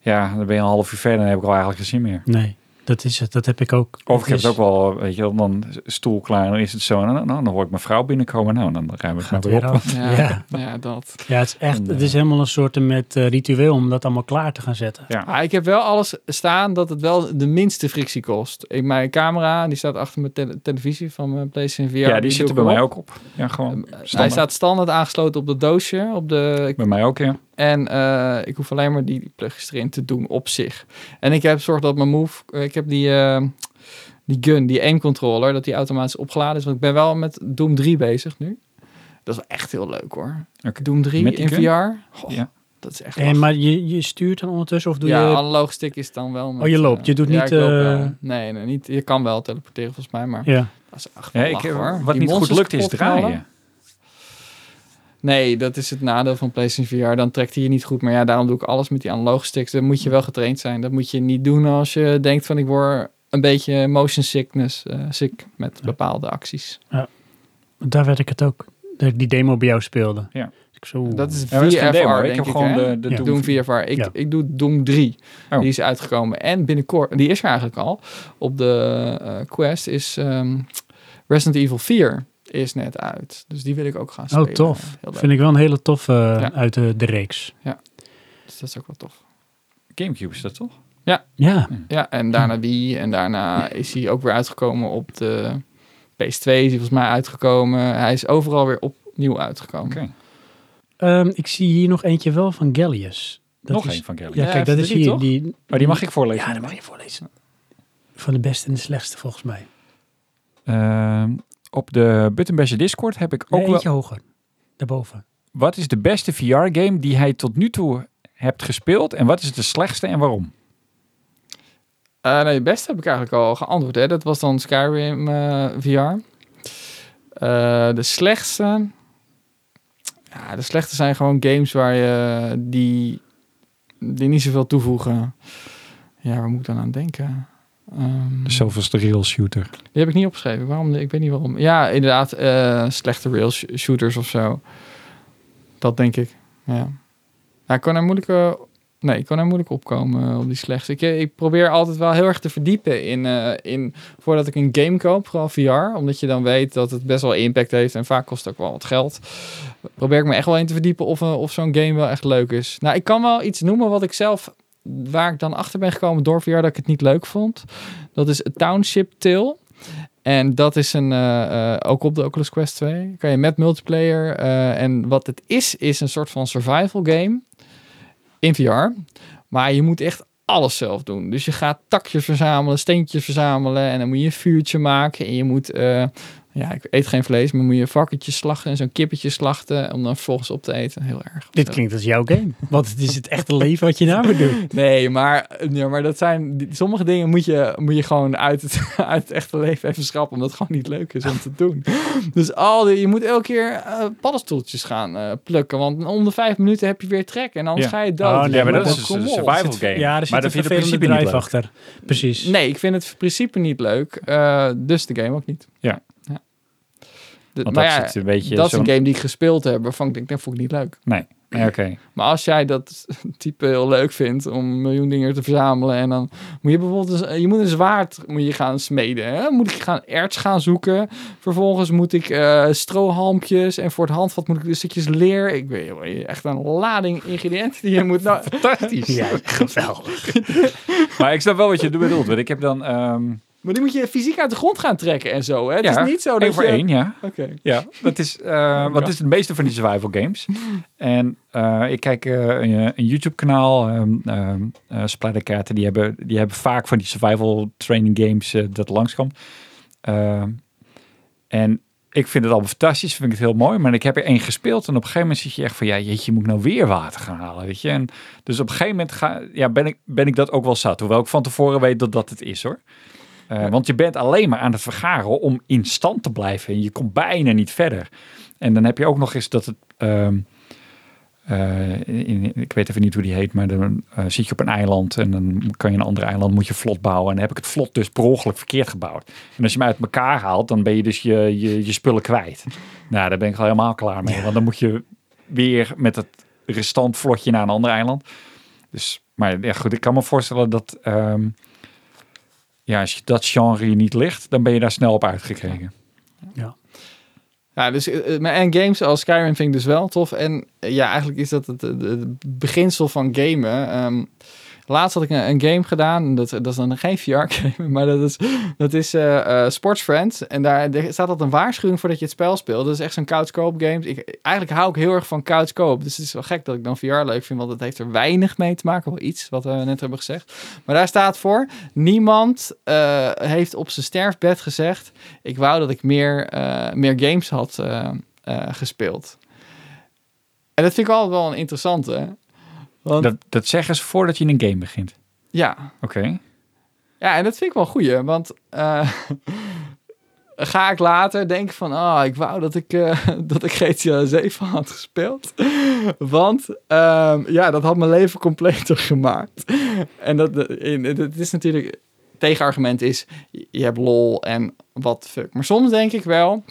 Ja, dan ben je een half uur verder en dan heb ik al eigenlijk geen zin meer.
Nee, dat is het. Dat heb ik ook.
Of ik heb het ook wel, weet je wel, dan stoel klaar. Dan is het zo. Nou, nou, dan hoor ik mijn vrouw binnenkomen. Nou, dan ruim ik maar
Gaat
weer op.
af.
Ja,
Ja.
ja. dat.
Ja, het is echt.
En,
Het
eh,
is helemaal een soort met eh, ritueel om dat allemaal klaar te gaan zetten.
Ja.
Maar ik heb wel alles staan dat het wel de minste frictie kost. Ik, mijn camera, die staat achter mijn tele- televisie van mijn PlayStation VR.
Ja, die zit er bij mij ook op. Ja, gewoon.
Hij
standaard.
staat standaard aangesloten op dat doosje. Op de,
Bij mij ook, ja.
En eh, ik hoef alleen maar die plugjes erin te doen op zich. En ik heb zorg dat mijn move... Ik heb die, eh, die gun, die aim controller, dat die automatisch opgeladen is. Want ik ben wel met Doom 3 bezig nu. Dat is wel echt heel leuk hoor.
Oké.
Doom 3
Met die
in
gun?
VR. Goh,
Ja.
Dat is echt
En, maar je, je stuurt dan ondertussen of doe
ja,
je...
analoog stick is dan wel. Met,
Oh, je loopt. Je doet
ja,
niet, eh,
wel. Nee, nee, niet. Je kan wel teleporteren volgens mij, maar
Ja.
dat is echt
Ja, ik,
hoor.
wat
Die
niet goed lukt is draaien.
Nee, dat is het nadeel van PlayStation VR. Dan trekt hij je niet goed. Maar ja, daarom doe ik alles met die analoge sticks. Dan moet je wel getraind zijn. Dat moet je niet doen als je denkt van ik word een beetje motion sickness eh sick met bepaalde acties.
Daar werd ik het ook. Dat ik die demo bij jou speelde.
Ja.
Ik zo,
Dat is
Ja,
VFR,
demo. Ik heb gewoon
hè?
de, de
Ja.
Doom
VFR. Ik,
Ja.
ik doe Doom 3.
Oh.
Die is uitgekomen. En binnenkort, die is er eigenlijk al. Op de eh, Quest is ehm, Resident Evil 4 is net uit. Dus die wil ik ook gaan spelen.
oh, tof. Vind ik wel een hele toffe eh,
Ja.
uit de, de reeks.
Dus dat is ook wel tof.
Gamecube is dat toch?
Ja,
Ja, en daarna Wii. En daarna is hij ook weer uitgekomen op de PS2. Is hij volgens mij uitgekomen. Hij is overal weer opnieuw uitgekomen.
Oké.
Ehm, ik zie hier nog eentje wel van Gallius. Dat
Nog
is,
één van Kelly.
Ja,
Ja,
kijk, dat is hier.
toch?
Die,
Maar die mag ik voorlezen.
Ja, dat mag je voorlezen. Van de beste en de slechtste volgens mij.
Ehm, op de Button Basher Discord heb ik ook
Nee,
wel...
eentje hoger. Daarboven.
Wat is de beste VR-game die hij tot nu toe hebt gespeeld? En wat is de slechtste en waarom?
Eh nee, het beste heb ik eigenlijk al geantwoord. Hè. Dat was dan Skyrim eh, VR. Eh, de slechtste... Ja, de slechtste zijn gewoon games waar je die, die niet zoveel toevoegen. Ja, waar moet ik dan aan denken? Ehm,
De rail shooter.
Die heb ik niet opgeschreven. Waarom? Ik weet niet waarom. Ja, inderdaad, eh, slechte rail sh- shooters of zo. Dat denk ik. Ja. ja ik kan er moeilijk, eh, nee, ik kan er moeilijk opkomen eh, op die slechtste. Ik, ik probeer altijd wel heel erg te verdiepen in, in voordat ik een game koop, vooral VR, omdat je dan weet dat het best wel impact heeft en vaak kost het ook wel wat geld. Probeer ik me echt wel in te verdiepen of, of zo'n game wel echt leuk is. Nou, ik kan wel iets noemen wat ik zelf, waar ik dan achter ben gekomen door VR dat ik het niet leuk vond. Dat is Township Tale. En dat is een, eh, eh, ook op de Oculus Quest 2. Kan je met multiplayer. eh, en wat het is, is een soort van survival game in VR. Maar je moet echt alles zelf doen. Dus je gaat takjes verzamelen, steentjes verzamelen. En dan moet je een vuurtje maken. En je moet Ja, ik eet geen vlees, maar moet je varkentjes slachten en zo'n kippetje slachten om dan vervolgens op te eten. Heel erg.
Dit klinkt als jouw game. Want het is het echte leven wat je nou moet doen.
Nee, maar, ja, maar dat zijn, sommige dingen moet je, moet je gewoon uit het, uit het echte leven even schrappen, omdat het gewoon niet leuk is om te doen. Dus al die, je moet elke keer eh paddenstoeltjes gaan eh, plukken, want om de vijf minuten heb je weer trek en anders
Ja.
ga je dood.
Oh, nee,
ja, maar
maar
dat
dat
is een survival
Zit-
game.
Ja,
maar
zit
dat
een
vind je principe niet leuk.
achter. Precies.
Nee, ik vind het in principe niet leuk, eh, dus de game ook niet.
Ja.
De-
Want
maar
dat
ja,
zit een beetje
dat is een game die ik gespeeld heb, waarvan ik denk, dat vond ik niet leuk.
Nee, nee oké.
Maar als jij dat type heel leuk vindt om een miljoen dingen te verzamelen en dan moet je bijvoorbeeld eens- je moet een zwaard moet je gaan smeden, hè? moet ik gaan erts gaan zoeken, vervolgens moet ik eh strohalmpjes en voor het handvat moet ik dus stukjes leer. Ik weet echt een lading ingrediënten die je moet. Nou,
Fantastisch.
Ja, geweldig.
Maar ik snap wel wat je bedoelt. Want ik heb dan... ehm
maar die moet je fysiek uit de grond gaan trekken en zo. Hè? Het
ja,
is niet zo dat
één voor
je.
één, ja.
Oké.
Ja, dat is, eh wat is het meeste van die survival games. En eh, ik kijk eh, een, een YouTube-kanaal, um, um, eh, Splatterkaarten, die hebben, die hebben vaak van die survival training games dat langskomt. Ehm, en ik vind het allemaal fantastisch, vind ik het heel mooi. Maar ik heb er één gespeeld en op een gegeven moment zit je echt van, ja, jeetje, moet ik nou weer water gaan halen, weet je. En dus op een gegeven moment ga, ja, ben, ik, ben ik dat ook wel zat. Hoewel ik van tevoren weet dat dat het is, hoor. Eh, Want je bent alleen maar aan het vergaren om in stand te blijven. En je komt bijna niet verder. En dan heb je ook nog eens dat het... ehm, eh, in, ik weet even niet hoe die heet, maar dan eh, zit je op een eiland en dan kan je een ander eiland moet je vlot bouwen. En dan heb ik het vlot dus per ongeluk verkeerd gebouwd. En als je hem uit elkaar haalt, dan ben je dus je, je, je spullen kwijt. Nou, daar ben ik al helemaal klaar mee. Want dan moet je weer met het restant vlotje naar een ander eiland. Dus, maar ja, goed, ik kan me voorstellen dat ehm, ja, als je dat genre je niet ligt, dan ben je daar snel op uitgekregen.
Ja.
Ja, dus eh, maar en games als Skyrim vind ik dus wel tof. En eh, ja, eigenlijk is dat het, het, het beginsel van gamen. Ehm, laatst had ik een, game gedaan. Dat, dat is dan geen VR-game, maar dat is, dat is eh, eh, Sports Friends. En daar staat altijd een waarschuwing voordat je het spel speelt. Dat is echt zo'n couch-co-op game. Ik, eigenlijk hou ik heel erg van couch-co-op. Dus het is wel gek dat ik dan VR leuk vind, want het heeft er weinig mee te maken. Wel iets, wat we net hebben gezegd. Maar daar staat voor, niemand eh, heeft op zijn sterfbed gezegd... ik wou dat ik meer, meer games had gespeeld. En dat vind ik altijd wel een interessante. Want,
Dat, dat zeggen ze voordat je een game begint.
ja,
Oké.
ja, en dat vind ik wel goeie, want eh, ga ik later denken van, ah, ik wou dat ik, eh, dat ik GTA 7 had gespeeld. Want ehm, ja, dat had mijn leven completer gemaakt. en dat, in, het is natuurlijk, tegenargument is, je hebt lol en wat fuck. Maar soms denk ik wel,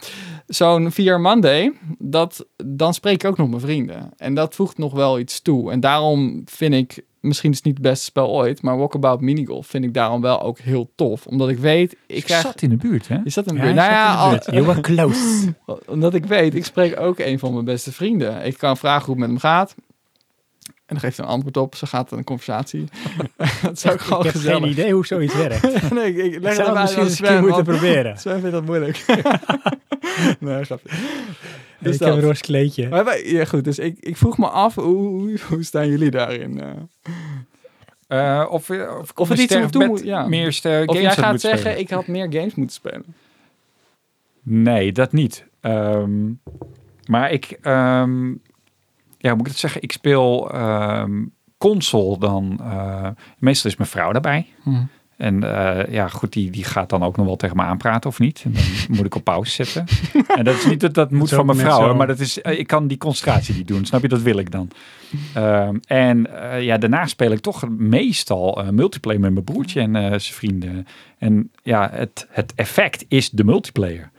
zo'n VR Monday, dat, dan spreek ik ook nog mijn vrienden. En dat voegt nog wel iets toe. En daarom vind ik, misschien is het niet het beste spel ooit, maar Walkabout Minigolf vind ik daarom wel ook heel tof. Omdat ik weet, ik krijg...
zat in de buurt, hè?
Is dat een
Ja,
buurt? Nou
zat
ja,
in de
al-.
You were close.
omdat ik weet, ik spreek ook een van mijn beste vrienden. Ik kan vragen hoe het met hem gaat. En dan geeft hij een antwoord op. Zo gaat een conversatie. dat is ook gewoon
ik heb
gezellig.
geen idee hoe zoiets werkt.
nee, ik, ik
Ik
leg het
zou het misschien eens een moeten proberen.
Sven vindt dat moeilijk. nee, grapje. Dus
ik
dat.
heb een roze kleedje.
Maar wij- ja, goed. Dus ik, ik vroeg me af, hoe, hoe, hoe staan jullie daarin? eh?
Eh, of, of,
Of
of
het iets toe moet- ja.
meer ster-
of
games
jij gaat
moeten
zeggen,
spelen.
ik had meer games moeten spelen.
Nee, dat niet. Ehm, maar ik, ehm, ja, hoe moet ik het zeggen? Ik speel ehm, console dan. eh, meestal is mijn vrouw daarbij. En eh, ja, goed, die, die gaat dan ook nog wel tegen me aanpraten of niet. En dan moet ik op pauze zetten. en dat is niet dat dat moet van mijn vrouw,
zo.
maar dat is, eh, ik kan die concentratie niet doen. Snap je? Dat wil ik dan. Ehm, en ja, daarna speel ik toch meestal multiplayer met mijn broertje en zijn vrienden. En ja, het, het effect is de multiplayer.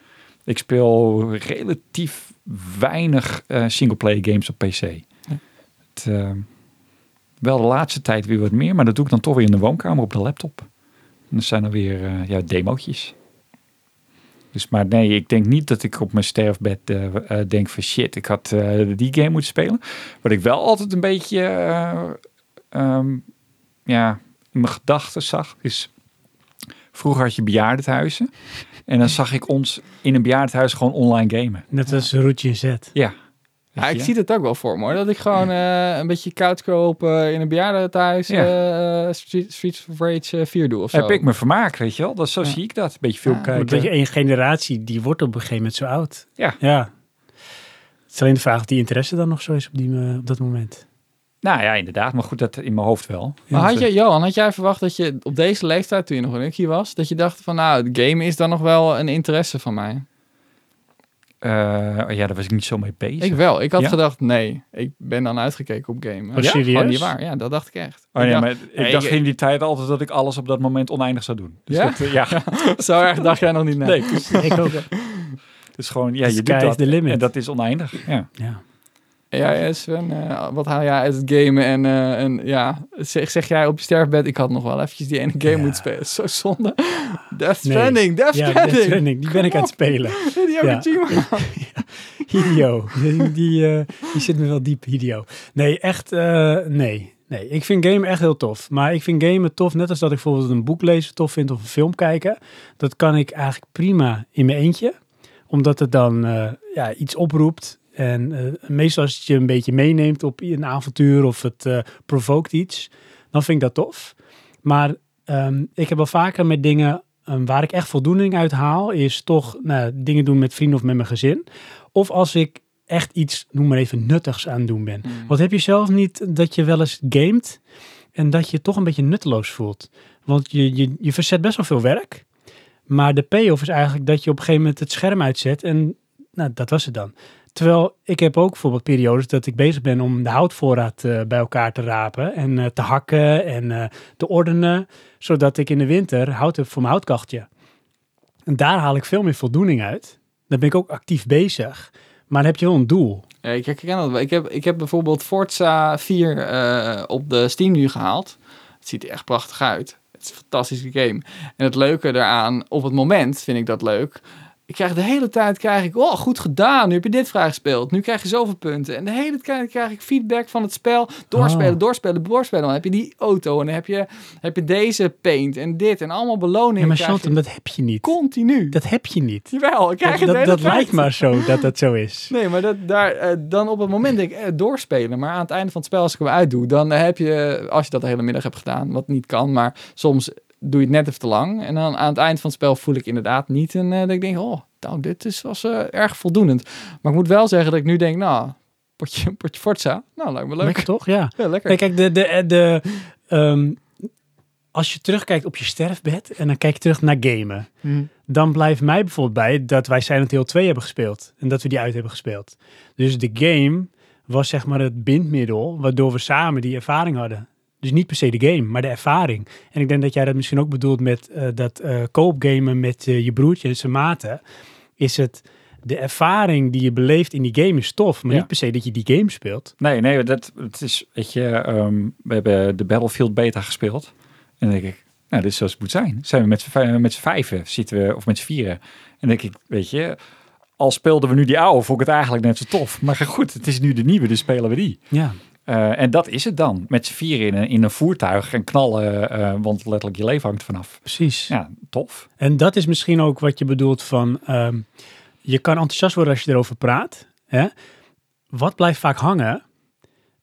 Ik speel relatief weinig eh singleplayer games op PC. Het, eh, wel de laatste tijd weer wat meer, maar dat doe ik dan toch weer in de woonkamer op de laptop. En dat zijn er weer eh, ja, demootjes. Dus maar nee, ik denk niet dat ik op mijn sterfbed denk van shit, ik had die game moeten spelen. Wat ik wel altijd een beetje eh, ehm, ja, in mijn gedachten zag, is vroeger had je bejaardenhuizen. En dan zag ik ons in een bejaardenhuis gewoon online gamen.
Net als Roetje Z.
Ja.
Ja, ik zie het ook wel voor me hoor. Dat ik gewoon eh, een beetje couchkoop eh in een bejaardentehuis
Ja.
eh, Street, of Rage eh, 4 doe of zo.
Heb ik me vermaakt, weet je wel? Dat, zo
Ja.
zie ik dat. Een beetje
Ja,
Want
kijken.
weet je, één generatie, die wordt op een gegeven moment zo oud.
Ja.
Ja. Het is alleen de vraag of die interesse dan nog zo is op, die, op dat moment.
Nou ja, inderdaad. Maar goed, dat in mijn hoofd wel.
Maar had je, Johan, had jij verwacht dat je op deze leeftijd, toen je nog een ukkie was, dat je dacht van nou, de game is dan nog wel een interesse van mij?
Eh, ja, daar was ik niet zo mee bezig.
Ik wel. Ik had
Ja?
gedacht, nee, ik ben dan uitgekeken op game.
Oh,
ja?
serieus?
Niet waar. Ja, dat dacht ik echt.
Oh
Ik
nee,
dacht-
maar ik dacht
ik-
in die tijd altijd dat ik alles op dat moment oneindig zou doen. Dus
Ja?
dat, eh, ja.
Zo erg dacht jij nog niet na.
nee, dus,
ik ook.
dus gewoon, ja, je doet
is
dat. En dat is oneindig. Ja.
Ja.
Ja, ja, Sven, eh, wat haal jij uit het gamen? En, eh, en ja, zeg, zeg jij op je sterfbed, ik had nog wel eventjes die ene game
Ja.
moeten spelen. Zo zonde. Death
Nee.
Stranding, Death
Ja,
Stranding.
Death Stranding, die ben ik aan het spelen.
Hideo
Ja.
Kojima.
Hideo, die, die, eh, die zit me wel diep, Hideo. Nee, echt, nee. Nee, ik vind gamen echt heel tof. Maar ik vind gamen tof, net als dat ik bijvoorbeeld een boek lezen tof vind of een film kijken. Dat kan ik eigenlijk prima in mijn eentje. Omdat het dan ja, iets oproept. En eh, meestal als het je een beetje meeneemt op een avontuur of het eh provoked iets, dan vind ik dat tof. Maar ehm, ik heb wel vaker met dingen ehm, waar ik echt voldoening uit haal, is toch nou, dingen doen met vrienden of met mijn gezin. Of als ik echt iets, noem maar even, nuttigs aan het doen ben. Want heb je zelf niet dat je wel eens gamet en dat je je toch een beetje nutteloos voelt? Want je, je, je verzet best wel veel werk. Maar de payoff is eigenlijk dat je op een gegeven moment het scherm uitzet en nou, dat was het dan. Terwijl ik heb ook bijvoorbeeld periodes dat ik bezig ben om de houtvoorraad eh, bij elkaar te rapen en eh, te hakken en eh, te ordenen, zodat ik in de winter hout heb voor mijn houtkacheltje. En daar haal ik veel meer voldoening uit. Dan ben ik ook actief bezig. Maar dan heb je wel een doel.
Ik dat wel. Ik heb, ik heb bijvoorbeeld Forza 4 eh, op de Steam nu gehaald. Het ziet er echt prachtig uit. Het is een fantastische game. En het leuke daaraan, op het moment vind ik dat leuk. Ik krijg de hele tijd, krijg ik, oh goed gedaan, nu heb je dit vrijgespeeld. Nu krijg je zoveel punten. En de hele tijd krijg ik feedback van het spel. Doorspelen,
Oh.
doorspelen, doorspelen. Dan heb je die auto en dan heb je, heb je deze paint en dit. En allemaal beloningen
Ja, maar Chantem, dat heb je niet.
continu.
Dat heb je niet.
Jawel, ik krijg
Dat,
het
dat, lijkt maar zo dat dat zo is.
Nee, maar dat, daar, eh, dan op het moment denk ik eh, doorspelen. Maar aan het einde van het spel, als ik hem uitdoe, dan heb je, als je dat de hele middag hebt gedaan, wat niet kan, maar soms doe je het net even te lang. En dan aan het eind van het spel voel ik inderdaad niet en eh, dat ik denk, oh, nou, dit is, was eh, erg voldoenend. Maar ik moet wel zeggen dat ik nu denk, nou, potje, potje Forza, nou, lijkt me leuk.
Lekker toch? Ja.
Ja, lekker.
Kijk, kijk de, de, de, ehm, als je terugkijkt op je sterfbed en dan kijk je terug naar gamen.
Hm.
Dan blijft mij bijvoorbeeld bij dat wij Silent Hill 2 hebben gespeeld. En dat we die uit hebben gespeeld. Dus de game was zeg maar het bindmiddel waardoor we samen die ervaring hadden. Dus niet per se de game, maar de ervaring. En ik denk dat jij dat misschien ook bedoelt met eh, dat eh koop gamen met eh, je broertje en zijn maten. Is het de ervaring die je beleeft in die game is tof, maar
Ja.
niet per se dat je die game speelt.
Nee, nee, dat het is, weet je, ehm, we hebben de Battlefield beta gespeeld. En dan denk ik, nou, dit is zoals het moet zijn. Zijn we met z'n met z'n vijven zitten we, of met z'n vieren. En dan denk ik, weet je, al speelden we nu die oude, vond ik het eigenlijk net zo tof. Maar goed, het is nu de nieuwe, dus spelen we die.
Ja,
Eh, en dat is het dan. Met z'n vieren in een, in een voertuig en knallen, eh, want letterlijk je leven hangt vanaf.
precies.
Ja, tof.
En dat is misschien ook wat je bedoelt van, ehm, je kan enthousiast worden als je erover praat. Hè? Wat blijft vaak hangen?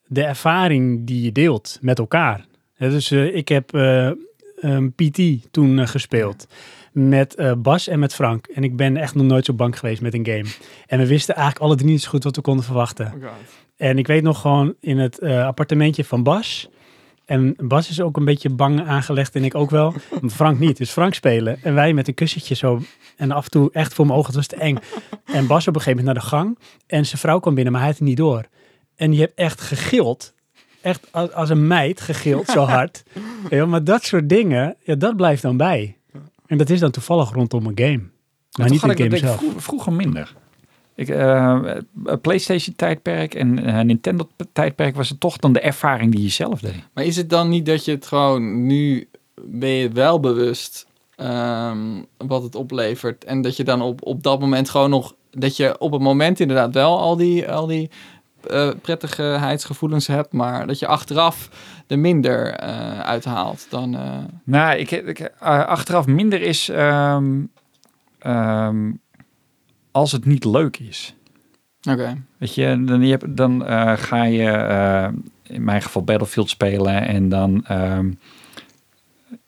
De ervaring die je deelt met elkaar. Hè, dus eh, ik heb eh, een PT toen gespeeld met eh, Bas en met Frank. En ik ben echt nog nooit zo bang geweest met een game. En we wisten eigenlijk alle drie niet zo goed wat we konden verwachten.
Oh.
En ik weet nog gewoon in het eh, appartementje van Bas. En Bas is ook een beetje bang aangelegd en ik ook wel. Frank niet. Dus Frank spelen en wij met een kussentje zo. En af en toe echt voor mijn ogen, het was te eng. En Bas op een gegeven moment naar de gang. En zijn vrouw kwam binnen, maar hij had het niet door. En die heeft echt gegild. Echt als, als een meid gegild, zo hard. Ja, maar dat soort dingen, ja, dat blijft dan bij. En dat is dan toevallig rondom een game. Maar niet de game zelf.
vroeger minder. Ik, eh, PlayStation tijdperk en eh, Nintendo tijdperk was het toch dan de ervaring die je zelf deed.
Maar is het dan niet dat je het gewoon nu ben je wel bewust ehm, wat het oplevert en dat je dan op, op dat moment gewoon nog dat je op het moment inderdaad wel al die al die eh, prettigheidsgevoelens hebt, maar dat je achteraf er minder eh, uithaalt dan.
Nou, ik, ik, achteraf minder is ehm, als het niet leuk is.
Oké.
Weet je, dan, je hebt, dan eh, ga je eh, in mijn geval Battlefield spelen en dan... ehm,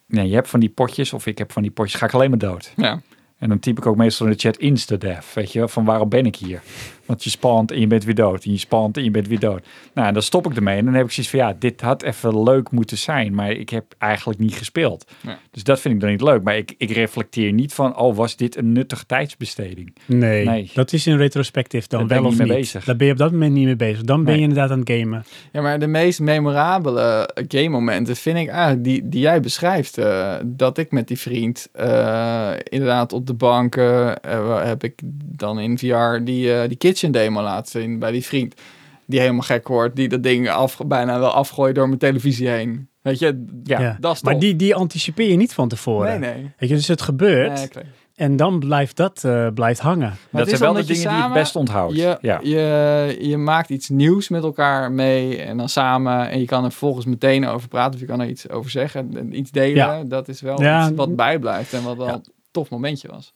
nee, je hebt van die potjes, of ik heb van die potjes, ga ik alleen maar dood.
Ja.
En dan typ ik ook meestal in de chat insta-death. Weet je, van waarom ben ik hier? Want je spant en je bent weer dood. En je spant en je bent weer dood. Nou, en dan stop ik ermee. En dan heb ik zoiets van, ja, dit had even leuk moeten zijn. Maar ik heb eigenlijk niet gespeeld.
Ja.
Dus dat vind ik dan niet leuk. Maar ik, ik reflecteer niet van, oh, was dit een nuttige tijdsbesteding?
Nee,
Nee.
dat is in retrospectief dan
Daar ben
wel of
niet bezig.
Daar ben je op dat moment niet mee bezig. Dan ben
Nee.
je inderdaad aan het gamen.
Ja, maar de meest memorabele game momenten vind ik eigenlijk die, die jij beschrijft. eh, dat ik met die vriend eh, inderdaad op de bank eh, heb ik dan in VR die, eh, die kitchen demo laten zien bij die vriend. Die helemaal gek wordt, die dat ding af, bijna wel afgooit door mijn televisie heen. Weet je, ja,
Ja.
dat is
Maar die, die anticipeer je niet van tevoren.
Nee, nee.
Weet je, dus het gebeurt
Nee,
en dan blijft dat eh, blijft hangen.
Maar
dat
het is
zijn wel de dingen die ik
samen-
best onthoud.
Je,
ja.
je, je maakt iets nieuws met elkaar mee en dan samen. En je kan er vervolgens meteen over praten of je kan er iets over zeggen en iets delen.
Ja.
Dat is wel
Ja.
iets wat bijblijft en wat wel
Ja.
een tof momentje was.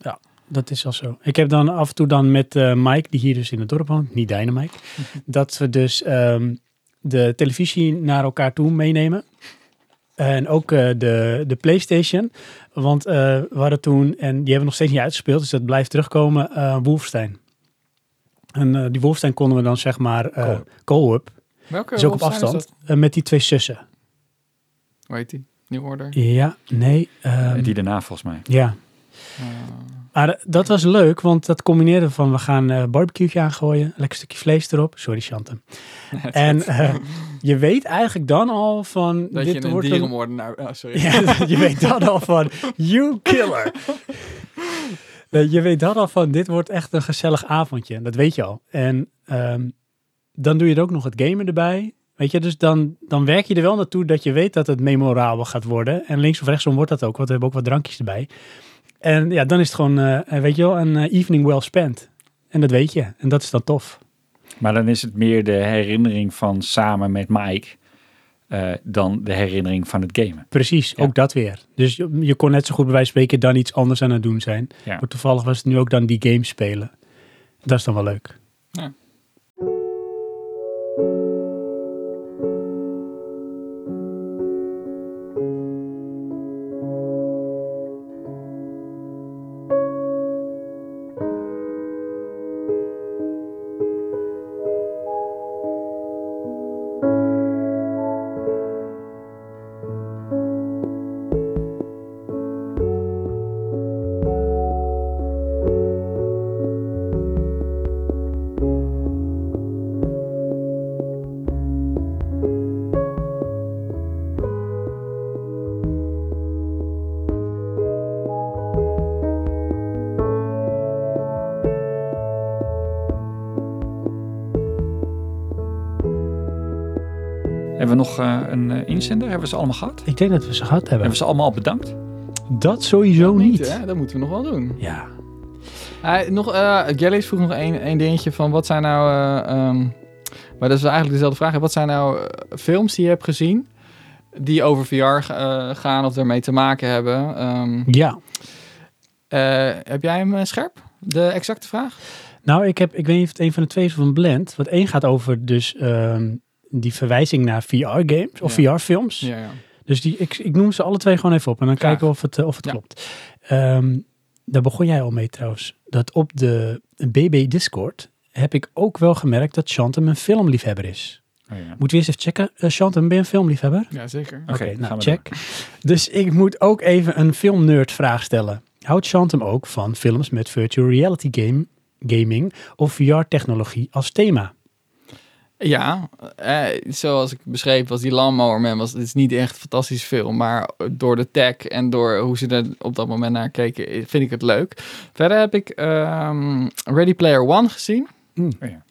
Dat is al zo. Ik heb dan af en toe dan met eh, Mike, die hier dus in het dorp woont, niet Dynamite, dat we dus ehm, de televisie naar elkaar toe meenemen. En ook eh, de, de PlayStation. Want eh, we hadden toen, en die hebben we nog steeds niet uitgespeeld, dus dat blijft terugkomen, eh Wolfenstein. En eh, die Wolfenstein konden we dan zeg maar eh
Co-op.
Welke
dus ook op afstand, met die twee zussen.
Hoe heet die? New Order?
Ja, nee. ehm,
die daarna volgens mij.
ja. Maar eh, dat was leuk, want dat combineerde van we gaan een barbecue aangooien, lekker stukje vlees erop. Sorry, Chantem. En eh, je weet eigenlijk dan al van
dat
dit
je een
wordt een,
dierenmoordenaar... Oh, sorry.
ja, je weet dan al van you killer. Eh, je weet dan al van dit wordt echt een gezellig avondje. Dat weet je al. En ehm, dan doe je er ook nog het gamen erbij. Weet je, dus dan, dan werk je er wel naartoe dat je weet dat het memorabel gaat worden. En links of rechtsom wordt dat ook, want we hebben ook wat drankjes erbij. En ja, dan is het gewoon, eh, weet je wel, een eh, evening well spent. En dat weet je. En dat is dan tof.
Maar dan is het meer de herinnering van samen met Mike eh, dan de herinnering van het gamen.
Precies,
Ja.
ook dat weer. Dus je, je kon net zo goed bij wijze van spreken dan iets anders aan het doen zijn.
Ja.
Maar toevallig was het nu ook dan die game spelen. Dat is dan wel leuk.
Ja.
Inzender? Hebben we ze allemaal gehad?
Ik denk dat we ze gehad hebben.
Hebben we ze allemaal al bedankt?
Dat sowieso niet.
hè? Dat moeten we nog wel doen.
Ja.
Nog, eh Gellies vroeg nog één, één dingetje van wat zijn nou... eh, ehm, maar dat is eigenlijk dezelfde vraag. Wat zijn nou eh, films die je hebt gezien die over VR gaan of ermee te maken hebben? Ehm,
Ja.
eh, heb jij hem scherp? De exacte vraag?
Nou, ik, heb, ik weet niet of het een van de twee is of een blend. Want één gaat over dus ehm, die verwijzing naar VR-games of
Ja.
VR-films.
Ja, ja.
Dus die, ik, ik noem ze alle twee gewoon even op en dan
Graag.
kijken of het, eh, of het
Ja.
klopt. Ehm, daar begon jij al mee trouwens. Dat op de BB Discord heb ik ook wel gemerkt dat Chantem een filmliefhebber is.
Oh, ja.
Moeten we eerst even checken. Uh, Chantem, ben je een filmliefhebber?
ja, zeker.
Oké,
Oké,
gaan
nou
we
check. Dus ik moet ook even een filmnerd vraag stellen. Houdt Chantem ook van films met virtual reality game, gaming of VR-technologie als thema?
Ja, eh, zoals ik beschreef was die Lawnmower Man, was, het is niet echt een fantastisch film, maar door de tech en door hoe ze er op dat moment naar keken, eh, vind ik het leuk. Verder heb ik ehm, Ready Player One gezien.
Mm.
Oh ja.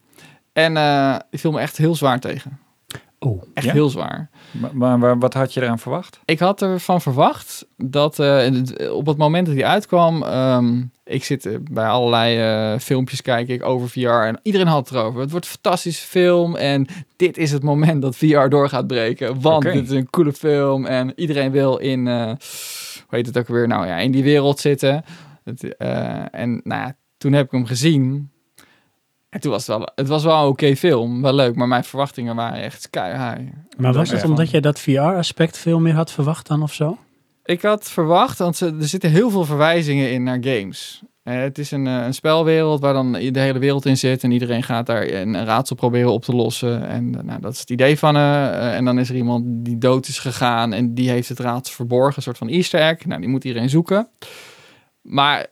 En eh die viel me echt heel zwaar tegen.
Oh,
Echt
Ja?
heel zwaar.
Maar, wat had je eraan verwacht?
Ik had ervan verwacht dat eh, het- op het moment dat hij uitkwam, ehm, ik zit eh, bij allerlei eh, filmpjes kijk ik over VR en iedereen had het erover. Het wordt een fantastische film en dit is het moment dat VR door gaat breken, want
Oké.
dit is een coole film en iedereen wil in, hoe heet het ook weer, nou ja, in die wereld zitten. Het, en nou ja, toen heb ik hem gezien En toen was het wel, het was wel een oké film, wel leuk, maar mijn verwachtingen waren echt sky high.
Maar was het omdat jij dat VR-aspect veel meer had verwacht dan of zo?
Ik had verwacht, want ze- er zitten heel veel verwijzingen in naar games. Eh, het is een, eh, een spelwereld waar dan de hele wereld in zit en iedereen gaat daar een, raadsel proberen op te lossen. En eh, nou, dat is het idee van eh, en dan is er iemand die dood is gegaan en die heeft het raadsel verborgen, een soort van easter egg. Nou, die moet iedereen zoeken. Maar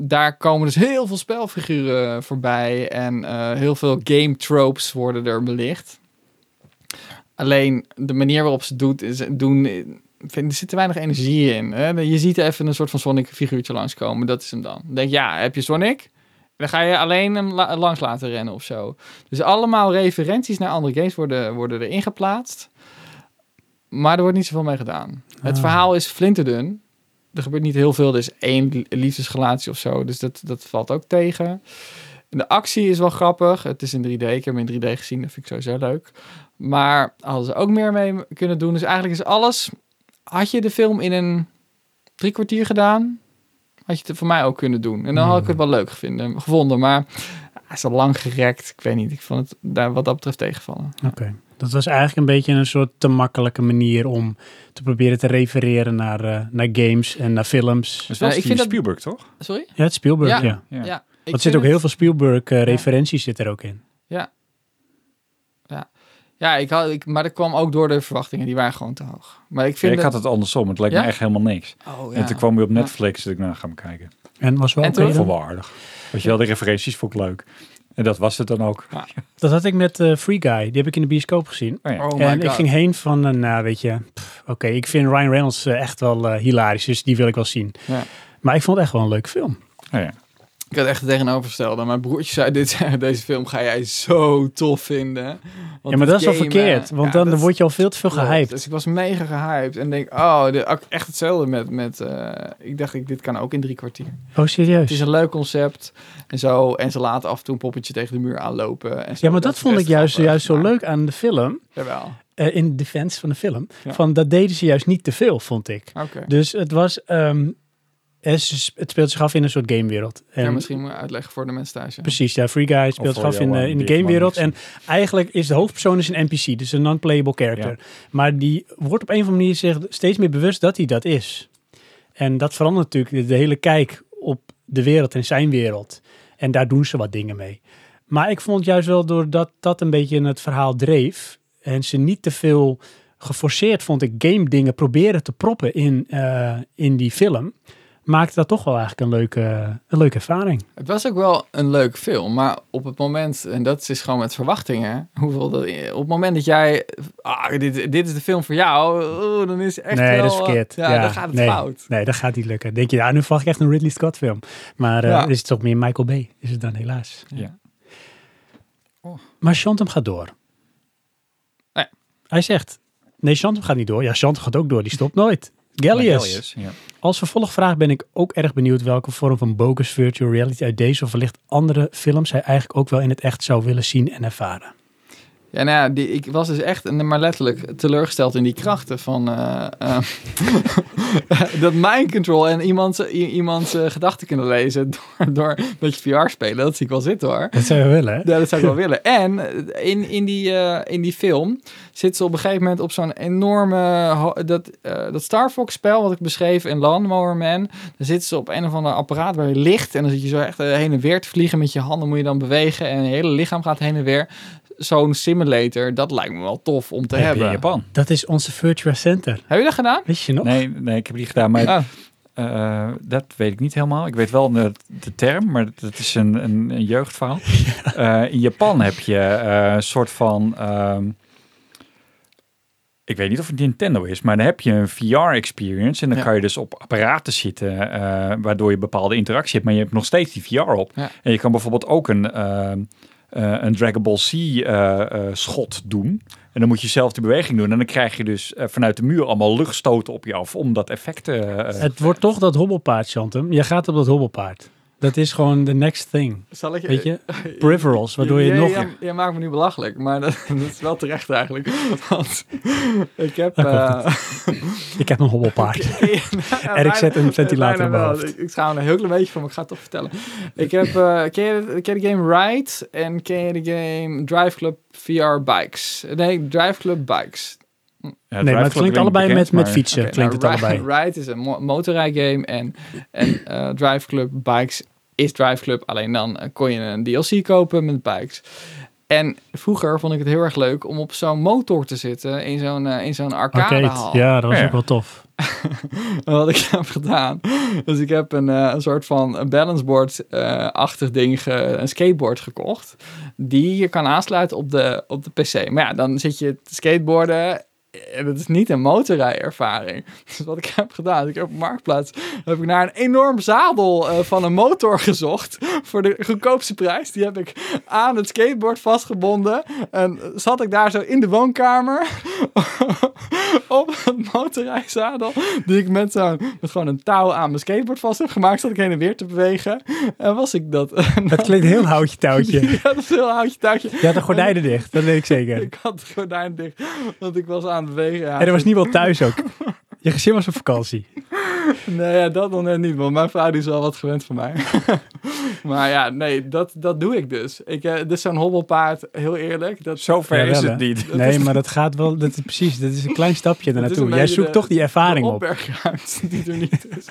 daar komen dus heel veel spelfiguren voorbij en eh, heel veel game tropes worden er belicht. Alleen de manier waarop ze doet, is, doen, vind, er zit te weinig energie in. Hè? Je ziet even een soort van Sonic figuurtje langskomen, dat is hem dan. Dan denk je, ja, heb je Sonic? Dan ga je alleen hem la- langs laten rennen of zo. Dus allemaal referenties naar andere games worden, worden erin geplaatst. Maar er wordt niet zoveel mee gedaan. Het
Ah.
verhaal is flinterdun. Er gebeurt niet heel veel. Er is één li- liefdesrelatie of zo. Dus dat, dat valt ook tegen. De actie is wel grappig. Het is in 3D. Ik heb hem in 3D gezien. Dat vind ik sowieso leuk. Maar hadden ze ook meer mee kunnen doen. Dus eigenlijk is alles... Had je de film in een drie kwartier gedaan... had je het voor mij ook kunnen doen. En dan had ik het wel leuk gevonden. gevonden maar hij is al lang gerekt. Ik weet niet. Ik vond het daar wat dat betreft tegenvallen.
Oké. Dat was eigenlijk een beetje een soort te makkelijke manier om te proberen te refereren naar, eh, naar games en naar films.
Dat is wel
Ja, ik vind dat-
Spielberg, toch?
Sorry?
Ja, het Spielberg, ja.
Ja.
Ja.
Ja.
Want er zit ook
het-
heel veel Spielberg-referenties zit er ook in.
Ja, ik had, ik, maar dat kwam ook door de verwachtingen. Die waren gewoon te hoog. Maar ik
Ja,
vind
ik
dat-
had het andersom. Het leek
Ja?
me echt helemaal niks.
Oh,
En toen kwam hij op
Ja.
Netflix. Dus ik nou, ga hem kijken.
En was wel
En
oké
toen-
Ik
dan?
vond het wel aardig. Weet je wel, de referenties vond ik leuk. En dat was het dan ook.
Dat had ik met eh, Free Guy. Die heb ik in de bioscoop gezien.
Oh ja.
Oh
en ik ging heen van, nou weet je, oké, ik vind Ryan Reynolds eh, echt wel eh, hilarisch, dus die wil ik wel zien.
Ja.
Maar ik vond het echt wel een leuke film.
Oh ja.
Ik had echt het tegenovergestelde. Mijn broertje zei, dit, deze film ga jij zo tof vinden. Want
ja, maar dat is wel verkeerd, want
Ja,
dan
is-
word je al veel te veel gehyped.
Dus ik was mega gehyped. En denk, oh, de, echt hetzelfde met... met eh, ik dacht, ik, dit kan ook in drie kwartier.
Oh,
Het is
serieus?
een leuk concept. En zo. En ze laten af en toe een poppetje tegen de muur aanlopen. En zo.
Ja, maar dat, vond ik juist,
grappig,
juist zo leuk aan de film,
Jawel.
eh, in defense van de film.
Ja.
Van, dat deden ze juist niet te veel, vond ik. Dus het was, ehm, is- het speelt zich af in een soort gamewereld. En
Ja, misschien moet je uitleggen voor de mensen thuis. ja.
Precies, ja, Free Guy speelt zich af in,
jou,
de- in gamewereld. En eigenlijk is de hoofdpersoon is een NPC, dus een non-playable character. Maar die wordt op een of andere manier zich steeds meer bewust dat hij dat is. En dat verandert natuurlijk de, de hele kijk op de wereld en zijn wereld. En daar doen ze wat dingen mee. Maar ik vond juist wel doordat dat een beetje in het verhaal dreef en ze niet te veel geforceerd vond ik game dingen proberen te proppen in, eh, in die film, maakte dat toch wel eigenlijk een leuke, een leuke ervaring.
Het was ook wel een leuk film, maar op het moment, en dat is gewoon met verwachtingen, hoeveel dat, op het moment dat jij, ah, dit, dit is de film voor jou, oeh, dan is het echt
nee,
wel,
dat is verkeerd.
Ja, dan gaat het
nee,
fout.
Nee, dat gaat niet lukken. Denk je, ja, nu verwacht ik echt een Ridley Scott film. Maar eh
Ja.
is het toch meer Michael Bay, is het dan helaas.
Ja.
Maar Shantum gaat door.
Nee.
Hij zegt, nee, Shantum gaat niet door. Ja, Shantum gaat ook door, die stopt nooit. Gallius.
Gallius, ja.
Als vervolgvraag ben ik ook erg benieuwd welke vorm van bogus virtual reality uit deze of wellicht andere films hij eigenlijk ook wel in het echt zou willen zien en ervaren.
Ja, nou ja, die, ik was dus echt, en maar letterlijk, teleurgesteld in die krachten van eh, eh, dat mind control en iemands, iemands eh, gedachten kunnen lezen door, door een beetje VR spelen. Dat zie ik wel zitten hoor.
Dat zou je willen, hè?
Ja, dat zou ik wel willen. En eh, in, in, die, in die film zit ze op een gegeven moment op zo'n enorme... Dat, dat Star Fox spel wat ik beschreef in Lawnmower Man. Daar zitten ze op een of ander apparaat waar je ligt. En dan zit je zo echt heen en weer te vliegen. Met je handen moet je dan bewegen. En je hele lichaam gaat heen en weer. Zo'n simulator, dat lijkt me wel tof om te hebben.
in Japan?
Dat is onze Virtua Center.
Heb je dat gedaan?
Weet je nog?
Nee, nee, ik heb die gedaan. Maar
Ah,
eh, dat weet ik niet helemaal. Ik weet wel de, de term, maar dat is een, een, een jeugdverhaal. Eh, in Japan heb je eh, een soort van... ehm, ik weet niet of het Nintendo is, maar dan heb je een VR-experience. En dan
Ja.
kan je dus op apparaten zitten, eh, waardoor je bepaalde interactie hebt. Maar je hebt nog steeds die VR op.
Ja.
En je kan bijvoorbeeld ook een, ehm, eh, een Dragon Ball Z eh, eh, schot doen. En dan moet je zelf de beweging doen. En dan krijg je dus eh, vanuit de muur allemaal luchtstoten op je af om dat effect te... eh,
Het wordt toch dat hobbelpaard, Chantem. Je gaat op dat hobbelpaard. Dat is gewoon the next thing.
zal ik
Weet je? Peripherals, waardoor je nog...
jij maakt me nu belachelijk, maar dat, dat is wel terecht eigenlijk. Want ik heb... Eh,
Ik heb een hobbelpaard.
Ja,
En ik zet een ventilator in mijn
wel.
hoofd.
Ik, ik schaam een heel klein beetje van, maar ik ga het toch vertellen. Ik heb, eh, ken, je, ken je de game Ride? En ken je de game Drive Club VR Bikes? Nee, Drive Club Bikes.
Ja,
nee, maar het klinkt allebei met, met
fiets.
fietsen. Klinkt
nou,
het
Ri-
allebei.
Ride is een mo- motorrijgame en, en eh, Drive Club Bikes is Drive Club. Alleen dan eh, kon je een DLC kopen met bikes. En vroeger vond ik het heel erg leuk om op zo'n motor te zitten in zo'n eh, in zo'n.
Arcade. Ja, dat was
Ja.
ook wel tof.
Wat ik heb gedaan. Dus ik heb een, een soort van balanceboard-achtig ding, ge- een skateboard gekocht. Die je kan aansluiten op de, op de PC. Maar ja, dan zit je te skateboarden. En het is niet een motorrijervaring. Dus wat ik heb gedaan, ik heb op Marktplaats heb ik naar een enorm zadel eh, van een motor gezocht. Voor de goedkoopste prijs. Die heb ik aan het skateboard vastgebonden. En zat ik daar zo in de woonkamer. op het motorrijzadel. Die ik met, zo'n met gewoon een touw aan mijn skateboard vast heb gemaakt. Zat ik heen en weer te bewegen. En was ik dat.
Dat klinkt heel houtje touwtje.
ja, dat is heel houtje touwtje.
Je had de gordijnen dicht, dat weet ik zeker.
Ik had het gordijn dicht, want ik was aan bewegen. Ja,
En er was niemand thuis ook. Je gezin was op vakantie.
Nee, ja, dat nog net niet, want mijn vrouw die is wel wat gewend van mij. maar ja, nee, dat, dat doe ik dus. Ik, eh, dus zo'n hobbelpaard, heel eerlijk. Dat,
Zover
Ja,
is het niet.
Nee, maar dat gaat wel, dat is precies, dat is een klein stapje
is
ernaartoe.
een
Jij zoekt
de-
toch die ervaring
de
op.
die er niet is.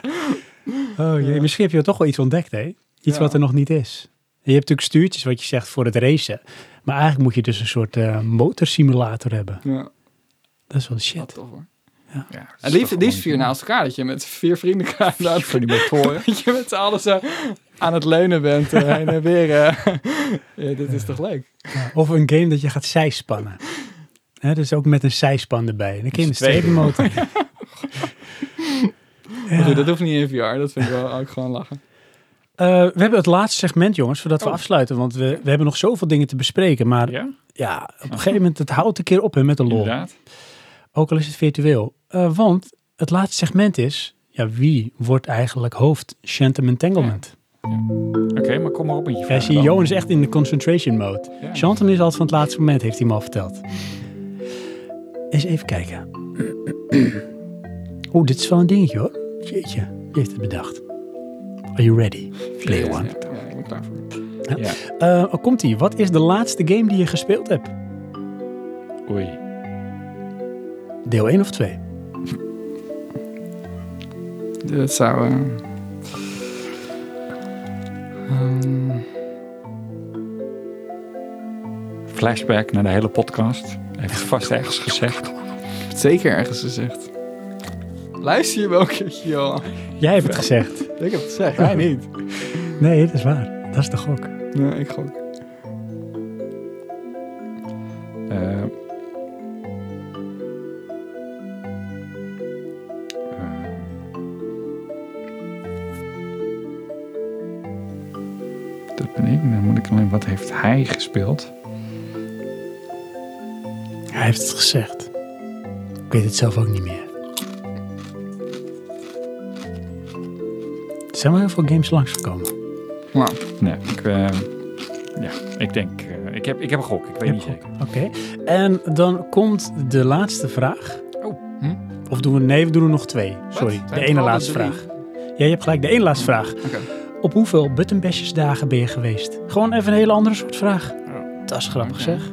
Oh jee, misschien heb je toch wel iets ontdekt, hè? Iets
Ja.
wat er nog niet is. Je hebt natuurlijk stuurtjes, wat je zegt, voor het racen. Maar eigenlijk moet je dus een soort eh, motorsimulator hebben.
Ja,
Dat is wel
wat
shit.
tof hoor.
Ja,
En liefst, liefst vier naast elkaar, dat je met vier vrienden kan laten
voor die motoren.
Dat je met z'n allen zo aan het leunen bent, eh, heen en weer. eh. ja, dit is toch leuk?
Ja, Of een game dat je gaat zijspannen. Hè, dus ook met een zijspan erbij. Dan kun je een streepmotor.
Maar goed, dat hoeft niet in VR, dat vind ik wel ook gewoon lachen.
Eh, we hebben het laatste segment, jongens, voordat we
Oh.
afsluiten. Want we, we hebben nog zoveel dingen te bespreken. Maar ja,
Ja,
op een gegeven moment, het houdt een keer op hè, met de lol.
inderdaad.
Ook al is het virtueel. Eh, want het laatste segment is, ja, wie wordt eigenlijk hoofd Shantum Entanglement?
Oké, maar kom maar op met je
Ja,
vraag
zie je,
dan.
Johan is echt in de concentration mode.
Ja.
Is altijd van het laatste moment, heeft hij me al verteld. Eens even kijken. Oeh, dit is wel een dingetje hoor. Jeetje, wie heeft het bedacht? Are you ready? Play
Ja,
one.
Ja, ja, ik ben klaar voor.
Ja.
Eh, oh, komt ie. Wat is de laatste game die je gespeeld hebt?
Oei.
Deel 1 of 2?
Dit zou... ehm,
Flashback naar de hele podcast. Heeft het vast ergens gezegd.
zeker ergens gezegd. Luister je wel een keertje, Johan?
Jij hebt het gezegd.
Ik heb het gezegd, hij niet.
Nee, dat is waar. Dat is de gok.
Nee, ik gok.
Eh, eh, dat ben ik. Dan moet ik alleen, wat heeft hij gespeeld?
Hij heeft het gezegd. Ik weet het zelf ook niet meer. Er zijn wel heel veel games langsgekomen.
Nou,
Nee, ik, eh, ja, ik denk, eh, ik, heb, ik heb een gok. Ik weet niet zeker.
Oké. En dan komt de laatste vraag.
Oh, hm?
Of doen we... Nee, we doen er nog twee. Sorry. De ene laatste vraag. Ja, je hebt gelijk. De ene laatste vraag.
Oké.
Op hoeveel buttonbashesdagen ben je geweest? Gewoon even een hele andere soort vraag. Dat is grappig zeg.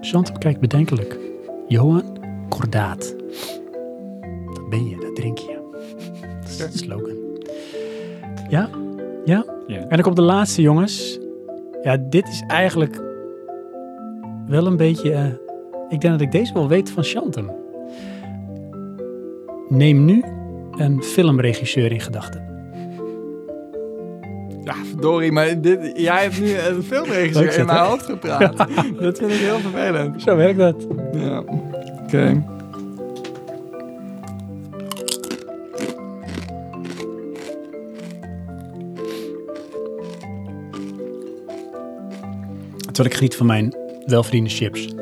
Chantal kijkt bedenkelijk. Johan, kordaat. Dat ben je, dat drink je. Dat is de slogan. Ja? Ja?
Ja.
En dan komt de laatste, jongens. Ja, dit is eigenlijk wel een beetje... eh, ik denk dat ik deze wel weet van Chantem. Neem nu een filmregisseur in gedachten.
Ja, verdorie, maar dit, jij hebt nu een filmregisseur in mijn hoofd gepraat. dat vind ik heel vervelend.
Zo werkt dat.
Ja, oké.
Terwijl ik geniet van mijn welverdiende chips.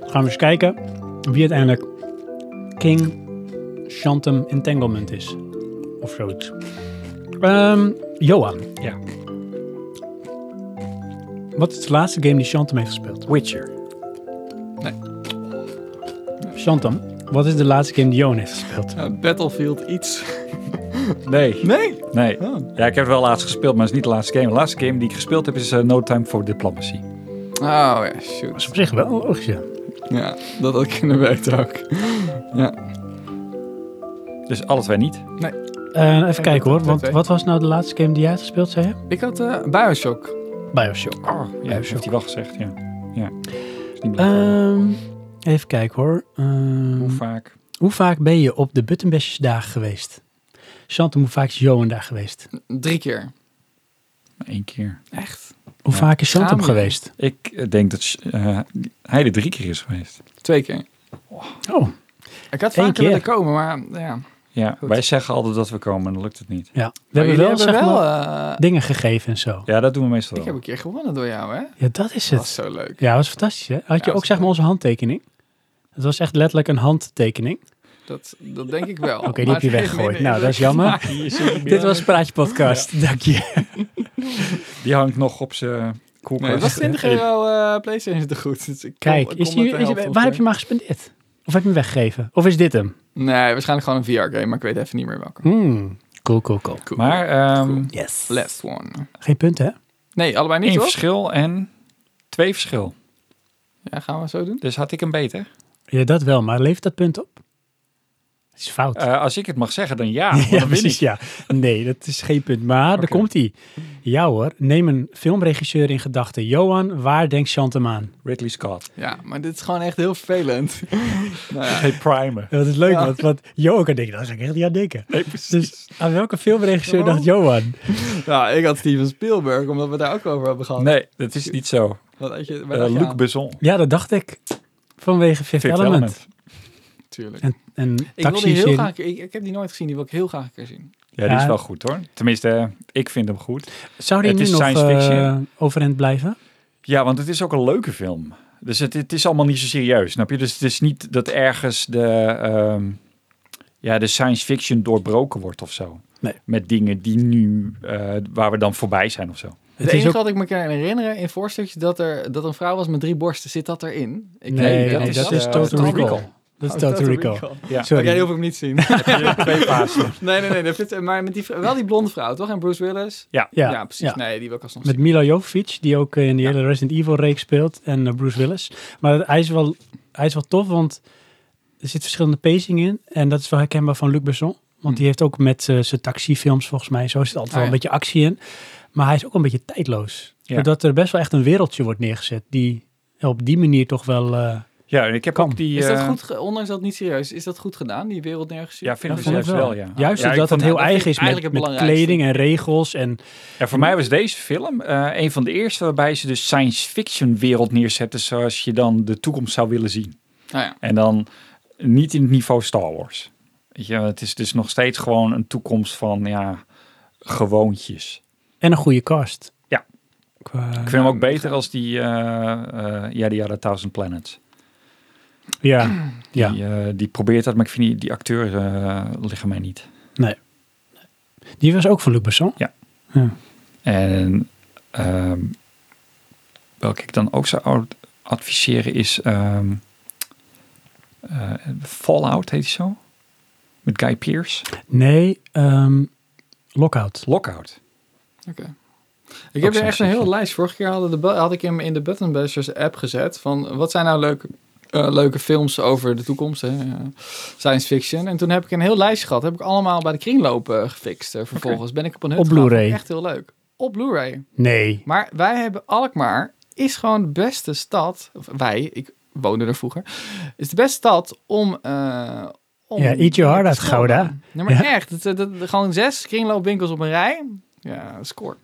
Gaan we eens kijken wie uiteindelijk King Shantum Entanglement is. Of zoiets. Ehm, Johan,
Ja.
Wat is de laatste game die Shantam heeft gespeeld?
Witcher.
Shantam, wat is de laatste game die Johan heeft gespeeld?
Uh, Battlefield iets.
Nee.
Nee?
Nee.
Oh.
Ja, ik heb het wel laatst gespeeld, maar het is niet de laatste game. De laatste game die ik gespeeld heb is eh, No Time for Diplomacy.
Oh ja,
Dat
shoot.
is op zich wel logisch, ja.
Ja, dat had ik kunnen weten ook. Ja.
Dus alle twee niet.
Eh, even kijken hoor, want wat was nou de laatste game die jij had gespeeld, zei je?
Ik had eh Bioshock.
Bioshock.
Oh, ja,
Bioshock.
heeft hij wel gezegd, ja. Ja.
Ehm, even kijken hoor. Ehm,
Hoe vaak?
hoe vaak ben je op de Buttonbashesdagen geweest? Shantam, hoe vaak is Johan daar geweest?
Drie keer.
Eén keer.
Echt?
Hoe
Ja.
vaak is geweest?
Ik eh, denk dat eh, hij er drie keer is geweest.
Twee keer.
Oh,
Ik had vaker
keer.
willen komen, maar ja.
Ja,
Goed.
wij zeggen altijd dat we komen en dan lukt het niet.
ja. We
Maar
hebben wel, zeg maar,
eh,
dingen gegeven en zo.
Ja, dat doen we meestal
ik
wel.
heb een keer gewonnen door jou, hè?
Ja, dat is
Dat
het.
was zo leuk.
Ja, dat was fantastisch hè? Had je ook zeg maar onze handtekening? Het was echt letterlijk een handtekening.
Dat, dat denk ik wel.
Oké, die heb je weggegooid. Nou, dat is jammer. Dit was Praatje Podcast. Dank je.
Die hangt nog op zijn koelkast.
Nee, het was 20 euro eh PlayStation te goed. Dus ik
Kijk, is
kom
die, waar heb je hem aan gespendeerd? Of heb je hem weggegeven? Of is dit hem?
Nee, waarschijnlijk gewoon een VR-game, maar ik weet even niet meer welke.
Hmm. Cool, cool, cool.
Cool.
Maar ehm
Cool.
Yes.
Last one.
Geen punt hè?
Nee, allebei niet, hoor.
verschil en twee verschil.
Ja, gaan we zo doen?
Dus had ik hem beter.
Ja, dat wel. Maar levert dat punt op? Het is fout.
Eh, als ik het mag zeggen, dan ja. want
ja,
dan win
precies.
ik.
Ja. Nee, dat is geen punt. Maar
Oké.
daar komt hij. Ja hoor. Neem een filmregisseur in gedachten. Johan, waar denkt Chantem aan?
Ridley Scott.
Ja, maar dit is gewoon echt heel vervelend. nou ja,
Hey, Primer.
Dat is leuk,
Ja.
want, want Johan kan denken, daar ga ik echt niet aan denken.
Nee, precies.
Dus aan welke filmregisseur dacht Johan?
ja, ik had Steven Spielberg, omdat we daar ook over hebben gehad.
Nee, dat is niet zo.
Wat had je,
Eh, Luc
aan?
Besson.
Ja, dat dacht ik. Vanwege Fifth,
Fifth
Element.
Element.
Tuurlijk.
En, en
Ik wil die heel graag, ik, ik heb die nooit gezien, die wil ik heel graag een keer zien.
Ja, die is wel goed hoor. Tenminste, ik vind hem goed.
Zou die
Het
nu
is
nog
science
eh,
fiction.
overeind blijven?
Ja, want het is ook een leuke film. Dus het, het is allemaal niet zo serieus, snap je? Dus het is niet dat ergens de, ehm, ja, de science fiction doorbroken wordt of zo.
Nee.
Met dingen die nu, eh, waar we dan voorbij zijn of zo.
Het
Het is
enige
ook...
wat ik me kan herinneren in voorstukjes dat er dat een vrouw was met drie borsten. Zit dat erin? Ik
Nee,
Nee,
dat,
dat
is,
is, eh,
Total
Total
Recall.
Recall.
Dat is
Oh,
Total Recall.
Ja.
Sorry.
Oké, die hoef ik niet te zien.
Twee
nee, nee, nee. dat vindt- maar met die, wel die blonde vrouw, toch? En Bruce Willis?
Ja.
Ja,
Ja, precies.
ja.
Nee, die wil ik alsnog
Met
zien.
Mila Jovovich, die ook eh, in die hele Resident Evil reeks speelt. En eh, Bruce Willis. Maar hij is, wel, hij is wel tof, want er zit verschillende pacing in. En dat is wel herkenbaar van Luc Besson. Want die heeft ook met eh, zijn taxifilms volgens mij, zo zit altijd wel
Ah,
een
ja.
beetje actie in. Maar hij is ook een beetje tijdloos.
Ja.
Zodat er best wel echt een wereldje wordt neergezet die op die manier toch wel... eh,
Ja, en ik heb
Kan.
ook die...
Is dat
eh,
goed, ge- ondanks dat niet serieus is, dat goed gedaan, die wereld nergens?
Ja, vind
Ja,
ik
wel.
wel, ja.
Juist
ja,
omdat
ik
het heel
dat
eigen is met, met kleding en regels. En
Ja, voor mij was deze film eh, een van de eerste waarbij ze de science fiction wereld neerzetten zoals je dan de toekomst zou willen zien.
Nou ja.
En dan niet in het niveau Star Wars. Weet je, het is dus nog steeds gewoon een toekomst van ja, gewoontjes.
En een goede cast.
Ja.
Qua-
Ik vind hem ook beter als die uh, uh, ja, die Thousand Planets.
Ja, ja.
Die, uh, die probeert dat, maar ik vind die, die acteurs uh, liggen mij niet.
Nee. Die was ook van Luc Besson?
Ja.
ja.
En um, welke ik dan ook zou adviseren is um, uh, Fallout, heet die zo? Met Guy Pearce?
Nee, um, Lockout.
Lockout.
Oké. Okay. Ik heb er echt een hele lijst. Vorige keer de, had ik hem in de Button Bashers app gezet. Van wat zijn nou leuke, uh, leuke films over de toekomst. Hè? Uh, science fiction. En toen heb ik een heel lijstje gehad. Heb ik allemaal bij de kringloop uh, gefixt. vervolgens okay. ben ik op een hut
Op Blu-ray.
Echt heel leuk. Op Blu-ray.
Nee.
Maar wij hebben Alkmaar. Is gewoon de beste stad. Of wij, ik woonde er vroeger. Is de beste stad om... uh, om
ja, eat your heart out, Gouda.
Nee, maar ja. echt. Het, het, het, gewoon zes kringloopwinkels op een rij. Ja, score.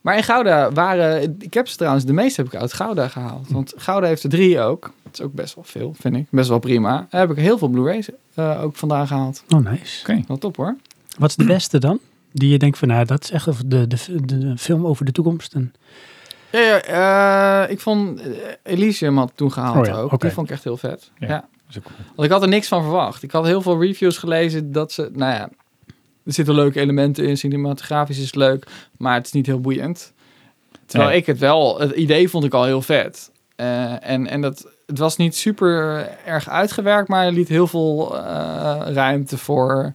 Maar in Gouda waren, ik heb ze trouwens, de meeste heb ik uit Gouda gehaald. Want Gouda heeft er drie ook. Dat is ook best wel veel, vind ik. Best wel prima. Daar heb ik heel veel Blu-rays uh, ook vandaan gehaald.
Oh, nice.
Oké. Okay.
Wel top hoor.
Wat is de beste dan? Die je denkt van, nou, dat is echt de, de, de, de film over de toekomst. En...
Ja, ja uh, ik vond uh, Elysium had toen gehaald
oh, ja.
ook.
Okay.
Die vond ik echt heel vet.
Ja.
ja.
Cool.
Want ik had er niks van verwacht. Ik had heel veel reviews gelezen dat ze, nou ja, er zitten leuke elementen in. Cinematografisch is het leuk, maar het is niet heel boeiend. Terwijl
Nee.
ik het wel, het idee vond ik al heel vet. Eh, en en dat, het was niet super erg uitgewerkt, maar het liet heel veel eh, ruimte voor,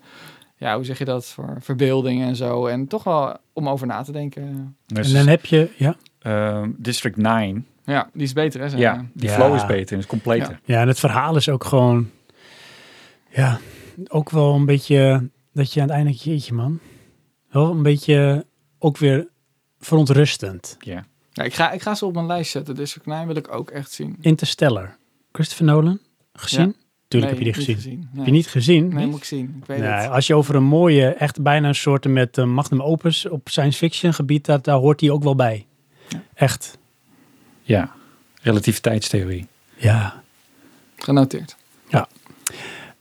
ja, hoe zeg je dat, voor verbeelding en zo. En toch wel om over na te denken.
Dus,
En dan heb je, ja,
ehm, District 9,
Ja, die is beter, hè? zeg
ja,
maar.
die
Ja.
flow is beter is completer.
ja, en het verhaal is ook gewoon, ja, ook wel een beetje, dat je aan het einde, jeetje man, wel een beetje ook weer verontrustend.
Ja.
Ja, ik, ga, ik ga ze op mijn lijst zetten, dus Knijn wil ik ook echt zien.
Interstellar, Christopher Nolan, gezien?
Ja.
Tuurlijk
Nee,
heb je die gezien.
Nee.
Heb je niet gezien?
Nee,
Niet?
moet ik zien. Ik weet
Nee,
het.
als je over een mooie, echt bijna een soort met eh, magnum opus op science fiction gebied, dat, daar hoort hij ook wel bij. Echt.
ja, relativiteitstheorie.
Ja.
Genoteerd.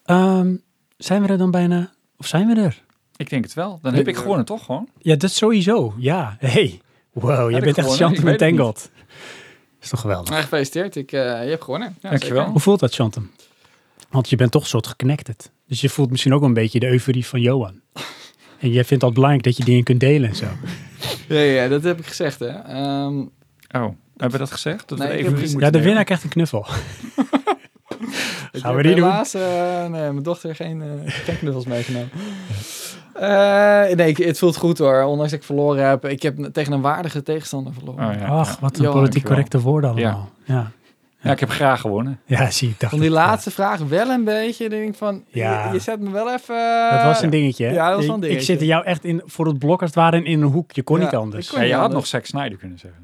Ehm, zijn we er dan bijna? Of zijn we er?
Ik denk het wel. Dan heb ik gewonnen, toch gewoon?
Ja, dat sowieso. Ja. Hey. Wow, je bent echt? Chantem
het
Entangled. is toch geweldig.
Nou, gefeliciteerd. Ik, eh, je hebt gewonnen. Ja,
Dankjewel.
zeker.
Hoe voelt dat, Chantem? Want je bent toch een soort geconnected. Dus je voelt misschien ook wel een beetje de euforie van Johan. En jij vindt het belangrijk dat je dingen kunt delen en zo.
Ja, ja, dat heb ik gezegd, hè. Ehm,
Oh, hebben we dat gezegd? Dat
Nee,
we
ik
even
heb
niet
gezien-
Ja, de winnaar krijgt een knuffel. Gaan we die doen?
helaas, eh, nee, mijn dochter geen, eh, geen knuffels meegenomen. Eh, nee, het voelt goed hoor. Ondanks dat ik verloren heb. Ik heb tegen een waardige tegenstander verloren.
Oh, ja.
Ach, wat een
Johan,
politiek correcte woorden allemaal. Ja.
ja, ik heb graag gewonnen.
Ja, zie ik. dacht
Van die laatste vraag wel een beetje. Denk ik van,
Ja.
je, je zet me wel even...
ja. Dat was een dingetje, hè?
ja, dat was een
Ik- Ik
dingetje.
zette jou echt in, voor het blok als het ware in een hoek. Je kon
Ja,
niet anders.
ik kon
Ja, je had
anders.
nog Zack Snyder kunnen zeggen.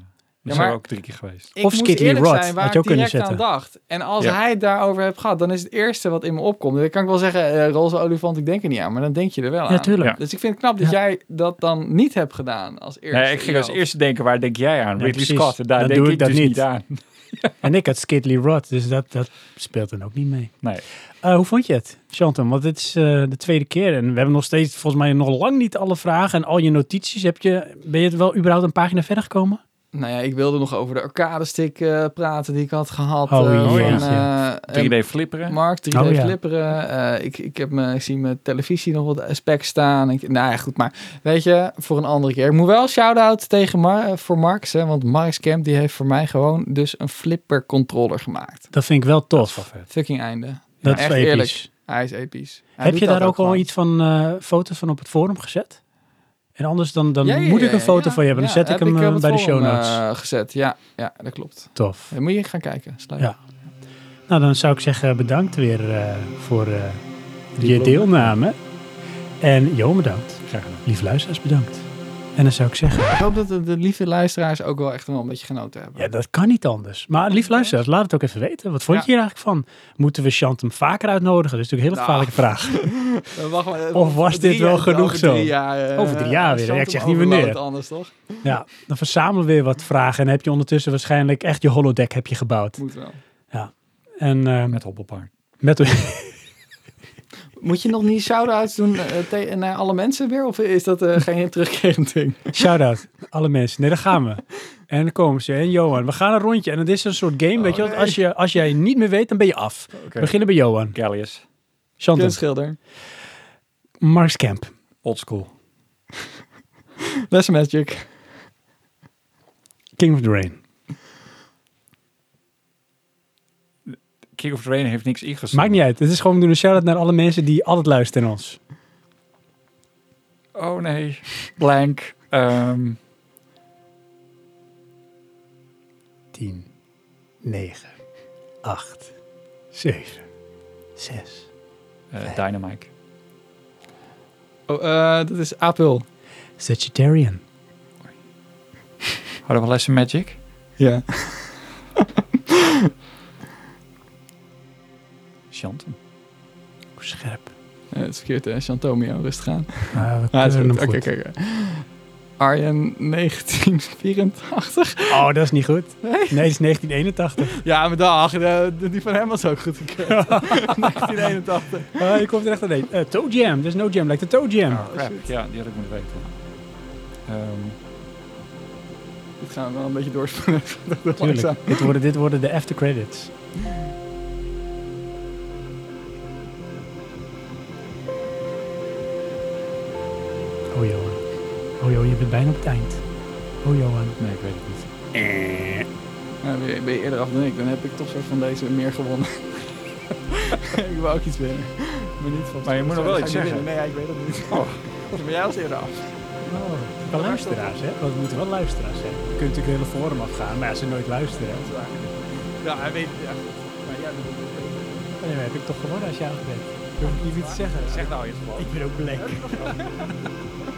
Dat
Ja,
is
maar-
ook drie keer geweest.
Ik
Of Skid Lee
zijn waar
had je
ik
ook kunnen
direct aan
zetten.
dacht. En als
Ja.
hij het daarover heeft gehad, dan is het eerste wat in me opkomt. Dan kan ik wel zeggen, eh, roze olifant, ik denk er niet aan. Maar dan denk je er wel aan.
Ja, tuurlijk.
Ja.
Dus ik vind het knap dat
Ja.
jij dat dan niet hebt gedaan als eerste.
Nee, ik ging als eerste denken, waar denk jij aan? Ridley. Scott. En daar
Dan
denk
doe
ik
ik dat
dus
niet.
niet aan.
En ik had Skid Lee Roth, dus dat, dat speelt dan ook niet mee.
Nee.
Eh, hoe vond je het, Chantum? Want dit is eh, de tweede keer en we hebben nog steeds volgens mij nog lang niet alle vragen en al je notities. Heb je, ben je wel überhaupt een pagina verder gekomen?
Nou ja, ik wilde nog over de arcade stick eh, praten die ik had gehad.
Oh,
eh,
jeetje.
van, eh,
3D flipperen.
Mark, 3D
Oh, ja.
flipperen. Eh, ik, ik, heb me, ik zie mijn televisie nog wat specs staan. Ik, nou ja, goed, maar weet je, voor een andere keer. Ik moet wel shout-out tegen Mar voor Marx, hè, want Marx Camp die heeft voor mij gewoon dus een flipper controller gemaakt.
Dat vind ik wel
Dat is
tof.
wel vet.
Fucking einde.
Dat
Ja,
is
echt
episch.
eerlijk. Hij is episch. Hij
Heb je
dat
daar ook al iets van eh, foto's van op het forum gezet? En anders dan, dan
Ja, ja,
moet ik een foto
ja,
van je hebben. Dan zet ik hem eh,
het
bij de show notes.
eh, gezet. Ja, ja, dat klopt.
Tof.
Dan moet je gaan kijken. Sluit.
Ja. Nou, dan zou ik zeggen bedankt weer eh, voor eh, je deelname. En Jo bedankt.
Graag gedaan.
Lieve luisteraars bedankt. En dan zou ik zeggen,
Ik hoop dat de, de lieve luisteraars ook wel echt wel een beetje genoten hebben.
ja, dat kan niet anders. Maar lieve luisteraars, laat het ook even weten. Wat vond
Ja.
je hier eigenlijk van? Moeten we Chantem vaker uitnodigen? Dat is natuurlijk een hele
Nou.
gevaarlijke vraag.
Wacht maar,
Of was dit wel
jaar-
genoeg
over
zo?
Drie jaar, eh,
Over drie jaar weer, Ik zeg niet wanneer.
anders, toch?
Ja, dan verzamelen we weer wat vragen. En heb je ondertussen waarschijnlijk echt je holodeck heb je gebouwd.
Moet wel.
En eh,
Met hobbelpaard.
met
Moet je nog niet shout-outs doen eh, naar alle mensen weer? Of is dat eh, geen terugkerend ding?
shout-out, alle mensen. Nee, daar gaan we. En dan komen ze. En Johan, we gaan een rondje. En het is een soort game, weet je
nee.
Als, je, als jij niet meer weet, dan ben je af. We beginnen bij Johan.
Gallius.
Chantem,
Kunstschilder.
Mars Camp.
Old school.
Les Magic.
King of the Rain.
King of the Rain heeft niks ingestoken.
Maakt niet uit. Het is gewoon, we doen een shout-out naar alle mensen die altijd luisteren naar ons.
Oh nee. Blank. Ehm
10, 9, 8, 7, 6.
eh, Dynamite.
Oh, eh, dat is Apel.
Sagittarian.
Hadden we lessen Magic?
Ja.
Chantem.
Hoe scherp.
Eh, het is verkeerd, hè? Chantomio, rustig aan.
Ah, we
Ah,
hem
Oké,
goed.
kijk. kijk. Arjen 1984.
Oh, dat is niet goed. Nee, het is 1981.
Ja, maar dag. de- de- die van hem was ook goed gekeurd. 1981.
Ah, je komt er echt aan. Nee, eh, Toe Jam. Dat is No Jam, like de Toe Jam.
Oh, crap. Ja, die had ik moeten weten. Ehm,
Dit gaan we wel een beetje. Langzaam.
Dit worden, dit worden de after credits. Oh Johan. Oh Johan, je bent bijna op het eind. Oh, Johan.
Nee, ik weet het niet.
Ben, je, ben je eerder af dan ik, dan heb ik toch soort van deze meer gewonnen. ik wil ook iets winnen. Maar, niet van
Maar je moet nog wel iets
ik
zeggen.
winnen? Nee, ja, ik weet het niet. Oh. maar jij was eerder af.
Oh, wel luisteraars, hè? Want we moeten wel luisteraars hebben. Je kunt natuurlijk het hele forum afgaan, maar als ze nooit luisteren...
Dat is waar. Ja, hij weet het. Ja. Maar jij het ook beter.
Nee, maar heb ik toch gewonnen als jij het bent. Je hoeft niet te zeggen.
Zeg nou eens gewoon.
Ik ben ook bleek.